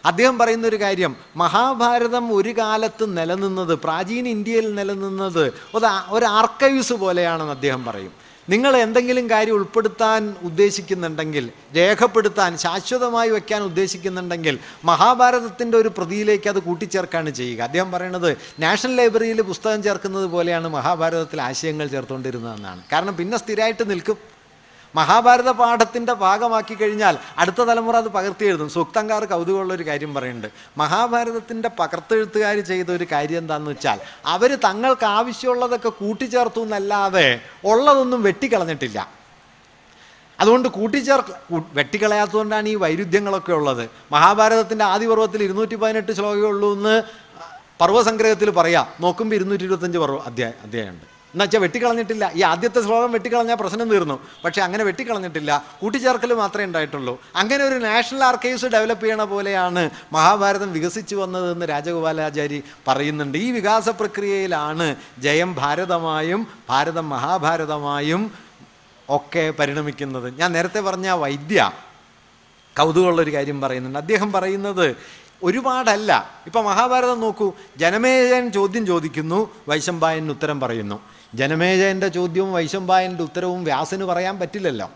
അദ്ദേഹം പറയുന്ന ഒരു കാര്യം മഹാഭാരതം ഒരു കാലത്ത് നിലനിന്നത് പ്രാചീന ഇന്ത്യയിൽ നിലനിന്നത് ഒരു ആർക്കൈവ്സ് പോലെയാണെന്ന് അദ്ദേഹം പറയും. നിങ്ങൾ എന്തെങ്കിലും കാര്യം ഉൾപ്പെടുത്താൻ ഉദ്ദേശിക്കുന്നുണ്ടെങ്കിൽ രേഖപ്പെടുത്താൻ ശാശ്വതമായി വയ്ക്കാൻ ഉദ്ദേശിക്കുന്നുണ്ടെങ്കിൽ മഹാഭാരതത്തിന്റെ ഒരു പ്രതിയിലേക്ക് അത് കൂട്ടിച്ചേർക്കാണ് ചെയ്യുക. അദ്ദേഹം പറയുന്നത് നാഷണൽ ലൈബ്രറിയിൽ പുസ്തകം ചേർക്കുന്നത് പോലെയാണ് മഹാഭാരതത്തിൽ ആശയങ്ങൾ ചേർത്തുകൊണ്ടിരുന്നതെന്നാണ്. കാരണം പിന്നെ സ്ഥിരമായിട്ട് നിൽക്കും. മഹാഭാരത പാഠത്തിന്റെ ഭാഗമാക്കി കഴിഞ്ഞാൽ അടുത്ത തലമുറ അത് പകർത്തി എഴുതും. സൂക്തങ്കാർ കൗതുകമുള്ള ഒരു കാര്യം പറയുന്നുണ്ട്. മഹാഭാരതത്തിന്റെ പകർത്തെഴുത്തുകാർ ചെയ്ത ഒരു കാര്യം എന്താണെന്ന് വെച്ചാൽ അവർ തങ്ങൾക്ക് ആവശ്യമുള്ളതൊക്കെ കൂട്ടിച്ചേർത്തു എന്നല്ലാതെ ഉള്ളതൊന്നും വെട്ടിക്കളഞ്ഞിട്ടില്ല. അതുകൊണ്ട് കൂട്ടിച്ചേർ വെട്ടിക്കളയാത്തതുകൊണ്ടാണ് ഈ വൈരുദ്ധ്യങ്ങളൊക്കെ ഉള്ളത്. മഹാഭാരതത്തിന്റെ ആദ്യ പർവത്തിൽ ഇരുന്നൂറ്റി പതിനെട്ട് ശ്ലോകമേ ഉള്ളൂ എന്ന് പർവസംഗ്രഹത്തിൽ പറയാം. നോക്കുമ്പോൾ ഇരുന്നൂറ്റി ഇരുപത്തഞ്ച് പർവ അധ്യായ അധ്യായമുണ്ട്. എന്നുവെച്ചാൽ വെട്ടിക്കളഞ്ഞിട്ടില്ല. ഈ ആദ്യത്തെ ശ്ലോകം വെട്ടിക്കളഞ്ഞാൽ പ്രശ്നം തീർന്നു. പക്ഷേ അങ്ങനെ വെട്ടിക്കളഞ്ഞിട്ടില്ല. കൂട്ടിച്ചേർക്കൽ മാത്രമേ ഉണ്ടായിട്ടുള്ളൂ. അങ്ങനെ ഒരു നാഷണൽ ആർക്കൈവ്സ് ഡെവലപ്പ് ചെയ്യണ പോലെയാണ് മഹാഭാരതം വികസിച്ചു വന്നതെന്ന് രാജഗോപാലാചാരി പറയുന്നുണ്ട്. ഈ വികാസ പ്രക്രിയയിലാണ് ജയം ഭാരതമായും ഭാരതം മഹാഭാരതമായും ഒക്കെ പരിണമിക്കുന്നത്. ഞാൻ നേരത്തെ പറഞ്ഞ വൈദ്യ കൗതുകമുള്ളൊരു കാര്യം പറയുന്നുണ്ട്. അദ്ദേഹം പറയുന്നത് ഒരുപാടല്ല. ഇപ്പം മഹാഭാരതം നോക്കൂ. ജനമേജൻ ചോദ്യം ചോദിക്കുന്നു. വൈശമ്പായൻ ഉത്തരം പറയുന്നു. ജനമേജയന്റെ ചോദ്യവും വൈശംബായന്റെ ഉത്തരവും വ്യാസന് പറയാൻ പറ്റില്ലല്ലോ.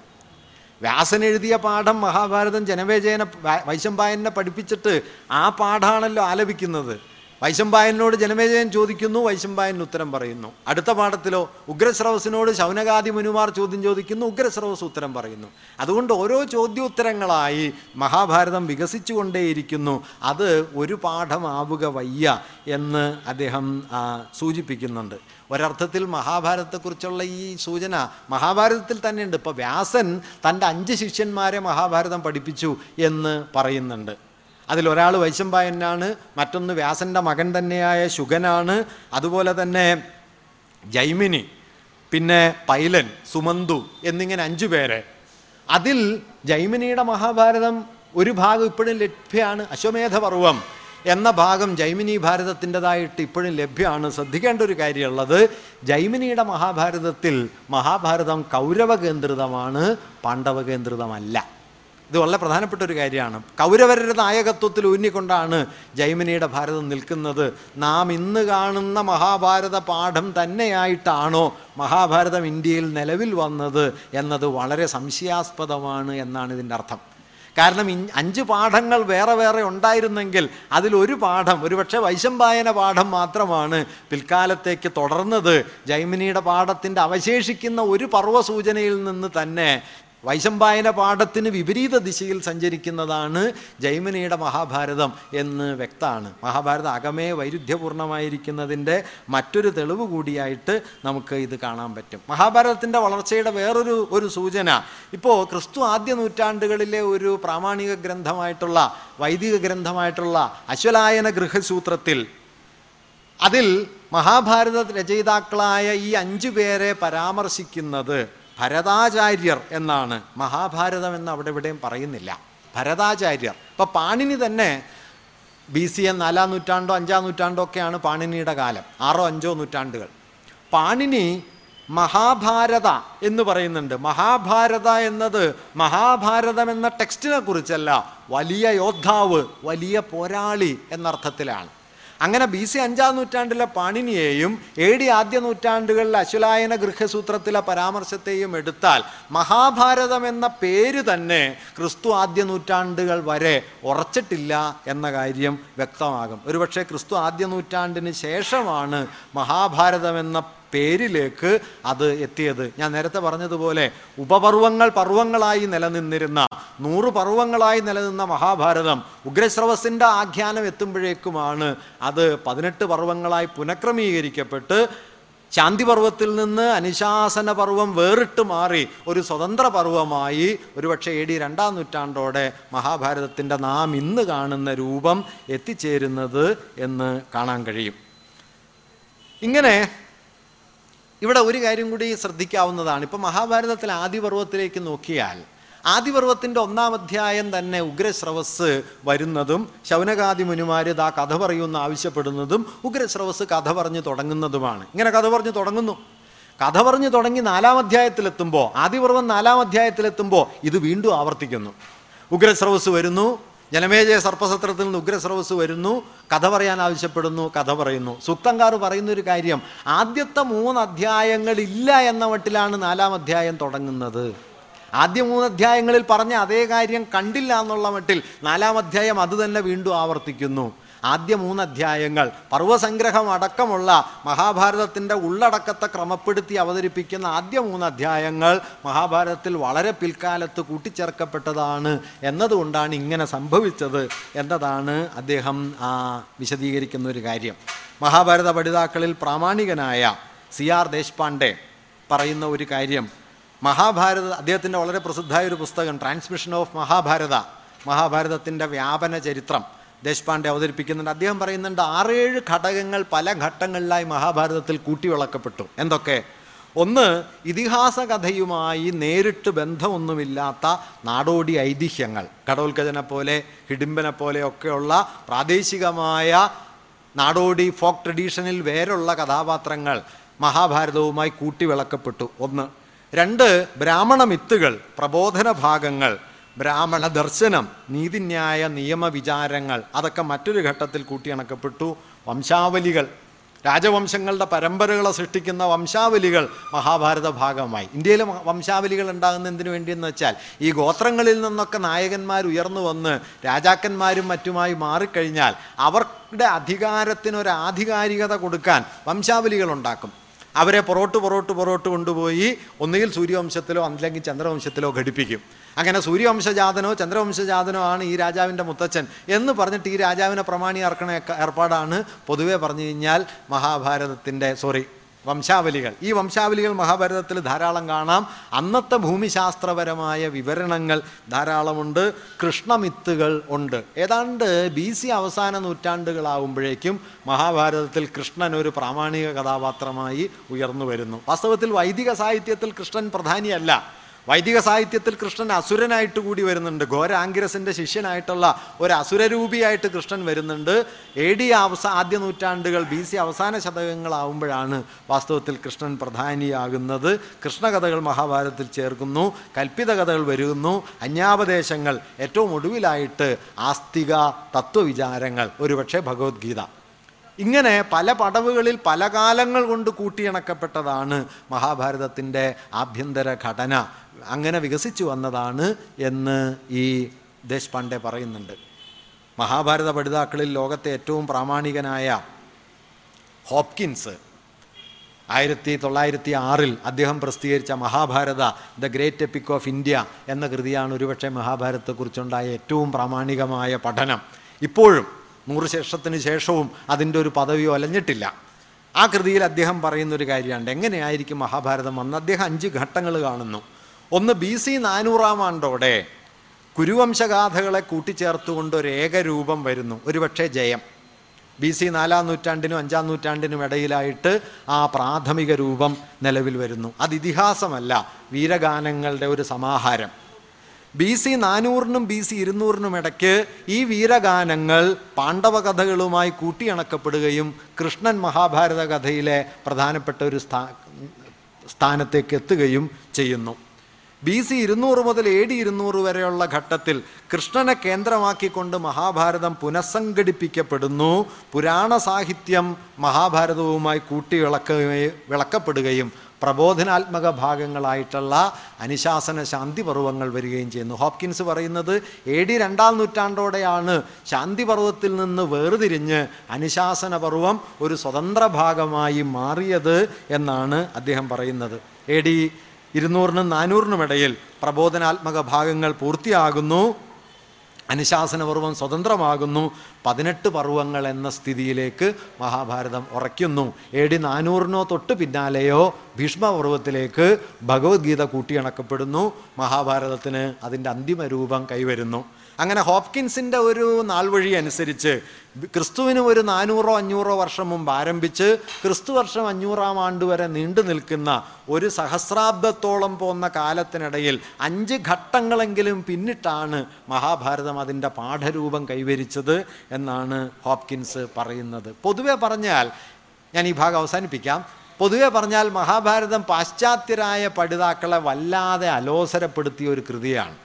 വ്യാസൻ എഴുതിയ പാഠം മഹാഭാരതം ജനമേജയനെ വൈശംബായനെ പഠിപ്പിച്ചിട്ട് ആ പാഠാണല്ലോ ആലപിക്കുന്നത്. വൈശമ്പായനോട് ജനമേജയൻ ചോദിക്കുന്നു വൈശമ്പായൻ ഉത്തരം പറയുന്നു. അടുത്ത പാഠത്തിലോ ഉഗ്രശ്രവസിനോട് ശൗനകാദി മുനുമാർ ചോദ്യം ചോദിക്കുന്നു ഉഗ്രശ്രവസ് ഉത്തരം പറയുന്നു. അതുകൊണ്ട് ഓരോ ചോദ്യോത്തരങ്ങളായി മഹാഭാരതം വികസിച്ചുകൊണ്ടേയിരിക്കുന്നു. അത് ഒരു പാഠമാവുക വയ്യ എന്ന് അദ്ദേഹം സൂചിപ്പിക്കുന്നുണ്ട്. ഒരർത്ഥത്തിൽ മഹാഭാരതത്തെക്കുറിച്ചുള്ള ഈ സൂചന മഹാഭാരതത്തിൽ തന്നെയുണ്ട്. ഇപ്പോൾ വ്യാസൻ തന്റെ അഞ്ച് ശിഷ്യന്മാരെ മഹാഭാരതം പഠിപ്പിച്ചു എന്ന് പറയുന്നുണ്ട്. അതിലൊരാൾ വൈശമ്പായനാണ് മറ്റൊന്ന് വ്യാസന്റെ മകൻ തന്നെയായ ശുഗനാണ് അതുപോലെ തന്നെ ജൈമിനി പിന്നെ പൈലൻ സുമന്തു എന്നിങ്ങനെ അഞ്ചു പേരെ. അതിൽ ജൈമിനിയുടെ മഹാഭാരതം ഒരു ഭാഗം ഇപ്പോഴും ലഭ്യമാണ് അശ്വമേധ പർവം എന്ന ഭാഗം ജൈമിനി ഭാരതത്തിന്റെതായിട്ട് ഇപ്പോഴും ലഭ്യമാണ്. ശ്രദ്ധിക്കേണ്ട ഒരു കാര്യമുള്ളത് ജൈമിനിയുടെ മഹാഭാരതത്തിൽ മഹാഭാരതം കൗരവ കേന്ദ്രിതമാണ് പാണ്ഡവ കേന്ദ്രിതമല്ല ഇത് വളരെ പ്രധാനപ്പെട്ട ഒരു കാര്യമാണ്. കൗരവരുടെ നായകത്വത്തിൽ ഊന്നിക്കൊണ്ടാണ് ജൈമിനിയുടെ ഭാരതം നിൽക്കുന്നത്. നാം ഇന്ന് കാണുന്ന മഹാഭാരത പാഠം തന്നെയായിട്ടാണോ മഹാഭാരതം ഇന്ത്യയിൽ നിലവിൽ വന്നത് എന്നത് വളരെ സംശയാസ്പദമാണ് എന്നാണ് ഇതിന്റെ അർത്ഥം. കാരണം അഞ്ച് പാഠങ്ങൾ വേറെ വേറെ ഉണ്ടായിരുന്നെങ്കിൽ അതിലൊരു പാഠം ഒരുപക്ഷെ വൈശമ്പായന പാഠം മാത്രമാണ് പിൽക്കാലത്തേക്ക് തുടർന്നത്. ജൈമിനിയുടെ പാഠത്തിന്റെ അവശേഷിക്കുന്ന ഒരു പർവസൂചനയിൽ നിന്ന് തന്നെ വൈശമ്പായന പാഠത്തിന് വിപരീത ദിശയിൽ സഞ്ചരിക്കുന്നതാണ് ജൈമിനിയുടെ മഹാഭാരതം എന്ന് വ്യക്തമാണ്. മഹാഭാരതം അകമേ വൈരുദ്ധ്യപൂർണമായിരിക്കുന്നതിന്റെ മറ്റൊരു തെളിവ് കൂടിയായിട്ട് നമുക്ക് ഇത് കാണാൻ പറ്റും. മഹാഭാരതത്തിന്റെ വളർച്ചയുടെ വേറൊരു ഒരു സൂചന. ഇപ്പോൾ ക്രിസ്തു ആദ്യ നൂറ്റാണ്ടുകളിലെ ഒരു പ്രാമാണിക ഗ്രന്ഥമായിട്ടുള്ള വൈദിക ഗ്രന്ഥമായിട്ടുള്ള അശ്വലായന ഗൃഹസൂത്രത്തിൽ അതിൽ മഹാഭാരത രചയിതാക്കളായ ഈ അഞ്ചു പേരെ പരാമർശിക്കുന്നത് ഭരതാചാര്യർ എന്നാണ് മഹാഭാരതം എന്ന് അവിടെ ഇവിടെയും പറയുന്നില്ല. ഭരതാചാര്യർ. ഇപ്പം പാണിനി തന്നെ ബി സി എ നാലാം നൂറ്റാണ്ടോ അഞ്ചാം നൂറ്റാണ്ടോ ഒക്കെയാണ് പാണിനിയുടെ കാലം. ആറോ അഞ്ചോ നൂറ്റാണ്ടുകൾ. പാണിനി മഹാഭാരത എന്ന് പറയുന്നുണ്ട്. മഹാഭാരത എന്നത് മഹാഭാരതം എന്ന ടെക്സ്റ്റിനെ കുറിച്ചല്ല വലിയ യോദ്ധാവ് വലിയ പോരാളി എന്നർത്ഥത്തിലാണ്. അങ്ങനെ ബി സി അഞ്ചാം നൂറ്റാണ്ടിലെ പാണിനിയെയും എ ഡി ആദ്യ നൂറ്റാണ്ടുകളിലെ അശ്വലായന ഗൃഹസൂത്രത്തിലെ പരാമർശത്തെയും എടുത്താൽ മഹാഭാരതം എന്ന പേര് തന്നെ ക്രിസ്തു ആദ്യ നൂറ്റാണ്ടുകൾ വരെ ഉറച്ചിട്ടില്ല എന്ന കാര്യം വ്യക്തമാകും. ഒരുപക്ഷെ ക്രിസ്തു ആദ്യ നൂറ്റാണ്ടിന് ശേഷമാണ് മഹാഭാരതം എന്ന പേരിലേക്ക് അത് എത്തിയത്. ഞാൻ നേരത്തെ പറഞ്ഞതുപോലെ ഉപപർവങ്ങൾ പർവങ്ങളായി നിലനിന്നിരുന്ന നൂറ് പർവങ്ങളായി നിലനിന്ന മഹാഭാരതം ഉഗ്രശ്രവസിന്റെ ആഖ്യാനം എത്തുമ്പോഴേക്കുമാണ് അത് പതിനെട്ട് പർവങ്ങളായി പുനഃക്രമീകരിക്കപ്പെട്ട് ശാന്തിപർവത്തിൽ നിന്ന് അനുശാസന പർവം വേറിട്ട് മാറി ഒരു സ്വതന്ത്ര പർവമായി ഒരുപക്ഷെ എ ഡി രണ്ടാം നൂറ്റാണ്ടോടെ മഹാഭാരതത്തിന്റെ നാം ഇന്ന് കാണുന്ന രൂപം എത്തിച്ചേരുന്നത് എന്ന് കാണാൻ കഴിയും. ഇങ്ങനെ ഇവിടെ ഒരു കാര്യം കൂടി ശ്രദ്ധിക്കാവുന്നതാണ്. ഇപ്പം മഹാഭാരതത്തിലെ ആദിപർവത്തിലേക്ക് നോക്കിയാൽ ആദിപർവത്തിന്റെ ഒന്നാം അധ്യായം തന്നെ ഉഗ്രശ്രവസ് വരുന്നതും ശൗനകാദി മുനിമാർ ദാ കഥ പറയുമെന്ന് ആവശ്യപ്പെടുന്നതും ഉഗ്രശ്രവസ് കഥ പറഞ്ഞു തുടങ്ങുന്നതുമാണ്. ഇങ്ങനെ കഥ പറഞ്ഞു തുടങ്ങുന്നു. കഥ പറഞ്ഞു തുടങ്ങി നാലാം അധ്യായത്തിലെത്തുമ്പോൾ ആദിപർവം നാലാം അധ്യായത്തിലെത്തുമ്പോൾ ഇത് വീണ്ടും ആവർത്തിക്കുന്നു. ഉഗ്രശ്രവസ് വരുന്നു ജനമേജയ സർപ്പസത്രത്തിൽ നിന്ന് ഉഗ്രസ്രവസ് വരുന്നു കഥ പറയാൻ ആവശ്യപ്പെടുന്നു കഥ പറയുന്നു. സുക്തങ്കാർ പറയുന്നൊരു കാര്യം ആദ്യത്തെ മൂന്ന് അധ്യായങ്ങളില്ല എന്ന മട്ടിലാണ് നാലാം അധ്യായം തുടങ്ങുന്നത്. ആദ്യ മൂന്ന് അധ്യായങ്ങളിൽ പറഞ്ഞ അതേ കാര്യം കണ്ടില്ല എന്നുള്ള മട്ടിൽ നാലാം അധ്യായം അത് തന്നെ വീണ്ടും ആവർത്തിക്കുന്നു. ആദ്യ മൂന്ന് അധ്യായങ്ങൾ പർവസംഗ്രഹം അടക്കമുള്ള മഹാഭാരതത്തിന്റെ ഉള്ളടക്കത്തെ ക്രമപ്പെടുത്തി അവതരിപ്പിക്കുന്ന ആദ്യ മൂന്ന് അധ്യായങ്ങൾ മഹാഭാരതത്തിൽ വളരെ പിൽക്കാലത്ത് കൂട്ടിച്ചേർക്കപ്പെട്ടതാണ് എന്നതുകൊണ്ടാണ് ഇങ്ങനെ സംഭവിച്ചത് എന്നതാണ് അദ്ദേഹം വിശദീകരിക്കുന്ന ഒരു കാര്യം. മഹാഭാരത പഠിതാക്കളിൽ പ്രാമാണികനായ സി ആർ ദേശ്പാണ്ഡെ പറയുന്ന ഒരു കാര്യം. മഹാഭാരത അദ്ദേഹത്തിന്റെ വളരെ പ്രസിദ്ധമായ ഒരു പുസ്തകം ട്രാൻസ്മിഷൻ ഓഫ് മഹാഭാരത മഹാഭാരതത്തിന്റെ വ്യാപന ചരിത്രം. ദേശ്പാണ്ഡെ അവതരിപ്പിക്കുന്നുണ്ട്. അദ്ദേഹം പറയുന്നുണ്ട് ആറേഴ് ഘടകങ്ങൾ പല ഘട്ടങ്ങളിലായി മഹാഭാരതത്തിൽ കൂട്ടിവിളക്കപ്പെട്ടു. എന്തൊക്കെ? ഒന്ന് ഇതിഹാസ കഥയുമായി നേരിട്ട് ബന്ധമൊന്നുമില്ലാത്ത നാടോടി ഐതിഹ്യങ്ങൾ. കടോൽക്കജനെ പോലെ ഹിഡിമ്പനെ പോലെയൊക്കെയുള്ള പ്രാദേശികമായ നാടോടി ഫോക്ക് ട്രഡീഷനിൽ വേറുള്ള കഥാപാത്രങ്ങൾ മഹാഭാരതവുമായി കൂട്ടിവിളക്കപ്പെട്ടു. ഒന്ന്. രണ്ട് ബ്രാഹ്മണ മിത്തുകൾ പ്രബോധന ഭാഗങ്ങൾ ബ്രാഹ്മണ ദർശനം നീതിന്യായ നിയമവിചാരങ്ങൾ അതൊക്കെ മറ്റൊരു ഘട്ടത്തിൽ കൂട്ടിയണക്കപ്പെട്ടു. വംശാവലികൾ രാജവംശങ്ങളുടെ പരമ്പരകളെ സൃഷ്ടിക്കുന്ന വംശാവലികൾ മഹാഭാരത ഭാഗമായി. ഇന്ത്യയിലെ വംശാവലികൾ ഉണ്ടാകുന്ന എന്തിനു വേണ്ടിയെന്ന് വെച്ചാൽ ഈ ഗോത്രങ്ങളിൽ നിന്നൊക്കെ നായകന്മാർ ഉയർന്നു വന്ന് രാജാക്കന്മാരും മറ്റുമായി മാറിക്കഴിഞ്ഞാൽ അവരുടെ അധികാരത്തിനൊരാധികാരികത കൊടുക്കാൻ വംശാവലികൾ ഉണ്ടാക്കും. അവരെ പുറോട്ട് പുറോട്ട് പുറോട്ട് കൊണ്ടുപോയി ഒന്നുകിൽ സൂര്യവംശത്തിലോ അല്ലെങ്കിൽ ചന്ദ്രവംശത്തിലോ ഘടിപ്പിക്കും. അങ്ങനെ സൂര്യവംശജാതനോ ചന്ദ്രവംശജാതനോ ആണ് ഈ രാജാവിന്റെ മുത്തച്ഛൻ എന്ന് പറഞ്ഞിട്ട് ഈ രാജാവിനെ പ്രമാണി ഇറക്കണ ഏർപ്പാടാണ് പൊതുവെ പറഞ്ഞു കഴിഞ്ഞാൽ മഹാഭാരതത്തിന്റെ സോറി വംശാവലികൾ. ഈ വംശാവലികൾ മഹാഭാരതത്തിൽ ധാരാളം കാണാം. അന്നത്തെ ഭൂമിശാസ്ത്രപരമായ വിവരണങ്ങൾ ധാരാളമുണ്ട്. കൃഷ്ണമിത്തുകൾ ഉണ്ട്. ഏതാണ്ട് ബി സി അവസാന നൂറ്റാണ്ടുകളാവുമ്പോഴേക്കും മഹാഭാരതത്തിൽ കൃഷ്ണൻ ഒരു പ്രാമാണിക കഥാപാത്രമായി ഉയർന്നു വരുന്നു. വാസ്തവത്തിൽ വൈദിക സാഹിത്യത്തിൽ കൃഷ്ണൻ പ്രധാനിയല്ല. വൈദിക സാഹിത്യത്തിൽ കൃഷ്ണൻ അസുരനായിട്ട് കൂടി വരുന്നുണ്ട്. ഘോരാങ്കിരസിന്റെ ശിഷ്യനായിട്ടുള്ള ഒരു അസുരരൂപിയായിട്ട് കൃഷ്ണൻ വരുന്നുണ്ട്. എ ഡി അവസ ആദ്യ നൂറ്റാണ്ടുകൾ ബി സി അവസാന ശതകങ്ങളാവുമ്പോഴാണ് വാസ്തവത്തിൽ കൃഷ്ണൻ പ്രധാനിയാകുന്നത്. കൃഷ്ണകഥകൾ മഹാഭാരതത്തിൽ ചേർക്കുന്നു കൽപ്പിത കഥകൾ വരുന്നു. അന്യാപദേശങ്ങൾ ഏറ്റവും ഒടുവിലായിട്ട് ആസ്തിക തത്വവിചാരങ്ങൾ. ഒരുപക്ഷെ ഭഗവത്ഗീത. ഇങ്ങനെ പല പടവുകളിൽ പല കാലങ്ങൾ കൊണ്ട് കൂട്ടിയിണക്കപ്പെട്ടതാണ് മഹാഭാരതത്തിന്റെ ആഭ്യന്തര ഘടന. അങ്ങനെ വികസിച്ചു വന്നതാണ് എന്ന് ഈ ദേശ്പാണ്ഡെ പറയുന്നുണ്ട്. മഹാഭാരത പഠിതാക്കളിൽ ലോകത്തെ ഏറ്റവും പ്രാമാണികനായ ഹോപ്കിൻസ് ആയിരത്തി തൊള്ളായിരത്തി ആറിൽ അദ്ദേഹം പ്രസിദ്ധീകരിച്ച Mahabharata the great epic of India എന്ന കൃതിയാണ് ഒരുപക്ഷെ മഹാഭാരതത്തെക്കുറിച്ചുണ്ടായ ഏറ്റവും പ്രാമാണികമായ പഠനം. ഇപ്പോഴും നൂറ് ശേഷത്തിന് ശേഷവും അതിന്റെ ഒരു പദവിയോ അലഞ്ഞിട്ടില്ല. ആ കൃതിയിൽ അദ്ദേഹം പറയുന്നൊരു കാര്യമുണ്ട്. എങ്ങനെയായിരിക്കും മഹാഭാരതം വന്ന്? അദ്ദേഹം അഞ്ച് ഘട്ടങ്ങൾ കാണുന്നു. ഒന്ന് ബി സി നാനൂറാം ആണ്ടോടെ കുരുവംശഗാഥകളെ കൂട്ടിച്ചേർത്തുകൊണ്ട് ഒരു ഏകരൂപം വരുന്നു. ഒരുപക്ഷെ ജയം. ബി സി നാലാം നൂറ്റാണ്ടിനും അഞ്ചാം നൂറ്റാണ്ടിനും ഇടയിലായിട്ട് ആ പ്രാഥമിക രൂപം നിലവിൽ വരുന്നു. അത് ഇതിഹാസമല്ല വീരഗാനങ്ങളുടെ ഒരു സമാഹാരം. ബി സി നാനൂറിനും ബി സി ഇരുന്നൂറിനും ഇടയ്ക്ക് ഈ വീരഗാനങ്ങൾ പാണ്ഡവ കഥകളുമായി കൂട്ടിയണക്കപ്പെടുകയും കൃഷ്ണൻ മഹാഭാരത കഥയിലെ പ്രധാനപ്പെട്ട ഒരു സ്ഥാ സ്ഥാനത്തേക്ക് എത്തുകയും ചെയ്യുന്നു. ബി സി ഇരുന്നൂറ് മുതൽ എ ഡി ഇരുന്നൂറ് വരെയുള്ള ഘട്ടത്തിൽ കൃഷ്ണനെ കേന്ദ്രമാക്കിക്കൊണ്ട് മഹാഭാരതം പുനഃസംഘടിപ്പിക്കപ്പെടുന്നു. പുരാണ സാഹിത്യം മഹാഭാരതവുമായി കൂട്ടി വിളക്ക വിളക്കപ്പെടുകയും പ്രബോധനാത്മക ഭാഗങ്ങളായിട്ടുള്ള അനുശാസന ശാന്തി പർവങ്ങൾ വരികയും ചെയ്യുന്നു. ഹോപ്കിൻസ് പറയുന്നത് എ ഡി രണ്ടാം നൂറ്റാണ്ടോടെയാണ് ശാന്തി പർവത്തിൽ നിന്ന് വേർതിരിഞ്ഞ് അനുശാസന പർവം ഒരു സ്വതന്ത്ര ഭാഗമായി മാറിയത് എന്നാണ് അദ്ദേഹം പറയുന്നത്. എ ഡി ഇരുന്നൂറിനും നാനൂറിനുമിടയിൽ പ്രബോധനാത്മക ഭാഗങ്ങൾ പൂർത്തിയാകുന്നു. അനുശാസനപർവം സ്വതന്ത്രമാകുന്നു. പതിനെട്ട് പർവങ്ങൾ എന്ന സ്ഥിതിയിലേക്ക് മഹാഭാരതം ഉറയ്ക്കുന്നു. എ ഡി നാനൂറിനോ തൊട്ട് പിന്നാലെയോ ഭീഷ്മപർവത്തിലേക്ക് ഭഗവത്ഗീത കൂട്ടിയിണക്കപ്പെടുന്നു. മഹാഭാരതത്തിന് അതിന്റെ അന്തിമ രൂപം കൈവരുന്നു. അങ്ങനെ ഹോപ്കിൻസിന്റെ ഒരു നാൾവഴി അനുസരിച്ച് ക്രിസ്തുവിന് ഒരു നാനൂറോ അഞ്ഞൂറോ വർഷം മുമ്പ് ആരംഭിച്ച് ക്രിസ്തു വർഷം അഞ്ഞൂറാം ആണ്ട് വരെ നീണ്ടു നിൽക്കുന്ന ഒരു സഹസ്രാബ്ദത്തോളം പോന്ന കാലത്തിനിടയിൽ അഞ്ച് ഘട്ടങ്ങളെങ്കിലും പിന്നിട്ടാണ് മഹാഭാരതം അതിന്റെ പാഠരൂപം കൈവരിച്ചത് എന്നാണ് ഹോപ്കിൻസ് പറയുന്നത്. പൊതുവെ പറഞ്ഞാൽ ഞാൻ ഈ ഭാഗം അവസാനിപ്പിക്കാം. പൊതുവെ പറഞ്ഞാൽ മഹാഭാരതം പാശ്ചാത്യരായ പഠിതാക്കളെ വല്ലാതെ അലോസരപ്പെടുത്തിയ ഒരു കൃതിയാണ്.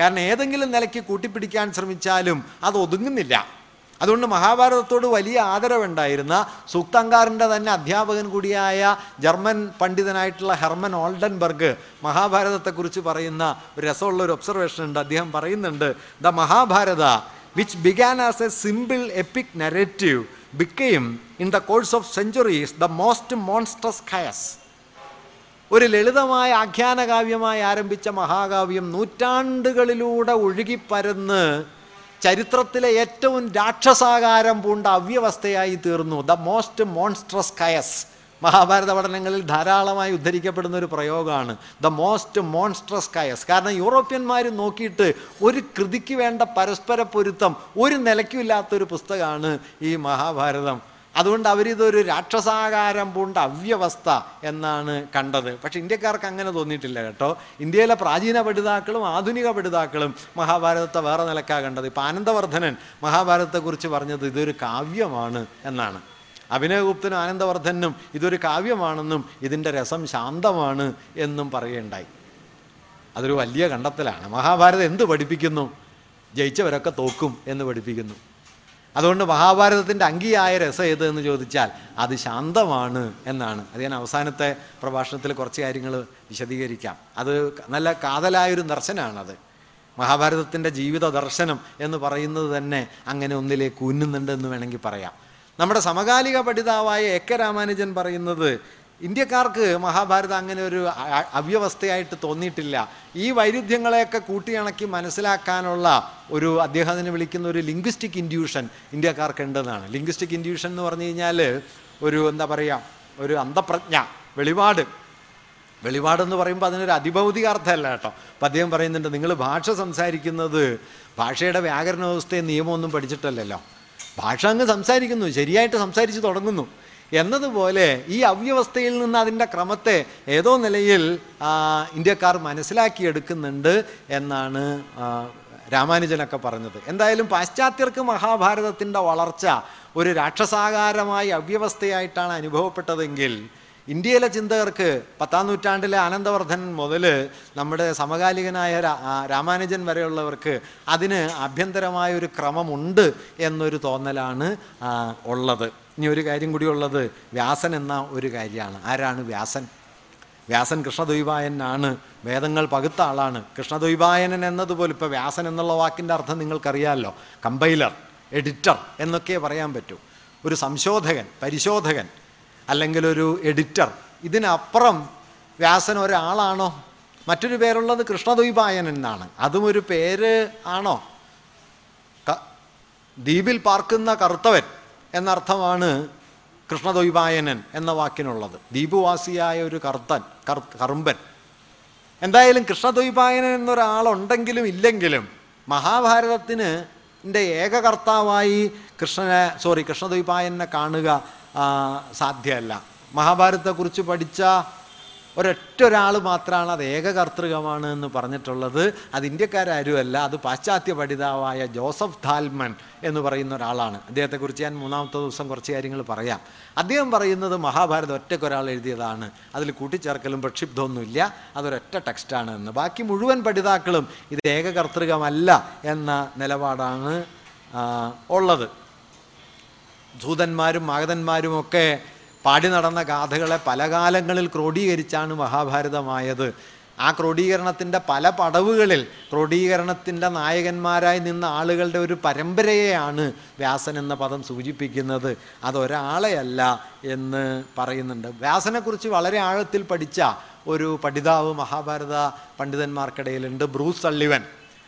കാരണം ഏതെങ്കിലും നിലയ്ക്ക് കൂട്ടിപ്പിടിക്കാൻ ശ്രമിച്ചാലും അത് ഒതുങ്ങുന്നില്ല. അതുകൊണ്ട് മഹാഭാരതത്തോട് വലിയ ആദരവുണ്ടായിരുന്ന സൂക്തങ്കാറിന്റെ തന്നെ അധ്യാപകൻ കൂടിയായ ജർമ്മൻ പണ്ഡിതനായിട്ടുള്ള ഹെർമൻ ഓൾഡൻബർഗ് മഹാഭാരതത്തെക്കുറിച്ച് പറയുന്ന ഒരു രസമുള്ള ഒരു ഒബ്സർവേഷൻ ഉണ്ട്. അദ്ദേഹം പറയുന്നുണ്ട് the Mahabharata which began as a simple epic narrative became in the course of centuries the most monstrous chaos ഒരു ലളിതമായ ആഖ്യാനകാവ്യമായി ആരംഭിച്ച മഹാകാവ്യം നൂറ്റാണ്ടുകളിലൂടെ ഒഴുകിപ്പരന്ന് ചരിത്രത്തിലെ ഏറ്റവും രാക്ഷസാകാരം പൂണ്ട അവ്യവസ്ഥയായി തീർന്നു. The most monstrous chaos Mahabharata പഠനങ്ങളിൽ ധാരാളമായി ഉദ്ധരിക്കപ്പെടുന്ന ഒരു പ്രയോഗമാണ്. ദ മോസ്റ്റ് മോൺസ്ട്രസ് കയസ് കാരണം യൂറോപ്യന്മാർ നോക്കിയിട്ട് ഒരു കൃതിക്ക് വേണ്ട പരസ്പര പൊരുത്തം ഒരു നിലയ്ക്കുമില്ലാത്തൊരു പുസ്തകമാണ് ഈ മഹാഭാരതം. അതുകൊണ്ട് അവരിതൊരു രാക്ഷസാകാരം പൂണ്ട അവ്യവസ്ഥ എന്നാണ് കണ്ടത്. പക്ഷെ ഇന്ത്യക്കാർക്ക് അങ്ങനെ തോന്നിയിട്ടില്ല കേട്ടോ. ഇന്ത്യയിലെ പ്രാചീന പഠിതാക്കളും ആധുനിക പഠിതാക്കളും മഹാഭാരതത്തെ വേറെ നിലക്കാണ് കണ്ടത്. ഇപ്പം ആനന്ദവർദ്ധനൻ മഹാഭാരതത്തെക്കുറിച്ച് പറഞ്ഞത് ഇതൊരു കാവ്യമാണ് എന്നാണ്. അഭിനയഗുപ്തനും ആനന്ദവർദ്ധനും ഇതൊരു കാവ്യമാണെന്നും ഇതിന്റെ രസം ശാന്തമാണ് എന്നും പറയുകയുണ്ടായി. അതൊരു വലിയ കണ്ടെത്തലാണ്. മഹാഭാരതം എന്ത് പഠിപ്പിക്കുന്നു? ജയിച്ചവരൊക്കെ തോക്കും എന്ന് പഠിപ്പിക്കുന്നു. അതുകൊണ്ട് മഹാഭാരതത്തിന്റെ അങ്കിയായ രസം ഏത് എന്ന് ചോദിച്ചാൽ അത് ശാന്തമാണ് എന്നാണ്. അത് ഞാൻ അവസാനത്തെ പ്രഭാഷണത്തിൽ കുറച്ച് കാര്യങ്ങൾ വിശദീകരിക്കാം. അത് നല്ല കാതലായൊരു ദർശനമാണത്. മഹാഭാരതത്തിന്റെ ജീവിത ദർശനം എന്ന് പറയുന്നത് തന്നെ അങ്ങനെ ഒന്നിലേക്ക് ഉന്നുന്നുണ്ട് എന്ന് വേണമെങ്കിൽ പറയാം. നമ്മുടെ സമകാലിക പഠിതാവായ എ കെ രാമാനുജൻ പറയുന്നത് ഇന്ത്യക്കാർക്ക് മഹാഭാരതം അങ്ങനെ ഒരു അവ്യവസ്ഥയായിട്ട് തോന്നിയിട്ടില്ല. ഈ വൈരുദ്ധ്യങ്ങളെയൊക്കെ കൂട്ടിയിണക്കി മനസ്സിലാക്കാനുള്ള ഒരു അദ്ദേഹം അതിനെ വിളിക്കുന്ന ഒരു ലിംഗ്വിസ്റ്റിക് ഇൻഡ്യൂഷൻ ഇന്ത്യക്കാർക്ക് ഉണ്ടെന്നാണ് ലിംഗ്വിസ്റ്റിക് ഇൻഡ്യൂഷൻ എന്ന് പറഞ്ഞു കഴിഞ്ഞാൽ ഒരു എന്താ പറയുക ഒരു അന്ധപ്രജ്ഞ വെളിപാട്. വെളിപാടെന്ന് പറയുമ്പോൾ അതിനൊരു അതിഭൗതിക അർത്ഥമല്ല കേട്ടോ. അപ്പം അദ്ദേഹം പറയുന്നുണ്ട് നിങ്ങൾ ഭാഷ സംസാരിക്കുന്നത് ഭാഷയുടെ വ്യാകരണ വ്യവസ്ഥയും നിയമമൊന്നും പഠിച്ചിട്ടല്ലല്ലോ. ഭാഷ അങ്ങ് സംസാരിക്കുന്നു ശരിയായിട്ട് സംസാരിച്ച് തുടങ്ങുന്നു. എന്നതുപോലെ ഈ അവ്യവസ്ഥയിൽ നിന്ന് അതിന്റെ ക്രമത്തെ ഏതോ നിലയിൽ ഇന്ത്യക്കാർ മനസ്സിലാക്കിയെടുക്കുന്നുണ്ട് എന്നാണ് രാമാനുജനൊക്കെ പറഞ്ഞത്. എന്തായാലും പാശ്ചാത്യർക്ക് മഹാഭാരതത്തിന്റെ വളർച്ച ഒരു രാക്ഷസാകാരമായി അവ്യവസ്ഥയായിട്ടാണ് അനുഭവപ്പെട്ടതെങ്കിൽ ഇന്ത്യയിലെ ചിന്തകർക്ക് പത്താം നൂറ്റാണ്ടിലെ ആനന്ദവർദ്ധൻ മുതൽ നമ്മുടെ സമകാലികനായ രാമാനുജൻ വരെയുള്ളവർക്ക് അതിന് ആഭ്യന്തരമായ ഒരു ക്രമമുണ്ട് എന്നൊരു തോന്നലാണ് ഉള്ളത്. ഇനി ഒരു കാര്യം കൂടിയുള്ളത് വ്യാസൻ എന്ന ഒരു കാര്യമാണ്. ആരാണ് വ്യാസൻ? വ്യാസൻ കൃഷ്ണദ്വൈപായനാണ്. വേദങ്ങൾ പകുത്ത ആളാണ്. കൃഷ്ണദ്വൈപായനൻ എന്നതുപോലെ ഇപ്പോൾ വ്യാസൻ എന്നുള്ള വാക്കിന്റെ അർത്ഥം നിങ്ങൾക്കറിയാമല്ലോ കമ്പൈലർ എഡിറ്റർ എന്നൊക്കെ പറയാൻ പറ്റൂ. ഒരു സംശോധകൻ പരിശോധകൻ അല്ലെങ്കിൽ ഒരു എഡിറ്റർ. ഇതിനപ്പുറം വ്യാസൻ ഒരാളാണോ? മറ്റൊരു പേരുള്ളത് കൃഷ്ണദ്വൈപായനൻ എന്നാണ്. അതും ഒരു പേര് ആണോ? ദ്വീപിൽ പാർക്കുന്ന കറുത്തവൻ. എന്നർത്ഥമാണ് കൃഷ്ണദ്വൈപായനൻ എന്ന വാക്കിനുള്ളത്. ദ്വീപുവാസിയായ ഒരു കർത്തൻ കറു കറുമ്പൻ. എന്തായാലും കൃഷ്ണദ്വൈപായനൻ എന്നൊരാളുണ്ടെങ്കിലും ഇല്ലെങ്കിലും മഹാഭാരതത്തിന് ഏകകർത്താവായി കൃഷ്ണനെ സോറി കൃഷ്ണദ്വൈപായനെ കാണുക സാധ്യമല്ല. മഹാഭാരതത്തെക്കുറിച്ച് പഠിച്ച ഒരൊറ്റ ഒരാൾ മാത്രമാണ് അത് ഏകകർത്തൃകമാണ് എന്ന് പറഞ്ഞിട്ടുള്ളത്. അത് ഇന്ത്യക്കാരും അത് പാശ്ചാത്യ പഠിതാവായ ജോസഫ് ധാൽമൻ എന്ന് പറയുന്ന ഒരാളാണ്. അദ്ദേഹത്തെക്കുറിച്ച് ഞാൻ മൂന്നാമത്തെ ദിവസം കുറച്ച് കാര്യങ്ങൾ പറയാം. അദ്ദേഹം പറയുന്നത് മഹാഭാരതം ഒറ്റയ്ക്കൊരാൾ എഴുതിയതാണ്. അതിൽ കൂട്ടിച്ചേർക്കലും പ്രക്ഷിപ്തമൊന്നുമില്ല അതൊരൊറ്റ ടെക്സ്റ്റാണ് എന്ന്. ബാക്കി മുഴുവൻ പഠിതാക്കളും ഇത് ഏകകർത്തൃകമല്ല എന്ന നിലപാടാണ് ഉള്ളത്. ദൂതന്മാരും മാഗതന്മാരും ഒക്കെ പാടി നടന്ന ഗാഥകളെ പല കാലങ്ങളിൽ ക്രോഡീകരിച്ചാണ് മഹാഭാരതമായത്. ആ ക്രോഡീകരണത്തിന്റെ പല പടവുകളിൽ ക്രോഡീകരണത്തിന്റെ നായകന്മാരായി നിന്ന ആളുകളുടെ ഒരു പരമ്പരയെയാണ് വ്യാസൻ എന്ന പദം സൂചിപ്പിക്കുന്നത്. അതൊരാളെയല്ല എന്ന് പറയുന്നുണ്ട്. വ്യാസനെക്കുറിച്ച് വളരെ ആഴത്തിൽ പഠിച്ച ഒരു പഠിതാവ് മഹാഭാരത പണ്ഡിതന്മാർക്കിടയിലുണ്ട് ബ്രൂസ് സള്ളിവൻ.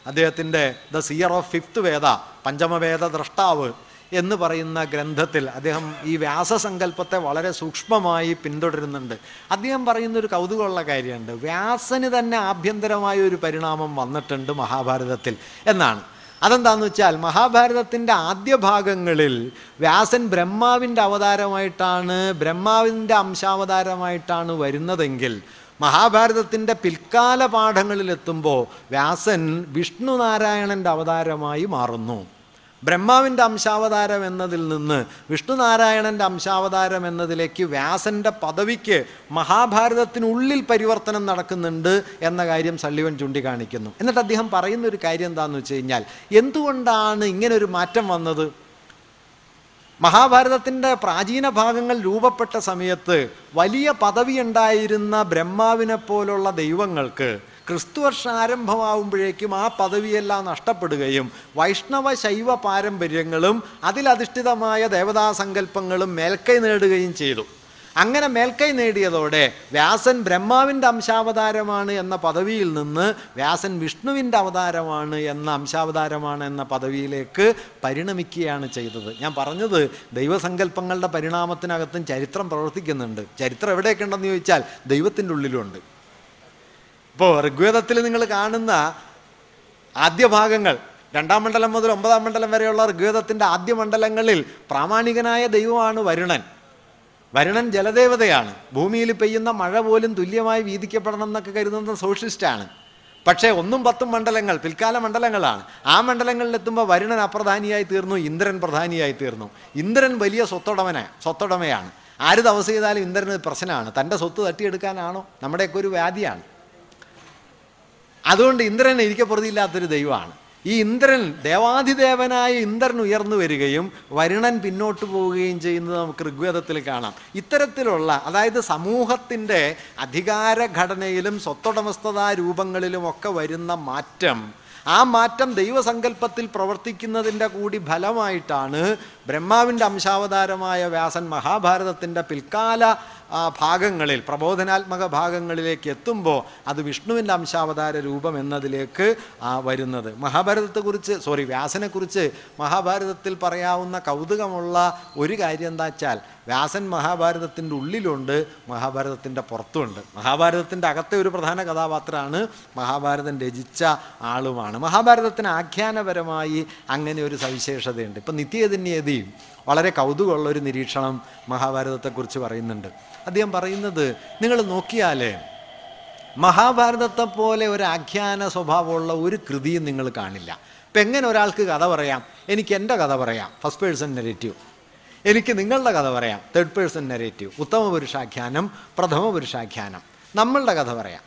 അദ്ദേഹത്തിന്റെ the seer of fifth Veda പഞ്ചമവേദ ദ്രഷ്ടാവ് എന്ന് പറയുന്ന ഗ്രന്ഥത്തിൽ അദ്ദേഹം ഈ വ്യാസസങ്കല്പത്തെ വളരെ സൂക്ഷ്മമായി പിന്തുടരുന്നുണ്ട്. അദ്ദേഹം പറയുന്ന ഒരു കൗതുകമുള്ള കാര്യമുണ്ട്. വ്യാസന് തന്നെ ആഭ്യന്തരമായ ഒരു പരിണാമം വന്നിട്ടുണ്ട് മഹാഭാരതത്തിൽ എന്നാണ്. അതെന്താന്ന് വെച്ചാൽ മഹാഭാരതത്തിന്റെ ആദ്യ ഭാഗങ്ങളിൽ വ്യാസൻ ബ്രഹ്മാവിന്റെ അവതാരമായിട്ടാണ് ബ്രഹ്മാവിന്റെ അംശാവതാരമായിട്ടാണ് വരുന്നതെങ്കിൽ മഹാഭാരതത്തിന്റെ പിൽക്കാല പാഠങ്ങളിലെത്തുമ്പോൾ വ്യാസൻ വിഷ്ണു നാരായണന്റെ അവതാരമായി മാറുന്നു. ബ്രഹ്മാവിന്റെ അംശാവതാരം എന്നതിൽ നിന്ന് വിഷ്ണുനാരായണന്റെ അംശാവതാരം എന്നതിലേക്ക് വ്യാസന്റെ പദവിക്ക് മഹാഭാരതത്തിനുള്ളിൽ പരിവർത്തനം നടക്കുന്നുണ്ട് എന്ന കാര്യം സള്ളിവൻ ചൂണ്ടിക്കാണിക്കുന്നു. എന്നിട്ട് അദ്ദേഹം പറയുന്ന ഒരു കാര്യം എന്താണെന്ന് വെച്ച് കഴിഞ്ഞാൽ എന്തുകൊണ്ടാണ് ഇങ്ങനൊരു മാറ്റം വന്നത്? മഹാഭാരതത്തിന്റെ പ്രാചീന ഭാഗങ്ങൾ രൂപപ്പെട്ട സമയത്ത് വലിയ പദവി ഉണ്ടായിരുന്ന ബ്രഹ്മാവിനെ പോലുള്ള ദൈവങ്ങൾക്ക് ക്രിസ്തുവർഷ ആരംഭമാവുമ്പോഴേക്കും ആ പദവിയെല്ലാം നഷ്ടപ്പെടുകയും വൈഷ്ണവ ശൈവ പാരമ്പര്യങ്ങളും അതിലധിഷ്ഠിതമായ ദേവതാസങ്കല്പങ്ങളും മേൽക്കൈ നേടുകയും ചെയ്തു. അങ്ങനെ മേൽക്കൈ നേടിയതോടെ വ്യാസൻ ബ്രഹ്മാവിന്റെ അംശാവതാരമാണ് എന്ന പദവിയിൽ നിന്ന് വ്യാസൻ വിഷ്ണുവിന്റെ അവതാരമാണ് എന്ന അംശാവതാരമാണ് എന്ന പദവിയിലേക്ക് പരിണമിക്കുകയാണ് ചെയ്തത്. ഞാൻ പറഞ്ഞത് ദൈവസങ്കല്പങ്ങളുടെ പരിണാമത്തിനകത്തും ചരിത്രം പ്രവർത്തിക്കുന്നുണ്ട്. ചരിത്രം എവിടെയൊക്കെ ഉണ്ടെന്ന് ചോദിച്ചാൽ ദൈവത്തിന്റെ ഉള്ളിലുണ്ട് ഇപ്പോൾ ഋഗ്വേദത്തിൽ നിങ്ങൾ കാണുന്ന ആദ്യ ഭാഗങ്ങൾ രണ്ടാം മണ്ഡലം മുതൽ ഒമ്പതാം മണ്ഡലം വരെയുള്ള ഋഗ്വേദത്തിന്റെ ആദ്യ മണ്ഡലങ്ങളിൽ പ്രാമാണികനായ ദൈവമാണ് വരുണൻ. വരുണൻ ജലദേവതയാണ്. ഭൂമിയിൽ പെയ്യുന്ന മഴ പോലും തുല്യമായി വീതിക്കപ്പെടണം എന്നൊക്കെ കരുതുന്ന സോഷ്യലിസ്റ്റാണ്. പക്ഷേ ഒന്നും പത്തും മണ്ഡലങ്ങൾ പിൽക്കാല മണ്ഡലങ്ങളാണ്. ആ മണ്ഡലങ്ങളിലെത്തുമ്പോൾ വരുണൻ അപ്രധാനിയായി തീർന്നു ഇന്ദ്രൻ പ്രധാനിയായി തീർന്നു. ഇന്ദ്രൻ വലിയ സ്വത്തുടമന സ്വത്തുടമയാണ്. ആര് തപസ് ചെയ്താലും ഇന്ദ്രന് പ്രശ്നമാണ്. തന്റെ സ്വത്ത് തട്ടിയെടുക്കാനാണോ? നമ്മുടെയൊക്കെ ഒരു വ്യാധിയാണ്. അതുകൊണ്ട് ഇന്ദ്രൻ ഇരിക്കപ്പെടുത്തിയില്ലാത്തൊരു ദൈവമാണ്. ഈ ഇന്ദ്രൻ ദേവാധിദേവനായ ഇന്ദ്രൻ ഉയർന്നു വരികയും വരുണൻ പിന്നോട്ട് പോവുകയും ചെയ്യുന്നത് നമുക്ക് ഋഗ്വേദത്തിൽ കാണാം. ഇത്തരത്തിലുള്ള അതായത് സമൂഹത്തിന്റെ അധികാരഘടനയിലും സ്വത്തുടമസ്ഥതാ രൂപങ്ങളിലും ഒക്കെ വരുന്ന മാറ്റം ആ മാറ്റം ദൈവസങ്കല്പത്തിൽ പ്രവർത്തിക്കുന്നതിന്റെ കൂടി ഫലമായിട്ടാണ് ബ്രഹ്മാവിന്റെ അംശാവതാരമായ വ്യാസൻ മഹാഭാരതത്തിന്റെ പിൽക്കാല ഭാഗങ്ങളിൽ പ്രബോധനാത്മക ഭാഗങ്ങളിലേക്ക് എത്തുമ്പോൾ അത് വിഷ്ണുവിന്റെ അംശാവതാര രൂപം എന്നതിലേക്ക് വരുന്നത്. മഹാഭാരതത്തെക്കുറിച്ച് സോറി വ്യാസനെക്കുറിച്ച് മഹാഭാരതത്തിൽ പറയാവുന്ന കൗതുകമുള്ള ഒരു കാര്യം എന്താ വെച്ചാൽ വ്യാസൻ മഹാഭാരതത്തിന്റെ ഉള്ളിലുണ്ട് മഹാഭാരതത്തിന്റെ പുറത്തുണ്ട്. മഹാഭാരതത്തിന്റെ അകത്തെ ഒരു പ്രധാന കഥാപാത്രമാണ് മഹാഭാരതം രചിച്ച ആളുമാണ്. മഹാഭാരതത്തിന് ആഖ്യാനപരമായി അങ്ങനെ ഒരു സവിശേഷതയുണ്ട്. ഇപ്പം നിത്യചൈതന്യതയും വളരെ കൗതുകമുള്ള ഒരു നിരീക്ഷണം മഹാഭാരതത്തെക്കുറിച്ച് പറയുന്നുണ്ട്. അദ്ദേഹം പറയുന്നത് നിങ്ങൾ നോക്കിയാലേ മഹാഭാരതത്തെ പോലെ ഒരു ആഖ്യാന സ്വഭാവമുള്ള ഒരു കൃതിയും നിങ്ങൾ കാണില്ല. ഇപ്പം എങ്ങനെ ഒരാൾക്ക് കഥ പറയാം? എനിക്ക് എന്റെ കഥ പറയാം. ഫസ്റ്റ് പേഴ്സൺ നെഗറ്റീവ് എനിക്ക് നിങ്ങളുടെ കഥ പറയാം. തേർഡ് പേഴ്സൺ നെഗറ്റീവ് ഉത്തമ പുരുഷാഖ്യാനം പ്രഥമ പുരുഷാഖ്യാനം. നമ്മളുടെ കഥ പറയാം.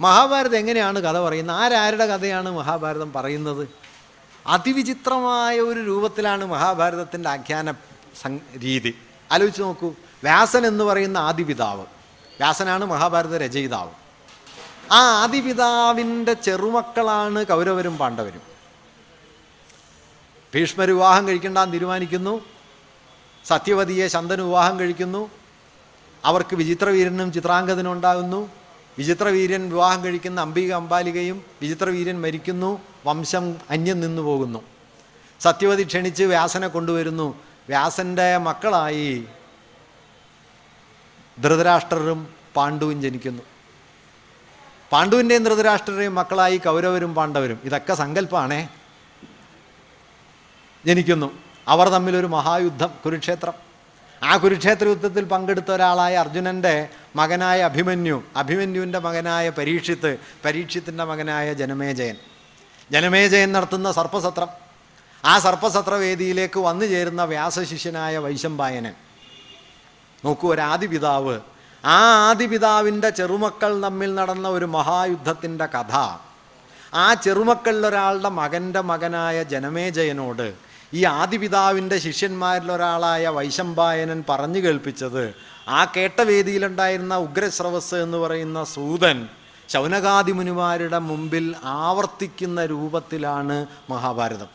മഹാഭാരതം എങ്ങനെയാണ് കഥ പറയുന്നത്? ആരാരുടെ കഥയാണ് മഹാഭാരതം പറയുന്നത്? അതിവിചിത്രമായ ഒരു രൂപത്തിലാണ് മഹാഭാരതത്തിന്റെ ആഖ്യാന രീതി. ആലോചിച്ച് നോക്കൂ വ്യാസൻ എന്ന് പറയുന്ന ആദിപിതാവ് വ്യാസനാണ് മഹാഭാരത രചയിതാവ്. ആ ആദിപിതാവിന്റെ ചെറുമക്കളാണ് കൗരവരും പാണ്ഡവരും. ഭീഷ്മർ വിവാഹം കഴിക്കണ്ടെന്ന് തീരുമാനിക്കുന്നു സത്യവതിയെ ശന്തനു വിവാഹം കഴിക്കുന്നു അവർക്ക് വിചിത്രവീരനും ചിത്രാംഗതനും ഉണ്ടാകുന്നു വിചിത്രവീര്യൻ വിവാഹം കഴിക്കുന്ന അംബിക അംബാലികയും വിചിത്രവീര്യൻ മരിക്കുന്നു. വംശം അന്യം നിന്നു പോകുന്നു. സത്യവതി ക്ഷണിച്ച് വ്യാസനെ കൊണ്ടുവരുന്നു. വ്യാസന്റെ മക്കളായി ധൃതരാഷ്ട്രരും പാണ്ഡുവും ജനിക്കുന്നു. പാണ്ഡുവിന്റെയും ധൃതരാഷ്ട്രരെയും മക്കളായി കൗരവരും പാണ്ഡവരും. ഇതൊക്കെ സങ്കല്പമാണേ ജനിക്കുന്നു. അവർ തമ്മിലൊരു മഹായുദ്ധം കുരുക്ഷേത്രം. ആ കുരുക്ഷേത്ര യുദ്ധത്തിൽ പങ്കെടുത്ത ഒരാളായ അർജുനന്റെ മകനായ അഭിമന്യു. അഭിമന്യുവിന്റെ മകനായ പരീക്ഷിത്ത് പരീക്ഷിത്തിന്റെ മകനായ ജനമേജയൻ. ജനമേജയൻ നടത്തുന്ന സർപ്പസത്രം. ആ സർപ്പസത്രവേദിയിലേക്ക് വന്നു ചേരുന്ന വ്യാസശിഷ്യനായ വൈശമ്പായനൻ. നോക്കൂ ഒരാദിപിതാവ്. ആ ആദിപിതാവിന്റെ ചെറുമക്കൾ തമ്മിൽ നടന്ന ഒരു മഹായുദ്ധത്തിന്റെ കഥ. ആ ചെറുമക്കളിലൊരാളുടെ മകന്റെ മകനായ ജനമേജയനോട് ഈ ആദിപിതാവിന്റെ ശിഷ്യന്മാരിലൊരാളായ വൈശമ്പായനൻ പറഞ്ഞു കേൾപ്പിച്ചത് ആ കേട്ട വേദിയിലുണ്ടായിരുന്ന ഉഗ്രശ്രവസ് എന്ന് പറയുന്ന സൂതൻ ശൗനകാദി മുനിമാരുടെ മുമ്പിൽ ആവർത്തിക്കുന്ന രൂപത്തിലാണ് മഹാഭാരതം.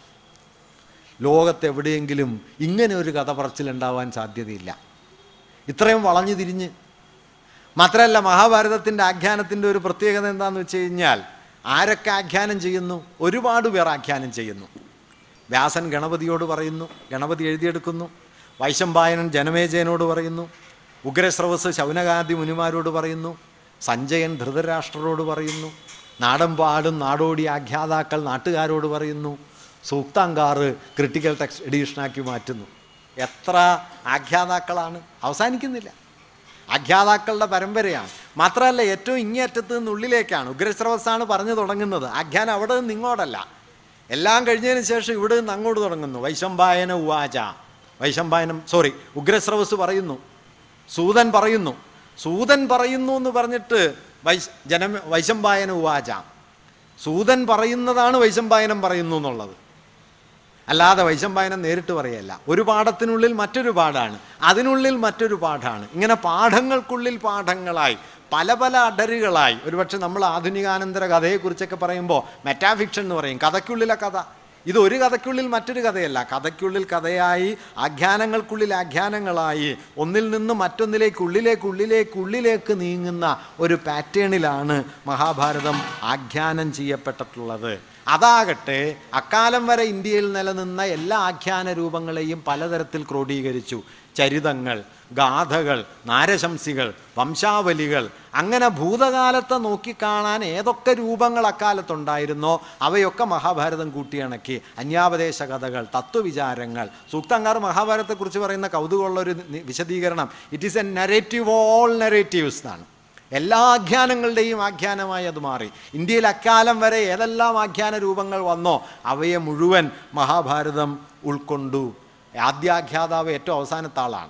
ലോകത്തെവിടെയെങ്കിലും ഇങ്ങനെ ഒരു കഥ പറച്ചിലുണ്ടാവാൻ സാധ്യതയില്ല. ഇത്രയും വളഞ്ഞു തിരിഞ്ഞ്. മാത്രമല്ല മഹാഭാരതത്തിന്റെ ആഖ്യാനത്തിന്റെ ഒരു പ്രത്യേകത എന്താണെന്ന് വെച്ച് കഴിഞ്ഞാൽ ആരൊക്കെ ആഖ്യാനം ചെയ്യുന്നു? ഒരുപാട് പേർ ആഖ്യാനം ചെയ്യുന്നു. വ്യാസൻ ഗണപതിയോട് പറയുന്നു ഗണപതി എഴുതിയെടുക്കുന്നു വൈശംപായനൻ ജനമേജയനോട് പറയുന്നു ഉഗ്രശ്രവസ് ശൗനകാദി മുനിമാരോട് പറയുന്നു സഞ്ജയൻ ധൃതരാഷ്ട്രരോട് പറയുന്നു നാടൻ പാടും നാടോടി ആഖ്യാതാക്കൾ നാട്ടുകാരോട് പറയുന്നു സൂക്താങ്കാറ് ക്രിട്ടിക്കൽ ടെക്സ്റ്റ് എഡീഷനാക്കി മാറ്റുന്നു. എത്ര ആഖ്യാതാക്കളാണ്? അവസാനിക്കുന്നില്ല. ആഖ്യാതാക്കളുടെ പരമ്പരയാണ്. മാത്രമല്ല ഏറ്റവും ഇങ്ങേറ്റത്ത് നിന്ന് ഉള്ളിലേക്കാണ് ഉഗ്രശ്രവസാണ് പറഞ്ഞു തുടങ്ങുന്നത്. ആഖ്യാനം അവിടെ നിന്ന് ഇങ്ങോട്ടല്ല എല്ലാം കഴിഞ്ഞതിന് ശേഷം ഇവിടെ നിന്ന് അങ്ങോട്ട് തുടങ്ങുന്നു. വൈശംബായന ഉവാച. വൈശംബായനം സോറി ഉഗ്രസ്രവസ് പറയുന്നു. സൂതൻ പറയുന്നു. സൂതൻ പറയുന്നു എന്ന് പറഞ്ഞിട്ട് വൈശ ജനം വൈശംബായന ഉവാച. സൂതൻ പറയുന്നതാണ് വൈശംബായനം പറയുന്നു എന്നുള്ളത്. അല്ലാതെ വൈശംബായനം നേരിട്ട് പറയല്ല. ഒരു പാഠത്തിനുള്ളിൽ മറ്റൊരു പാഠാണ്. അതിനുള്ളിൽ മറ്റൊരു പാഠാണ്. ഇങ്ങനെ പാഠങ്ങൾക്കുള്ളിൽ പാഠങ്ങളായി പല പല അടരുകളായി. ഒരുപക്ഷെ നമ്മൾ ആധുനികാനന്തര കഥയെക്കുറിച്ചൊക്കെ പറയുമ്പോൾ മെറ്റാഫിക്ഷൻ എന്ന് പറയും. കഥയ്ക്കുള്ളിലെ കഥ. ഇത് ഒരു കഥയ്ക്കുള്ളിൽ മറ്റൊരു കഥയല്ല. കഥയ്ക്കുള്ളിൽ കഥയായി ആഖ്യാനങ്ങൾക്കുള്ളിൽ ആഖ്യാനങ്ങളായി ഒന്നിൽ നിന്ന് മറ്റൊന്നിലേക്ക് ഉള്ളിലേക്ക് ഉള്ളിലേക്ക് ഉള്ളിലേക്ക് നീങ്ങുന്ന ഒരു പാറ്റേണിലാണ് മഹാഭാരതം ആഖ്യാനം ചെയ്യപ്പെട്ടിട്ടുള്ളത്. അതാകട്ടെ അക്കാലം വരെ ഇന്ത്യയിൽ നിലനിന്ന എല്ലാ ആഖ്യാന രൂപങ്ങളെയും പലതരത്തിൽ ക്രോഡീകരിച്ചു. ചരിതങ്ങൾ ഗാഥകൾ നാരശംസികൾ വംശാവലികൾ അങ്ങനെ ഭൂതകാലത്തെ നോക്കിക്കാണാൻ ഏതൊക്കെ രൂപങ്ങൾ അക്കാലത്തുണ്ടായിരുന്നോ അവയൊക്കെ മഹാഭാരതം കൂട്ടിയിണക്കി. അന്യാപദേശ കഥകൾ തത്വവിചാരങ്ങൾ. സൂക്തങ്കാർ മഹാഭാരതത്തെക്കുറിച്ച് പറയുന്ന കൗതുകമുള്ളൊരു ഒരു വിശദീകരണം. It is a narrative all narratives എന്നാണ്. എല്ലാ ആഖ്യാനങ്ങളുടെയും ആഖ്യാനമായി അത് മാറി. ഇന്ത്യയിൽ അക്കാലം വരെ ഏതെല്ലാം ആഖ്യാന രൂപങ്ങൾ വന്നോ അവയെ മുഴുവൻ മഹാഭാരതം ഉൾക്കൊണ്ടു. ആദ്യാഖ്യാതാവ് ഏറ്റവും അവസാനത്തെ ആളാണ്.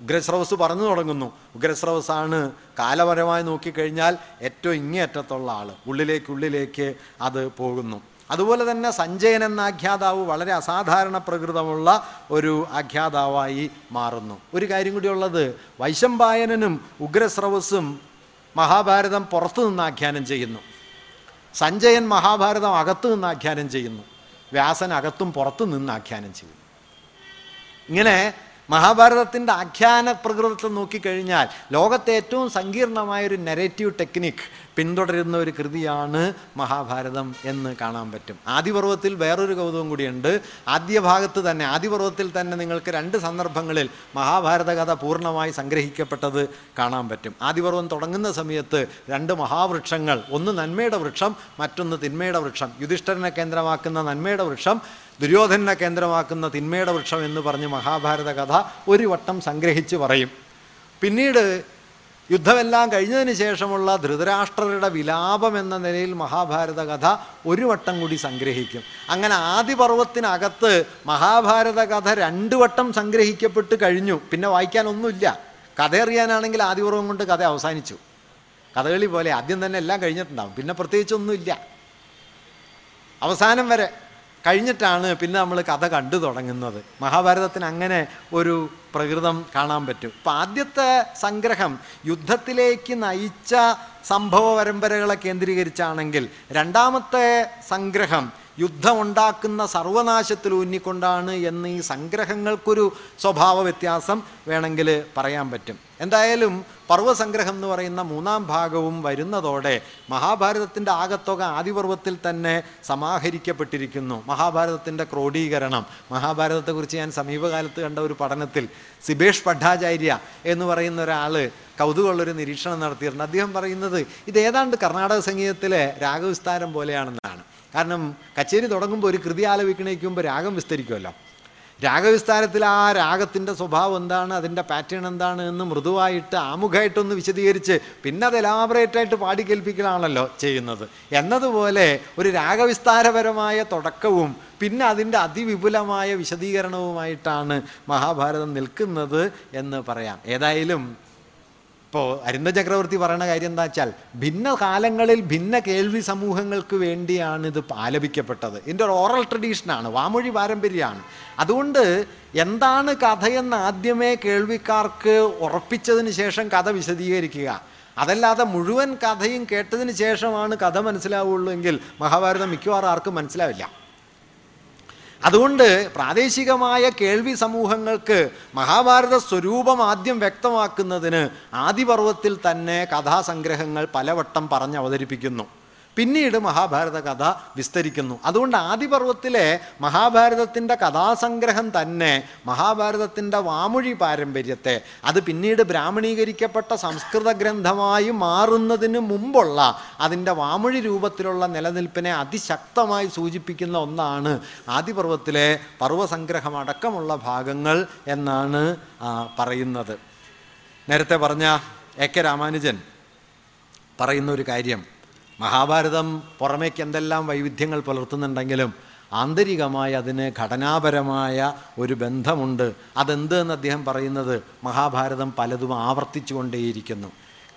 ഉഗ്രസ്രവസ് പറഞ്ഞു തുടങ്ങുന്നു. ഉഗ്രസ്രവസാണ് കാലപരമായി നോക്കിക്കഴിഞ്ഞാൽ ഏറ്റവും ഇങ്ങേയറ്റത്തുള്ള ആൾ ഉള്ളിലേക്കുള്ളിലേക്ക് ഉള്ളിലേക്ക് അത് പോകുന്നു. അതുപോലെ തന്നെ സഞ്ജയൻ എന്ന ആഖ്യാതാവ് വളരെ അസാധാരണ പ്രകൃതമുള്ള ഒരു ആഖ്യാതാവായി മാറുന്നു. ഒരു കാര്യം കൂടി ഉള്ളത് വൈശംപായനും ഉഗ്രസ്രവസും മഹാഭാരതം പുറത്തു നിന്ന് ആഖ്യാനം ചെയ്യുന്നു. സഞ്ജയൻ മഹാഭാരതം അകത്തു നിന്ന് ആഖ്യാനം ചെയ്യുന്നു. വ്യാസൻ അകത്തും പുറത്തു നിന്ന് ആഖ്യാനം ചെയ്യുന്നു. ഇങ്ങനെ മഹാഭാരതത്തിന്റെ ആഖ്യാന പ്രകൃതത്തിൽ നോക്കിക്കഴിഞ്ഞാൽ ലോകത്തെ ഏറ്റവും സങ്കീർണമായൊരു നെറേറ്റീവ് ടെക്നിക് പിന്തുടരുന്ന ഒരു കൃതിയാണ് മഹാഭാരതം എന്ന് കാണാൻ പറ്റും. ആദിപർവത്തിൽ വേറൊരു കൗതുകം കൂടിയുണ്ട്. ആദ്യ ഭാഗത്ത് തന്നെ ആദിപർവത്തിൽ തന്നെ നിങ്ങൾക്ക് രണ്ട് സന്ദർഭങ്ങളിൽ മഹാഭാരത കഥ പൂർണമായി സംഗ്രഹിക്കപ്പെട്ടത് കാണാൻ പറ്റും. ആദിപർവം തുടങ്ങുന്ന സമയത്ത് രണ്ട് മഹാവൃക്ഷങ്ങൾ ഒന്ന് നന്മയുടെ വൃക്ഷം മറ്റൊന്ന് തിന്മയുടെ വൃക്ഷം. യുധിഷ്ഠരനെ കേന്ദ്രമാക്കുന്ന നന്മയുടെ വൃക്ഷം ദുര്യോധനെ കേന്ദ്രമാക്കുന്ന തിന്മയുടെ വൃക്ഷം എന്ന് പറഞ്ഞ് മഹാഭാരത കഥ ഒരു വട്ടം സംഗ്രഹിച്ച് പറയും. പിന്നീട് യുദ്ധമെല്ലാം കഴിഞ്ഞതിന് ശേഷമുള്ള ധൃതരാഷ്ട്രരുടെ വിലാപം എന്ന നിലയിൽ മഹാഭാരത കഥ ഒരു വട്ടം കൂടി സംഗ്രഹിക്കും. അങ്ങനെ ആദിപർവത്തിനകത്ത് മഹാഭാരത കഥ രണ്ട് വട്ടം സംഗ്രഹിക്കപ്പെട്ട് കഴിഞ്ഞു. പിന്നെ വായിക്കാനൊന്നുമില്ല. കഥ അറിയാനാണെങ്കിൽ ആദിപർവം കൊണ്ട് കഥ അവസാനിച്ചു. കഥകളി പോലെ ആദ്യം തന്നെ എല്ലാം കഴിഞ്ഞിട്ടുണ്ടാവും. പിന്നെ പ്രത്യേകിച്ചൊന്നുമില്ല. അവസാനം വരെ കഴിഞ്ഞിട്ടാണ് പിന്നെ നമ്മൾ കഥ കണ്ടു തുടങ്ങുന്നത്. മഹാഭാരതത്തിന് അങ്ങനെ ഒരു പ്രകൃതം കാണാൻ പറ്റും. അപ്പം ആദ്യത്തെ സംഗ്രഹം യുദ്ധത്തിലേക്ക് നയിച്ച സംഭവ പരമ്പരകളെ കേന്ദ്രീകരിച്ചാണെങ്കിൽ രണ്ടാമത്തെ സംഗ്രഹം യുദ്ധമുണ്ടാക്കുന്ന സർവനാശത്തിൽ ഊന്നിക്കൊണ്ടാണ് എന്ന് ഈ സംഗ്രഹങ്ങൾക്കൊരു സ്വഭാവ വ്യത്യാസം വേണമെങ്കിൽ പറയാൻ പറ്റും. എന്തായാലും പർവസംഗ്രഹം എന്ന് പറയുന്ന മൂന്നാം ഭാഗവും വരുന്നതോടെ മഹാഭാരതത്തിന്റെ ആകത്തുക ആദിപർവത്തിൽ തന്നെ സമാഹരിക്കപ്പെട്ടിരിക്കുന്നു. മഹാഭാരതത്തിന്റെ ക്രോഡീകരണം മഹാഭാരതത്തെക്കുറിച്ച് ഞാൻ സമീപകാലത്ത് കണ്ട ഒരു പഠനത്തിൽ സിബേഷ് പഠാചാര്യ എന്ന് പറയുന്ന ഒരാൾ കൗതുകമുള്ളൊരു നിരീക്ഷണം നടത്തിയിട്ടുണ്ട്. അദ്ദേഹം പറയുന്നത് ഇത് ഏതാണ്ട് കർണാടക സംഗീതത്തിലെ രാഗവിസ്താരം പോലെയാണെന്നാണ്. കാരണം കച്ചേരി തുടങ്ങുമ്പോൾ ഒരു കൃതി ആലപിക്കണേക്കുമ്പോൾ രാഗം വിസ്തരിക്കുമല്ലോ രാഗവിസ്താരത്തിൽ ആ രാഗത്തിന്റെ സ്വഭാവം എന്താണ് അതിന്റെ പാറ്റേൺ എന്താണ് എന്ന് മൃദുവായിട്ട് ആമുഖമായിട്ടൊന്ന് വിശദീകരിച്ച് പിന്നെ അത് എലാബറേറ്റായിട്ട് പാടി കേൾപ്പിക്കലാണല്ലോ ചെയ്യുന്നത്. എന്നതുപോലെ ഒരു രാഗവിസ്താരപരമായ തുടക്കവും പിന്നെ അതിന്റെ അതിവിപുലമായ വിശദീകരണവുമായിട്ടാണ് മഹാഭാരതം നിൽക്കുന്നത് എന്ന് പറയാം. ഏതായാലും ഇപ്പോൾ അരുന്ന ചക്രവർത്തി പറയുന്ന കാര്യം എന്താ വെച്ചാൽ ഭിന്ന കാലങ്ങളിൽ ഭിന്ന കേൾവി സമൂഹങ്ങൾക്ക് വേണ്ടിയാണ് ഇത് ആലപിക്കപ്പെട്ടത്. ഇതിന്റെ ഒരു ഓറൽ ട്രഡീഷനാണ് വാമൊഴി പാരമ്പര്യമാണ്. അതുകൊണ്ട് എന്താണ് കഥയെന്ന് ആദ്യമേ കേൾവിക്കാർക്ക് ഉറപ്പിച്ചതിന് ശേഷം കഥ വിശദീകരിക്കുക. അതല്ലാതെ മുഴുവൻ കഥയും കേട്ടതിന് ശേഷമാണ് കഥ മനസ്സിലാവുള്ളൂ എങ്കിൽ മഹാഭാരതം മിക്കവാറും ആർക്കും മനസ്സിലാവില്ല. അതുകൊണ്ട് പ്രാദേശികമായ കേൾവി സമൂഹങ്ങൾക്ക് മഹാഭാരത സ്വരൂപം ആദ്യം വ്യക്തമാക്കുന്നതിന് ആദിപർവത്തിൽ തന്നെ കഥാസംഗ്രഹങ്ങൾ പലവട്ടം പറഞ്ഞ് അവതരിപ്പിക്കുന്നു. പിന്നീട് മഹാഭാരത കഥ വിസ്തരിക്കുന്നു. അതുകൊണ്ട് ആദിപർവത്തിലെ മഹാഭാരതത്തിന്റെ കഥാസംഗ്രഹം തന്നെ മഹാഭാരതത്തിന്റെ വാമൊഴി പാരമ്പര്യത്തെ അത് പിന്നീട് ബ്രാഹ്മണീകരിക്കപ്പെട്ട സംസ്കൃത ഗ്രന്ഥമായി മാറുന്നതിന് മുമ്പുള്ള അതിന്റെ വാമൊഴി രൂപത്തിലുള്ള നിലനിൽപ്പിനെ അതിശക്തമായി സൂചിപ്പിക്കുന്ന ഒന്നാണ് ആദിപർവത്തിലെ പർവസംഗ്രഹം അടക്കമുള്ള ഭാഗങ്ങൾ എന്നാണ് പറയുന്നത്. നേരത്തെ പറഞ്ഞ എ കെ രാമാനുജൻ പറയുന്ന ഒരു കാര്യം മഹാഭാരതം പുറമേക്ക് എന്തെല്ലാം വൈവിധ്യങ്ങൾ പുലർത്തുന്നുണ്ടെങ്കിലും ആന്തരികമായി അതിന് ഘടനാപരമായ ഒരു ബന്ധമുണ്ട്. അതെന്ത് എന്ന് അദ്ദേഹം പറയുന്നത് മഹാഭാരതം പലതും ആവർത്തിച്ചു കൊണ്ടേയിരിക്കുന്നു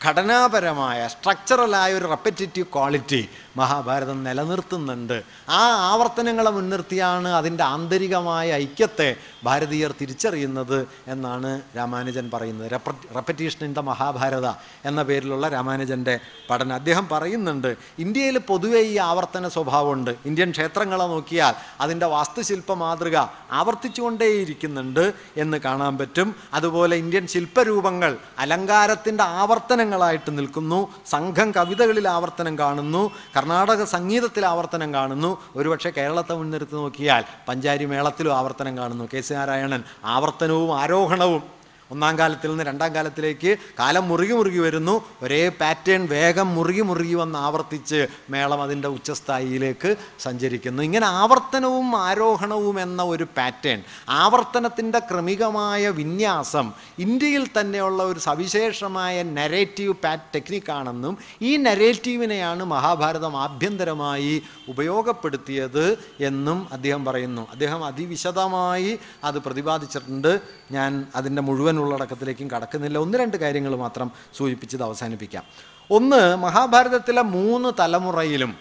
ഘടനാപരമായ സ്ട്രക്ചറലായ ഒരു റെപ്പറ്റേറ്റീവ് ക്വാളിറ്റി മഹാഭാരതം നിലനിർത്തുന്നുണ്ട്. ആ ആവർത്തനങ്ങളെ മുൻനിർത്തിയാണ് അതിന്റെ ആന്തരികമായ ഐക്യത്തെ ഭാരതീയർ തിരിച്ചറിയുന്നത് എന്നാണ് രാമാനുജൻ പറയുന്നത്. റെപ്പറ്റീഷൻ ഇൻ ദ മഹാഭാരത എന്ന പേരിലുള്ള രാമാനുജന്റെ പഠനം. അദ്ദേഹം പറയുന്നുണ്ട് ഇന്ത്യയിൽ പൊതുവെ ഈ ആവർത്തന സ്വഭാവമുണ്ട്. ഇന്ത്യൻ ക്ഷേത്രങ്ങളെ നോക്കിയാൽ അതിന്റെ വാസ്തുശില്പ മാതൃക ആവർത്തിച്ചുകൊണ്ടേയിരിക്കുന്നുണ്ട് എന്ന് കാണാൻ പറ്റും. അതുപോലെ ഇന്ത്യൻ ശില്പരൂപങ്ങൾ അലങ്കാരത്തിന്റെ ആവർത്തനങ്ങളായിട്ട് നിൽക്കുന്നു. സംഘം കവിതകളിൽ ആവർത്തനം കാണുന്നു. കർണാടക സംഗീതത്തിൽ ആവർത്തനം കാണുന്നു. ഒരുപക്ഷെ കേരളത്തെ മുൻനിർത്തി നോക്കിയാൽ പഞ്ചാരി മേളത്തിലും ആവർത്തനം കാണുന്നു. കെ സി നാരായണൻ ആവർത്തനവും ആരോഹണവും ഒന്നാം കാലത്തിൽ നിന്ന് രണ്ടാം കാലത്തിലേക്ക് കാലം മുറുകി മുറുകി വരുന്നു. ഒരേ പാറ്റേൺ വേഗം മുറുകി മുറുകി വന്ന് ആവർത്തിച്ച് മേളം അതിന്റെ ഉച്ചസ്ഥായിയിലേക്ക് സഞ്ചരിക്കുന്നു. ഇങ്ങനെ ആവർത്തനവും ആരോഹണവും എന്ന ഒരു പാറ്റേൺ ആവർത്തനത്തിന്റെ ക്രമികമായ വിന്യാസം ഇന്ത്യയിൽ തന്നെയുള്ള ഒരു സവിശേഷമായ നരേറ്റീവ് പാറ്റ് ടെക്നിക്കാണെന്നും ഈ നരേറ്റീവിനെയാണ് മഹാഭാരതം ആഭ്യന്തരമായി ഉപയോഗപ്പെടുത്തിയത് എന്നും അദ്ദേഹം പറയുന്നു. അദ്ദേഹം അതിവിശദമായി അത് പ്രതിപാദിച്ചിട്ടുണ്ട്. ഞാൻ അതിന്റെ മുഴുവൻ ഉള്ളടക്കത്തിലേക്കും കടക്കുന്നില്ല. ഒന്ന് രണ്ട് കാര്യങ്ങൾ മാത്രം സൂചിപ്പിച്ചത് അവസാനിപ്പിക്കാം. ഒന്ന് മഹാഭാരതത്തിലെ മൂന്ന് തലമുറയിലും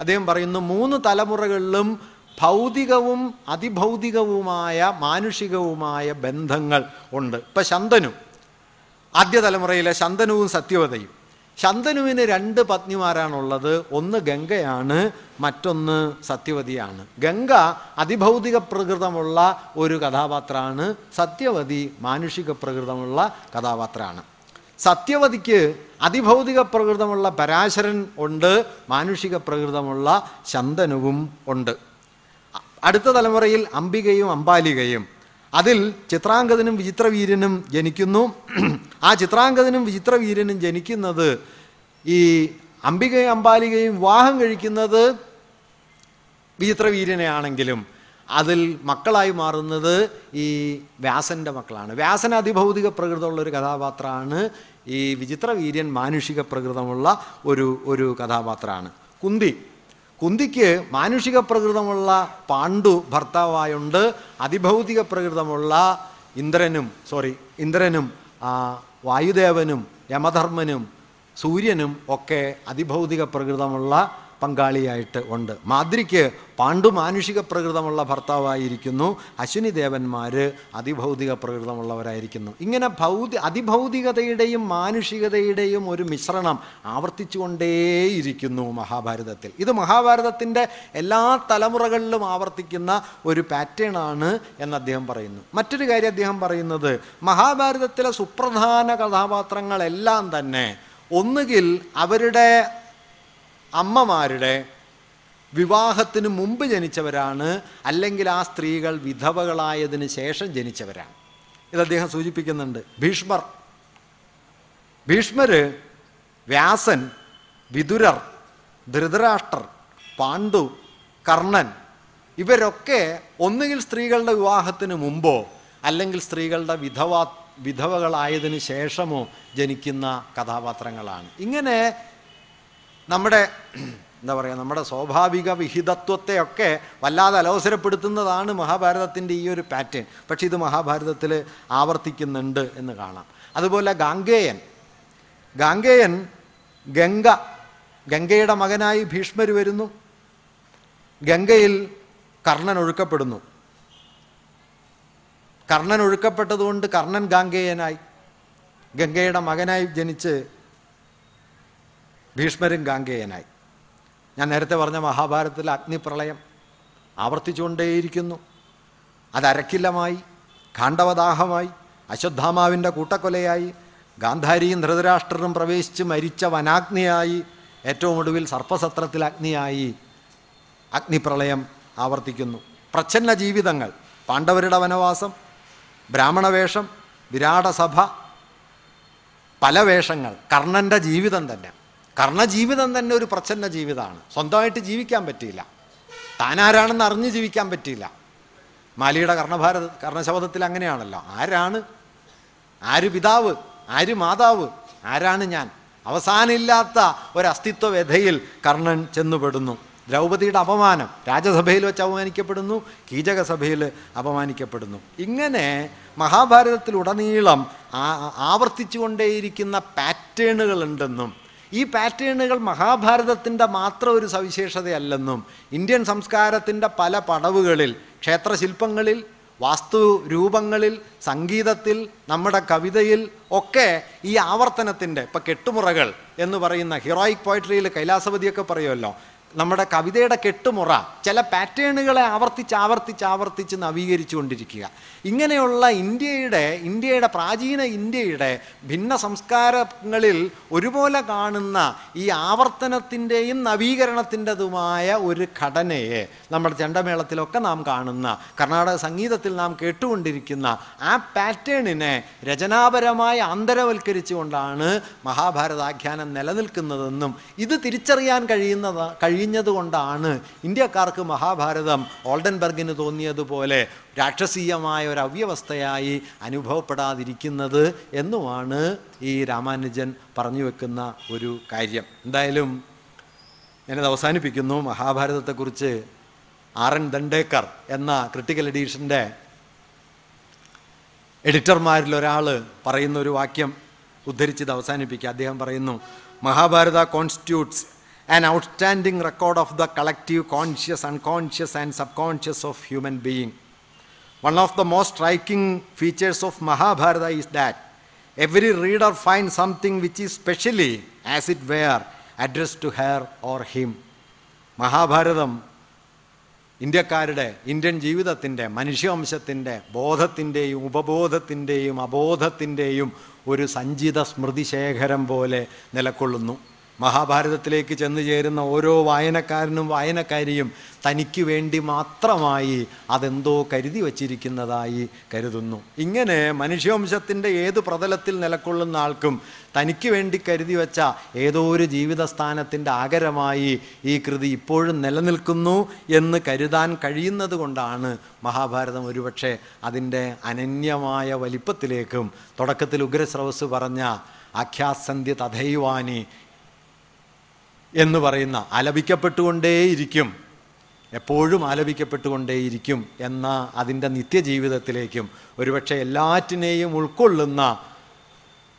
അദ്ദേഹം പറയുന്നു മൂന്ന് തലമുറകളിലും ഭൗതികവും അതിഭൗതികവുമായ മാനുഷികവുമായ ബന്ധങ്ങൾ ഉണ്ട്. ഇപ്പം ശന്തനു ആദ്യ തലമുറയിലെ ശന്തനുവും സത്യവതയും. ശന്തനുവിന് രണ്ട് പത്നിമാരാണുള്ളത്. ഒന്ന് ഗംഗയാണ് മറ്റൊന്ന് സത്യവതിയാണ്. ഗംഗ അതിഭൗതിക പ്രകൃതമുള്ള ഒരു കഥാപാത്രമാണ്. സത്യവതി മാനുഷിക പ്രകൃതമുള്ള കഥാപാത്രമാണ്. സത്യവതിക്ക് അതിഭൗതിക പ്രകൃതമുള്ള പരാശരൻ ഉണ്ട് മാനുഷിക പ്രകൃതമുള്ള ശന്തനുവും ഉണ്ട്. അടുത്ത തലമുറയിൽ അംബികയും അംബാലികയും. അതിൽ ചിത്രാംഗതനും വിചിത്രവീര്യനും ജനിക്കുന്നു. ആ ചിത്രാംഗതനും വിചിത്രവീര്യനും ജനിക്കുന്നത് ഈ അംബികയും അംബാലികയും വിവാഹം കഴിക്കുന്നത് വിചിത്രവീര്യനെയാണെങ്കിലും അതിൽ മക്കളായി മാറുന്നത് ഈ വ്യാസന്റെ മക്കളാണ്. വ്യാസൻ അതിഭൗതിക പ്രകൃതമുള്ള ഒരു കഥാപാത്രമാണ്. ഈ വിചിത്രവീര്യൻ മാനുഷിക പ്രകൃതമുള്ള ഒരു ഒരു കഥാപാത്രമാണ്. കുന്തി. കുന്തിക്ക് മാനുഷിക പ്രകൃതമുള്ള പാണ്ഡു ഭർത്താവായുണ്ട് അതിഭൗതിക പ്രകൃതമുള്ള ഇന്ദ്രനും സോറി ഇന്ദ്രനും വായുദേവനും യമധർമ്മനും സൂര്യനും ഒക്കെ അതിഭൗതിക പ്രകൃതമുള്ള പങ്കാളിയായിട്ട് ഉണ്ട്. മാദ്രിക്ക് പാണ്ഡു മാനുഷിക പ്രകൃതമുള്ള ഭർത്താവായിരിക്കുന്നു. അശ്വിനി ദേവന്മാർ അതിഭൗതിക പ്രകൃതമുള്ളവരായിരിക്കുന്നു. ഇങ്ങനെ ഭൗതി അതിഭൗതികതയുടെയും മാനുഷികതയുടെയും ഒരു മിശ്രണം ആവർത്തിച്ചുകൊണ്ടേയിരിക്കുന്നു മഹാഭാരതത്തിൽ. ഇത് മഹാഭാരതത്തിന്റെ എല്ലാ തലമുറകളിലും ആവർത്തിക്കുന്ന ഒരു പാറ്റേൺ ആണ് എന്ന് അദ്ദേഹം പറയുന്നു. മറ്റൊരു കാര്യം അദ്ദേഹം പറയുന്നത് മഹാഭാരതത്തിലെ സുപ്രധാന കഥാപാത്രങ്ങളെല്ലാം തന്നെ ഒന്നുകിൽ അവരുടെ അമ്മമാരുടെ വിവാഹത്തിന് മുമ്പ് ജനിച്ചവരാണ് അല്ലെങ്കിൽ ആ സ്ത്രീകൾ വിധവകളായതിന് ശേഷം ജനിച്ചവരാണ്. ഇത് അദ്ദേഹം സൂചിപ്പിക്കുന്നുണ്ട്. ഭീഷ്മർ. ഭീഷ്മര് വ്യാസൻ വിതുരർ ധൃതരാഷ്ട്രർ പാണ്ഡു കർണൻ ഇവരൊക്കെ ഒന്നുകിൽ സ്ത്രീകളുടെ വിവാഹത്തിന് മുമ്പോ അല്ലെങ്കിൽ സ്ത്രീകളുടെ വിധവ വിധവകളായതിനു ശേഷമോ ജനിക്കുന്ന കഥാപാത്രങ്ങളാണ്. ഇങ്ങനെ നമ്മുടെ എന്താ പറയുക നമ്മുടെ സ്വാഭാവിക വിഹിതത്വത്തെയൊക്കെ വല്ലാതെ അലോസരപ്പെടുത്തുന്നതാണ് മഹാഭാരതത്തിന്റെ ഈ ഒരു പാറ്റേൺ പക്ഷേ ഇത് മഹാഭാരതത്തിൽ ആവർത്തിക്കുന്നുണ്ട് എന്ന് കാണാം. അതുപോലെ ഗാംഗേയൻ. ഗാംഗേയൻ ഗംഗ ഗംഗയുടെ മകനായി ഭീഷ്മർ വരുന്നു. ഗംഗയിൽ കർണൻ ഒഴുക്കപ്പെടുന്നു. കർണൻ ഒഴുക്കപ്പെട്ടതുകൊണ്ട് കർണൻ ഗാംഗേയനായി. ഗംഗയുടെ മകനായി ജനിച്ച് ഭീഷ്മരും ഗാംഗേയനായി. ഞാൻ നേരത്തെ പറഞ്ഞ മഹാഭാരതത്തിലെ അഗ്നിപ്രളയം ആവർത്തിച്ചുകൊണ്ടേയിരിക്കുന്നു. അതരക്കില്ലമായി കാണ്ഡവദാഹമായി അശ്വത്ഥാമാവിന്റെ കൂട്ടക്കൊലയായി ഗാന്ധാരിയും ധൃതരാഷ്ട്രനും പ്രവേശിച്ച് മരിച്ച വനാഗ്നിയായി ഏറ്റവും ഒടുവിൽ സർപ്പസത്രത്തിൽ അഗ്നിയായി അഗ്നിപ്രളയം ആവർത്തിക്കുന്നു. പ്രച്ഛന്ന ജീവിതങ്ങൾ പാണ്ഡവരുടെ വനവാസം ബ്രാഹ്മണവേഷം വിരാടസഭ പല വേഷങ്ങൾ കർണന്റെ ജീവിതം തന്നെ. കർണജീവിതം തന്നെ ഒരു പ്രച്ഛന്ന ജീവിതമാണ്. സ്വന്തമായിട്ട് ജീവിക്കാൻ പറ്റിയില്ല. താനാരാണെന്ന് അറിഞ്ഞ് ജീവിക്കാൻ പറ്റിയില്ല. മാലിയുടെ കർണഭാരത കർണശബദത്തിൽ അങ്ങനെയാണല്ലോ. ആരാണ്? ആര് പിതാവ്? ആര് മാതാവ്? ആരാണ് ഞാൻ? അവസാനമില്ലാത്ത ഒരു അസ്തിത്വ വ്യഥയിൽ കർണൻ ചെന്നുപെടുന്നു. ദ്രൗപതിയുടെ അപമാനം രാജസഭയിൽ വെച്ച് അപമാനിക്കപ്പെടുന്നു കീചകസഭയിൽ അപമാനിക്കപ്പെടുന്നു. ഇങ്ങനെ മഹാഭാരതത്തിലുടനീളം ആവർത്തിച്ചുകൊണ്ടേയിരിക്കുന്ന പാറ്റേണുകളുണ്ടെന്നും ഈ പാറ്റേണുകൾ മഹാഭാരതത്തിന്റെ മാത്രം ഒരു സവിശേഷതയല്ലെന്നും ഇന്ത്യൻ സംസ്കാരത്തിന്റെ പല പടവുകളിൽ ക്ഷേത്രശില്പങ്ങളിൽ വാസ്തു രൂപങ്ങളിൽ സംഗീതത്തിൽ നമ്മുടെ കവിതയിൽ ഒക്കെ ഈ ആവർത്തനത്തിന്റെ ഇപ്പം കെട്ടുമുറകൾ എന്ന് പറയുന്ന ഹീറോയിക് പോയട്രിയിൽ കൈലാസപതിയൊക്കെ പറയുമല്ലോ നമ്മുടെ കവിതയുടെ കെട്ടുമുറ ചില പാറ്റേണുകളെ ആവർത്തിച്ച് ആവർത്തിച്ച് ആവർത്തിച്ച് നവീകരിച്ചുകൊണ്ടിരിക്കുക. ഇങ്ങനെയുള്ള ഇന്ത്യയുടെ ഇന്ത്യയുടെ പ്രാചീന ഇന്ത്യയുടെ ഭിന്ന സംസ്കാരങ്ങളിൽ ഒരുപോലെ കാണുന്ന ഈ ആവർത്തനത്തിന്റെയും നവീകരണത്തിന്റെതുമായ ഒരു ഘടനയെ നമ്മുടെ ചെണ്ടമേളത്തിലൊക്കെ നാം കാണുന്ന കർണാടക സംഗീതത്തിൽ നാം കേട്ടുകൊണ്ടിരിക്കുന്ന ആ പാറ്റേണിനെ രചനാപരമായി ആന്തരവൽക്കരിച്ചുകൊണ്ടാണ് മഹാഭാരതാഖ്യാനം നിലനിൽക്കുന്നതെന്നും ഇത് തിരിച്ചറിയാൻ കഴിയുന്നത് കഴിഞ്ഞതുകൊണ്ടാണ് ഇന്ത്യക്കാർക്ക് മഹാഭാരതം ഓൾഡൻബർഗിന് തോന്നിയതുപോലെ രാക്ഷസീയമായ ഒരു അവ്യവസ്ഥയായി അനുഭവപ്പെടാതിരിക്കുന്നത് എന്നുമാണ് ഈ രാമാനുജൻ പറഞ്ഞു വെക്കുന്ന ഒരു കാര്യം. എന്തായാലും ഞാനത് അവസാനിപ്പിക്കുന്നു. മഹാഭാരതത്തെക്കുറിച്ച് ആർ എൻ ദണ്ടേക്കർ എന്ന ക്രിട്ടിക്കൽ എഡീഷന്റെ എഡിറ്റർമാരിൽ ഒരാൾ പറയുന്ന ഒരു വാക്യം ഉദ്ധരിച്ചത് അവസാനിപ്പിക്കുക അദ്ദേഹം പറയുന്നു Mahabharata constitutes outstanding record of the collective conscious unconscious and subconscious of human being One of the most striking features of Mahabharata is that every reader finds something which is specially, as it were, addressed to her or him. Mahabharatam ഇന്ത്യക്കാരുടെ ഇന്ത്യൻ ജീവിതത്തിന്റെ മനുഷ്യവംശത്തിന്റെ ബോധത്തിന്റെയും ഉപബോധത്തിന്റെയും അബോധത്തിന്റെയും ഒരു സഞ്ചിത സ്മൃതിശേഖരം പോലെ നിലകൊള്ളുന്നു മഹാഭാരതത്തിലേക്ക് ചെന്നു ചേരുന്ന ഓരോ വായനക്കാരനും വായനക്കാരിയും തനിക്ക് വേണ്ടി മാത്രമായി അതെന്തോ കരുതി വച്ചിരിക്കുന്നതായി കരുതുന്നു. ഇങ്ങനെ മനുഷ്യവംശത്തിന്റെ ഏത് പ്രതലത്തിൽ നിലക്കൊള്ളുന്ന ആൾക്കും തനിക്ക് വേണ്ടി കരുതി വച്ച ഏതോ ഒരു ജീവിതസ്ഥാനത്തിന്റെ ആകരമായി ഈ കൃതി ഇപ്പോഴും നിലനിൽക്കുന്നു എന്ന് കരുതാൻ കഴിയുന്നത് കൊണ്ടാണ് മഹാഭാരതം ഒരുപക്ഷെ അതിന്റെ അനന്യമായ വലിപ്പത്തിലേക്കും തുടക്കത്തിൽ ഉഗ്രസ്രവസ് പറഞ്ഞ ആഖ്യാസന്ധ്യ തഥൈവാനി എന്ന് പറയുന്ന ആലപിക്കപ്പെട്ടുകൊണ്ടേയിരിക്കും. എപ്പോഴും ആലപിക്കപ്പെട്ടുകൊണ്ടേയിരിക്കും എന്ന അതിന്റെ നിത്യജീവിതത്തിലേക്കും ഒരുപക്ഷെ എല്ലാറ്റിനെയും ഉൾക്കൊള്ളുന്ന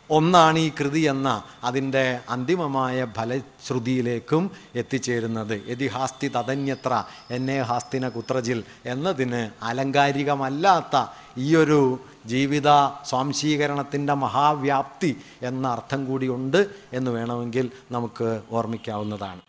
ഒന്നാണ് ഈ കൃതി എന്ന അതിന്റെ അന്തിമമായ ഫലശ്രുതിയിലേക്കും എത്തിച്ചേരുന്നത്. യതി ഹാസ്തി തതന്യത്ര എന്നെ ഹാസ്തിന കുത്രജിൽ എന്നതിന് ആലങ്കാരികമല്ലാത്ത ഈയൊരു ജീവിത സ്വാംശീകരണത്തിന്റെ മഹാവ്യാപ്തി എന്ന അർത്ഥം കൂടിയുണ്ട് എന്ന് വേണമെങ്കിൽ നമുക്ക് ഓർമ്മിക്കാവുന്നതാണ്.